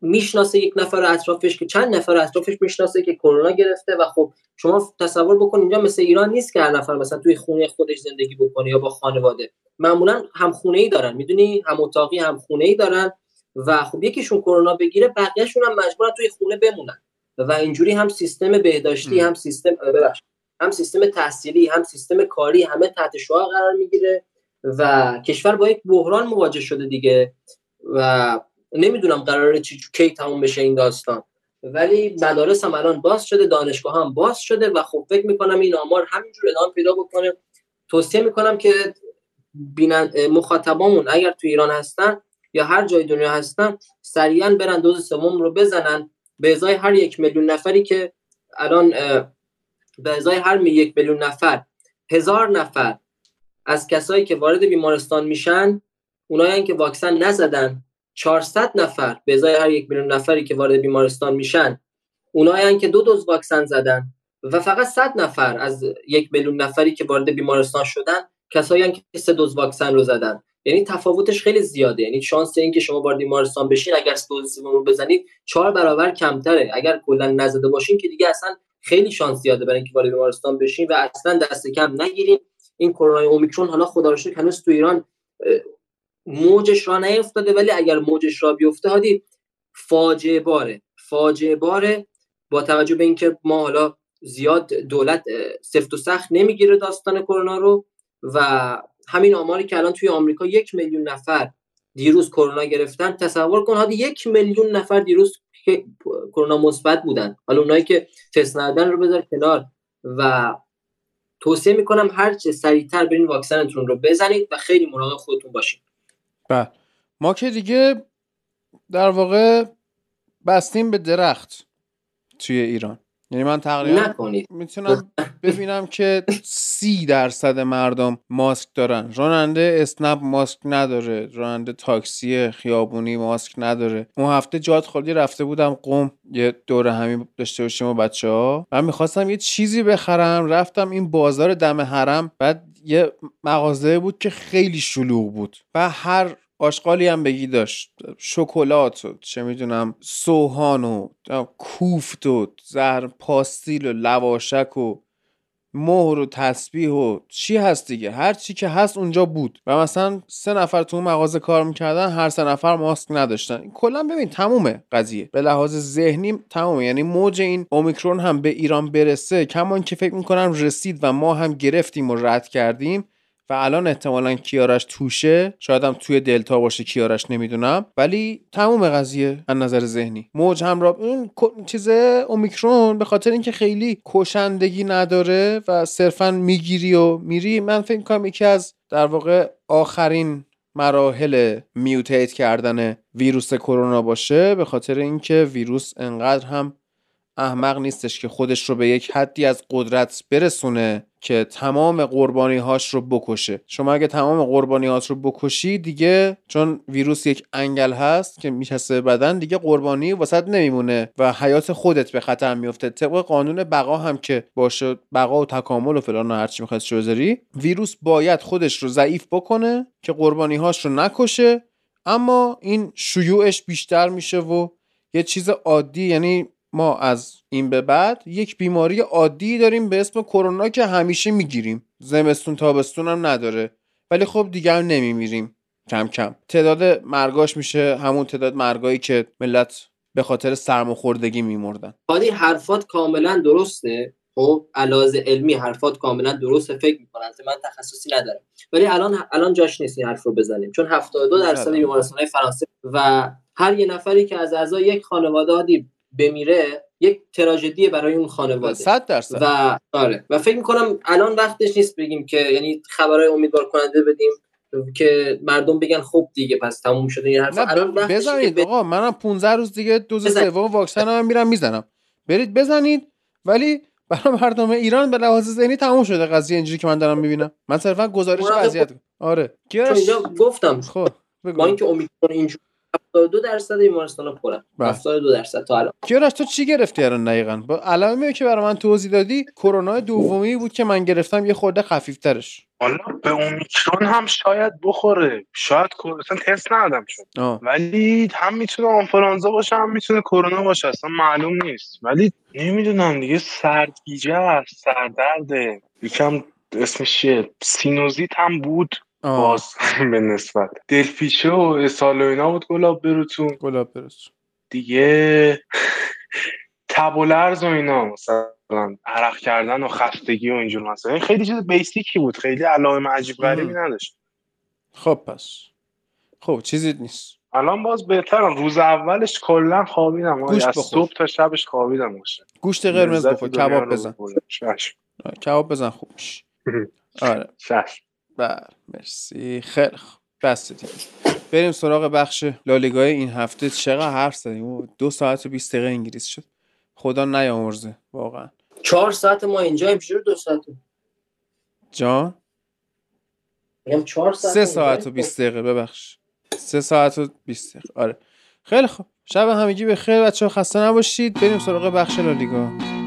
Speaker 6: می‌شناسه یک نفر اطرافش که چند نفر اطرافش می‌شناسه که کرونا گرفته و خب شما تصور بکن اینجا مثل ایران نیست که هر نفر مثلا توی خونه خودش زندگی بکنه یا با خانواده. معمولا هم خونه ای دارن می‌دونی؟ هم اتاقی هم خونه ای دارن و خب یکیشون کرونا بگیره بقیهشون هم مجبورن توی خونه بمونن. و اینجوری هم سیستم بهداشتی هم سیستم ببخش هم سیستم تحصیلی هم سیستم کاری همه تحت شعاع قرار می‌گیره. و کشور با یک بحران مواجه شده دیگه و نمی‌دونم قراره چی کی تموم بشه این داستان. ولی مدارس هم الان باز شده دانشگاه هم باز شده و خب فکر می‌کنم این آمار همینجور ادامه پیدا بکنه. توصیه می‌کنم که مخاطبامون اگر تو ایران هستن یا هر جای دنیا هستن سریعا برن دوز سوم رو بزنن به ازای هر یک میلیون نفری که الان به ازای هر یک میلیون نفر هزار نفر از کسایی که وارد بیمارستان میشن اونایی که واکسن نزدن 400 نفر به ازای هر یک میلیون نفری که وارد بیمارستان میشن اونایی که دو دوز واکسن زدن و فقط 100 نفر از یک میلیون نفری که وارد بیمارستان شدن کسایی که سه دوز واکسن رو زدن. یعنی تفاوتش خیلی زیاده. یعنی شانس این که شما وارد بیمارستان بشین اگر دوز سوم رو بزنید چهار برابر کمتره. اگر کلا نزده باشین که دیگه اصلا خیلی شانس زیاده برای اینکه وارد بیمارستان بشین و اصلا دست کم نگیرین. این کرونا اومیکرون حالا خدا رو شکر هنوز تو ایران موجش را نیفتاده ولی اگر موجش را بیفته هادی فاجعه باره فاجعه باره با توجه به اینکه ما حالا زیاد دولت سفت و سخت نمی‌گیره داستان کرونا رو و همین آماری که الان توی آمریکا یک میلیون نفر دیروز کرونا گرفتن. تصور کن هادی یک میلیون نفر دیروز کرونا مثبت بودن. حالا اونایی که تست رو بذار کنار و توصیه می‌کنم هر چه سریعتر برین واکسنتون رو بزنید و خیلی مراقب خودتون باشید
Speaker 1: بله ما که دیگه در واقع بستیم به درخت توی ایران. یعنی من تقریبا می‌تونم ببینم که سی درصد مردم ماسک دارن. راننده اسنپ ماسک نداره. راننده تاکسی خیابونی ماسک نداره. اون هفته جاد خالی رفته بودم قوم یه دور همین داشته باشیم و بچه ها من می‌خواستم یه چیزی بخرم. رفتم این بازار دم حرم. بعد یه مغازه بود که خیلی شلوغ بود. و هر آشغالی هم بگی داشت. شکلات و چه می‌دونم سوهان و کوفت و زهر پاستیل و لواشک و مهر و تسبیح و چی هست دیگه؟ هر چی که هست اونجا بود. و مثلا سه نفر تو مغازه کار می‌کردن هر سه نفر ماسک نداشتن. کلا ببین تمومه قضیه. به لحاظ ذهنی تمومه. یعنی موج این اومیکرون هم به ایران برسه کمان که فکر می‌کنم رسید و ما هم گرفتیم و رد کردیم و الان احتمالا کیارش توشه. شاید هم توی دلتا باشه کیارش نمی‌دونم. ولی تموم قضیه از نظر ذهنی. موج همراه اون چیز اومیکرون به خاطر اینکه خیلی کشندگی نداره و صرفا می‌گیری و میری من فکر کنم یکی از در واقع آخرین مراحل میوتیت کردن ویروس کرونا باشه به خاطر اینکه ویروس انقدر هم احمق نیستش که خودش رو به یک حدی از قدرت برسونه که تمام قربانی هاش رو بکشه. شما اگه تمام قربانی هاش رو بکشی دیگه چون ویروس یک انگل هست که میشسته بدن دیگه قربانی واسط نمیمونه و حیات خودت به خطر میفته طبق قانون بقا هم که باشه بقا و تکامل و فلان و هرچی می‌خواد بذاری ویروس باید خودش رو ضعیف بکنه که قربانی هاش رو نکشه. اما این شیوعش بیشتر میشه و یه چیز عادی یعنی ما از این به بعد یک بیماری عادی داریم به اسم کرونا که همیشه می‌گیریم. زمستون تابستون هم نداره. ولی خب دیگر نمیمیریم. کم کم. تعداد مرگاش میشه. همون تعداد مرگایی که ملت به خاطر سرماخوردگی میمردن.
Speaker 6: حالی حرفات کاملا درسته. خب علاوه علمی حرفات کاملا درسته. فکر می‌کنن من تخصصی ندارم. ولی الان الان جاش نیست این حرف رو بزنیم. چون 72 درصد بیمارستانهای فرانسه و هر یه نفری که از اعضای یک خانواده بمیره یک تراژدی برای اون خانواده.
Speaker 1: 100 درصد.
Speaker 6: و آره. و فکر می‌کنم الان وقتش نیست بگیم که یعنی خبرهای امیدوار کننده بدیم که مردم بگن خب دیگه پس تموم شده این حرف. الان
Speaker 1: بزنید آقا منم 15 روز دیگه دوز سوم واکسن هم میرم می‌زنم. برید بزنید. ولی برای مردم ایران به لحاظ ذهنی تموم شده قضیه اینجوری که من دارم می‌بینم. من صرفا گزارش وضعیت آره.
Speaker 6: اینجا گفتم خب با اینکه امیدوار اینجوری 72 درصد بیمارستان پرن. 72 بله. درصد تا الان.
Speaker 1: کیارش تو چی گرفتی الان دقیقاً؟ با علائمی که برای من توضیح دادی کرونا دومی بود که من گرفتم یه خورده خفیفترش.
Speaker 8: حالا به اومیکرون هم شاید بخوره. شاید اصلا تست ندادم شد ولی هم می‌تونه آنفرانزا باشه هم می‌تونه کرونا باشه. اصلا معلوم نیست. ولی نمی‌دونم دیگه سردگیجه است سردرده. یکم اسمش چیه؟ سینوزیت هم بود. باز به نسبت. دلفیشه و اسال و اینا بود گلاب بروتون.
Speaker 1: گلاب بروتون.
Speaker 8: دیگه تب و لرز و اینا مثلا عرق کردن و خستگی و اینجور مثلا خیلی چیز بیسیکی بود. خیلی علائم عجیب غریبی نداشت.
Speaker 1: خب پس. خب چیزی نیست.
Speaker 8: الان باز بهترم روز اولش کلا خوابیدم. گوشت از صبح تا شبش خوابیدم باشه.
Speaker 1: گوشت قرمز بخور. کباب بزن. کباب بزن خوب آره.
Speaker 8: شش
Speaker 1: بله مرسی. خیلی خوب. بس بریم سراغ بخش لالیگای این هفته. چقدر حرف زدیم؟ دو ساعت و 20 دقیقه انگلیس شد. خدا نیامرزه واقعا.
Speaker 6: چهار ساعت ما اینجا چجور دو ساعت؟
Speaker 1: جان؟
Speaker 6: چهار ساعت
Speaker 1: سه ساعت و 20 دقیقه ببخش. سه ساعت و 20 دقیقه. آره. خیلی خوب. شب همگی به خیر بچه خسته نباشید. بریم سراغ بخش لالیگا.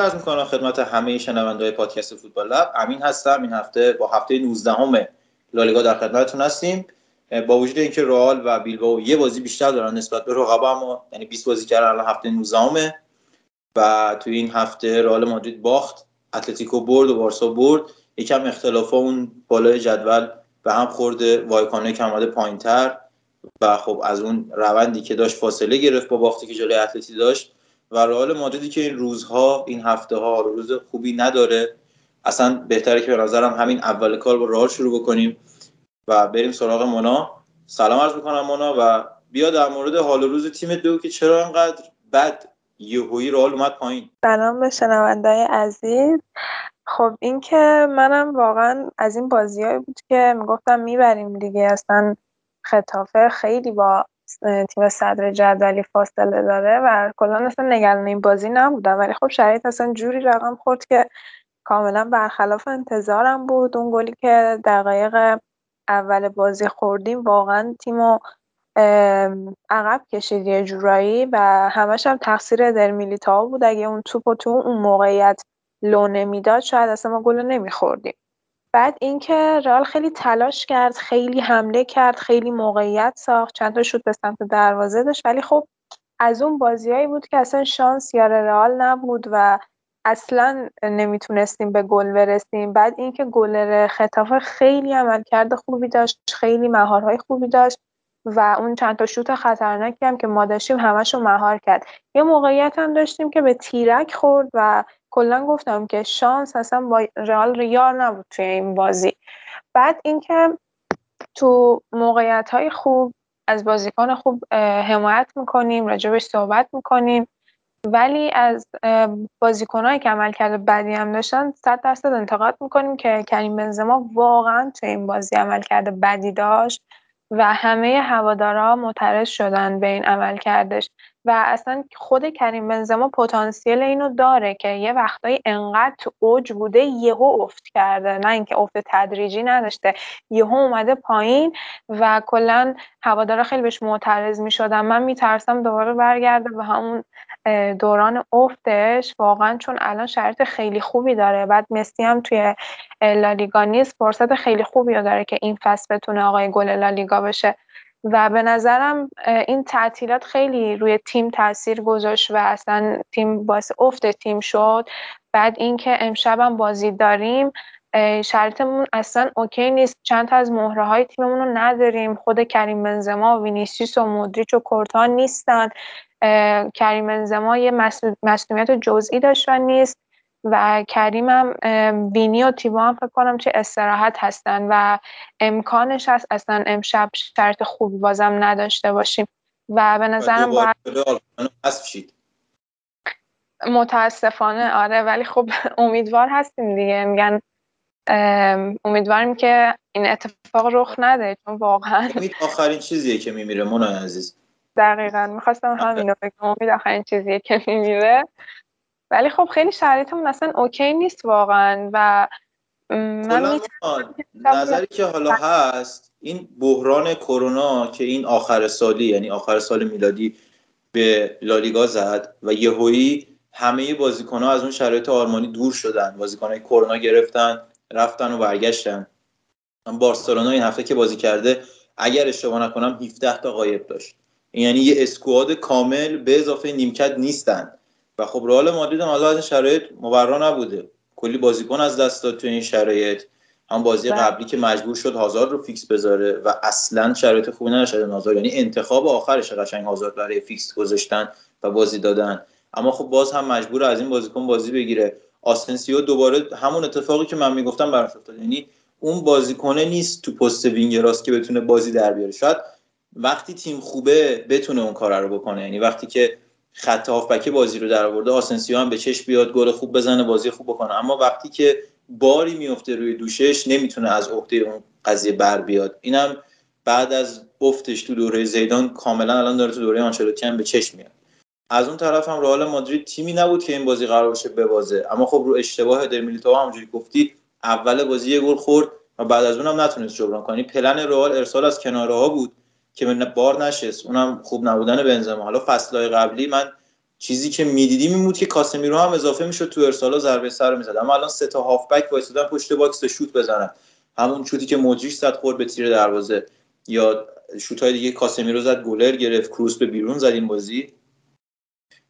Speaker 10: عرض می‌کنم خدمت همه شنوندههای پادکست فوتبال لب. امین هستم. این هفته با هفته 19 همه لالیگا در خدمتتون هستیم. با وجود اینکه رئال و بیلبائو یه بازی بیشتر دارن نسبت به رقبا اما یعنی 20 بازی کردن الان هفته 19 همه و توی این هفته رئال مادرید باخت اتلتیکو برد و بارسا برد. یکم اختلاف اون بالای جدول به هم خورده. که آمده پایینتر. و خب از اون روندی که داشت فاصله گرفت با باختی که جلوی اتلتی داشت و رئال مادریدی که این روزها این هفته ها روز خوبی نداره اصلا بهتره که به نظرم همین اول کار با رئال شروع بکنیم و بریم سراغ مونا. سلام عرض می‌کنم مونا و بیا در مورد حال روز تیم دو که چرا انقدر بد یهویی رئال اومد پایین.
Speaker 11: سلام به شنوندای عزیز. خب این که منم واقعا از این بازیهایی بود که می‌گفتم می‌بریم دیگه اصلا خطافه خیلی با تیم صدر جدولی فاصله داره و کلا اصلا نگران این بازی نبودم ولی خب شرایط اصلا جوری رقم خورد که کاملا برخلاف انتظارم بود. اون گلی که دقایق اول بازی خوردیم واقعا تیمو عقب کشید یه جورایی و همش هم تقصیر در تا بود. اگه اون توپ و تو اون موقعیت لو نمی‌داد شاید اصلا ما گل نمیخوردیم. بعد اینکه رئال خیلی تلاش کرد خیلی حمله کرد خیلی موقعیت ساخت. چند تا شوت به سمت دروازه داشت. ولی خب از اون بازیایی بود که اصلا شانس یار رئال نبود و اصلا نمی‌تونستیم به گل برسیم. بعد اینکه گلر خطافه خیلی عملکرد خوبی داشت خیلی مهارهای خوبی داشت و اون چند تا شوت خطرناکی هم که ما داشتیم همشو مهار کرد. یه موقعیت هم داشتیم که به تیرک خورد و کلا گفتم که شانس اصلا با رئال ریار نبود توی این بازی. بعد اینکه تو موقعیت های خوب از بازیکن خوب حمایت می‌کنیم راجبش صحبت می‌کنیم. ولی از بازیکنهایی که عمل کرده بدی هم داشتن صد درصد انتقاد می‌کنیم که کریم بنزما واقعا تو این بازی عمل کرده بدی داشت و همه هوادارا معترض شدن به این عمل کردش و اصلا خود کریم بنزما پتانسیل اینو داره که یه وقتایی انقدر تو اوج بوده یهو افت کرده نه اینکه افت تدریجی نداشته یهو اومده پایین و کلا هوادارا خیلی بهش معترض می‌شدن. من میترسم دوباره برگرده به همون دوران افتش. واقعا چون الان شرط خیلی خوبی داره. بعد مسی هم توی لالیگا نیست. فرصت خیلی خوبی داره که این فصل بتونه آقای گل لالیگا بشه. و به نظرم این تعطیلات خیلی روی تیم تاثیر گذاشت و اصلا تیم باعث افت تیم شد. بعد اینکه امشبم بازی داریم شرطمون اصلا اوکی نیست. چند تا از مهره های تیممون رو نداریم. خود کریم بنزما و وینیسیوس و مودریچ و کورتان نیستن. کریم بنزما یه مسئولیت جزئی داشت و نیست. و کریمم وینی و تیبا هم فکر کنم چه استراحت هستن و امکانش هست اصلا امشب شرط خوبی بازم نداشته باشیم. و به نظرم باید متاسفانه آره ولی خب امیدوار هستیم دیگه. میگن امیدواریم که این اتفاق رخ نده چون واقعا
Speaker 10: امید آخرین چیزیه که میمیره مونا عزیز.
Speaker 11: دقیقا. می‌خواستم همین رو بگم. امید آخرین چیزیه که میمیره. ولی خب خیلی شرایطمون اصلا اوکی نیست واقعا و من
Speaker 10: نظری که حالا هست این بحران کرونا که این آخر سالی یعنی آخر سال میلادی به لالیگا زد و یهویی همه بازیکن ها از اون شرایط آرمانی دور شدن بازیکن های کرونا گرفتن رفتن و برگشتن. بارسلونا این هفته که بازی کرده اگر اشتباه نکنم 17 تا غایب داشت. یعنی یه squad کامل به اضافه نیمکت نیستن. و خب رئال مادرید هم از این شرایط مبرا نبوده. کلی بازیکن از دست داد تو این شرایط. هم بازی بله. قبلی که مجبور شد هازارد رو fix بذاره و اصلا شرایط خوبی نداشت هازارد. یعنی انتخاب آخرش قشنگ هازارد برای fix گذاشتن و بازی دادن. اما خب باز هم مجبوره از این بازیکن بازی بگیره. آسنسیو دوباره همون اتفاقی که من می‌گفتم براش افتاد. یعنی اون بازیکنه نیست تو پست wing راست که بتونه بازی در بیاره. شاید وقتی تیم خوبه بتونه اون کار رو بکنه. یعنی وقتی که خط هافبک بازی رو در آورده آسنسیو هم به چشم بیاد گل خوب بزنه بازی خوب بکنه. اما وقتی که بازی میفته روی دوشش نمی‌تونه از عهده اون قضیه بر بیاد. اینم بعد از افتش تو دوره زیدان کاملا الان داره تو دوره آنچلوتی هم به چشم میاد. از اون طرف هم رئال مادرید تیمی نبود که این بازی قرار باشه ببازه. اما خب رو اشتباه در میلیتائو همونجوری گفتی اول بازی یه گل خورد و بعد از اونم نتونست جبران کنی پلن رئال ارسال از کناره ها بود. که بار نشست. اونم خوب نبودن بنزما. حالا فصلهای قبلی من چیزی که می‌دیدیم این بود که کاسمیرو هم اضافه می‌شد تو ارسالا ضربه سر می‌زد. اما الان سه تا هافبک وایسادن پشت باکس شوت بزنن. همون شوتی که مودریچ زد خورد به تیر دروازه. یا شوت های دیگه کاسمیرو زد گلر گرفت کروس به بیرون زد این بازی.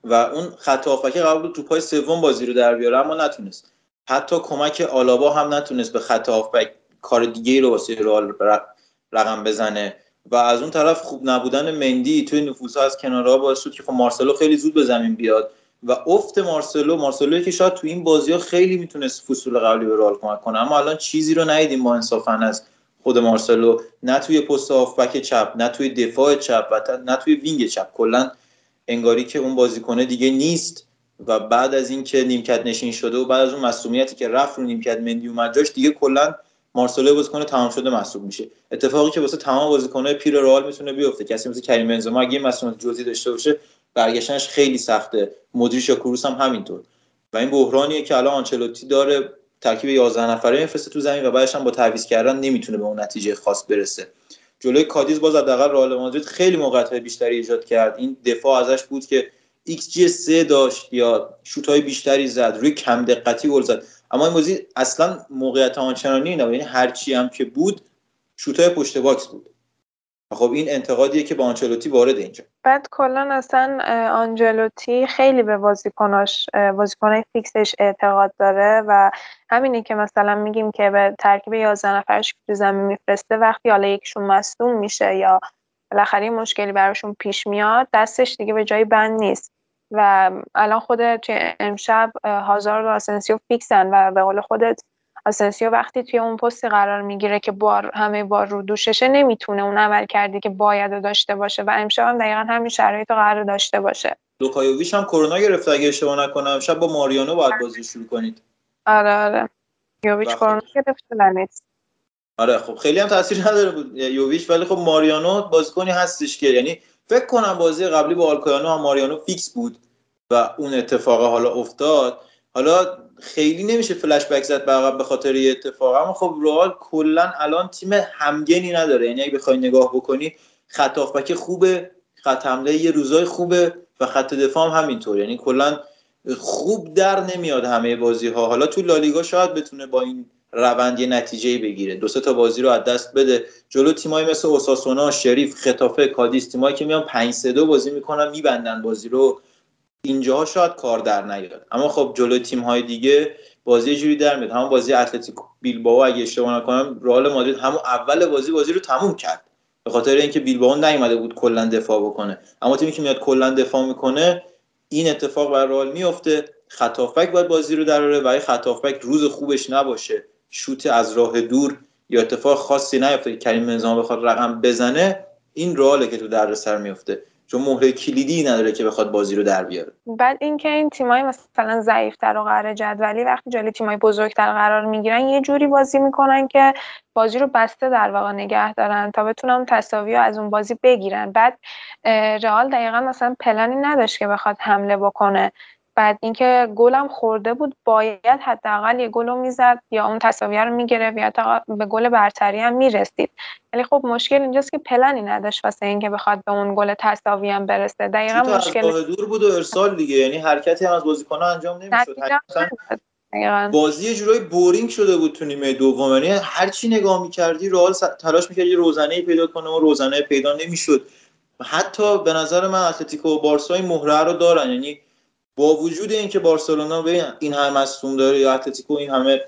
Speaker 10: و اون خط هافبک قبل تو پای سوم بازی رو در بیاره اما نتونست. حتی کمک آلابا هم نتونست به خط هافبک کار دیگه رو واسه رئال رقم بزنه. و از اون طرف خوب نبودن مندی توی نفوذ از کنارها باعث شد که خب مارسلو خیلی زود به زمین بیاد و افت مارسلو مارسلو که شاید تو این بازی ها خیلی می‌تونست فصول قبلی به رئال کمک کنه اما الان چیزی رو ندیدیم ما انصافا از خود مارسلو نه توی پست هافبک چپ نه توی دفاع چپ و نه توی wing چپ. کلا انگاری که اون بازیکنه دیگه نیست و بعد از اینکه نیمکت نشین شده و بعد از اون مصدومیتی که رفت رو نیمکت مندی اومد جاش دیگه کلا مارسلو بازیکن تمام شده محسوب میشه. اتفاقی که واسه تمام بازیکن‌های پیر رئال می‌تونه بیفته. کسی مثل کریم بنزما اگه مصدومیت جزئی داشته باشه برگشتنش خیلی سخته. مودریچ یا کروس هم همینطور. و این بحرانیه که الان آنچلوتی داره ترکیب 11 نفره میفرسته تو زمین و بعدش هم با تعویض کردن نمی‌تونه به اون نتیجه خاص برسه. جلوی کادیز باز حداقل رئال مادرید خیلی موقعیت بیشتری ایجاد کرد. این دفاع ازش بود که ایکس جی 3 داشت یا شوت های بیشتری زد. روی کم دقتی گل زد. اما این بازی اصلا موقعیت آنچنانی نه یعنی هرچی هم که بود شوتای پشت باکس بود. خب این انتقادیه که با آنچلوتی وارد اینجا.
Speaker 11: بعد کلا اصلا آنچلوتی خیلی به بازیکناش بازیکنای فیکسش اعتقاد داره و همینه که مثلا میگیم که به ترکیب 11 نفرش تو زمین میفرسته وقتی حالا یکشون مصدوم میشه یا بالاخره مشکلی براشون پیش میاد دستش دیگه به جای بند نیست. و الان خودت توی امشب هازارد و آسنسیو فیکسن و به قول خودت آسنسیو وقتی توی اون پستی قرار می‌گیره که بار همه بار رو دوششه نمی‌تونه اون عملکردی که باید داشته باشه و امشب هم دقیقا همین شرایط رو قرار داشته باشه.
Speaker 10: لوکا یوویچ هم کرونا گرفته اگه اشتباه نکنم. امشب با ماریانو باید بازی شروع کنید.
Speaker 11: آره آره. یوویچ کرونا گرفته نیست
Speaker 10: آره خب خیلی هم تاثیر نداره بود یوویچ ولی خب ماریانو بازیکنی هستش که یعنی فکر کنم بازی قبلی با آلکویانو هم ماریانو فیکس بود و اون اتفاق حالا افتاد. حالا خیلی نمیشه فلش بک زد به عقب به خاطر یه اتفاق اما خب رئال کلا الان تیم همگنی نداره. یعنی اگه بخوای نگاه بکنی خط بک خوبه خط حمله یه روزای خوبه و خط دفاع هم همینطور. یعنی کلا خوب در نمیاد همه بازی ها حالا تو لالیگا شاید بتونه با این روند یه نتیجه بگیره. دو تا بازی رو از دست بده. جلو تیمایی مثل اوساسونا شریف خطافه کادیس تیمایی که میان 5 3 بازی می‌کنن میبندن بازی رو. اینجاها شاید کار در نیاد. اما خب جلو تیم های دیگه بازی جوری در میاد. همون بازی اتلتیکو بیلبائو اگه اشتباه نکنم رئال مادرید همون اول بازی بازی رو تموم کرد. به خاطر اینکه بیلبائو نیومده بود کلا دفاع بکنه. اما تیمی که میاد کلا دفاع می‌کنه این اتفاق بر رئال میفته خطافک باید بازی رو دراره و خطافک روز خوبش نباشه. شوت از راه دور یا اتفاق خاصی نیفته که کریم بنزما بخواد رقم بزنه این رئاله که تو دردسر میفته. چون مهره کلیدی نداره که بخواد بازی رو در بیاره.
Speaker 11: بعد اینکه این تیمای مثلا ضعیفتر و قرار جدولی وقتی جلوی تیمای بزرگتر قرار می‌گیرن یه جوری بازی می‌کنن که بازی رو بسته در واقع نگه دارن تا بتونن تساوی از اون بازی بگیرن. بعد رئال دقیقا مثلا پلنی نداشت که بخواد حمله بکنه. بعد اینکه گلم خورده بود باید حداقل یه گل رو می‌زد یا اون تساویه رو می‌گرفت یا تا به گل برتری هم می‌رسید. ولی خب مشکل اینجاست که پلنی نداشت واسه اینکه بخواد به اون گل تساوی هم برسه. دقیقا مشکل
Speaker 10: دور بود و ارسال دیگه. یعنی حرکتی هم از بازیکن‌ها انجام نمی‌شد. بازی یه جورایی بورینگ شده بود تو نیمه دوم. یعنی هر چی نگاه می‌کردی رئال تلاش می‌کرد یه روزنه پیدا کنه و روزنه پیدا نمی‌شد. حتی به نظر من اتلتیکو و بارسا این مهره رو دارن. یعنی با وجود اینکه بارسلونا به این همه مصدوم داره یا اتلتیکو این همه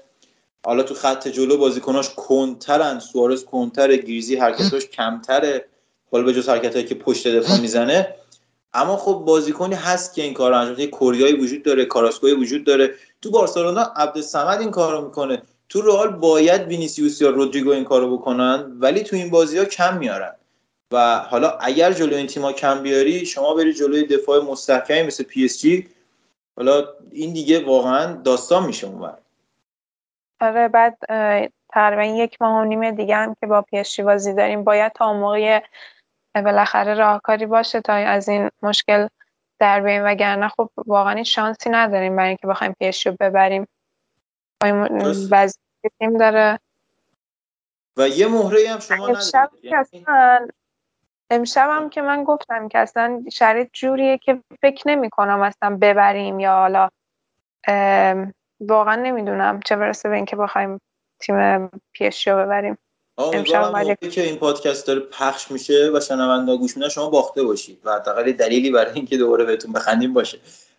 Speaker 10: حالا تو خط جلو بازیکناش کنترن سوارز کنتر گریزی حرکتاش کمتره حالا به جز حرکتایی که پشت دفاع می‌زنه. اما خب بازیکنی هست که این کار انجام میده. کوریایی وجود داره کاراسکوی وجود داره. تو بارسلونا عبدالصمد این کارو می‌کنه. تو رئال باید وینیسیوس یا رودریگو این کارو بکنن ولی تو این بازی ها کم میارن. و حالا اگر جلو این تیم‌ها کم بیاری شما بری جلوی دفاع مستحکمی مثل پی اس جی حالا این دیگه واقعا داستان میشه اونور
Speaker 11: آره بعد تقریبا یک ماه و نیم دیگه هم که با پی بازی داریم باید تا موقع بالاخره راهکاری باشه تا از این مشکل در بیاییم وگرنه خب واقعا شانسی نداریم برای اینکه بخوایم پی رو ببریم. بعضی تیم داره.
Speaker 10: و یه مهره هم شما
Speaker 11: ندارید. امشب هم که من گفتم که اصلا شرایط جوریه که فکر نمی کنم اصلا ببریم یا حالا واقعا نمی‌دونم چه برسه به اینکه بخوایم تیم پیش رو ببریم.
Speaker 10: امشب که این پادکست داره پخش میشه و شنوندا گوش میدن شما باخته باشید و حداقل دلیلی برای اینکه دوباره بهتون بخندیم باشه.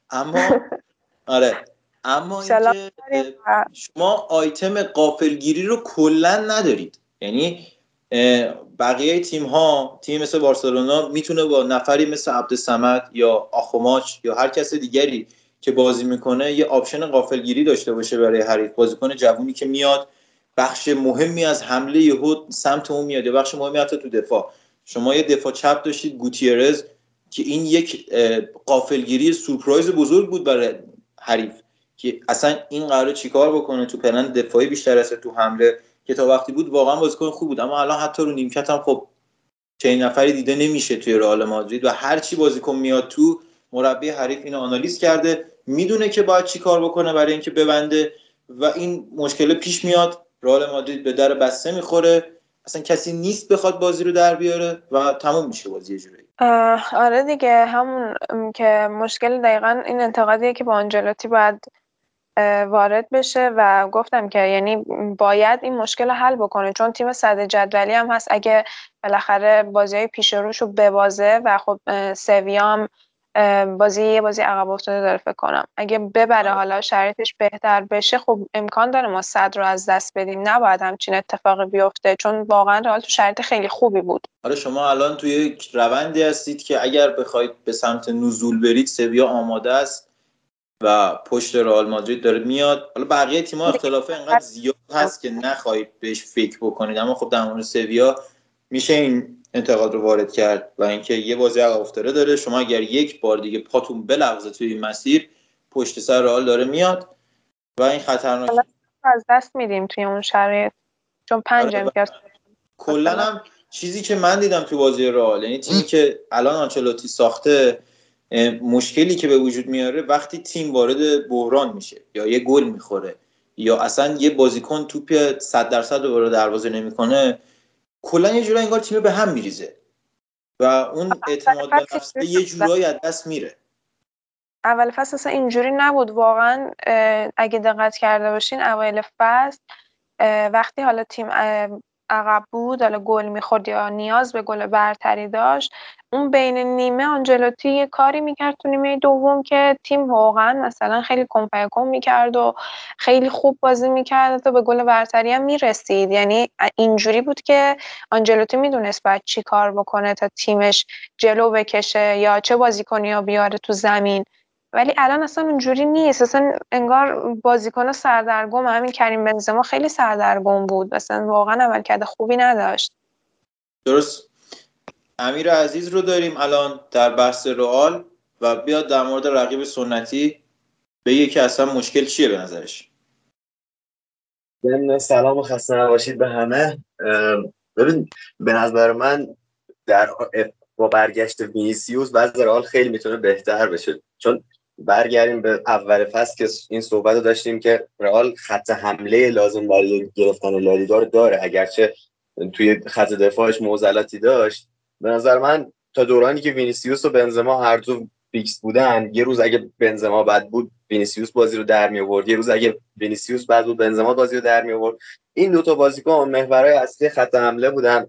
Speaker 10: اما آره اما اینکه شما آیتم غافلگیری رو کلا ندارید. یعنی بقیه تیم ها تیم مثل بارسلونا می‌تونه با نفری مثل عبدالسمد یا آخوماچ یا هر کس دیگری که بازی می‌کنه یه option غافلگیری داشته باشه برای حریف. بازیکن جوونی که میاد بخش مهمی از حمله یهو سمت اون میاد یا بخش مهمی حتی تو دفاع. شما یه دفاع چپ داشتید گوتیرز که این یک قافلگیری سورپرایز بزرگ بود برای حریف. که اصلا این قراره چیکار بکنه تو پلن دفاعی بیشتر از تو حمله؟ که تا وقتی بود واقعا بازیکن خوب بود. اما الان حتی رو نیمکت هم خب چه نفری دیده نمیشه توی رئال مادرید و هر چی بازیکن میاد تو مربی حریف اینو آنالیز کرده می‌دونه که باید چی کار بکنه برای اینکه ببنده و این مشکل پیش میاد. رئال مادرید به در بسته می‌خوره. اصلا کسی نیست بخواد بازی رو در بیاره و تموم میشه بازی جوری.
Speaker 11: آره دیگه همون که مشکل دقیقا این انتقادیه که با آنجلاتی باید وارد بشه و گفتم که یعنی باید این مشکل رو حل بکنه چون تیم صد جدولی هم هست. اگه بالاخره بازی های پیش روش رو ببازه و خب سویام بازی یه بازی عقب افتاده داره فکر کنم. اگه ببره
Speaker 10: آره.
Speaker 11: حالا شرایطش بهتر بشه خب امکان داره ما صد رو از دست بدیم. نباید همچین اتفاقی بیفته چون واقعا رئال تو شرایط خیلی خوبی بود.
Speaker 10: آره شما الان توی یک روندی هستید که اگر بخواید به سمت نزول برید سویا آماده است. و پشت رئال مادرید داره میاد. حالا بقیه تیم‌ها اختلاف اینقدر زیاد هست که نخواهید بهش فکر بکنید. اما خب در مورد سویا میشه این انتقاد رو وارد کرد و اینکه یه بازی عقب افتاده داره. شما اگر یک بار دیگه پاتون بلغزه توی این مسیر پشت سر رئال داره میاد و این خطرناک
Speaker 11: از دست میدیم توی اون شرایط. چون پنج
Speaker 10: آره،
Speaker 11: امتیاز
Speaker 10: کلا هم چیزی که من دیدم تو بازی رئال یعنی تیمی که الان آنچلوتی ساخته مشکلی که به وجود میاره وقتی تیم وارد بحران میشه یا یه گل می‌خوره یا اصلا یه بازیکن توپ 100 درصد رو دروازه نمی‌کنه کلا یه جورایی انگار تیم به هم میریزه و اون اعتماد به نفس یه جورایی از دست میره.
Speaker 11: اول فصل اصلا اینجوری نبود. واقعا اگه دقت کرده باشین اوایل فصل وقتی حالا تیم عقب بود حالا گل می‌خورد یا نیاز به گل برتری داشت اون بین نیمه آنجلوتی یه کاری می‌کرد تو نیمه دوم که تیم واقعا مثلا خیلی کمپکم می‌کرد و خیلی خوب بازی می‌کرد تا به گل برتری هم می‌رسید. یعنی اینجوری بود که آنجلوتی می‌دونست باید چی کار بکنه تا تیمش جلو بکشه یا چه بازیکنی ها بیاره تو زمین. ولی الان اصلا اونجوری نیست. اصلا انگار بازیکن سردرگم همین کریم بنزما خیلی سردرگم بود. اصلا واقعا عملکرد خوبی نداشت.
Speaker 10: درست. امیر عزیز رو داریم الان در بحث رئال و بیاد در مورد رقیب سنتی به که اصلا مشکل چیه به نظرش.
Speaker 12: سلام و خسته نباشید به همه. ببین به نظر من در با برگشت وینیسیوس وضع رئال خیلی می‌تونه بهتر بشه. چون برگردیم به اول فصل که این صحبت رو داشتیم که رئال خط حمله لازم برای گرفتن لالیگا رو داره. اگرچه توی خط دفاعش معضلاتی داشت. به نظر من تا دورانی که وینیسیوس و بنزما هر دو فیکس بودن یه روز اگه بنزما بد بود وینیسیوس بازی رو در می آورد یه روز اگه وینیسیوس بد بود بنزما بازی رو در می آورد این دو تا بازیکن محورای اصلی خط حمله بودن.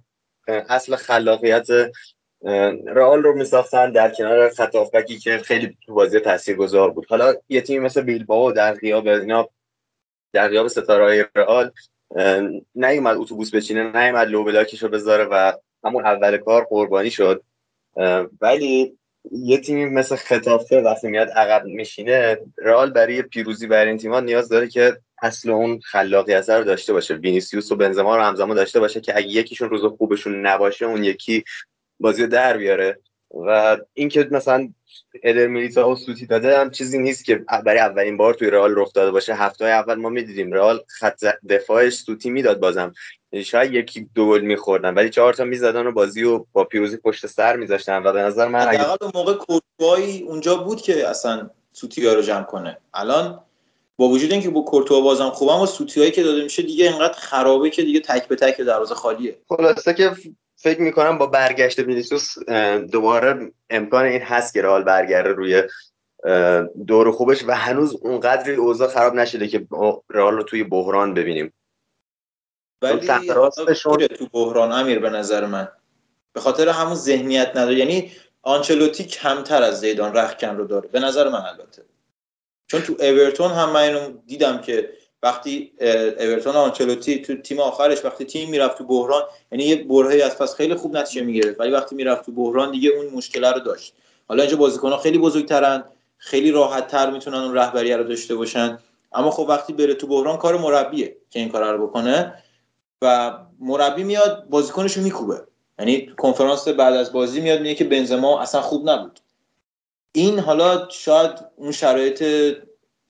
Speaker 12: اصل خلاقیت رئال رو میساختن در کنار خط که خیلی تو بازی تاثیرگذار بود. حالا یه تیمی مثل بیلبائو در غیاب اینا در غیاب ستاره رئال نیومد اتوبوس بچینه نیومد لو بلاکش بذاره و همون اول کار قربانی شد. ولی یه تیمی مثل خطافه وقتی میاد عقب میشینه رئال برای پیروزی بر این تیم‌ها نیاز داره که اصل اون خلاقیت رو داشته باشه. وینیسیوس و بنزما رو همزمان داشته باشه که اگه یکیشون روز خوبشون نباشه اون یکی بازی رو در بیاره و اینکه مثلا ادر میلیتا و سوتی داده هم چیزی نیست که برای اولین بار توی رئال رخ داده باشه. هفته اول ما می‌دیدیم رئال خط دفاعش سوتی می‌داد بازم. شاید یکی دو گل میخوردن ولی چهار تا می‌زدن و بازی و با پیروزی پشت سر میذاشتن و به نظر من
Speaker 10: اگه اون موقع کورتوایی اونجا بود که اصلا سوتی رو جمع کنه. الان با وجود اینکه با کورتوا بازم خوبم و سوتی که داده میشه دیگه اینقدر خرابه که دیگه تک به تک دروازه خالیه.
Speaker 12: خلاصه که فکر می‌کنم با برگشت وینیسیوس دوباره امکان این هست که رئال برگرده روی دور خوبش و هنوز اونقدری اوضاع خراب نشده که رئال رو توی بحران ببینیم.
Speaker 10: ولی تو بحران امیر به نظر من. به خاطر همون ذهنیت نداره. یعنی آنچلوتی کمتر از زیدان رخکن رو داره. به نظر من البته. چون تو اورتون هم من اینو دیدم که وقتی اورتون آنچلوتی تو تیم آخرش وقتی تیم می‌رفت تو بحران یعنی یه برهه‌ای از پس خیلی خوب نتیجه می‌گرفت ولی وقتی می‌رفت تو بحران دیگه اون مشکل رو داشت. حالا اینجا بازیکن‌ها خیلی بزرگترن خیلی راحت تر می‌تونن اون رهبری رو داشته باشن. اما خب وقتی بره تو بحران کار مربیه که این کار رو بکنه و مربی میاد بازیکنشو میکوبه. یعنی کنفرانس بعد از بازی میاد میگه که بنزما اصلا خوب نبود. این حالا شاید اون شرایط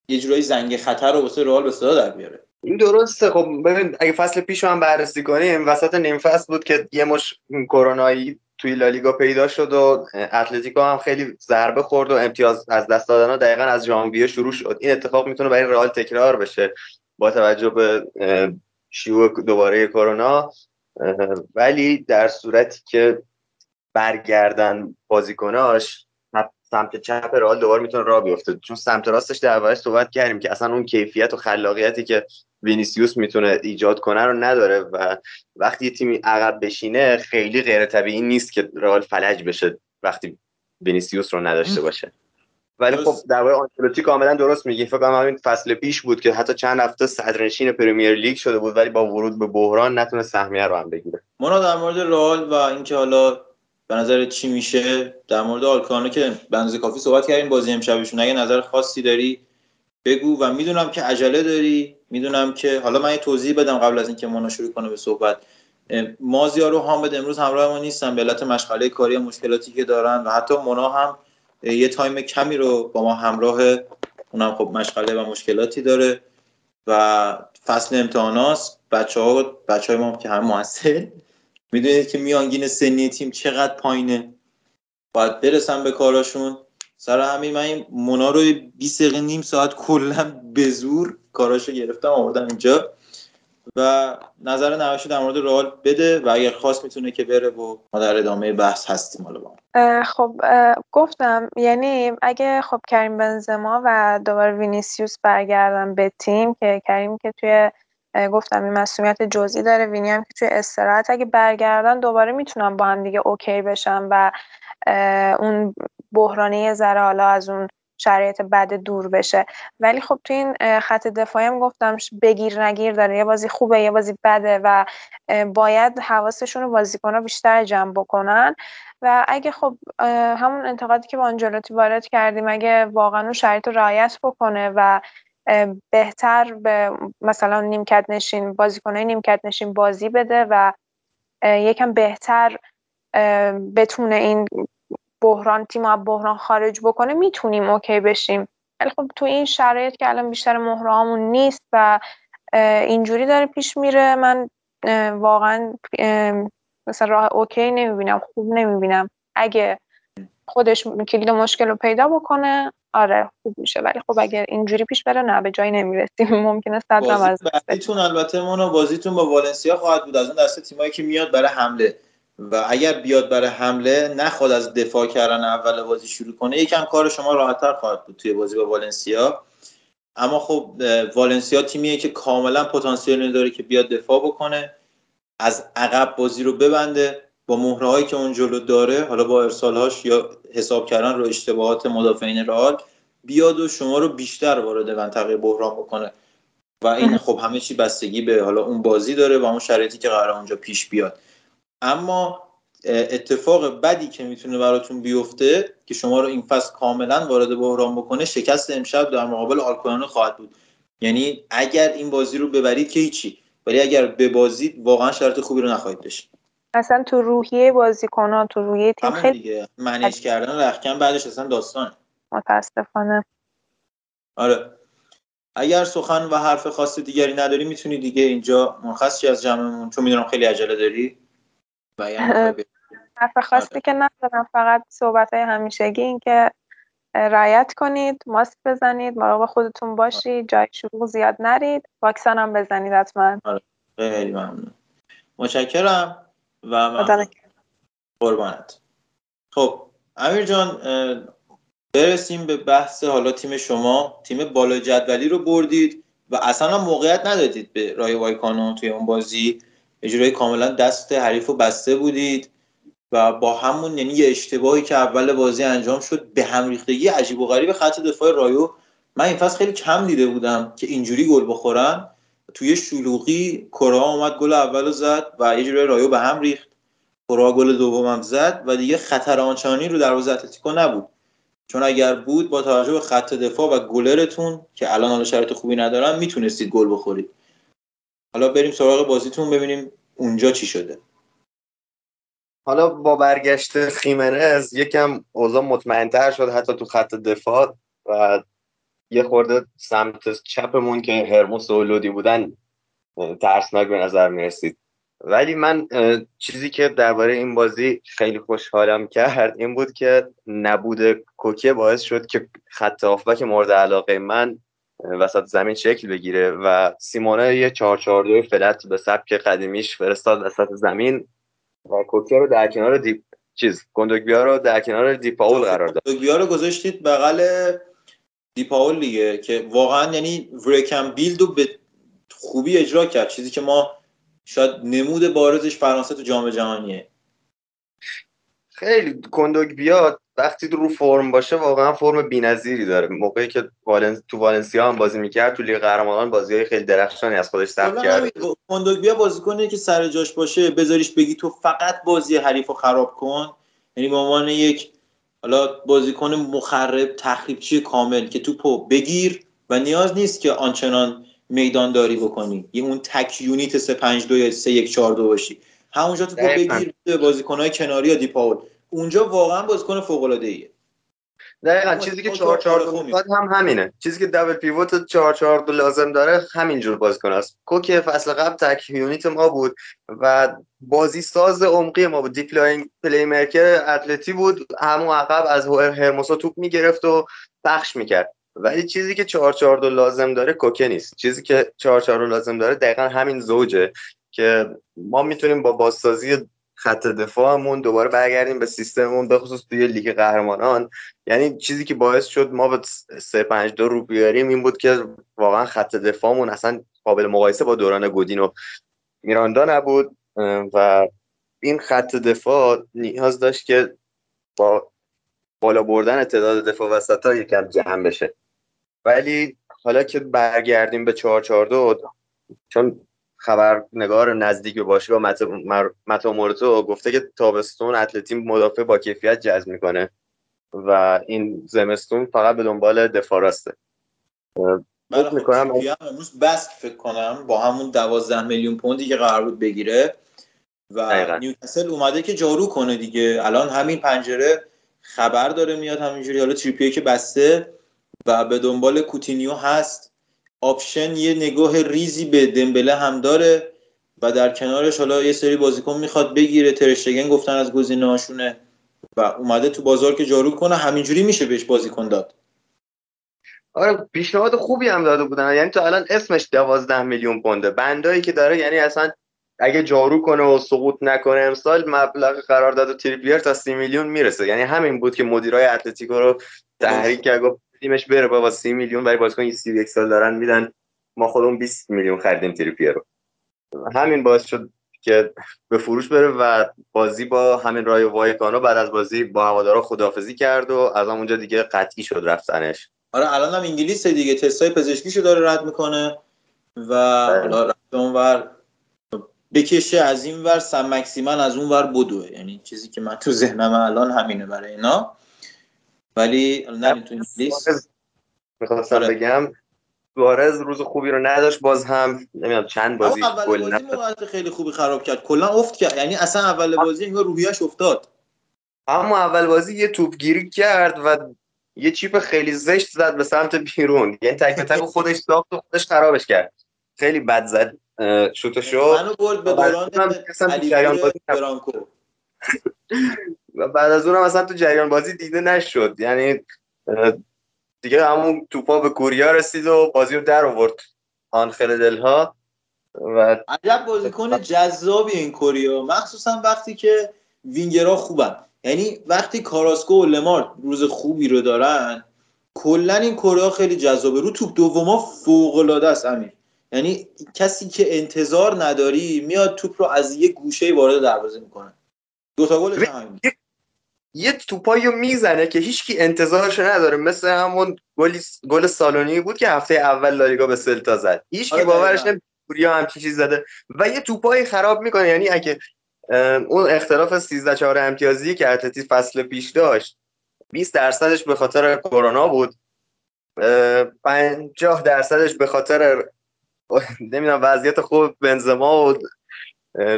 Speaker 10: یه جورایی زنگ خطر رو واسه رئال به صدا در بیاره.
Speaker 12: این درسته. خب ببین اگه فصل پیش هم بررسی کنیم وسط نیم فصل بود که یه مش کرونایی توی لالیگا پیدا شد و اتلتیکو هم خیلی ضربه خورد و امتیاز از دست دادن ها دقیقا از ژانویه شروع شد. این اتفاق می‌تونه برای رئال تکرار بشه با توجه به شیوع دوباره کرونا. ولی در صورتی که برگردن بازیکناش سمت چپ رئال دوباره می‌تونه راه بیفته. چون سمت راستش در صحبت کردیم که اصلا اون کیفیت و خلاقیتی که وینیسیوس می‌تونه ایجاد کنه رو نداره و وقتی یه تیمی عقب بشینه خیلی غیر طبیعی نیست که رئال فلج بشه وقتی وینیسیوس رو نداشته باشه. ولی خب درباره آنچلوتی کاملا درست میگی. فکر کنم همین فصل پیش بود که حتی چند هفته صدرنشین پرمیر لیگ شده بود ولی با ورود به بحران نتونست سهمیه رو هم بگیره.
Speaker 10: مونا در مورد رئال و اینکه حالا به نظر چی میشه؟ در مورد آلکانو که بنز کافی صحبت کردیم بازی امشبشون. اگه نظر خاصی داری بگو و می‌دونم که عجله داری. می‌دونم که حالا من یه توضیح بدم قبل از اینکه مونا شروع کنه به صحبت. مازیار و حامد امروز همراه ما نیستن. به علت مشغله کاری مشکلاتی که دارن و حتی مونا هم یه تایم کمی رو با ما همراه. اونم خب مشغله و مشکلاتی داره و فصل امتحانات بچه ها ما که هم موثر. می‌دونید که میانگین سنی تیم چقدر پایینه. باید برسن به کاراشون. سر همین من این مونا رو 20 دقیقه نیم ساعت کلا به زور کاراشو گرفتم آوردم اینجا. و نظر نوشی در مورد رئال بده و اگر خواست می‌تونه که بره و ما در ادامه بحث هستیم حالا با
Speaker 11: خب گفتم یعنی اگه خب کریم بنزما و دوباره وینیسیوس برگردن به تیم که کریم که توی گفتم این مسئولیت جزئی داره. وینی هم که توی استراحت اگه برگردن دوباره می‌تونم با هم دیگه اوکی بشم و اون بحرانی ذره حالا از اون شرایط بد دور بشه. ولی خب تو این خط دفاعی هم گفتم بگیر نگیر داره. یه بازی خوبه یه بازی بده و باید حواسشون رو بازیکن‌ها بیشتر جمع بکنن. و اگه خب همون انتقادی که با آنجلوتی وارد کردیم اگه واقعا اون شرایط رو رعایت بکنه و بهتر به مثلا نیمکت نشین بازیکنای نیمکت نشین بازی بده و یکم بهتر بتونه این بحران تیم از بحران خارج بکنه می‌تونیم اوکی بشیم. ولی خب تو این شرایط که الان بیشتر مهرهامون نیست و اینجوری داره پیش میره من واقعا مثلا راه اوکی نمی‌بینم خوب نمی‌بینم. اگه خودش کلید مشکل رو پیدا بکنه آره خوب میشه. ولی خب اگر اینجوری پیش بره نه به جایی نمی‌رسیم. ممکنه صدم از
Speaker 10: بازیتون البته مونا بازیتون با والنسیا خواهد بود. از اون دسته تیمایی که میاد برای حمله. و اگر بیاد برای حمله نخواد از دفاع کردن اول بازی شروع کنه. یکم کار شما راحتتر خواهد بود توی بازی با والنسیا. اما خب والنسیا تیمیه که کاملا پتانسیل داره که بیاد دفاع بکنه. از عقب بازی رو ببنده. با مهره هایی که اون جلو داره حالا با ارسالهاش یا حساب کردن رو اشتباهات مدافعین رئال بیاد و شما رو بیشتر وارد منطقه بحران بکنه. و این خب همه چی بستگی به حالا اون بازی داره و اون شرایطی که قرار اونجا پیش بیاد. اما اتفاق بدی که می‌تونه براتون بیفته که شما رو این فصل کاملا وارد بحران بکنه شکست امشب در مقابل آلکانو خواهد بود. یعنی اگر این بازی رو ببرید که هیچی ولی اگر ببازید واقعا شرط خوبی رو نخواهید داشت.
Speaker 11: اصلا تو روحیه بازیکنان تو روحیه تیم خیلی
Speaker 10: دیگه. منیج کردن رخکن بعدش اصلا داستان
Speaker 11: متاسفانه.
Speaker 10: آره. اگر سخن و حرف خاص دیگری نداری می‌تونی دیگه اینجا مرخص از جمعمون؟ چون می‌دونم خیلی عجله داری.
Speaker 11: حرف خاصی آره. که ندارم فقط صحبت های همیشگی این که رعایت کنید ماسک بزنید مراقب خودتون باشید جای شلوغ زیاد نرید واکسن هم بزنید حتما.
Speaker 10: آره. خیلی ممنون. متشکرم. و ممنون قربانت. خب امیر جان برسیم به بحث حالا تیم شما. تیم بالا جدولی رو بردید و اصلا موقعیت ندادید به رای وایکانو توی اون بازی. اجرای کاملا دست حریف و بسته بودید و با همون یعنی یه اشتباهی که اول بازی انجام شد به هم ریختگی عجیب و غریب خط دفاع رایو. من این فصل خیلی کم دیده بودم که اینجوری گل بخورن. توی شلوغی کوره‌آ اومد گل اولو زد و یه جوری رایو به هم ریخت. کوره‌آ گل دومم زد و دیگه خطر آنچنانی رو دروازه اتلتیکو نبود. چون اگر بود با توجه به خط دفاع و گلرتون که الان حالا شرایط خوبی ندارن می‌تونستید گل بخورید. حالا بریم سراغ بازیتون ببینیم اونجا چی شده.
Speaker 12: حالا با برگشت خیمنز یکم اوضاع مطمئنتر شد حتی تو خط دفاع و یه خورده سمت چپمون که هرموس و لودی بودن ترسناک به نظر می‌رسید. ولی من چیزی که درباره این بازی خیلی خوشحالم کرد این بود که نبود کوکه باعث شد که خط آفبک مورد علاقه من وسط زمین شکل بگیره و سیمونه یه 442 فلت به سبک قدیمیش فرستاد وسط زمین و کوکه رو در کنار دی چیز گندگبیا رو در کنار دیپاول قرار داد.
Speaker 10: گندگبیا رو گذاشتید بغل دیپاول دیگه که واقعا یعنی ورکم بیلد رو به خوبی اجرا کرد. چیزی که ما شاید نمود بارزش فرانسه تو جام جهانیه.
Speaker 12: خیلی کندوگ بیاد وقتی رو فرم باشه واقعا فرم بی‌نظیری داره. موقعی که والنس تو والنسیا هم بازی می‌کرد تو لیگ قهرمانان بازی خیلی درخشانی از خودش ثبت کرد.
Speaker 10: بیا بازیکنی که سر جاش باشه بذاریش بگی تو فقط بازی حریف رو خراب کن. یعنی به عنوان یک حالا بازیکن مخرب تخریبچی کامل که توپو بگیر و نیاز نیست که آنچنان میدان داری بکنی. یه اون تک یونیت 352 یا 3142 باشی. همونجا توپو بگیر بازیکنهای کناری یا دیپاول. اونجا واقعا بازیکن فوق العاده ایه
Speaker 12: دقیقا چیزی که 4 4 می‌خواد هم همینه. چیزی که دبل پیوت 4 4 لازم داره همینجور بازیکن است کوک فصل قبل تک یونیت ما بود و بازی ساز عمقی ما بود. deep playmaker اتلتی بود. همون عقب از هرموسا توپ می‌گرفت و پخش می‌کرد. ولی چیزی که 4 4 لازم داره کوکه نیست. چیزی که 4 4 لازم داره دقیقا همین زوجه که ما می‌تونیم با بازسازی خط دفاعمون دوباره برگردیم به سیستممون به خصوص توی لیگ قهرمانان. یعنی چیزی که باعث شد ما به 352 رو بیاریم این بود که واقعا خط دفاعمون اصلا قابل مقایسه با دوران گودین و میراندا نبود. و این خط دفاع نیاز داشت که با بالا بردن تعداد دفاع وسط ها یکم جمع بشه. ولی حالا که برگردیم به 442 چون خبرنگار نزدیک به باشگاه متا مورتو گفته که تابستون اتلتیم مدافع با کیفیت جذب می‌کنه و این زمستون فقط به دنبال دفاع راسته.
Speaker 10: فکر می‌کنم امروز بست فکر کنم با همون 12 میلیون پوندی که قرار بود بگیره و نیوکاسل اومده که جارو کنه دیگه. الان همین پنجره خبر داره میاد همینجوری. حالا تریپیه که بسته و به دنبال کوتینیو هست. option یه نگاه ریزی به دمبله هم داره و در کنارش حالا یه سری بازیکن می‌خواد بگیره. تراشتگن گفتن از گزینه‌هاشونه و اومده تو بازار که جارو کنه. همینجوری میشه بهش بازیکن داد.
Speaker 12: آره پیشنهاد خوبی هم داده بودن. یعنی تو الان اسمش دوازده میلیون پونده. بندایی که داره یعنی اصلا اگه جارو کنه و سقوط نکنه امسال مبلغ قرارداد و تریپیر تا سی میلیون می‌رسه. یعنی همین بود که مدیرای اتلتیکو رو تحریک کرد گفت تیمش بره بابا سی میلیون برای بازیکن 31 سال دارن میدن. ما خودمون 20 میلیون خریدیم تریپیر رو. همین باعث شد که به فروش بره و بازی با همین رای وایکانو بعد از بازی با هوادارا خدافزی کرد و از اونجا دیگه قطعی شد رفتنش.
Speaker 10: آره الان هم انگلیس دیگه. تستای پزشکیشو داره رد می‌کنه و بله. حالا رفت اونور بکشه از این ور سم مکسیمن از اون ور بدوه. یعنی چیزی که من تو ذهنم الان همینه برای اینا. ولی نه تو انگلیس.
Speaker 12: می‌خواستم آره. بگم سوارز روز خوبی رو نداشت باز هم نمی‌دونم چند بازی
Speaker 10: گل بازی خیلی خوبی خراب کرد. کلا افت کرد. یعنی اصلا اول بازی انگار روحیش افتاد.
Speaker 12: اما اول بازی یه توپگیری کرد و یه چیپ خیلی زشت زد به سمت بیرون. یعنی تک به تک خودش ساخت و خودش خرابش کرد. خیلی بد زد شوتشو
Speaker 10: منو برد به دوران برانکو.
Speaker 12: و بعد از اونم اصلا تو جریان بازی دیده نشد. یعنی دیگه همون توپا به کوریا رسید و بازی رو در آورد آنخل دلها و
Speaker 10: عجب بازیکن جذابی این کوریا. مخصوصا وقتی که وینگرها خوبن. یعنی وقتی کاراسکو و لمارت روز خوبی رو دارن کلا این کره خیلی جذابه. رو توپ دوما فوق العاده است امیر. یعنی کسی که انتظار نداری میاد توپ رو از یه گوشه وارد دروازه می‌کنه. دو تا گلش
Speaker 12: یه توپایو می‌زنه که هیچکی انتظارش نداره. مثل همون گل سالونی بود که هفته اول لالیگا به سلتا زد. هیچکی آره باورش پوریا هم چیزی زده. و یه توپای خراب می‌کنه. یعنی اگه اون اختلاف 13 4 امتیازی که اتلتی فصل پیش داشت 20 درصدش به خاطر کرونا بود. 50 درصدش به خاطر نمی‌دونم وضعیت خوب بنزما و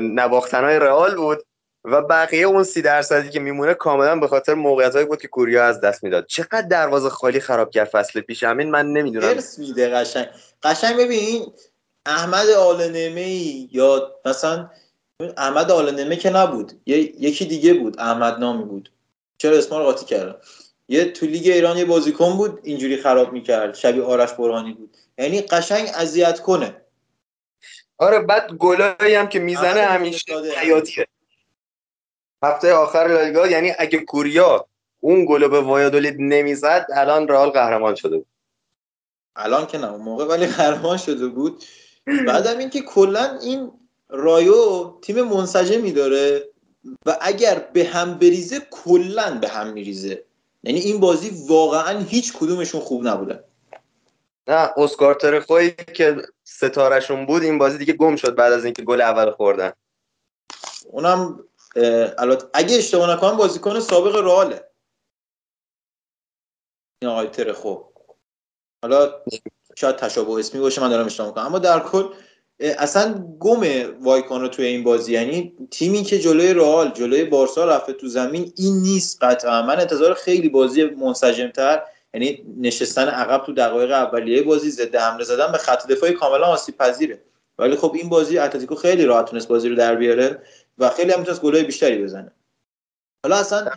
Speaker 12: نواختنهای رئال بود. و بقیه اون سی درصدی که میمونه کاملا به خاطر موقعیتایی بود که کوریا از دست می‌داد. چقدر دروازه خالی خراب کرد فصل پیش؟ همین من نمی‌دونم.
Speaker 10: ارس میده قشنگ. قشنگ ببین احمد آل یا مثلا احمد آل که نبود یکی دیگه بود احمد نامی بود. چرا اسما رو قاطی کردم؟ یه تو لیگ ایران یه بازیکن بود اینجوری خراب می‌کرد. شبیه آرش برهانی بود. یعنی قشنگ اذیت کنه.
Speaker 12: آره بعد گلایی هم که می‌زنه همیشه حیاتیه هفته آخر لالیگا یعنی اگه کوریا اون گل به وایادولید نمی‌زد الان رئال قهرمان شده بود.
Speaker 10: الان که نه اون موقع ولی قهرمان شده بود. بعدم اینکه کلا این رایو تیم منسجمی داره و اگر به هم بریزه کلا به هم میریزه. یعنی این بازی واقعا هیچ کدومشون خوب نبودن.
Speaker 12: نه اسکار ترخوی که ستارشون بود این بازی دیگه گم شد بعد از اینکه گل اول خوردن.
Speaker 10: اونم البته اگه اشتباه نکنم بازیکن سابق رئاله. این آقای ترخو. حالا شاید تشابه اسمی باشه من دارم اشتباه می‌کنم. اما در کل اصلا گم وایکانو توی این بازی. یعنی تیمی که جلوی رئال جلوی بارسا رفته تو زمین این نیست قطعا. من انتظار خیلی بازی منسجمتر یعنی نشستن عقب تو دقایق اولیه بازی ضد حمله زدن به خط دفاعی کاملا آسیب پذیره ولی خب این بازی اتلتیکو خیلی راحت تونست بازی رو در بیاره. و خیلی هم می‌تونست گلای بیشتری بزنه. حالا اصلا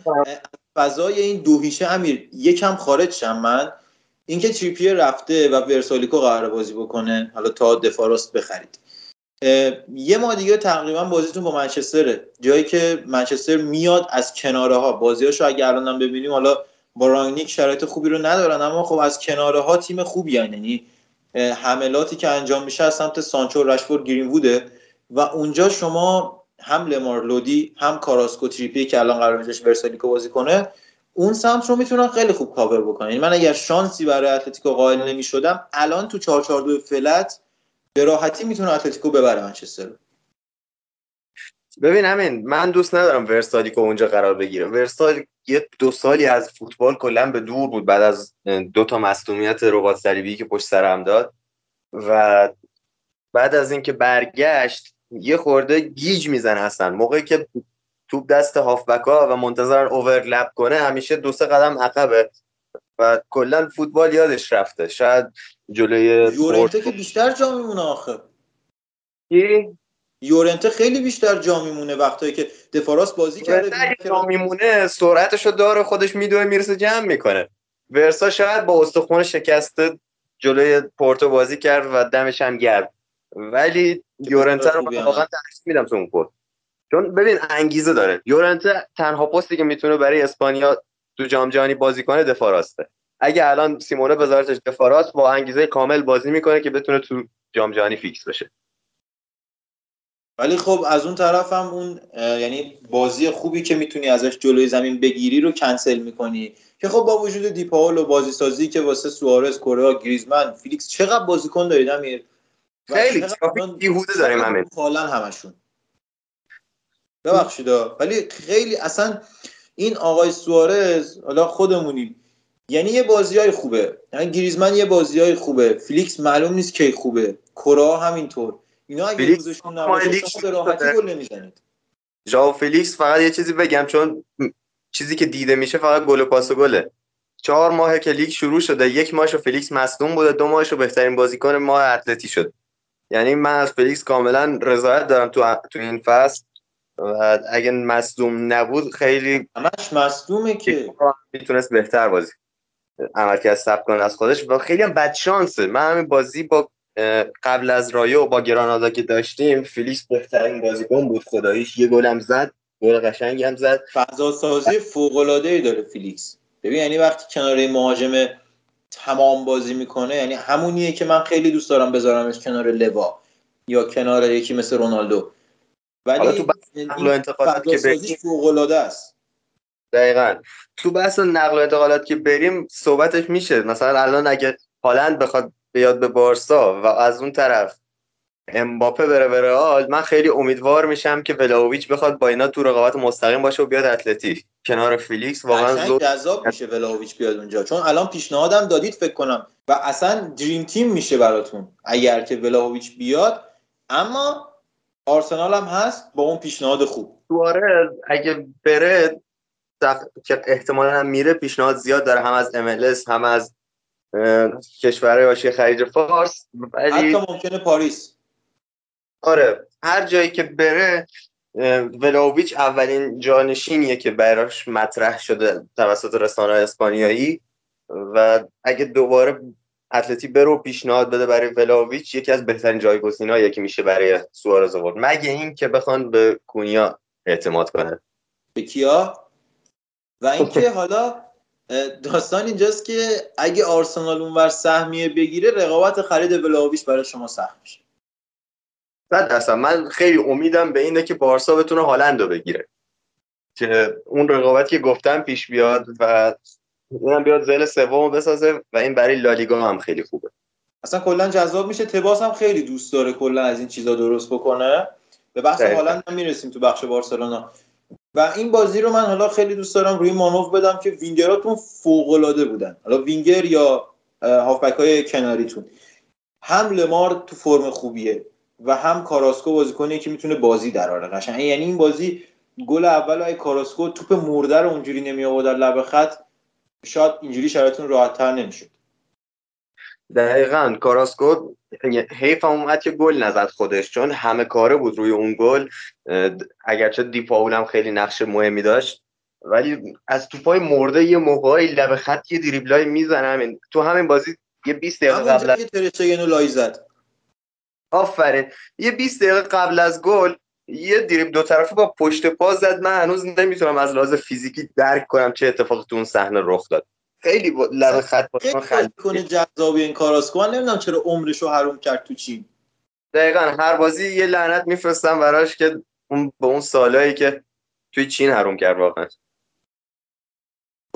Speaker 10: فضای این دو هیشه امیر یکم خارج شم من. اینکه تریپیه رفته و ورسالیکو قرار بازی بکنه حالا تا دفاع راست بخرید. یه ما دیگه تقریبا بازیتون با منچستره. جایی که منچستر میاد از کناره ها بازیاشو اگه الانم ببینیم حالا با رانگنیک شرایط خوبی رو ندارن اما خب از کناره ها تیم خوبی. یعنی حملاتی که انجام میشه از سمت سانچو رشفورد گرینوود و اونجا شما هم لمار لودی هم کاراسکو تریپی که الان قرار میشه ورسالیکو بازی کنه اون سمت رو می‌تونن خیلی خوب کاور بکنن. یعنی من اگر شانسی برای اتلتیکو قائل نمی‌شدم الان تو 442 flat به راحتی می‌تونه اتلتیکو ببره منچستر
Speaker 12: ببین همین من دوست ندارم ورسالیکو اونجا قرار بگیره ورسالیکو یه دو سالی از فوتبال کلا به دور بود بعد از دو تا مصدومیت ربات صلیبی که پشت سرم داد و بعد از اینکه برگشت یه خورده گیج می‌زنه هستن موقعی که توپ دست هافبکا و منتظر اوورلپ کنه همیشه دو سه قدم عقبه. و کلا فوتبال یادش رفته. شاید جلوی
Speaker 10: یورنته که بیشتر جا میمونه آخه.
Speaker 12: کی؟
Speaker 10: یورنته خیلی بیشتر جا میمونه وقتایی که دفاراس بازی کرده.
Speaker 12: جا میمونه سرعتشو داره خودش میدوه می‌رسه جمع می‌کنه. ورسا شاید با استخون شکسته جلوی پورتو بازی کرد و دمش هم گرد ولی یورنته رو واقعا تحصیل میدم تو اون پست. چون ببین انگیزه داره. یورنته تنها پستی که می‌تونه برای اسپانیا تو جام جهانی بازی کنه دفاع راسته اگه الان سیمونه بذارتش دفاع راست با انگیزه کامل بازی می‌کنه که بتونه تو جام جهانی فیکس بشه.
Speaker 10: ولی خب از اون طرف هم اون یعنی بازی خوبی که می‌تونی ازش جلوی زمین بگیری رو کنسل می‌کنی. که خب با وجود دی پاول و بازی سازی که واسه سوارز کوره‌آ گریزمن فیلیکس چقدر بازیکن دارید امیر؟
Speaker 12: خیلی بیهوده داریم همین.
Speaker 10: حالا همشون. ببخشید ولی خیلی اصلا این آقای سوارز حالا خودمونیم. یعنی یه بازی های خوبه. یعنی گریزمن یه بازی های خوبه. فیلیکس معلوم نیست کی خوبه. کوره‌آ همینطور. اینا اگه روزشون نباشه شما راحتی گل نمی‌زنید.
Speaker 12: ژاو فیلیکس فقط یه چیزی بگم چون چیزی که دیده میشه فقط گل و پاس و گله. چهار ماه که لیگ شروع شده یک ماهشو فیلیکس مصدوم بوده دو ماهشو بهترین بازیکن ماه اتلتی شد. یعنی من از فیلیکس کاملا رضایت دارم تو تو این فصل و اگه مصدوم نبود خیلی
Speaker 10: همش مصدومه که.
Speaker 12: می‌تونست بهتر بازی عملکرد ثبت کنه از خودش و خیلی هم بد شانسه. من همین بازی با قبل از رایو با گرانادا که داشتیم فیلیکس بهترین بازیکن بود خداییش. یه گلم زد گل قشنگی هم زد.
Speaker 10: فضا سازی فوق العاده ای داره فیلیکس ببین یعنی وقتی کنار مهاجم تمام بازی می‌کنه. یعنی همونیه که من خیلی دوست دارم بذارمش کنار لوا یا کنار یکی مثل رونالدو. ولی
Speaker 12: تو نقل و انتقالات که بریم
Speaker 10: فوق العاده است.
Speaker 12: دقیقا. تو بحث نقل و انتقالات که بریم صحبتش میشه. مثلا الان اگه هالند بخواد بیاد به بارسا و از اون طرف امباپه بره به رئال من خیلی امیدوار میشم که ولاویچ بخواد با اینا تو رقابت مستقیم باشه و بیاد اتلتیک. کنار فیلیکس واقعا
Speaker 10: زود جذاب میشه ولاویچ بیاد اونجا. چون الان پیشنهادم دادید فکر کنم. و اصلا دریم تیم میشه براتون. اگر که ولاویچ بیاد. اما آرسنال هم هست با اون پیشنهاد خوب.
Speaker 12: دواره اگه بره که احتمالا هم میره پیشنهاد زیاد داره. هم از MLS هم از کشورهای حاشیه خلیج فارس.
Speaker 10: ولی حتی ممکنه پاریس.
Speaker 12: آره هر جایی که بره ولاویچ اولین جانشینیه که براش مطرح شده توسط رسانه اسپانیایی و اگه دوباره اتلتی برو پیشنهاد بده برای ولاویچ یکی از بهترین جایگزیناییه که میشه برای سوارز آورد. مگه این که بخوان به کونیا اعتماد کنه
Speaker 10: به کیا؟ و اینکه حالا داستان اینجاست که اگه آرسنال اونور سهمیه بگیره رقابت خرید ولاویچ برای شما سخت میشه.
Speaker 12: صد درصد. من خیلی امیدم به اینه که بارسا بتونه هالند رو بگیره. که اون رقابت که گفتم پیش بیاد و اینم بیاد زل سوم بسازه و این برای لالیگا هم خیلی خوبه.
Speaker 10: اصلا کلا جذاب میشه. تباس هم خیلی دوست داره کلا از این چیزا درست بکنه. به بحث هالند هم می‌رسیم تو بخش بارسلونا. و این بازی رو من حالا خیلی دوست دارم روی مانوف بدم که وینگراتون فوق العاده بودن. حالا وینگر یا هافبک های کناریتون. هم لمار تو فرم خوبیه. و هم کاراسکو بازیکنی که می‌تونه بازی دراره قشنگ. یعنی این بازی گل اول های کاراسکو توپ مرده رو اونجوری نمی آورد در لب خط. شاید اینجوری شرایطتون راحت تر نمی‌شد.
Speaker 12: دقیقا. کاراسکو حیف هم اومد که گل نزد خودش چون همه کاره بود روی اون گل. اگرچه دیپاول هم خیلی نقش مهمی داشت. ولی از توپای مرده یه موقعی لب خط یه دریبلای می‌زنه. تو همین بازی یه 20 دقیقه قبل
Speaker 10: از لای زد.
Speaker 12: آفرین. یه 20 دقیقه قبل از گل یه دریب دو طرفه با پشت پا زد. من هنوز نمی‌تونم از لحاظ فیزیکی درک کنم چه اتفاقی تو اون صحنه رخ داد. خیلی لب خط
Speaker 10: خیلی کنه جذابی این کاراسکو من نمی‌دونم چرا عمرشو حروم کرد تو چین.
Speaker 12: دقیقا هر بازی یه لعنت میفرستم براش که اون به اون سالایی که توی چین حروم کرد واقعا.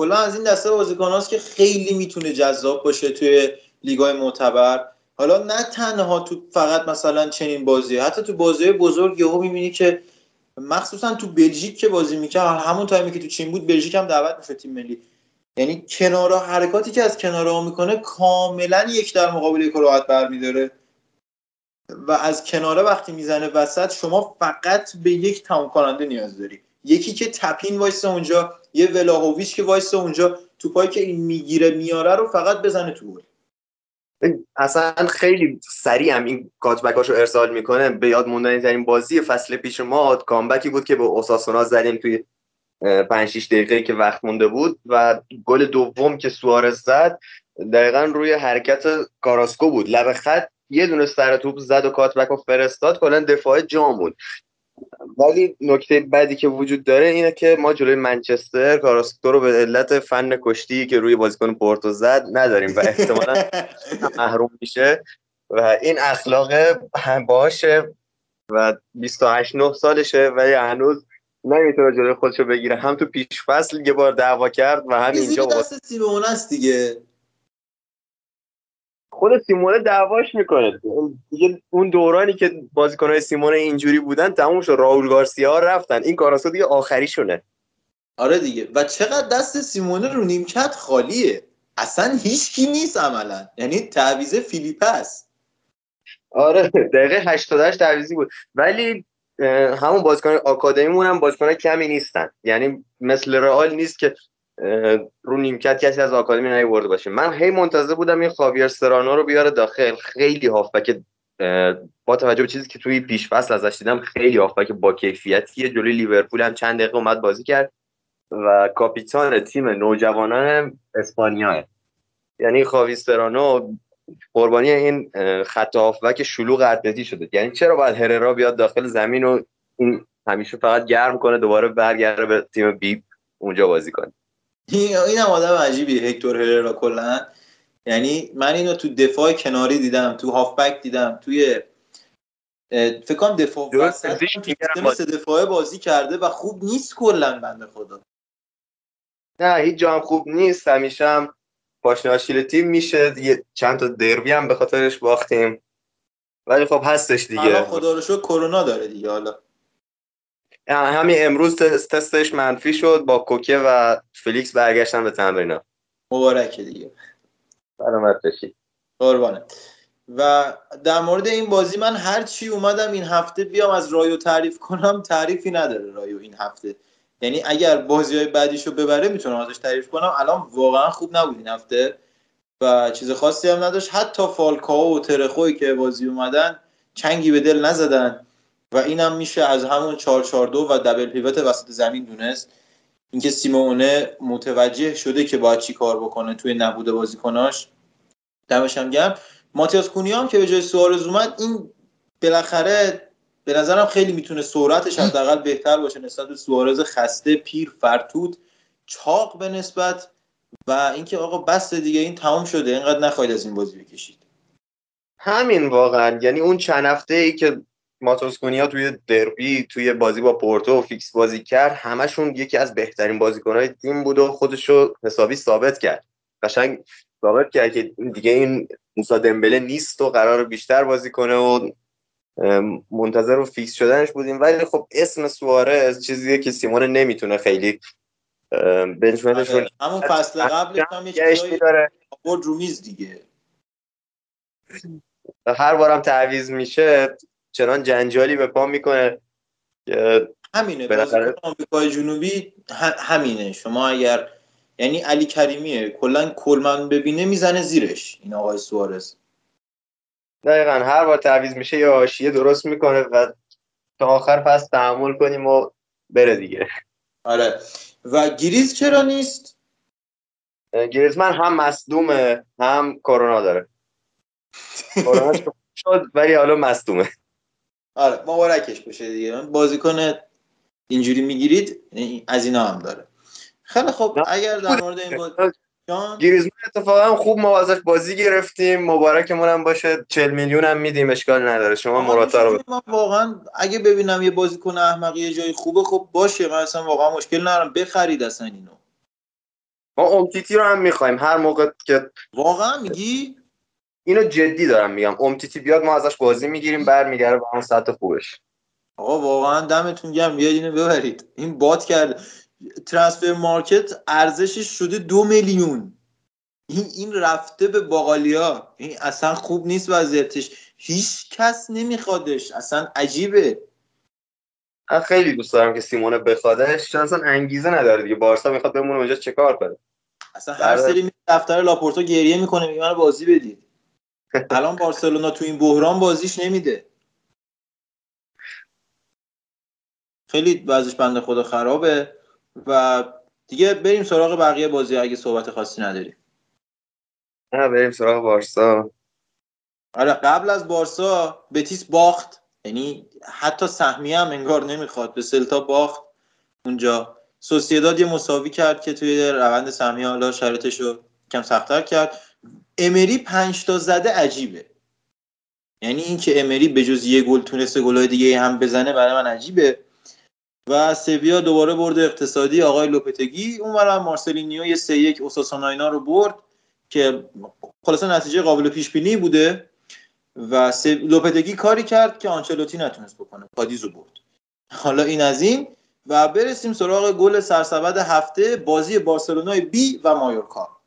Speaker 10: کلا از این دسته بازیکناست که خیلی می‌تونه جذاب باشه توی لیگای معتبر. حالا نه تنها تو فقط مثلا چنین بازی حتی تو بازی بزرگ یهو می‌بینی که مخصوصا تو بلژیک که بازی می‌کرد همون تایمی که تو چین بود بلژیک هم دعوت میشه تیم ملی. یعنی کنارا حرکاتی که از کنارا می‌کنه کاملا یک در مقابل یک راحت برمیداره. و از کناره وقتی می‌زنه وسط شما فقط به یک تمام کننده نیاز داری. یکی که tap-in وایس اونجا یه ولاهویچ که وایس اونجا توپایی که این می‌گیره میاره رو فقط بزنه تو گل.
Speaker 12: اصلا خیلی سریع هم این cutback اشو ارسال می‌کنه. به یاد موندنی ترین بازی فصل پیش ما comeback ی بود که به اوساسونا زدیم توی 5 6 دقیقه که وقت مونده بود و گل دوم که سوارز زد دقیقا روی حرکت کاراسکو بود. لب خط یه دونه سر توپ زد و کاتبک و فرستاد. کلا دفاع جام بود. ولی نکته بعدی که وجود داره اینه که ما جلوی منچستر کاراسکو رو به علت فن کشتی که روی بازیکن پورتو زد نداریم و احتمالا محروم میشه. و این اخلاق باشه و 28 9 سالشه ولی هنوز نمی‌تونه جلوی خودشو بگیره. هم تو پیش فصل یه بار دعوا کرد و هم اینجا
Speaker 10: دست سیمونه است دیگه.
Speaker 12: خود سیمونه دعواش می‌کنه. دیگه اون دورانی که بازیکنهای سیمونه اینجوری بودن تموم شد. راول گارسیا رفتن. این کاراسو دیگه آخریشونه.
Speaker 10: آره دیگه. و چقدر دست سیمونه رو نیمکت خالیه. اصلا هیچکی نیست عملا. یعنی تعویز فیلیپ است.
Speaker 12: آره. دقیقه 88 تعویزی بود. ولی همون بازیکن آکادمیمون هم بازیکن کمی نیستن. یعنی مثل رئال نیست که رو نیمکت کسی از آکادمی نیورده باشه. من هی منتظر بودم این خاویر سرانو رو بیاره داخل. خیلی هافبک با توجه به چیزی که توی پیش فصل ازش دیدم خیلی هافبک با کیفیتیه جلوی لیورپول هم چند دقیقه اومد بازی کرد و کاپیتان تیم نوجوانان اسپانیا یعنی خاویر سرانو قربانی این خط هافبک شلوغ اتلتی شده. یعنی چرا باید هررا بیاد داخل زمین و این همیشه فقط گرم کنه دوباره برگرده به تیم بی اونجا بازی کنه؟
Speaker 10: این هم آدم عجیبی هکتور هررا کلا. یعنی من اینو تو دفاع کناری دیدم تو هافبک دیدم توی فکر کنم دفاع وسط دفاع بازی. کرده و خوب نیست کلا بنده خدا.
Speaker 12: نه هیچ جام خوب نیست. همیشه هم پاشنه آشیل تیم میشه. یه چند تا دربی هم به خاطرش باختیم. ولی خب هستش دیگه.
Speaker 10: حالا خدا رو شکر کرونا داره دیگه حالا.
Speaker 12: همین امروز تستش منفی شد با کوکه و فلیکس برگشتن به تمرین
Speaker 10: مبارکه دیگه.
Speaker 12: سلامت باشید
Speaker 10: قربانه و در مورد این بازی من هر چی اومدم این هفته بیام از رایو تعریف کنم تعریفی نداره رایو این هفته. یعنی اگر بازی های بعدیشو ببره می‌تونم ازش تعریف کنم. الان واقعا خوب نبود این هفته و چیز خاصی هم نداشت. حتی فالکاو و ترخوی که بازی اومدن چنگی به دل نزدن. و اینم میشه از همون 442 و دبل پیوت وسط زمین دونست. اینکه سیمونه متوجه شده که باید چی کار بکنه توی نبوده بازیکناش. دمش هم گرم. ماتیاس کونیا هم که به جای سوارز اومد این بالاخره به نظرم خیلی می‌تونه سرعتش حداقل بهتر باشه نسبت به سوارز خسته پیر فرتود چاق به نسبت. و اینکه آقا بس دیگه این تمام شده. اینقدر نخواهید از این بازی بکشید.
Speaker 12: همین واقعا. یعنی اون چند هفته ای که ماتوس کونیا توی دربی توی بازی با پورتو فیکس بازی کرد. همشون یکی از بهترین بازیکنهای تیم بود و خودش رو حسابی ثابت کرد. قشنگ ثابت کرد که دیگه این موسا دمبله نیست و قرار بیشتر بازی کنه و منتظر و فیکس شدنش بودیم. ولی خب اسم سوارز چیزیه که سیمون نمی‌تونه خیلی بنچمنتش
Speaker 10: آره. همون فصل قبل هم یه داره. رو میز دیگه.
Speaker 12: هر بارم تعویز میشه چنان جنجالی به پا می‌کنه
Speaker 10: همینه بازیکن آمریکای جنوبی همینه. شما اگر یعنی علی کریمیه کلا کلمن ببینه می‌زنه زیرش این آقای سوارز.
Speaker 12: دقیقا هر بار تعویز میشه یا آشیه درست می‌کنه و تا آخر پس تحمل کنیم و بره دیگه.
Speaker 10: آره. و گریز چرا نیست؟
Speaker 12: گریزمن هم مصدومه هم کرونا داره. کرونا شد ولی حالا مصدومه.
Speaker 10: آره مبارکش باشه دیگه. بازیکن اینجوری می‌گیرید از اینا هم داره. خیلی خب اگر در مورد این بود
Speaker 12: گریزمان اتفاقا خوب ما ازش بازی گرفتیم. مبارکمون هم باشه. 40 میلیون هم میدیم اشکال نداره. شما مراتا رو
Speaker 10: من واقعا اگه ببینم یه بازیکن احمقی یه جای خوبه خب باشه. من اصلا واقعا مشکل ندارم. بخرید اصلا اینو.
Speaker 12: ما امتیتی رو هم می‌خوایم. هر موقع که
Speaker 10: واقعا میگی؟
Speaker 12: اینو جدی دارم میگم. امتیتی بیاد ما ازش بازی می‌گیریم برمیگره به اون سطح خوبش.
Speaker 10: آقا واقعا دمتون گرم. بیاید اینو ببرید. این باد کرد ترانسفر مارکت ارزشش شده دو میلیون. این این رفته به باقالیا. این اصلا خوب نیست وضعیتش. هیچ کس نمیخوادش. اصلا عجیبه.
Speaker 12: من خیلی دوست دارم که سیمونه بخوادش. چون اصلا انگیزه نداره دیگه. بارسا می‌خواد بمونه اونجا چه کار کنه؟
Speaker 10: اصلا هر سری دفتر لاپورتو گریه می‌کنه میگه منو بازی بدید. الان بارسلونا تو این بحران بازیش نمیده. خیلی وضعش بنده خدا خرابه و دیگه بریم سراغ بقیه بازی اگه صحبت خاصی نداریم
Speaker 12: نه بریم سراغ بارسا.
Speaker 10: آره قبل از بارسا بتیس باخت. یعنی حتی سهمیه هم انگار نمی‌خواد. به سلتا باخت اونجا. سوسیداد یه مساوی کرد که توی روند سهمیه حالا شرایطش رو کم سختتر کرد. امری پنج تا زده عجیبه. یعنی اینکه امری به جز یه گل تونسته گلای دیگه هم بزنه برای من عجیبه. و سویا دوباره برد اقتصادی آقای لوپتگی. اونورم مارسلینیو یه سه یک اوساسونا رو برد که خلاصه نتیجه قابل پیش بینی بوده. و لوپتگی کاری کرد که آنچلوتی نتونست بکنه. کادیزو برد. حالا این از این. و برسیم سراغ گل سرسبد هفته. بازی بارسلونای B و مایورکا.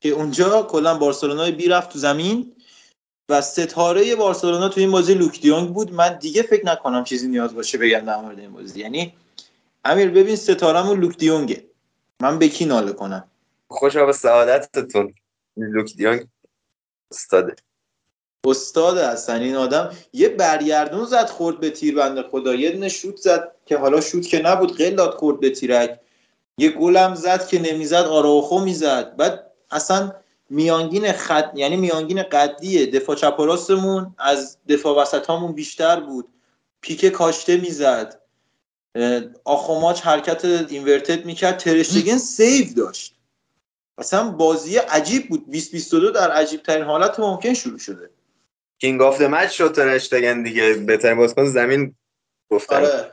Speaker 10: که اونجا کلا بارسلونای بی رفت تو زمین و ستاره بارسلونا تو این بازی لوک دیونگ بود. من دیگه فکر نکنم چیزی نیاز باشه بگم در مورد این بازی. یعنی امیر ببین ستارمون لوک دیونگه. من به کی ناله کنم؟
Speaker 12: خوشا به سعادتتون. لوک دیونگ استاده
Speaker 10: استاد هستن این آدم یه برگردون زد خورد به تیر بنده خدا. یه دونه شوت زد که حالا شوت که نبود قلات خورد به تیرک. یه گلم زد که نمی‌زد آراوخو می‌زد. بعد اصلا میانگین خط یعنی میانگین قدیه دفاع چپ و راستمون از دفاع وسط هامون بیشتر بود. پیک کاشته می‌زد. آخوماچ حرکت inverted می‌کرد. ترشتگن save داشت. اصلا بازی عجیب بود. 2022 در عجیب ترین حالت ممکن شروع شده.
Speaker 12: king of match شد ترشتگن دیگه بهترین بازیکن زمین گفتن. آره.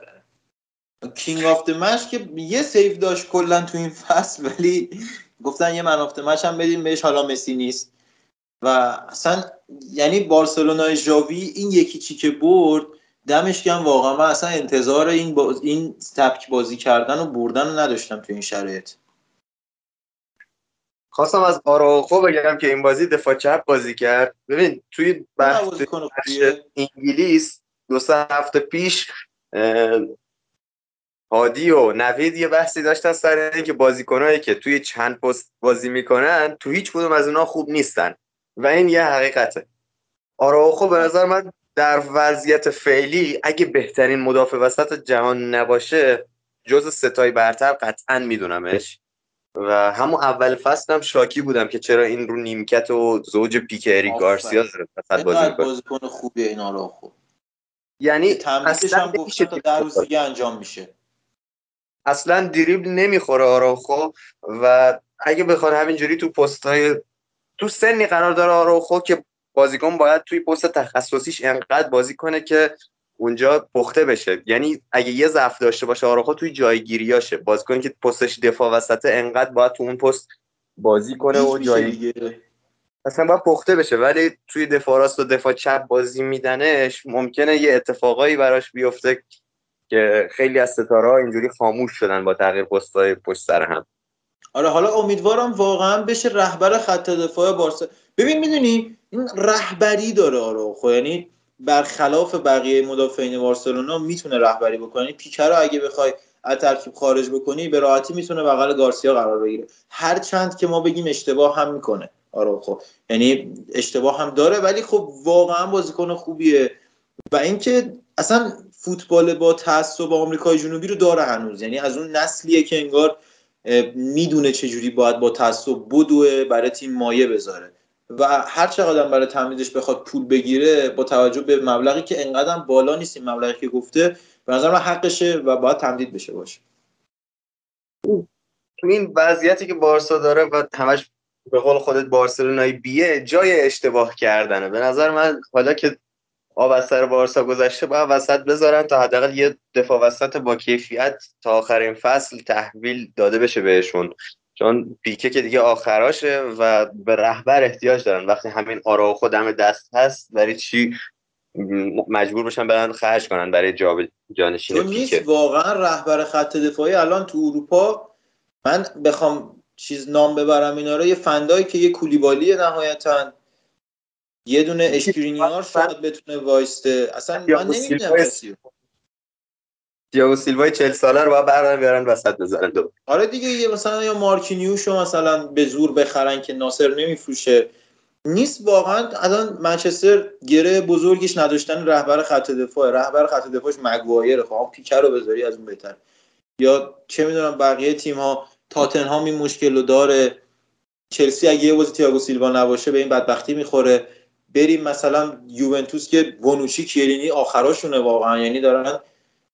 Speaker 10: king of match که یه save داشت کلا تو این فصل ولی گفتن یه man of match هم بدیم بهش حالا مسی نیست. و اصلا یعنی بارسلونای ژاوی این یکی چی که برد دمش گرم واقعا. من اصلا انتظار این باز این تبک بازی کردن و بردن رو نداشتم تو این شرایط.
Speaker 12: خواستم از آراخو بگم که این بازی دفاع چپ بازی کرد. ببین توی بحث انگلیس دو سه هفته پیش هادی و نوید یه بحثی داشتن سر اینکه بازیکنایی که توی چند پست بازی می‌کنن تو هیچ کدوم از اونها خوب نیستن. و این یه حقیقته. آراخو به نظر من در وضعیت فعلی اگه بهترین مدافع وسط جهان نباشه جز ستای برتر قطعا میدونمش. و همون اول فصل هم شاکی بودم که چرا این رو نیمکت و زوج پیک اریک گارسیا
Speaker 10: فقط بازی بازیکن خوبیه این آراخو
Speaker 12: یعنی
Speaker 10: تمرینش هم گفتن تا در روز دیگه انجام میشه.
Speaker 12: اصلا دریبل نمی‌خوره آراخو و اگه بخواد همینجوری تو پست های تو سنی قرار داره آراخو که بازیکن باید توی پست تخصصیش انقدر بازی کنه که اونجا پخته بشه. یعنی اگه یه ضعف داشته باشه آراخو توی جایگیریاشه. بازیکنی که پستش دفاع وسط انقدر باید تو اون پست بازی کنه و جای اصلا باید پخته بشه. ولی توی دفاع راست و دفاع چپ بازی میدنش ممکنه یه اتفاقایی براش بیفته که خیلی از ستاره ها اینجوری خاموش شدن با تغییر پستای پشت سر هم.
Speaker 10: آره حالا امیدوارم واقعا بشه رهبر خط دفاع بارسا. ببین می‌دونی این رهبری داره آراخو یعنی برخلاف بقیه مدافعین بارسلونا می‌تونه رهبری بکنه. یعنی پیکر رو اگه بخوای از ترکیب خارج بکنی به راحتی می‌تونه بغل گارسیا قرار بگیره. هر چند که ما بگیم اشتباه هم می‌کنه. آره خب یعنی اشتباه هم داره ولی خب واقعا بازیکن خوبیه. و اینکه اصلا فوتبال با تعصب آمریکای جنوبی رو داره هنوز. یعنی از اون نسلیه که انگار می‌دونه چجوری باید با تعصب بدوه برای تیم مایه بذاره. و هر چقدر برای تمدیدش بخواد پول بگیره با توجه به مبلغی که انقدر بالا نیست این مبلغی که گفته به نظر من حقشه و باید تمدید بشه باشه.
Speaker 12: تو این وضعیتی که بارسا داره و همش به قول خودت بارسلونای بیه جای اشتباه کردنه. به نظر من حالا که آب از سر بارسا گذشته باید وسط بذارن تا حداقل یه دفاع وسط با کیفیت تا آخرین فصل تحویل داده بشه بهشون. چون پیکه که دیگه آخراشه و به رهبر احتیاج دارن. وقتی همین آرا خودم دست هست برای چی مجبور بشن برن خرج کنن برای جا جانشین
Speaker 10: پیکه؟ نیست واقعا رهبر خط دفاعی الان تو اروپا من بخوام چیز نام ببرم اینا رو یه فندایی که یه کولیبالی نهایتا. یه دونه اشکرینیار شاید بتونه وایسته. اصلا من نمی‌دونم کسی
Speaker 12: دیاگو سیلوای 40 ساله رو باید بردارن بیارن وسط بزنن دو.
Speaker 10: آره دیگه یه مثلا یا مارکینیوش رو مثلا به زور بخرن که ناصر نمیفروشه. نیست واقعا الان منچستر گره بزرگیش نداشتن رهبر خط دفاع رهبر خط دفاعش مگوایر خب پیکر رو بذاری از اون بهتر. یا چه می‌دونم بقیه تیم ها تاتنهام این مشکل رو داره. چلسی اگه یه بازی تییاگو سیلوا نباشه به این بدبختی می‌خوره. بریم مثلا یوونتوس که ونوچی کیرینی آخراشونه واقعا. یعنی دارن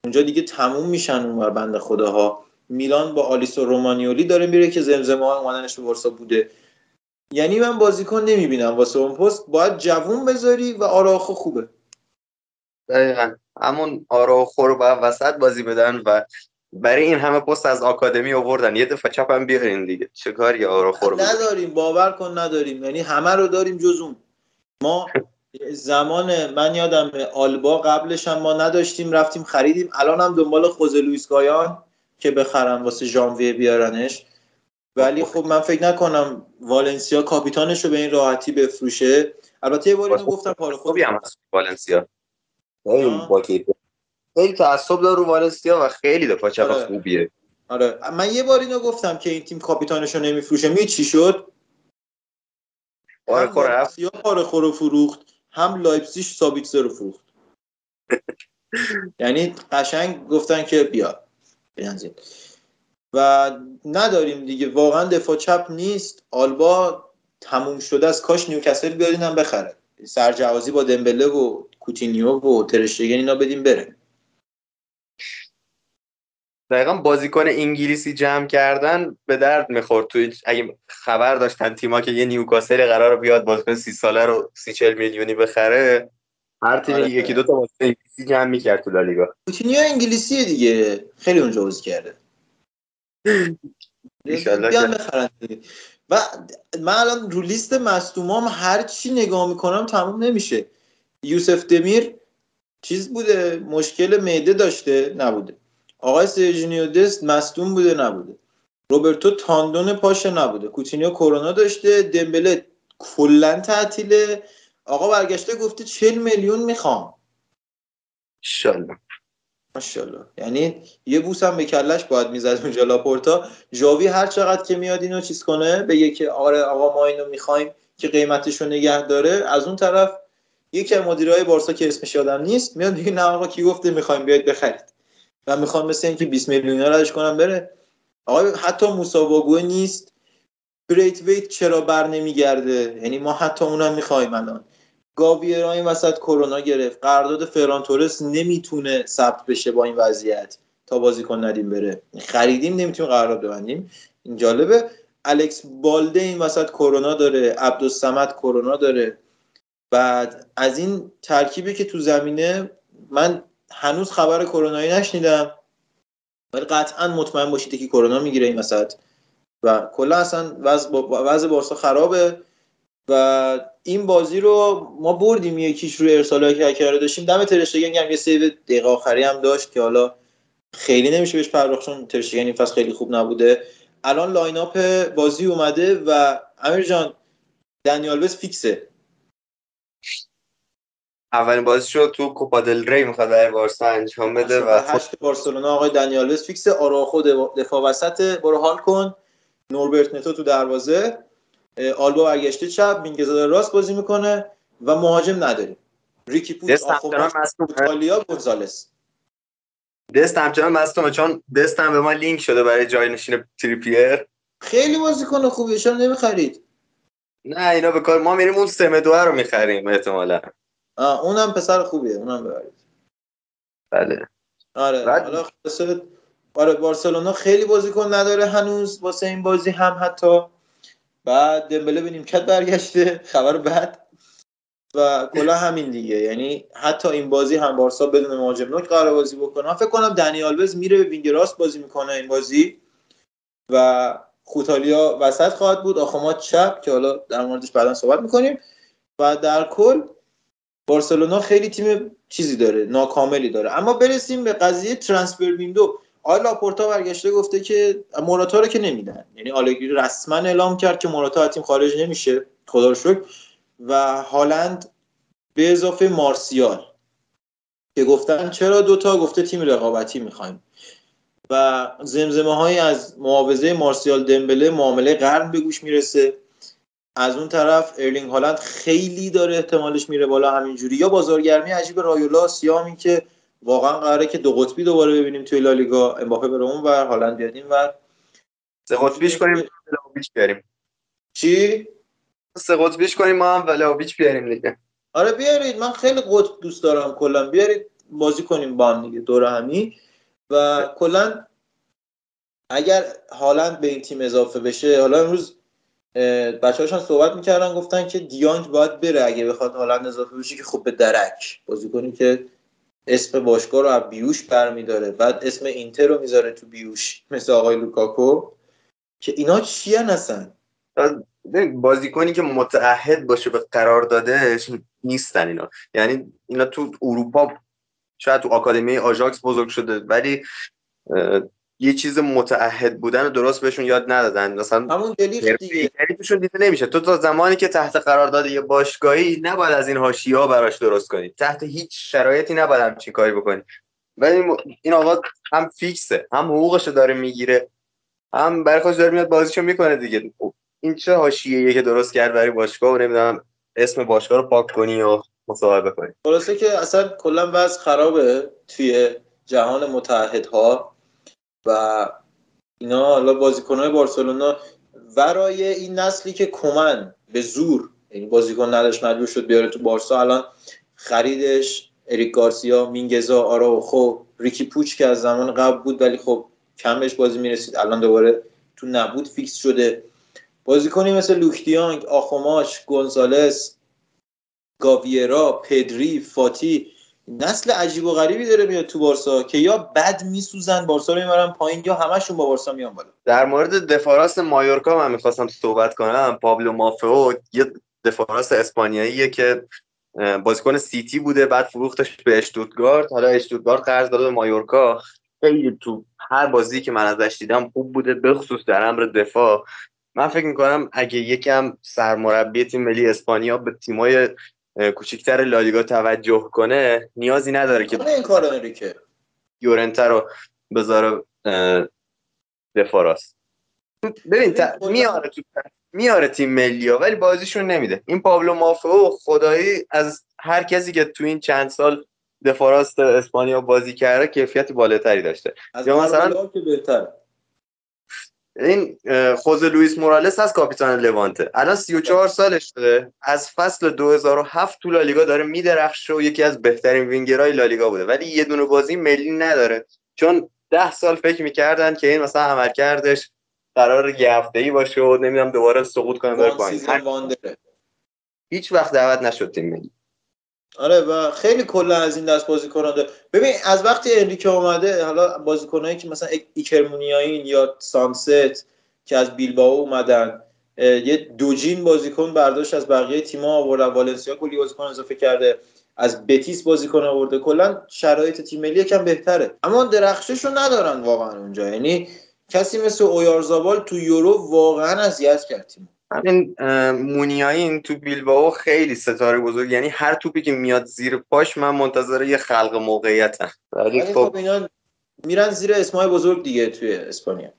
Speaker 10: اونجا دیگه تموم میشن اون بنده خداها. میلان با آلیسو رومانیولی داره میره که زمزمه ها اومدنش به بارسا بوده. یعنی من بازیکن نمی‌بینم. واسه اون پست باید جوون بذاری و آراخو خوبه.
Speaker 12: دقیقا. همون آراخو رو باید وسط بازی بدن و برای این همه پست از آکادمی آوردن. یه دفعه چپ هم بیارین دیگه. چه کاری آراخو رو
Speaker 10: نداریم. باور کن نداریم. یعنی همه رو داریم جز اون. ما زمان من یادم آلبا قبلش هم ما نداشتیم رفتیم خریدیم. الان هم دنبال خوزه لویس گایان که بخرم واسه ژانویه بیارنش. ولی خب من فکر نکنم والنسیا کاپیتانش رو به این راحتی بفروشه. البته یه باری اینو گفتم پاره
Speaker 12: خوبی هم هست والنسیا. خیلی تعصب داره رو والنسیا و خیلی دفاع چپ آره. خوبیه.
Speaker 10: آره. من یه بار اینو گفتم که این تیم کاپیتانش رو نمیفروشه. می چی شد؟
Speaker 12: آره خور
Speaker 10: پاره خور فروخت هم لایپزیگ سابیتزر رو فروخت. یعنی قشنگ گفتن که بیا بنزین و نداریم دیگه واقعا دفاع چپ نیست. آلبا تموم شده از کاش نیوکاسل بیارین هم بخره. سرجوازی با دمبله و کوتینیو و ترشتگن اینا بدیم بره.
Speaker 12: دقیقا بازیکن انگلیسی جمع کردن به درد می‌خورد. توی اگه خبر داشتن تیما که یه نیوکاسل قرار بیاد بازیکن سی ساله رو سی چل میلیونی بخره هر تیم آره. یکی دو تا بازیکن انگلیسی جمع می‌کرد تو لالیگا.
Speaker 10: کوتینیو انگلیسیه دیگه. خیلی اونجا بازی کرده. و من الان رو لیست مصدومام هر چی نگاه می‌کنم تموم نمیشه. یوسف دمیر چیز بوده مشکل معده داشته نبوده. آقای سرجینیو دست مصدوم بوده نبوده. روبرتو تاندون پاشه نبوده. کوتینیو کرونا داشته دمبله کلا تعطیله. آقا برگشته گفته 40 میلیون می‌خوام.
Speaker 12: انشالله.
Speaker 10: ماشاءالله. یعنی یه بوس هم به کلش باید می‌زد اونجا لاپورتا. ژاوی هر چقدر که میاد اینو چیز کنه بگه که آره آقا ما اینو می‌خوایم که قیمتش رو نگه داره. از اون طرف یکی از مدیرای بارسا که اسمش یادم نیست میاد میگه نه آقا کی گفته می‌خوایم بیاید بخرید. و می‌خوام مثل اینکه 20 میلیون ردش کنم بره. آقا حتی موساواگوه نیست. بریت ویت چرا بر نمیگرده؟ یعنی ما حتی اونم می‌خوایم الان. گاویرا این وسط کرونا گرفت. قرارداد فرانتورس نمی‌تونه ثبت بشه با این وضعیت. تا بازیکن ندیم بره. خریدیم نمی‌تونیم قرارداد ببندیم. این جالبه. الکس بالده این وسط کرونا داره. عبدالسمد کرونا داره. بعد از این ترکیبی که تو زمینه من هنوز خبر کرونایی نشنیدم. ولی قطعا مطمئن باشید که کرونا می‌گیره این وسط. و کلا اصلا وضع بارسا خرابه. و این بازی رو ما بردیم. یکیش روی ارسال که کرده داشتیم. دم ترشتگن هم یه save دقیقه آخری هم داشت که حالا خیلی نمیشه بهش پرداخت چون ترشتگن این فصل خیلی خوب نبوده. الان lineup بازی اومده و امیر جان دنیال وز فیکسه.
Speaker 12: اولین بازی شد تو کوپا دل ری می‌خواد برای بارسا انجام بده و
Speaker 10: هشت بارسلونا آقای دنیال وز فیکسه آراخو دفاع وسط. برو حال کن. نوربرت نتو تو دروازه. آلبا برگشته چپ. مینگزاد راست بازی می‌کنه و مهاجم نداریم. ریکی پوچ ایتالیا گونزالس.
Speaker 12: دست همچنان مستمه چون دستم به ما لینک شده برای جای نشین تریپیر
Speaker 10: خیلی بازیکن خوبیه. چرا نمی‌خرید؟
Speaker 12: نه اینا به کار ما میریم اون سمدوه رو می‌خریم احتمالا.
Speaker 10: اونم پسر خوبیه اونم ببرید
Speaker 12: بله.
Speaker 10: آره حالا آره بارسلونا خیلی بازیکن نداره هنوز واسه این بازی هم حتی. بعد دمبله ببینیم کت برگشته خبر بعد. و کلا همین دیگه یعنی حتی این بازی هم بارسا بدون مهاجم نوک قرار بازی بکنه. من فکر کنم دنیال وز میره به وینگ راست بازی می‌کنه این بازی. و خوتالیا وسط خواهد بود. آخما چپ که حالا در موردش بعدا صحبت می‌کنیم. و در کل بارسلونا خیلی تیم چیزی داره ناکاملی داره. اما برسیم به قضیه ترانسفر ویندو. آقای لاپورتا برگشته گفته که موراتا رو که نمیدن. یعنی آلگری رسما اعلام کرد که موراتا از تیم خارج نمیشه. خدا رو شکر. و هالند به اضافه مارسیال که گفتن چرا دوتا گفته تیم رقابتی می‌خوایم. و زمزمه های از معاوضه مارسیال دمبله معامله قرن به گوش می‌رسه. از اون طرف ارلینگ هالند خیلی داره احتمالش میره بالا همینجوری. یا بازارگرمی عجیب رایولا سیامی که واقعا قراره که دو قطبی دوباره ببینیم توی لالیگا. امباپه بره اون ور هالند بیاد این ور.
Speaker 12: سه قطبیش کنیم ولاویچ بیاریم.
Speaker 10: چی؟
Speaker 12: سه قطبیش کنیم ما هم ولاویچ بیاریم دیگه.
Speaker 10: آره بیارید من خیلی قطب دوست دارم کلا. بیارید بازی کنیم با هم دیگه دور همی. و کلا اگر هالند به این تیم اضافه بشه حالا امروز بچه هاشان صحبت می‌کردن گفتن که دیانگ باید بره اگه بخواد هالند اضافه بشه که خب به درک بازی کنیم که اسم باشگاه رو از بیوش برمیداره. بعد اسم اینتر رو می‌ذاره تو بیوش مثل آقای لوکاکو. که اینا چی هستن
Speaker 12: بازیکنی که متعهد باشه به قرار دادهش نیستن اینا. یعنی اینا تو اروپا شاید تو آکادمی آژاکس بزرگ شده ولی یه چیز متعهد بودن رو درست بهشون یاد ندادن. مثلا
Speaker 10: همون دلیل دیگه.
Speaker 12: دیده نمیشه. تو تا زمانی که تحت قرارداد یه باشگاهی نباید از این حاشیه‌ها براش درست کنی. تحت هیچ شرایطی نباید همچین کاری بکنی. ولی این آقا هم فیکسه هم حقوقشو داره می‌گیره هم برای خودش داره میاد بازیشو می‌کنه دیگه. این چه حاشیه‌ایه که درست کرد برای باشگاه و نمی‌دونم اسم باشگاه رو پاک کنی و مصاحبه کنی.
Speaker 10: خلاصه که اصلا کلا وضع خرابه توی جهان متحدها و اینا حالا بازیکنهای بارسلونا ورای این نسلی که کمن به زور یعنی بازیکن نداشت مجبور شد بیاره تو بارسا الان خریدش اریک گارسیا مینگزا آراوخو ریکی پوچ که از زمان قبل بود ولی خب کمش بازی می‌رسید الان دوباره تو نبود فیکس شده. بازیکنی مثل لوک دی یونگ آخوماش گونزالس گاویرا پدری فاتی نسل عجیب و غریبی داره میاد تو بارسا که یا بد میسوزن بارسا رو می‌برن پایین یا همشون با بارسا میان بالا.
Speaker 12: در مورد دفاع راست مایورکا من می‌خواستم صحبت کنم. پابلو مافئو یه دفاع راست اسپانیاییه که بازیکن سیتی بوده بعد فروختش به اشتوتگارت. حالا اشتوتگارت قرض داده به مایورکا. خیلی تو هر بازی که من ازش دیدم خوب بوده بخصوص در امر دفاع. من فکر می‌کنم اگه یکم سرمربی تیم ملی اسپانیا به تیمای کوچیکتر لالیگا توجه کنه نیازی نداره که
Speaker 10: این کار که؟
Speaker 12: یورنته رو بذاره دفاراست ببین میاره تو میاره تیم ملی ولی بازیشون نمیده. این پابلو مافو خدایی از هر کسی که تو این چند سال دفاراست اسپانیا بازی کرده کیفیت بالاتری داشته.
Speaker 10: از یا مثلا که بهتر
Speaker 12: این خوزه لوئیس مورالس از کاپیتان لوانته. الان 34 سالش شده. از فصل 2007 تو لالیگا داره میدرخشه و یکی از بهترین وینگرهای لالیگا بوده. ولی یه دونه بازی ملی نداره. چون ده سال فکر می‌کردن که این مثلا عملکردش قرار یه هفته ای باشه و نمی‌دونم دوباره سقوط کنه بره پایین. هیچ وقت دعوت نشد تیم ملی.
Speaker 10: آره و خیلی کلا از این دست بازی کننده ببین از وقتی انریکه اومده حالا بازیکنایی که مثلا ایکرمونیاین یا سانست که از بیلباو اومدن یه دوجین بازیکن برداشت از بقیه تیم‌ها آورد والنسیا کلی بازیکن اضافه کرده از بتیس بازیکن آورده. کلا شرایط تیم ملی یکم بهتره. اما درخشش رو ندارن واقعا اونجا. یعنی کسی مثل اویارزابال تو یورو واقعا اذیت کرد تیم
Speaker 12: همین مونیاین تو بیلباو خیلی ستاره بزرگ. یعنی هر توپی که میاد زیر پاش من منتظر یه خلق موقعیتم.
Speaker 10: ولی خب, خب اینا میرن زیر اسمای بزرگ دیگه توی اسپانیا.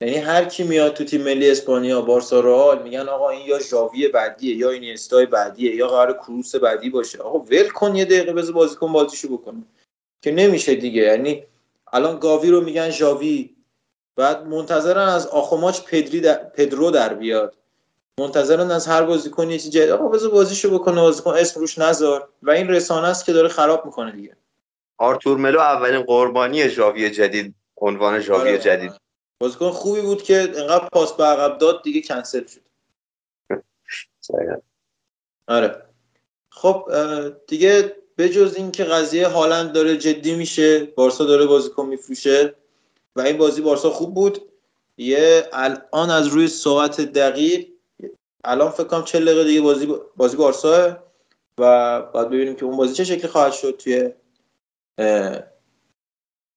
Speaker 10: یعنی هر کی میاد تو تیم ملی اسپانیا بارسا رئال میگن آقا این یا ژاوی بعدیه یا این استای بعدیه یا قرار کروس بعدی باشه. آقا ول کن یه دقیقه بذار بازیکن بازیشو بکنه. که نمیشه دیگه. یعنی الان گاوی رو میگن ژاوی بعد منتظرن از آخوماچ پدری در... پدرو در بیاد. منتظرن از هر بازیکن یه چیزی آقا بذار بازیشو بکنه بازیکن اسم روش نذار. و این رسانه است که داره خراب می‌کنه دیگه.
Speaker 12: آرتور ملو اولین قربانی ژاوی جدید عنوان ژاوی آره. جدید.
Speaker 10: بازیکن خوبی بود که انقدر پاس به عقب داد دیگه کنسل شد. آره. خب دیگه بجز این که قضیه هالند داره جدی میشه بارسا داره بازیکن میفروشه و این بازی بارسا خوب بود. یه الان از روی ساعت دقیق الان فکر کنم 40 دقیقه دیگه بازی بازی بارسا و باید ببینیم که اون بازی چه شکلی خواهد شد توی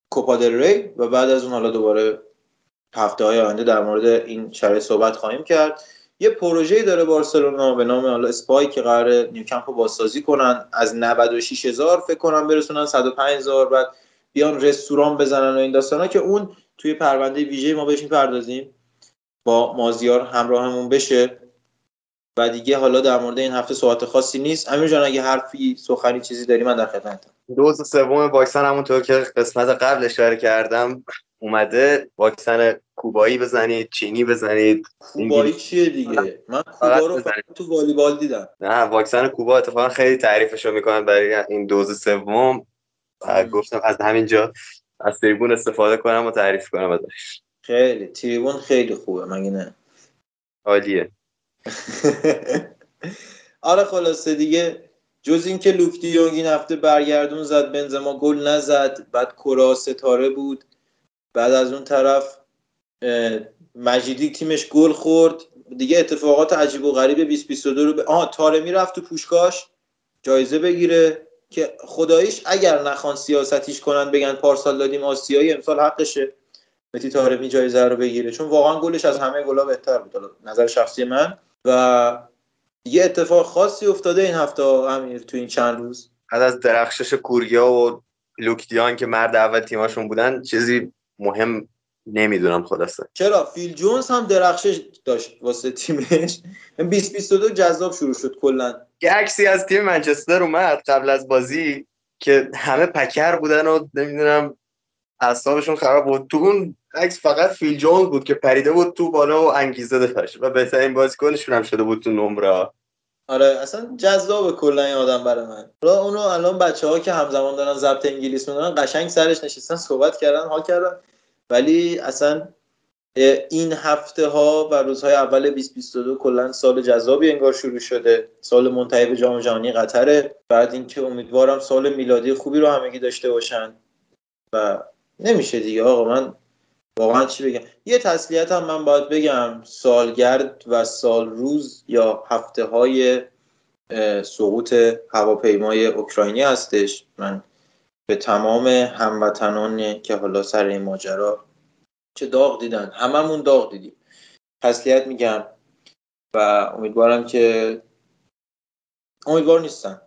Speaker 10: کوپا دل ری و بعد از اون حالا دوباره هفته های آینده در مورد این شرایط صحبت خواهیم کرد. یه پروژه‌ای داره بارسلونا به نام حالا اسپای که قرار نیوکمپ رو بازسازی کنن. از 96 هزار فکر کنم برسونن 105 هزار بعد بیان رستوران بزنن و این داستانا که اون توی پرونده ویژه ما بهش می‌پردازیم. با مازیار همراهمون بشه. و دیگه حالا در مورد این هفته صحبت خاصی نیست. امیر جان اگه حرفی سخنی چیزی داری من در خدمتم.
Speaker 12: دوز سوم واکسن همونطور که قسمت قبل اشاره کردم اومده. واکسن کوبایی بزنید چینی بزنید.
Speaker 10: کوبایی چیه دیگه؟ من کوبا رو تو والیبال دیدم.
Speaker 12: نه واکسن کوبا اتفاقا خیلی تعریفش رو می‌کنن برای این دوز سوم. گفتم از همینجا از تریبون استفاده کنم و تعریف کنم ازش.
Speaker 10: خیلی تریبون خیلی خوبه مگه نه؟
Speaker 12: عالیه.
Speaker 10: آره خلاصه دیگه جز اینکه لوک دیونگ این هفته برگردون زد بنزما گل نزد بعد کرا ستاره بود. بعد از اون طرف مجیدی تیمش گل خورد. دیگه اتفاقات عجیب و غریب 2022 رو ب... آها تارمی رفت تو پوشکاش جایزه بگیره که خداییش اگر نخوان سیاستیش کنن بگن پارسال دادیم آسیایی امسال حقشه. متی تارمی جایزه رو بگیره. چون واقعا گلش از همه گلا بهتر بود. نظر شخصی من. و یه اتفاق خاصی افتاده این هفته امیر تو این چند روز.
Speaker 12: بعد از درخشش کوریا و لوکدیان که مرد اول تیماشون بودن چیزی مهم نمی‌دونم خلاصه.
Speaker 10: چرا؟ فیل جونز هم درخشش داشت واسه تیمش. 2022 جذاب شروع شد کلا.
Speaker 12: یه عکسی از تیم منچستر اومد قبل از بازی که همه پکر بودن و نمی‌دونم اعصابشون خراب بود. تو اون عکس فقط فیل جونز بود که پریده بود تو بالا و انگیزه داشت و بهترین بازیکنشون هم شده بود تو نمره.
Speaker 10: آره اصلا جذاب کلا این آدم برای من. را اونو الان بچه ها که همزمان دارن ضبط انگلیس می‌دونن قشنگ سرش نشستن صحبت کردن حال کردن. ولی اصلا این هفته ها و روزهای اول 2022 کلا سال جذابی انگار شروع شده. سال منتهی به جام جهانی قطره. بعد اینکه امیدوارم سال میلادی خوبی رو همگی داشته باشن. و نمیشه دیگه آقا من واقعا چی بگم؟ یه تسلیت هم من باید بگم سالگرد و سال روز یا هفته های سقوط هواپیمای اوکراینی هستش. من به تمام هموطنان که حالا سر این ماجرا چه داغ دیدن. هممون داغ دیدیم. تسلیت میگم و امیدوارم که امیدوار نیستم.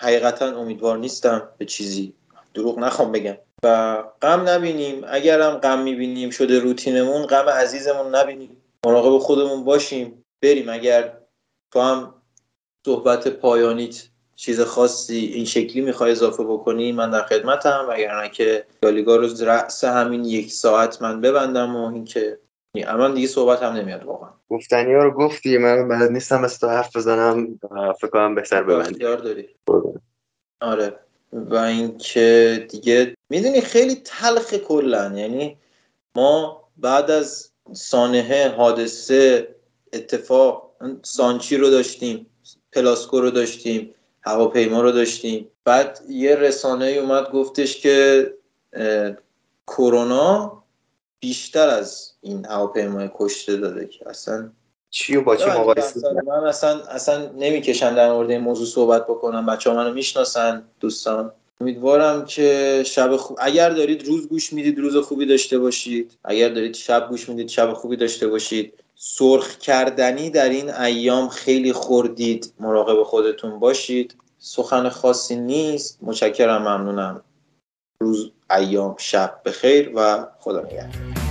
Speaker 10: حقیقتا امیدوار نیستم به چیزی. دروغ نخوام بگم. و غم نبینیم. اگرم غم می‌بینیم شده روتینمون غم عزیزمون نبینیم. مراقب خودمون باشیم. بریم. اگر تو هم صحبت پایانیت چیز خاصی این شکلی می‌خوای اضافه بکنی من در خدمتم. نه که لالیگا رو رأس همین یک ساعت من ببندم و اینکه اما دیگه صحبت هم نمیاد واقعا.
Speaker 12: گفتنی ها رو گفتی من بعد نیستم از تو حرف بزنم. فکر کنم بهتر ببندی.
Speaker 10: داری. آره. و اینکه دیگه می‌دونی خیلی تلخ کلا. یعنی ما بعد از سانحه حادثه اتفاق سانچی رو داشتیم پلاسکو رو داشتیم هواپیما رو داشتیم. بعد یه رسانه اومد گفتش که کرونا بیشتر از این هواپیمای کشته داده که اصلا
Speaker 12: چی و با چی مقایسه
Speaker 10: من اصلا اصلا نمی‌کشم در مورد این موضوع صحبت بکنم. بچه ها منو می‌شناسن دوستان. امیدوارم که شب خوب اگر دارید روز گوش می‌دید روز خوبی داشته باشید. اگر دارید شب گوش می‌دید شب خوبی داشته باشید. سرخ کردنی در این ایام خیلی خوردید. مراقب خودتون باشید. سخن خاصی نیست. متشکرم ممنونم. روز ایام شب بخیر و خدا نگهدار.